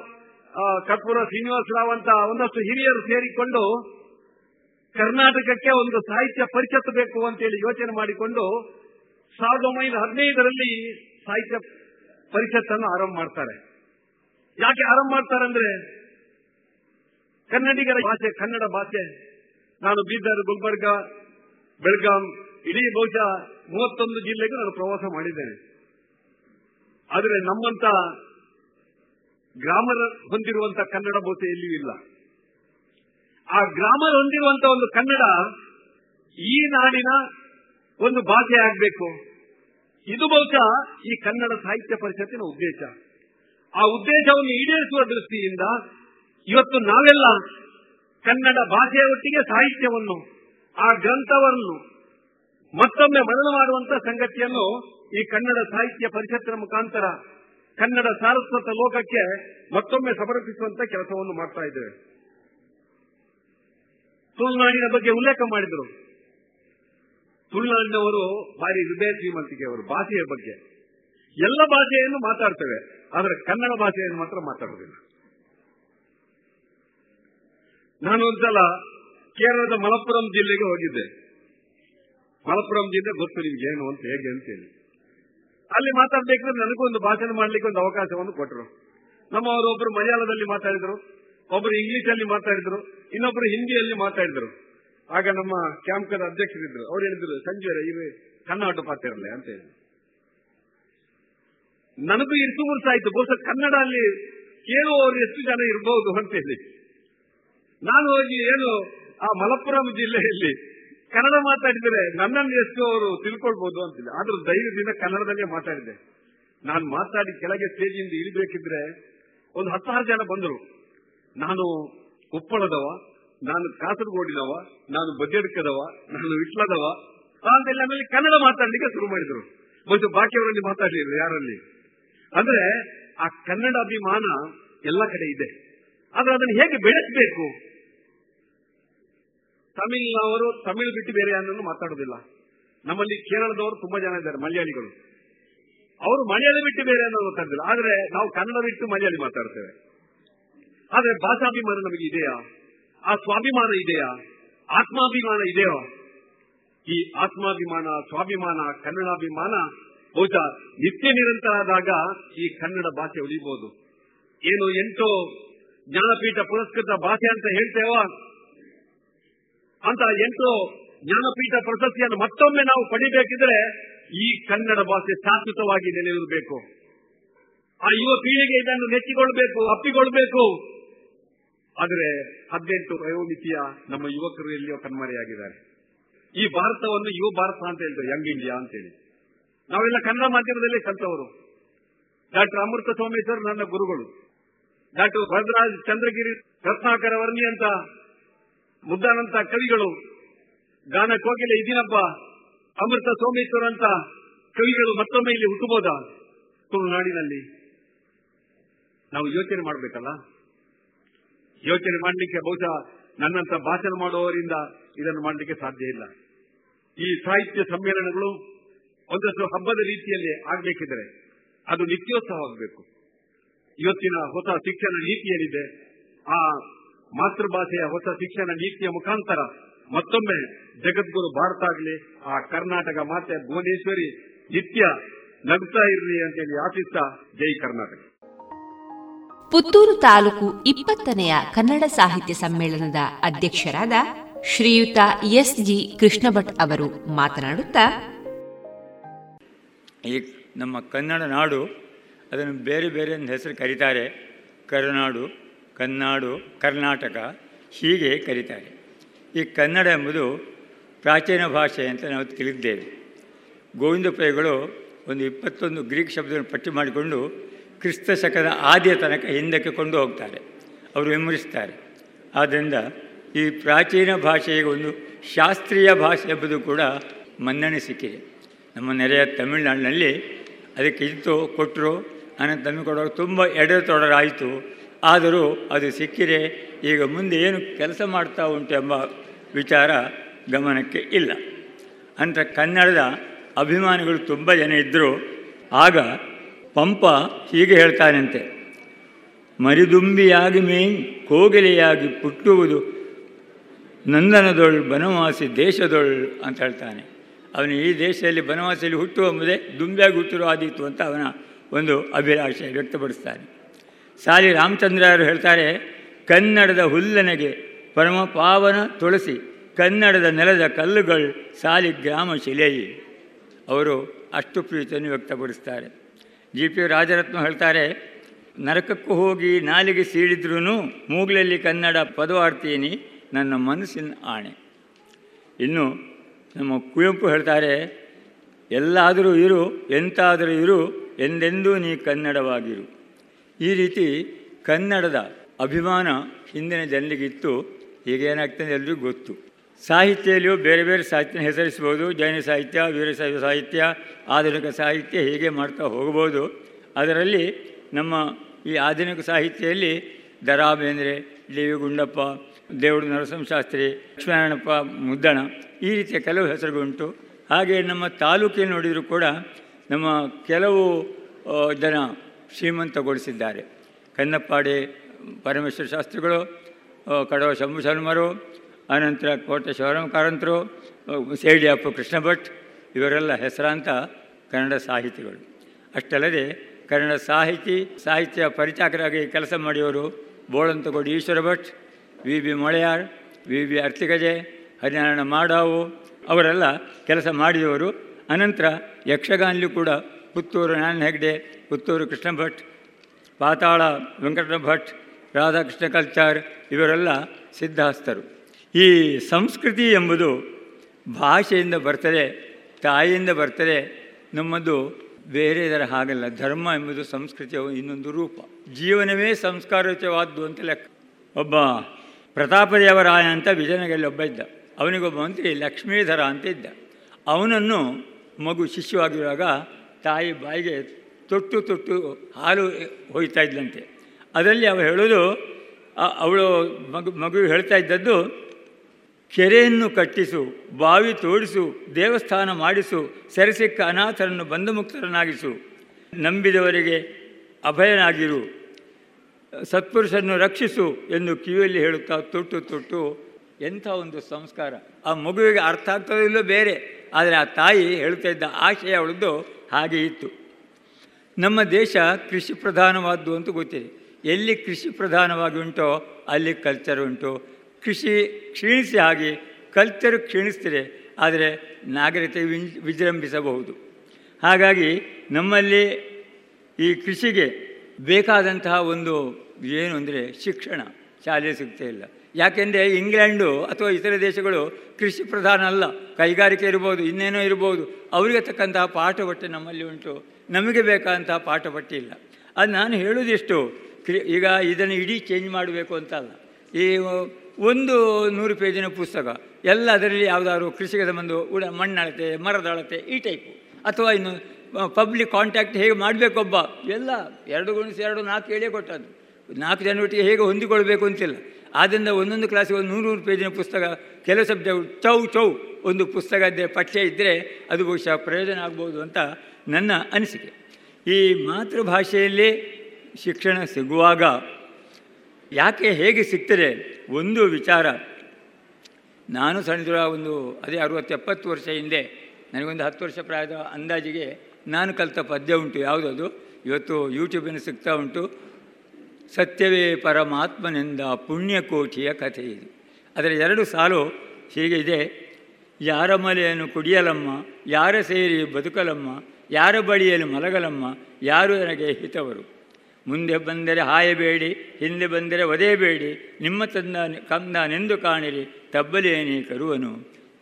ಕರ್ಪೂರ ಶ್ರೀನಿವಾಸರಾವ್ ಅಂತ ಒಂದಷ್ಟು ಹಿರಿಯರು ಸೇರಿಕೊಂಡು ಕರ್ನಾಟಕಕ್ಕೆ ಒಂದು ಸಾಹಿತ್ಯ ಪರಿಷತ್ ಬೇಕು ಅಂತೇಳಿ ಯೋಚನೆ ಮಾಡಿಕೊಂಡು ಸಾವಿರದ ಒಂಬೈನೂರ ಹದಿನೈದರಲ್ಲಿ ಸಾಹಿತ್ಯ ಪರಿಷತ್ತನ್ನು ಆರಂಭ ಮಾಡ್ತಾರೆ. ಯಾಕೆ ಆರಂಭ ಮಾಡ್ತಾರೆ ಅಂದ್ರೆ ಕನ್ನಡಿಗರ ಭಾಷೆ, ಕನ್ನಡ ಭಾಷೆ. ನಾನು ಬೀದರ್, ಗುಲ್ಬರ್ಗ, ಬೆಳಗಾಂ, ಇಡೀ ಬಹುಶಃ ಮೂವತ್ತೊಂದು ಜಿಲ್ಲೆಗೆ ನಾನು ಪ್ರವಾಸ ಮಾಡಿದ್ದೇನೆ. ಆದರೆ ನಮ್ಮಂತ ಗ್ರಾಮರ್ ಹೊಂದಿರುವಂತಹ ಕನ್ನಡ ಭಾಷೆ ಎಲ್ಲಿಯೂ ಇಲ್ಲ. ಆ ಗ್ರಾಮರ್ ಹೊಂದಿರುವಂತ ಒಂದು ಕನ್ನಡ ಈ ನಾಡಿನ ಒಂದು ಭಾಷೆ ಆಗಬೇಕು. ಇದು ಬಹುಶಃ ಈ ಕನ್ನಡ ಸಾಹಿತ್ಯ ಪರಿಷತ್ತಿನ ಉದ್ದೇಶ. ಆ ಉದ್ದೇಶವನ್ನು ಈಡೇರಿಸುವ ದೃಷ್ಟಿಯಿಂದ ಇವತ್ತು ನಾವೆಲ್ಲ ಕನ್ನಡ ಭಾಷೆಯ ಒಟ್ಟಿಗೆ ಸಾಹಿತ್ಯವನ್ನು, ಆ ಗ್ರಂಥವನ್ನು ಮತ್ತೊಮ್ಮೆ ಮರಣ ಮಾಡುವಂತಹ ಸಂಗತಿಯನ್ನು ಈ ಕನ್ನಡ ಸಾಹಿತ್ಯ ಪರಿಷತ್ತಿನ ಮುಖಾಂತರ ಕನ್ನಡ ಸಾರಸ್ವತ ಲೋಕಕ್ಕೆ ಮತ್ತೊಮ್ಮೆ ಸಮರ್ಪಿಸುವಂತ ಕೆಲಸವನ್ನು ಮಾಡ್ತಾ ಇದ್ದೇವೆ. ತುಳುನಾಡಿನ ಬಗ್ಗೆ ಉಲ್ಲೇಖ ಮಾಡಿದರು. ತುಳುನಾಡಿನವರು ಭಾರಿ ಹೃದಯ ಶ್ರೀಮಂತಿಕೆ ಅವರು, ಭಾಷೆಯ ಬಗ್ಗೆ. ಎಲ್ಲ ಭಾಷೆಯನ್ನು ಮಾತಾಡ್ತೇವೆ, ಆದರೆ ಕನ್ನಡ ಭಾಷೆಯನ್ನು ಮಾತ್ರ ಮಾತಾಡುವುದಿಲ್ಲ. ನಾನು ಒಂದ್ಸಲ ಕೇರಳದ ಮಲಪ್ಪುರಂ ಜಿಲ್ಲೆಗೆ ಹೋಗಿದ್ದೆ. ಮಲಪ್ಪುರಂ ಜಿಲ್ಲೆ ಗೊತ್ತು ನಿಮ್ಗೆ ಏನು ಅಂತ, ಹೇಗೆ ಅಂತೇಳಿ ಅಲ್ಲಿ ಮಾತಾಡ್ಬೇಕಾದ್ರೆ ನನಗೂ ಒಂದು ಭಾಷಣ ಮಾಡ್ಲಿಕ್ಕೆ ಒಂದು ಅವಕಾಶವನ್ನು ಕೊಟ್ಟರು ನಮ್ಮವರು ಒಬ್ಬರು ಮಲಯಾಳದಲ್ಲಿ ಮಾತಾಡಿದ್ರು ಒಬ್ಬರು ಇಂಗ್ಲಿಷ್ ಅಲ್ಲಿ ಮಾತಾಡಿದ್ರು ಹಿಂದಿಯಲ್ಲಿ ಮಾತಾಡಿದ್ರು. ಆಗ ನಮ್ಮ ಕ್ಯಾಂಪ್ಕದ ಅಧ್ಯಕ್ಷರಿದ್ರು. ಅವ್ರು ಹೇಳಿದ್ರು, ಸಂಜೆ ಇವೆ ಕನ್ನಡ ಪಾತಿರಲ್ಲ ಅಂತ ಹೇಳಿ. ನನಗೂ ಇರ್ಸು ಆಯ್ತು, ಬಹುಶಃ ಕನ್ನಡ ಅಲ್ಲಿ ಕೇಳುವವರು ಎಷ್ಟು ಜನ ಇರಬಹುದು ಅಂತ ಹೇಳಿ. ನಾನು ಹೋಗಿ ಏನು, ಆ ಮಲಪ್ಪುರಂ ಜಿಲ್ಲೆಯಲ್ಲಿ ಕನ್ನಡ ಮಾತಾಡಿದರೆ ನನ್ನನ್ನು ಎಷ್ಟು ಅವರು ತಿಳ್ಕೊಳ್ಬಹುದು ಅಂತಿಲ್ಲ ಆದ್ರೂ ಧೈರ್ಯದಿಂದ ಕನ್ನಡದಲ್ಲೇ ಮಾತಾಡಿದೆ. ನಾನು ಮಾತಾಡಿ ಕೆಳಗೆ ಸ್ಟೇಜಿಂದ ಇಳಿಬೇಕಿದ್ರೆ ಒಂದು ಹತ್ತಾರು ಜನ ಬಂದರು. ನಾನು ಉಪ್ಪಳದವ ನಾನು ಕಾಸರಗೋಡಿನವ, ನಾನು ಬಜೆಡ್ಕದವ ನಾನು ವಿಟ್ಲದವ. ಅಂತೆಲ್ಲ ಆಮೇಲೆ ಕನ್ನಡ ಮಾತಾಡ್ಲಿಕ್ಕೆ ಶುರು ಮಾಡಿದ್ರು. ಮತ್ತು ಬಾಕಿಯವರಲ್ಲಿ ಮಾತಾಡಲಿಲ್ಲ, ಯಾರಲ್ಲಿ? ಅಂದ್ರೆ ಆ ಕನ್ನಡ ಅಭಿಮಾನ ಎಲ್ಲ ಕಡೆ ಇದೆ. ಆದ್ರೆ ಅದನ್ನು ಹೇಗೆ ಬೆಳೆಸಬೇಕು? ತಮಿಳ್ನವರು ತಮಿಳು ಬಿಟ್ಟು ಬೇರೆ ಯಾರನ್ನು ಮಾತಾಡೋದಿಲ್ಲ. ನಮ್ಮಲ್ಲಿ ಕೇರಳದವರು ತುಂಬಾ ಜನ ಇದ್ದಾರೆ, ಮಲಯಾಳಿಗಳು. ಅವರು ಮಲಯಾಳಿ ಬಿಟ್ಟು ಬೇರೆ ಅನ್ನೋ ಮಾತಾಡೋದಿಲ್ಲ ಆದ್ರೆ ನಾವು ಕನ್ನಡ ಬಿಟ್ಟು ಮಲಯಾಳಿ ಮಾತಾಡ್ತೇವೆ. ಆದ್ರೆ ಭಾಷಾಭಿಮಾನ ನಮಗೆ ಇದೆಯಾ? ಆ ಸ್ವಾಭಿಮಾನ ಇದೆಯಾ? ಆತ್ಮಾಭಿಮಾನ ಇದೆಯೋ? ಈ ಆತ್ಮಾಭಿಮಾನ, ಸ್ವಾಭಿಮಾನ, ಕನ್ನಡಾಭಿಮಾನ ಬಹುಶಃ ನಿತ್ಯ ನಿರಂತರ ಆದಾಗ ಈ ಕನ್ನಡ ಭಾಷೆ ಉಳಿಬಹುದು ಏನು ಎಂಟು ಜ್ಞಾನಪೀಠ ಪುರಸ್ಕೃತ ಭಾಷೆ ಅಂತ ಹೇಳ್ತೇವ? ಅಂತ ಎಂಟು ಜ್ಞಾನಪೀಠ ಪ್ರಶಸ್ತಿಯನ್ನು ಮತ್ತೊಮ್ಮೆ ನಾವು ಪಡಿಬೇಕಿದ್ರೆ ಈ ಕನ್ನಡ ಭಾಷೆ ಶಾಶ್ವತವಾಗಿ ನೆಲೆಯಿರಬೇಕು. ಆ ಯುವ ಪೀಳಿಗೆ ಇದನ್ನು ನೆಚ್ಚಿಕೊಳ್ಬೇಕು, ಅಪ್ಪಿಕೊಳ್ಬೇಕು. ಆದರೆ ಹದಿನೆಂಟು ವಯೋಮಿತಿಯ ನಮ್ಮ ಯುವಕರು ಎಲ್ಲಿಯೋ ಕಣ್ಮರೆಯಾಗಿದ್ದಾರೆ. ಈ ಭಾರತವನ್ನು ಯುವ ಭಾರತ ಅಂತ ಹೇಳ್ತಾರೆ ಯಂಗ್ ಇಂಡಿಯಾ ಅಂತೇಳಿ ನಾವೆಲ್ಲ ಕನ್ನಡ ಮಾಧ್ಯಮದಲ್ಲಿ ಕಲ್ತವರು. ಡಾಕ್ಟರ್ ಅಮೃತ ಸೋಮೇಶ್ವರ್ ನನ್ನ ಗುರುಗಳು. ಡಾಕ್ಟರ್ ಭದ್ರಾಜ್ ಚಂದ್ರಗಿರಿ ರತ್ನಾಕರ ವರ್ಣಿ ಅಂತ ಮುದ್ದಾನಂತ ಕವಿಗಳು. ಗಾನ ಕೋಗಿಲೆ ಇದಿನಪ್ಪ ಅಮೃತ ಸೋಮೇಶ್ವರ್ ಅಂತ ಕವಿಗಳು ಮತ್ತೊಮ್ಮೆ ಇಲ್ಲಿ ಹುಟ್ಟುಬೋದ? ತುಳುನಾಡಿನಲ್ಲಿ. ನಾವು ಯೋಚನೆ ಮಾಡಬೇಕಲ್ಲ? ಯೋಚನೆ ಮಾಡಲಿಕ್ಕೆ ಬಹುಶಃ ನನ್ನಂತ ಭಾಷಣ ಮಾಡುವವರಿಂದ ಇದನ್ನು ಮಾಡಲಿಕ್ಕೆ ಸಾಧ್ಯ ಇಲ್ಲ. ಈ ಸಾಹಿತ್ಯ ಸಮ್ಮೇಳನಗಳು ಒಂದಷ್ಟು ಹಬ್ಬದ ರೀತಿಯಲ್ಲಿ ಆಗಬೇಕಿದ್ರೆ ಅದು ನಿತ್ಯೋತ್ಸವವಾಗಬೇಕು ಇವತ್ತಿನ ಹೊಸ ಶಿಕ್ಷಣ ನೀತಿ ಏನಿದೆ ಆ ಮಾತೃಭಾಷೆಯ ಹೊಸ ಶಿಕ್ಷಣ ನೀತಿಯ ಮುಖಾಂತರ ಮತ್ತೊಮ್ಮೆ ಜಗದ್ಗುರು ಭಾರತ ಆಗಲಿ, ಆ ಕರ್ನಾಟಕ ಮಾತೆ ಭುವನೇಶ್ವರಿ ನಿತ್ಯ ನಗ್ತಾ ಇರಲಿ ಅಂತೇಳಿ ಆಶಿಸ್ತಾ ಜೈ ಕರ್ನಾಟಕ. ಪುತ್ತೂರು ತಾಲೂಕು ಇಪ್ಪತ್ತನೆಯ ಕನ್ನಡ ಸಾಹಿತ್ಯ ಸಮ್ಮೇಳನದ ಅಧ್ಯಕ್ಷರಾದ ಶ್ರೀಯುತ ಎಸ್ ಜಿ ಕೃಷ್ಣಭಟ್ ಅವರು ಮಾತನಾಡುತ್ತಾ, ಈ ನಮ್ಮ ಕನ್ನಡ ನಾಡು ಅದನ್ನು ಬೇರೆ ಬೇರೆ ಹೆಸರು ಕರೀತಾರೆ. ಕರುನಾಡು, ಕನ್ನಾಡು, ಕರ್ನಾಟಕ ಹೀಗೆ ಕರೀತಾರೆ. ಈ ಕನ್ನಡ ಎಂಬುದು ಪ್ರಾಚೀನ ಭಾಷೆ ಅಂತ ನಾವು ತಿಳಿದಿದ್ದೇವೆ. ಗೋವಿಂದ ಪೈಗಳು ಒಂದು ಇಪ್ಪತ್ತೊಂದು ಗ್ರೀಕ್ ಶಬ್ದವನ್ನು ಪಟ್ಟಿ ಮಾಡಿಕೊಂಡು ಕ್ರಿಸ್ತ ಶಕದ ಆದಿಯ ತನಕ ಹಿಂದಕ್ಕೆ ಕೊಂಡು ಹೋಗ್ತಾರೆ. ಅವರು ವಿಮರಿಸ್ತಾರೆ ಆದ್ದರಿಂದ ಈ ಪ್ರಾಚೀನ ಭಾಷೆಗೆ ಒಂದು ಶಾಸ್ತ್ರೀಯ ಭಾಷೆ ಎಂಬುದು ಕೂಡ ಮನ್ನಣೆ ಸಿಕ್ಕಿದೆ. ನಮ್ಮ ನೆರೆಯ ತಮಿಳುನಾಡಿನಲ್ಲಿ ಅದಕ್ಕೆ ಇತ್ತು ಕೊಟ್ಟರು ಅನಂತ ತಮಿಳು ಕೊಡೋರು ತುಂಬ ಎಡೆತೊಡರಾಯಿತು. ಆದರೂ ಅದು ಸಿಕ್ಕಿದೆ, ಈಗ ಮುಂದೆ ಏನು ಕೆಲಸ ಮಾಡ್ತಾ ಉಂಟು ಎಂಬ ವಿಚಾರ ಗಮನಕ್ಕೆ ಇಲ್ಲ. ಅಂತ ಕನ್ನಡದ ಅಭಿಮಾನಿಗಳು ತುಂಬ ಜನ ಇದ್ದರು ಆಗ ಪಂಪ ಹೀಗೆ ಹೇಳ್ತಾನಂತೆ, ಮರಿದುಂಬಿಯಾಗಿ ಮೇನ್ ಕೋಗಿಲೆಯಾಗಿ ಪುಟ್ಟುವುದು ನಂದನದೊಳ್ ಬನವಾಸಿ ದೇಶದೊಳ್ ಅಂತ ಹೇಳ್ತಾನೆ. ಅವನು ಈ ದೇಶದಲ್ಲಿ ಬನವಾಸಿಯಲ್ಲಿ ಹುಟ್ಟುವ ಮುಂದೆ ದುಂಬಿಯಾಗಿ ಹುಟ್ಟಿರೋ ಆದೀತು ಅಂತ ಅವನ ಒಂದು ಅಭಿಲಾಷೆ ವ್ಯಕ್ತಪಡಿಸ್ತಾನೆ. ಸಾಲಿ ರಾಮಚಂದ್ರರು ಹೇಳ್ತಾರೆ, ಕನ್ನಡದ ಹುಲ್ಲನೆಗೆ ಪರಮ ಪಾವನ ತುಳಸಿ, ಕನ್ನಡದ ನೆಲದ ಕಲ್ಲುಗಳು ಸಾಲಿ ಗ್ರಾಮ ಶಿಲೆಯಿ. ಅವರು ಅಷ್ಟು ಪ್ರೀತಿಯನ್ನು ವ್ಯಕ್ತಪಡಿಸ್ತಾರೆ. ಜಿ ಪಿ ರಾಜರತ್ನ ಹೇಳ್ತಾರೆ, ನರಕಕ್ಕೂ ಹೋಗಿ ನಾಲಿಗೆ ಸೀಳಿದ್ರೂ ಮೂಗ್ಲಲ್ಲಿ ಕನ್ನಡ ಪದವಾಡ್ತೀನಿ, ನನ್ನ ಮನಸ್ಸಿನ ಆಣೆ. ಇನ್ನು ನಮ್ಮ ಕುವೆಂಪು ಹೇಳ್ತಾರೆ, ಎಲ್ಲಾದರೂ ಇರು, ಎಂತಾದರೂ ಇರು, ಎಂದೆಂದೂ ನೀ ಕನ್ನಡವಾಗಿರು. ಈ ರೀತಿ ಕನ್ನಡದ ಅಭಿಮಾನ ಹಿಂದಿನ ಜನರಿಗಿತ್ತು, ಈಗೇನಾಗ್ತದೆ ಎಲ್ರಿಗೂ ಗೊತ್ತು. ಸಾಹಿತ್ಯದಲ್ಲಿಯೂ ಬೇರೆ ಬೇರೆ ಸಾಹಿತ್ಯ ಹೆಸರಿಸ್ಬೋದು, ಜೈನ ಸಾಹಿತ್ಯ ವೀರಶೈವ ಸಾಹಿತ್ಯ, ಆಧುನಿಕ ಸಾಹಿತ್ಯ ಹೀಗೆ ಮಾಡ್ತಾ ಹೋಗ್ಬೋದು. ಅದರಲ್ಲಿ ನಮ್ಮ ಈ ಆಧುನಿಕ ಸಾಹಿತ್ಯದಲ್ಲಿ ದರಾ ಬೇಂದ್ರೆ ಡಿ ವಿ ಗುಂಡಪ್ಪ ದೇವಡು ನರಸಿಂಹಶಾಸ್ತ್ರಿ, ಲಕ್ಷ್ಮೀನಾರಾಯಣಪ್ಪ, ಮುದ್ದಣ ಈ ರೀತಿಯ ಕೆಲವು ಹೆಸರುಗಳುಂಟು ಹಾಗೆ ನಮ್ಮ ತಾಲೂಕಿನ ನೋಡಿದರೂ ಕೂಡ ನಮ್ಮ ಕೆಲವು ಜನ ಶ್ರೀಮಂತಗೊಳಿಸಿದ್ದಾರೆ. ಕನ್ನಪ್ಪಾಡೆ, ಪರಮೇಶ್ವರ ಶಾಸ್ತ್ರಿಗಳು ಕಡವ ಶಂಭು ಶರ್ಮರು ಅನಂತರ ಕೋಟೆ ಶಿವರಾಮ ಕಾರಂತರು ಎಫ್ ಕೃಷ್ಣ ಭಟ್ ಇವರೆಲ್ಲ ಹೆಸರಾಂತ ಕನ್ನಡ ಸಾಹಿತಿಗಳು. ಅಷ್ಟಲ್ಲದೆ ಕನ್ನಡ ಸಾಹಿತಿ, ಸಾಹಿತ್ಯ ಪರಿಚಾಕರಾಗಿ ಕೆಲಸ ಮಾಡಿಯವರು Bolantagodi Eshwara Bhat V B Moleyar, V B Artikaje, Harinarayana Madavu, ಅವರೆಲ್ಲ ಕೆಲಸ ಮಾಡಿದವರು. ಅನಂತರ ಯಕ್ಷಗಾನಲೂ ಕೂಡ ಪುತ್ತೂರು ನಾರಾಯಣ ಹೆಗ್ಡೆ ಪುತ್ತೂರು ಕೃಷ್ಣ ಭಟ್ ಪಾತಾಳ ವೆಂಕಟ ಭಟ್ ರಾಧಾಕೃಷ್ಣ ಕಲ್ಚಾರ್, ಇವರೆಲ್ಲ ಸಿದ್ಧಹಸ್ತರು. ಈ ಸಂಸ್ಕೃತಿ ಎಂಬುದು ಭಾಷೆಯಿಂದ ಬರ್ತದೆ, ತಾಯಿಯಿಂದ ಬರ್ತದೆ, ನಮ್ಮದು ಬೇರೆ ಇದರ ಹಾಗಲ್ಲ. ಧರ್ಮ ಎಂಬುದು ಸಂಸ್ಕೃತಿಯ ಇನ್ನೊಂದು ರೂಪ. ಜೀವನವೇ ಸಂಸ್ಕಾರಯುತವಾದ್ದು ಅಂತ ಲೆಕ್ಕ. ಒಬ್ಬ ಪ್ರತಾಪದೇವರಾಯ ಅಂತ ವಿಜಯನಗರಲ್ಲಿ ಒಬ್ಬ ಇದ್ದ. ಅವನಿಗೊಬ್ಬ ಮಂತ್ರಿ ಲಕ್ಷ್ಮೀಧರ ಅಂತ ಇದ್ದ. ಅವನನ್ನು ಮಗು ಶಿಷ್ಯವಾಗಿರುವಾಗ ತಾಯಿ ಬಾಯಿಗೆ ತೊಟ್ಟು ತೊಟ್ಟು ಹಾಲು ಹೋಯ್ತಾ ಇದ್ದಂತೆ ಅದರಲ್ಲಿ ಅವ ಹೇಳೋದು ಅವಳು ಮಗು ಮಗು ಹೇಳ್ತಾ ಇದ್ದದ್ದು ಕೆರೆಯನ್ನು ಕಟ್ಟಿಸು, ಬಾವಿ ತೋಡಿಸು, ದೇವಸ್ಥಾನ ಮಾಡಿಸು, ಸೆರೆಸಿಕ್ಕ ಅನಾಥರನ್ನು ಬಂಧುಮುಕ್ತರನ್ನಾಗಿಸು. ನಂಬಿದವರಿಗೆ ಅಭಯನಾಗಿರು. ಸತ್ಪುರುಷನ್ನು ರಕ್ಷಿಸು ಎಂದು ಕಿವಿಯಲ್ಲಿ ಹೇಳುತ್ತಾ ತೊಟ್ಟು ತೊಟ್ಟು ಎಂಥ ಒಂದು ಸಂಸ್ಕಾರ. ಆ ಮಗುವಿಗೆ ಅರ್ಥ ಆಗ್ತದಿಲ್ಲೋ ಬೇರೆ, ಆದರೆ ಆ ತಾಯಿ ಹೇಳ್ತಾ ಇದ್ದ ಆಶಯ ಅವಳದ್ದು ಹಾಗೆ ಇತ್ತು. ನಮ್ಮ ದೇಶ ಕೃಷಿ ಪ್ರಧಾನವಾದ್ದು ಅಂತ ಗೊತ್ತಿದೆ. ಎಲ್ಲಿ ಕೃಷಿ ಪ್ರಧಾನವಾಗಿ ಉಂಟೋ, ಅಲ್ಲಿ ಕಲ್ಚರ್ ಉಂಟು. ಕೃಷಿ ಕ್ಷೀಣಿಸಿ ಹಾಗೆ ಕಲ್ಚರ್ ಕ್ಷೀಣಿಸ್ತಿದೆ, ಆದರೆ ನಾಗರಿಕತೆ ವಿಜೃಂಭಿಸಬಹುದು. ಹಾಗಾಗಿ ನಮ್ಮಲ್ಲಿ ಈ ಕೃಷಿಗೆ ಬೇಕಾದಂತಹ ಒಂದು ಏನು ಅಂದರೆ ಶಿಕ್ಷಣ ಶಾಲೆ ಸಿಗ್ತಾ ಇಲ್ಲ. ಯಾಕೆಂದರೆ ಇಂಗ್ಲೆಂಡು ಅಥವಾ ಇತರ ದೇಶಗಳು ಕೃಷಿ ಪ್ರಧಾನ ಅಲ್ಲ, ಕೈಗಾರಿಕೆ ಇರ್ಬೋದು, ಇನ್ನೇನೋ ಇರ್ಬೋದು, ಅವರಿಗೆ ತಕ್ಕಂತಹ ಪಾಠಪಟ್ಟಿ ನಮ್ಮಲ್ಲಿ ಉಂಟು. ನಮಗೆ ಬೇಕಾದಂತಹ ಪಾಠಪಟ್ಟಿ ಇಲ್ಲ. ಅದು ನಾನು ಹೇಳೋದಿಷ್ಟು ಕ್ರಿ, ಈಗ ಇದನ್ನು ಇಡೀ ಚೇಂಜ್ ಮಾಡಬೇಕು ಅಂತ ಅಲ್ಲ. ಈ ಒಂದು ನೂರು ಪೇಜಿನ ಪುಸ್ತಕ. ಎಲ್ಲ ಅದರಲ್ಲಿ ಯಾವುದಾದ್ರು ಕೃಷಿಗೆ ಸಂಬಂಧ ಉಡ, ಮಣ್ಣಳತೆ ಮರದ ಅಳತೆ ಈ ಟೈಪು ಅಥವಾ ಇನ್ನು ಪಬ್ಲಿಕ್ ಕಾಂಟ್ಯಾಕ್ಟ್ ಹೇಗೆ ಮಾಡಬೇಕೊಬ್ಬ? ಎಲ್ಲ ಎರಡು ಗುಣಿಸಿ ಎರಡು ನಾಲ್ಕು ಹೇಳೇ ಕೊಟ್ಟದ್ದು. ನಾಲ್ಕು ಜನರೊಟ್ಟಿಗೆ ಹೇಗೆ ಹೊಂದಿಕೊಳ್ಬೇಕು ಅಂತಿಲ್ಲ. ಆದ್ದರಿಂದ ಒಂದೊಂದು ಕ್ಲಾಸಿಗೆ ಒಂದು ನೂರು ನೂರು ಪೇಜಿನ ಪುಸ್ತಕ, ಕೆಲವು ಸಬ್ಜೆಕ್ಟ್ ಚೌ ಚೌ ಒಂದು ಪುಸ್ತಕ ಇದ್ದರೆ ಪಠ್ಯ ಇದ್ದರೆ ಅದು ಬಹುಶಃ ಪ್ರಯೋಜನ ಆಗ್ಬೋದು ಅಂತ ನನ್ನ ಅನಿಸಿಕೆ. ಈ ಮಾತೃಭಾಷೆಯಲ್ಲೇ ಶಿಕ್ಷಣ ಸಿಗುವಾಗ ಯಾಕೆ ಹೇಗೆ ಸಿಗ್ತದೆ ಒಂದು ವಿಚಾರ. ನಾನು ಸಣ್ಣದಿರುವ ಒಂದು ಅದೇ ಅರುವತ್ತು ಎಪ್ಪತ್ತು ವರ್ಷ ಹಿಂದೆ, ನನಗೊಂದು ಹತ್ತು ವರ್ಷ ಪ್ರಾಯದ ಅಂದಾಜಿಗೆ ನಾನು ಕಲಿತ ಪದ್ಯ ಉಂಟು. ಯಾವುದದು ಇವತ್ತು ಯೂಟ್ಯೂಬಿನ ಸಿಗ್ತಾ ಉಂಟು. ಸತ್ಯವೇ ಪರಮಾತ್ಮನಿಂದ ಪುಣ್ಯಕೋಟಿಯ ಕಥೆ ಇದು. ಅದರ ಎರಡು ಸಾಲು ಹೀಗೆ ಇದೆ ಯಾರ ಮಲೆಯನ್ನು ಕುಡಿಯಲಮ್ಮ, ಯಾರ ಸೇರಿ ಬದುಕಲಮ್ಮ, ಯಾರ ಬಳಿಯಲ್ಲಿ ಮಲಗಲಮ್ಮ, ಯಾರು ನನಗೆ ಹಿತವರು? ಮುಂದೆ ಬಂದರೆ ಹಾಯಬೇಡಿ, ಹಿಂದೆ ಬಂದರೆ ಒದೆಯಬೇಡಿ, ನಿಮ್ಮ ತಂದ ಕಂದನೆಂದು ಕಾಣಿರಿ ತಬ್ಬಲೇನೇ ಕರುವನು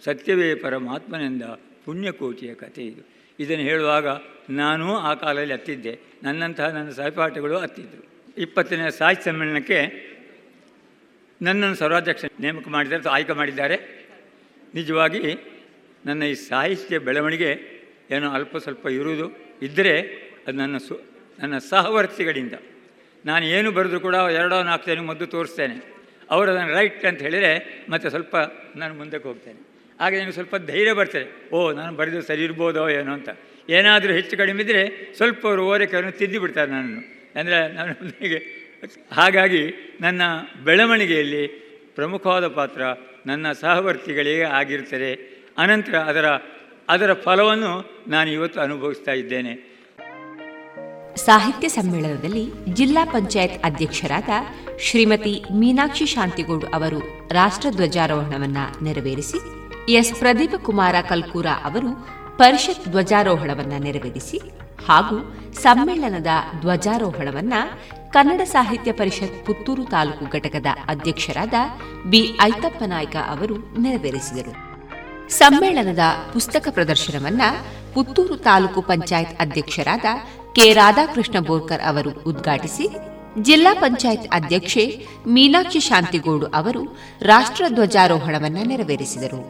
ಸತ್ಯವೇ ಪರಮಾತ್ಮನೆಂದ ಪುಣ್ಯಕೋಟಿಯ ಕಥೆ ಇದು. ಇದನ್ನು ಹೇಳುವಾಗ ನಾನೂ ಆ ಕಾಲದಲ್ಲಿ ಹತ್ತಿದ್ದೆ. ನನ್ನಂತಹ ನನ್ನ ಸಹಪಾಠಿಗಳು ಹತ್ತಿದ್ದರು ಇಪ್ಪತ್ತನೇ ಸಾಹಿತ್ಯ ಸಮ್ಮೇಳನಕ್ಕೆ ನನ್ನನ್ನು ಸರ್ವಾಧ್ಯಕ್ಷ ನೇಮಕ ಮಾಡಿದ್ದಾರೆ ಆಯ್ಕೆ ಮಾಡಿದ್ದಾರೆ. ನಿಜವಾಗಿ ನನ್ನ ಈ ಸಾಹಿತ್ಯ ಬೆಳವಣಿಗೆ ಏನೋ ಅಲ್ಪ ಸ್ವಲ್ಪ ಇರುವುದು ಇದ್ದರೆ ಅದು ನನ್ನ ಸು ನನ್ನ ಸಹವರ್ತಿಗಳಿಂದ. ನಾನು ಏನು ಬರೆದ್ರು ಕೂಡ ಎರಡೋ ನಾಲ್ಕು ಜನ ಮದ್ದು ತೋರಿಸ್ತೇನೆ. ಅವರು ಅದನ್ನು ರೈಟ್ ಅಂತ ಹೇಳಿದರೆ ಮತ್ತೆ ಸ್ವಲ್ಪ ನಾನು ಮುಂದಕ್ಕೆ ಹೋಗ್ತೇನೆ. ಆಗ ನನಗೆ ಸ್ವಲ್ಪ ಧೈರ್ಯ ಬರ್ತದೆ. ಓ, ನಾನು ಬರೆದು ಸರಿ ಇರ್ಬೋದೋ ಏನೋ ಅಂತ. ಏನಾದರೂ ಹೆಚ್ಚು ಕಡಿಮೆ ಇದ್ದರೆ ಸ್ವಲ್ಪ ಅವರು ಓರೆಕೆಯನ್ನು ತಿದ್ದಿ ಬಿಡ್ತಾರೆ ನನ್ನನ್ನು. ಅಂದರೆ ನಾನು ನನಗೆ ಹಾಗಾಗಿ ನನ್ನ ಬೆಳವಣಿಗೆಯಲ್ಲಿ ಪ್ರಮುಖವಾದ ಪಾತ್ರ ನನ್ನ ಸಹವರ್ತಿಗಳೇ ಆಗಿರ್ತಾರೆ ಅನಂತರ ಅದರ ಅದರ ಫಲವನ್ನು ನಾನು ಇವತ್ತು ಅನುಭವಿಸ್ತಾ ಇದ್ದೇನೆ. ಸಾಹಿತ್ಯ ಸಮ್ಮೇಳನದಲ್ಲಿ ಜಿಲ್ಲಾ ಪಂಚಾಯತ್ ಅಧ್ಯಕ್ಷರಾದ ಶ್ರೀಮತಿ ಮೀನಾಕ್ಷಿ ಶಾಂತಿಗೌಡ ಅವರು ರಾಷ್ಟ್ರ ಧ್ವಜಾರೋಹಣವನ್ನ ನೆರವೇರಿಸಿ, ಎಸ್. ಪ್ರದೀಪ ಕುಮಾರ ಕಲ್ಕೂರ ಅವರು ಪರಿಷತ್ ಧ್ವಜಾರೋಹಣವನ್ನ ನೆರವೇರಿಸಿ ಹಾಗೂ ಸಮ್ಮೇಳನದ ಧ್ವಜಾರೋಹಣವನ್ನ ಕನ್ನಡ ಸಾಹಿತ್ಯ ಪರಿಷತ್ ಪುತ್ತೂರು ತಾಲೂಕು ಘಟಕದ ಅಧ್ಯಕ್ಷರಾದ ಬಿ. ಐತಪ್ಪ ನಾಯ್ಕ ಅವರು ನೆರವೇರಿಸಿದರು. ಸಮ್ಮೇಳನದ ಪುಸ್ತಕ ಪ್ರದರ್ಶನವನ್ನ ಪುತ್ತೂರು ತಾಲೂಕು ಪಂಚಾಯತ್ ಅಧ್ಯಕ್ಷರಾದ ಕೆ. ರಾಧಾಕೃಷ್ಣ ಬೋರ್ಕರ್ ಅವರು ಉದ್ಘಾಟಿಸಿ ಜಿಲ್ಲಾ ಪಂಚಾಯತ್ ಅಧ್ಯಕ್ಷೆ ಮೀನಾಕ್ಷಿ ಶಾಂತಿಗೌಡು ಅವರು ರಾಷ್ಟ್ರ ಧ್ವಜಾರೋಹಣವನ್ನು ನೆರವೇರಿಸಿದರು.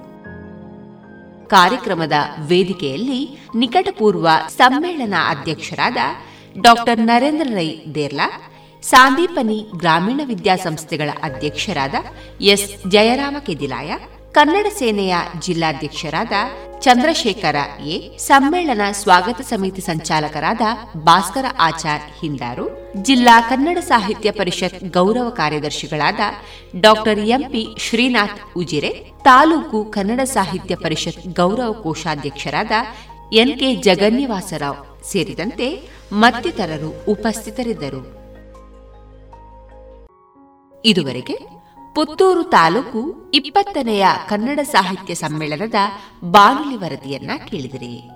ಕಾರ್ಯಕ್ರಮದ ವೇದಿಕೆಯಲ್ಲಿ ನಿಕಟಪೂರ್ವ ಸಮ್ಮೇಳನ ಅಧ್ಯಕ್ಷರಾದ ಡಾಕ್ಟರ್ ನರೇಂದ್ರ ರೈ ದೇರ್ಲಾ, ಸಾಂದೀಪನಿ ಗ್ರಾಮೀಣ ವಿದ್ಯಾಸಂಸ್ಥೆಗಳ ಅಧ್ಯಕ್ಷರಾದ ಎಸ್. ಜಯರಾಮ ಕೆದಿಲಾಯ ಕನ್ನಡ ಸೇನೆಯ ಜಿಲ್ಲಾಧ್ಯಕ್ಷರಾದ ಚಂದ್ರಶೇಖರ ಎ, ಸಮ್ಮೇಳನ ಸ್ವಾಗತ ಸಮಿತಿ ಸಂಚಾಲಕರಾದ ಭಾಸ್ಕರ ಆಚಾರ್ ಹಿಂದಾರು, ಜಿಲ್ಲಾ ಕನ್ನಡ ಸಾಹಿತ್ಯ ಪರಿಷತ್ ಗೌರವ ಕಾರ್ಯದರ್ಶಿಗಳಾದ ಡಾಕ್ಟರ್ ಎಂಪಿ ಶ್ರೀನಾಥ್ ಉಜಿರೆ, ತಾಲೂಕು ಕನ್ನಡ ಸಾಹಿತ್ಯ ಪರಿಷತ್ ಗೌರವ ಕೋಶಾಧ್ಯಕ್ಷರಾದ ಎನ್ಕೆ ಜಗನ್ನಿವಾಸರಾವ್ ಸೇರಿದಂತೆ ಮತ್ತಿತರರು ಉಪಸ್ಥಿತರಿದ್ದರು. ಇದುವರೆಗೆ ಪುತ್ತೂರು ತಾಲೂಕು ಇಪ್ಪತ್ತನೆಯ ಕನ್ನಡ ಸಾಹಿತ್ಯ ಸಮ್ಮೇಳನದ ಬಾನುಲಿ ವರದಿಯನ್ನ ಕೇಳಿದಿರಿ.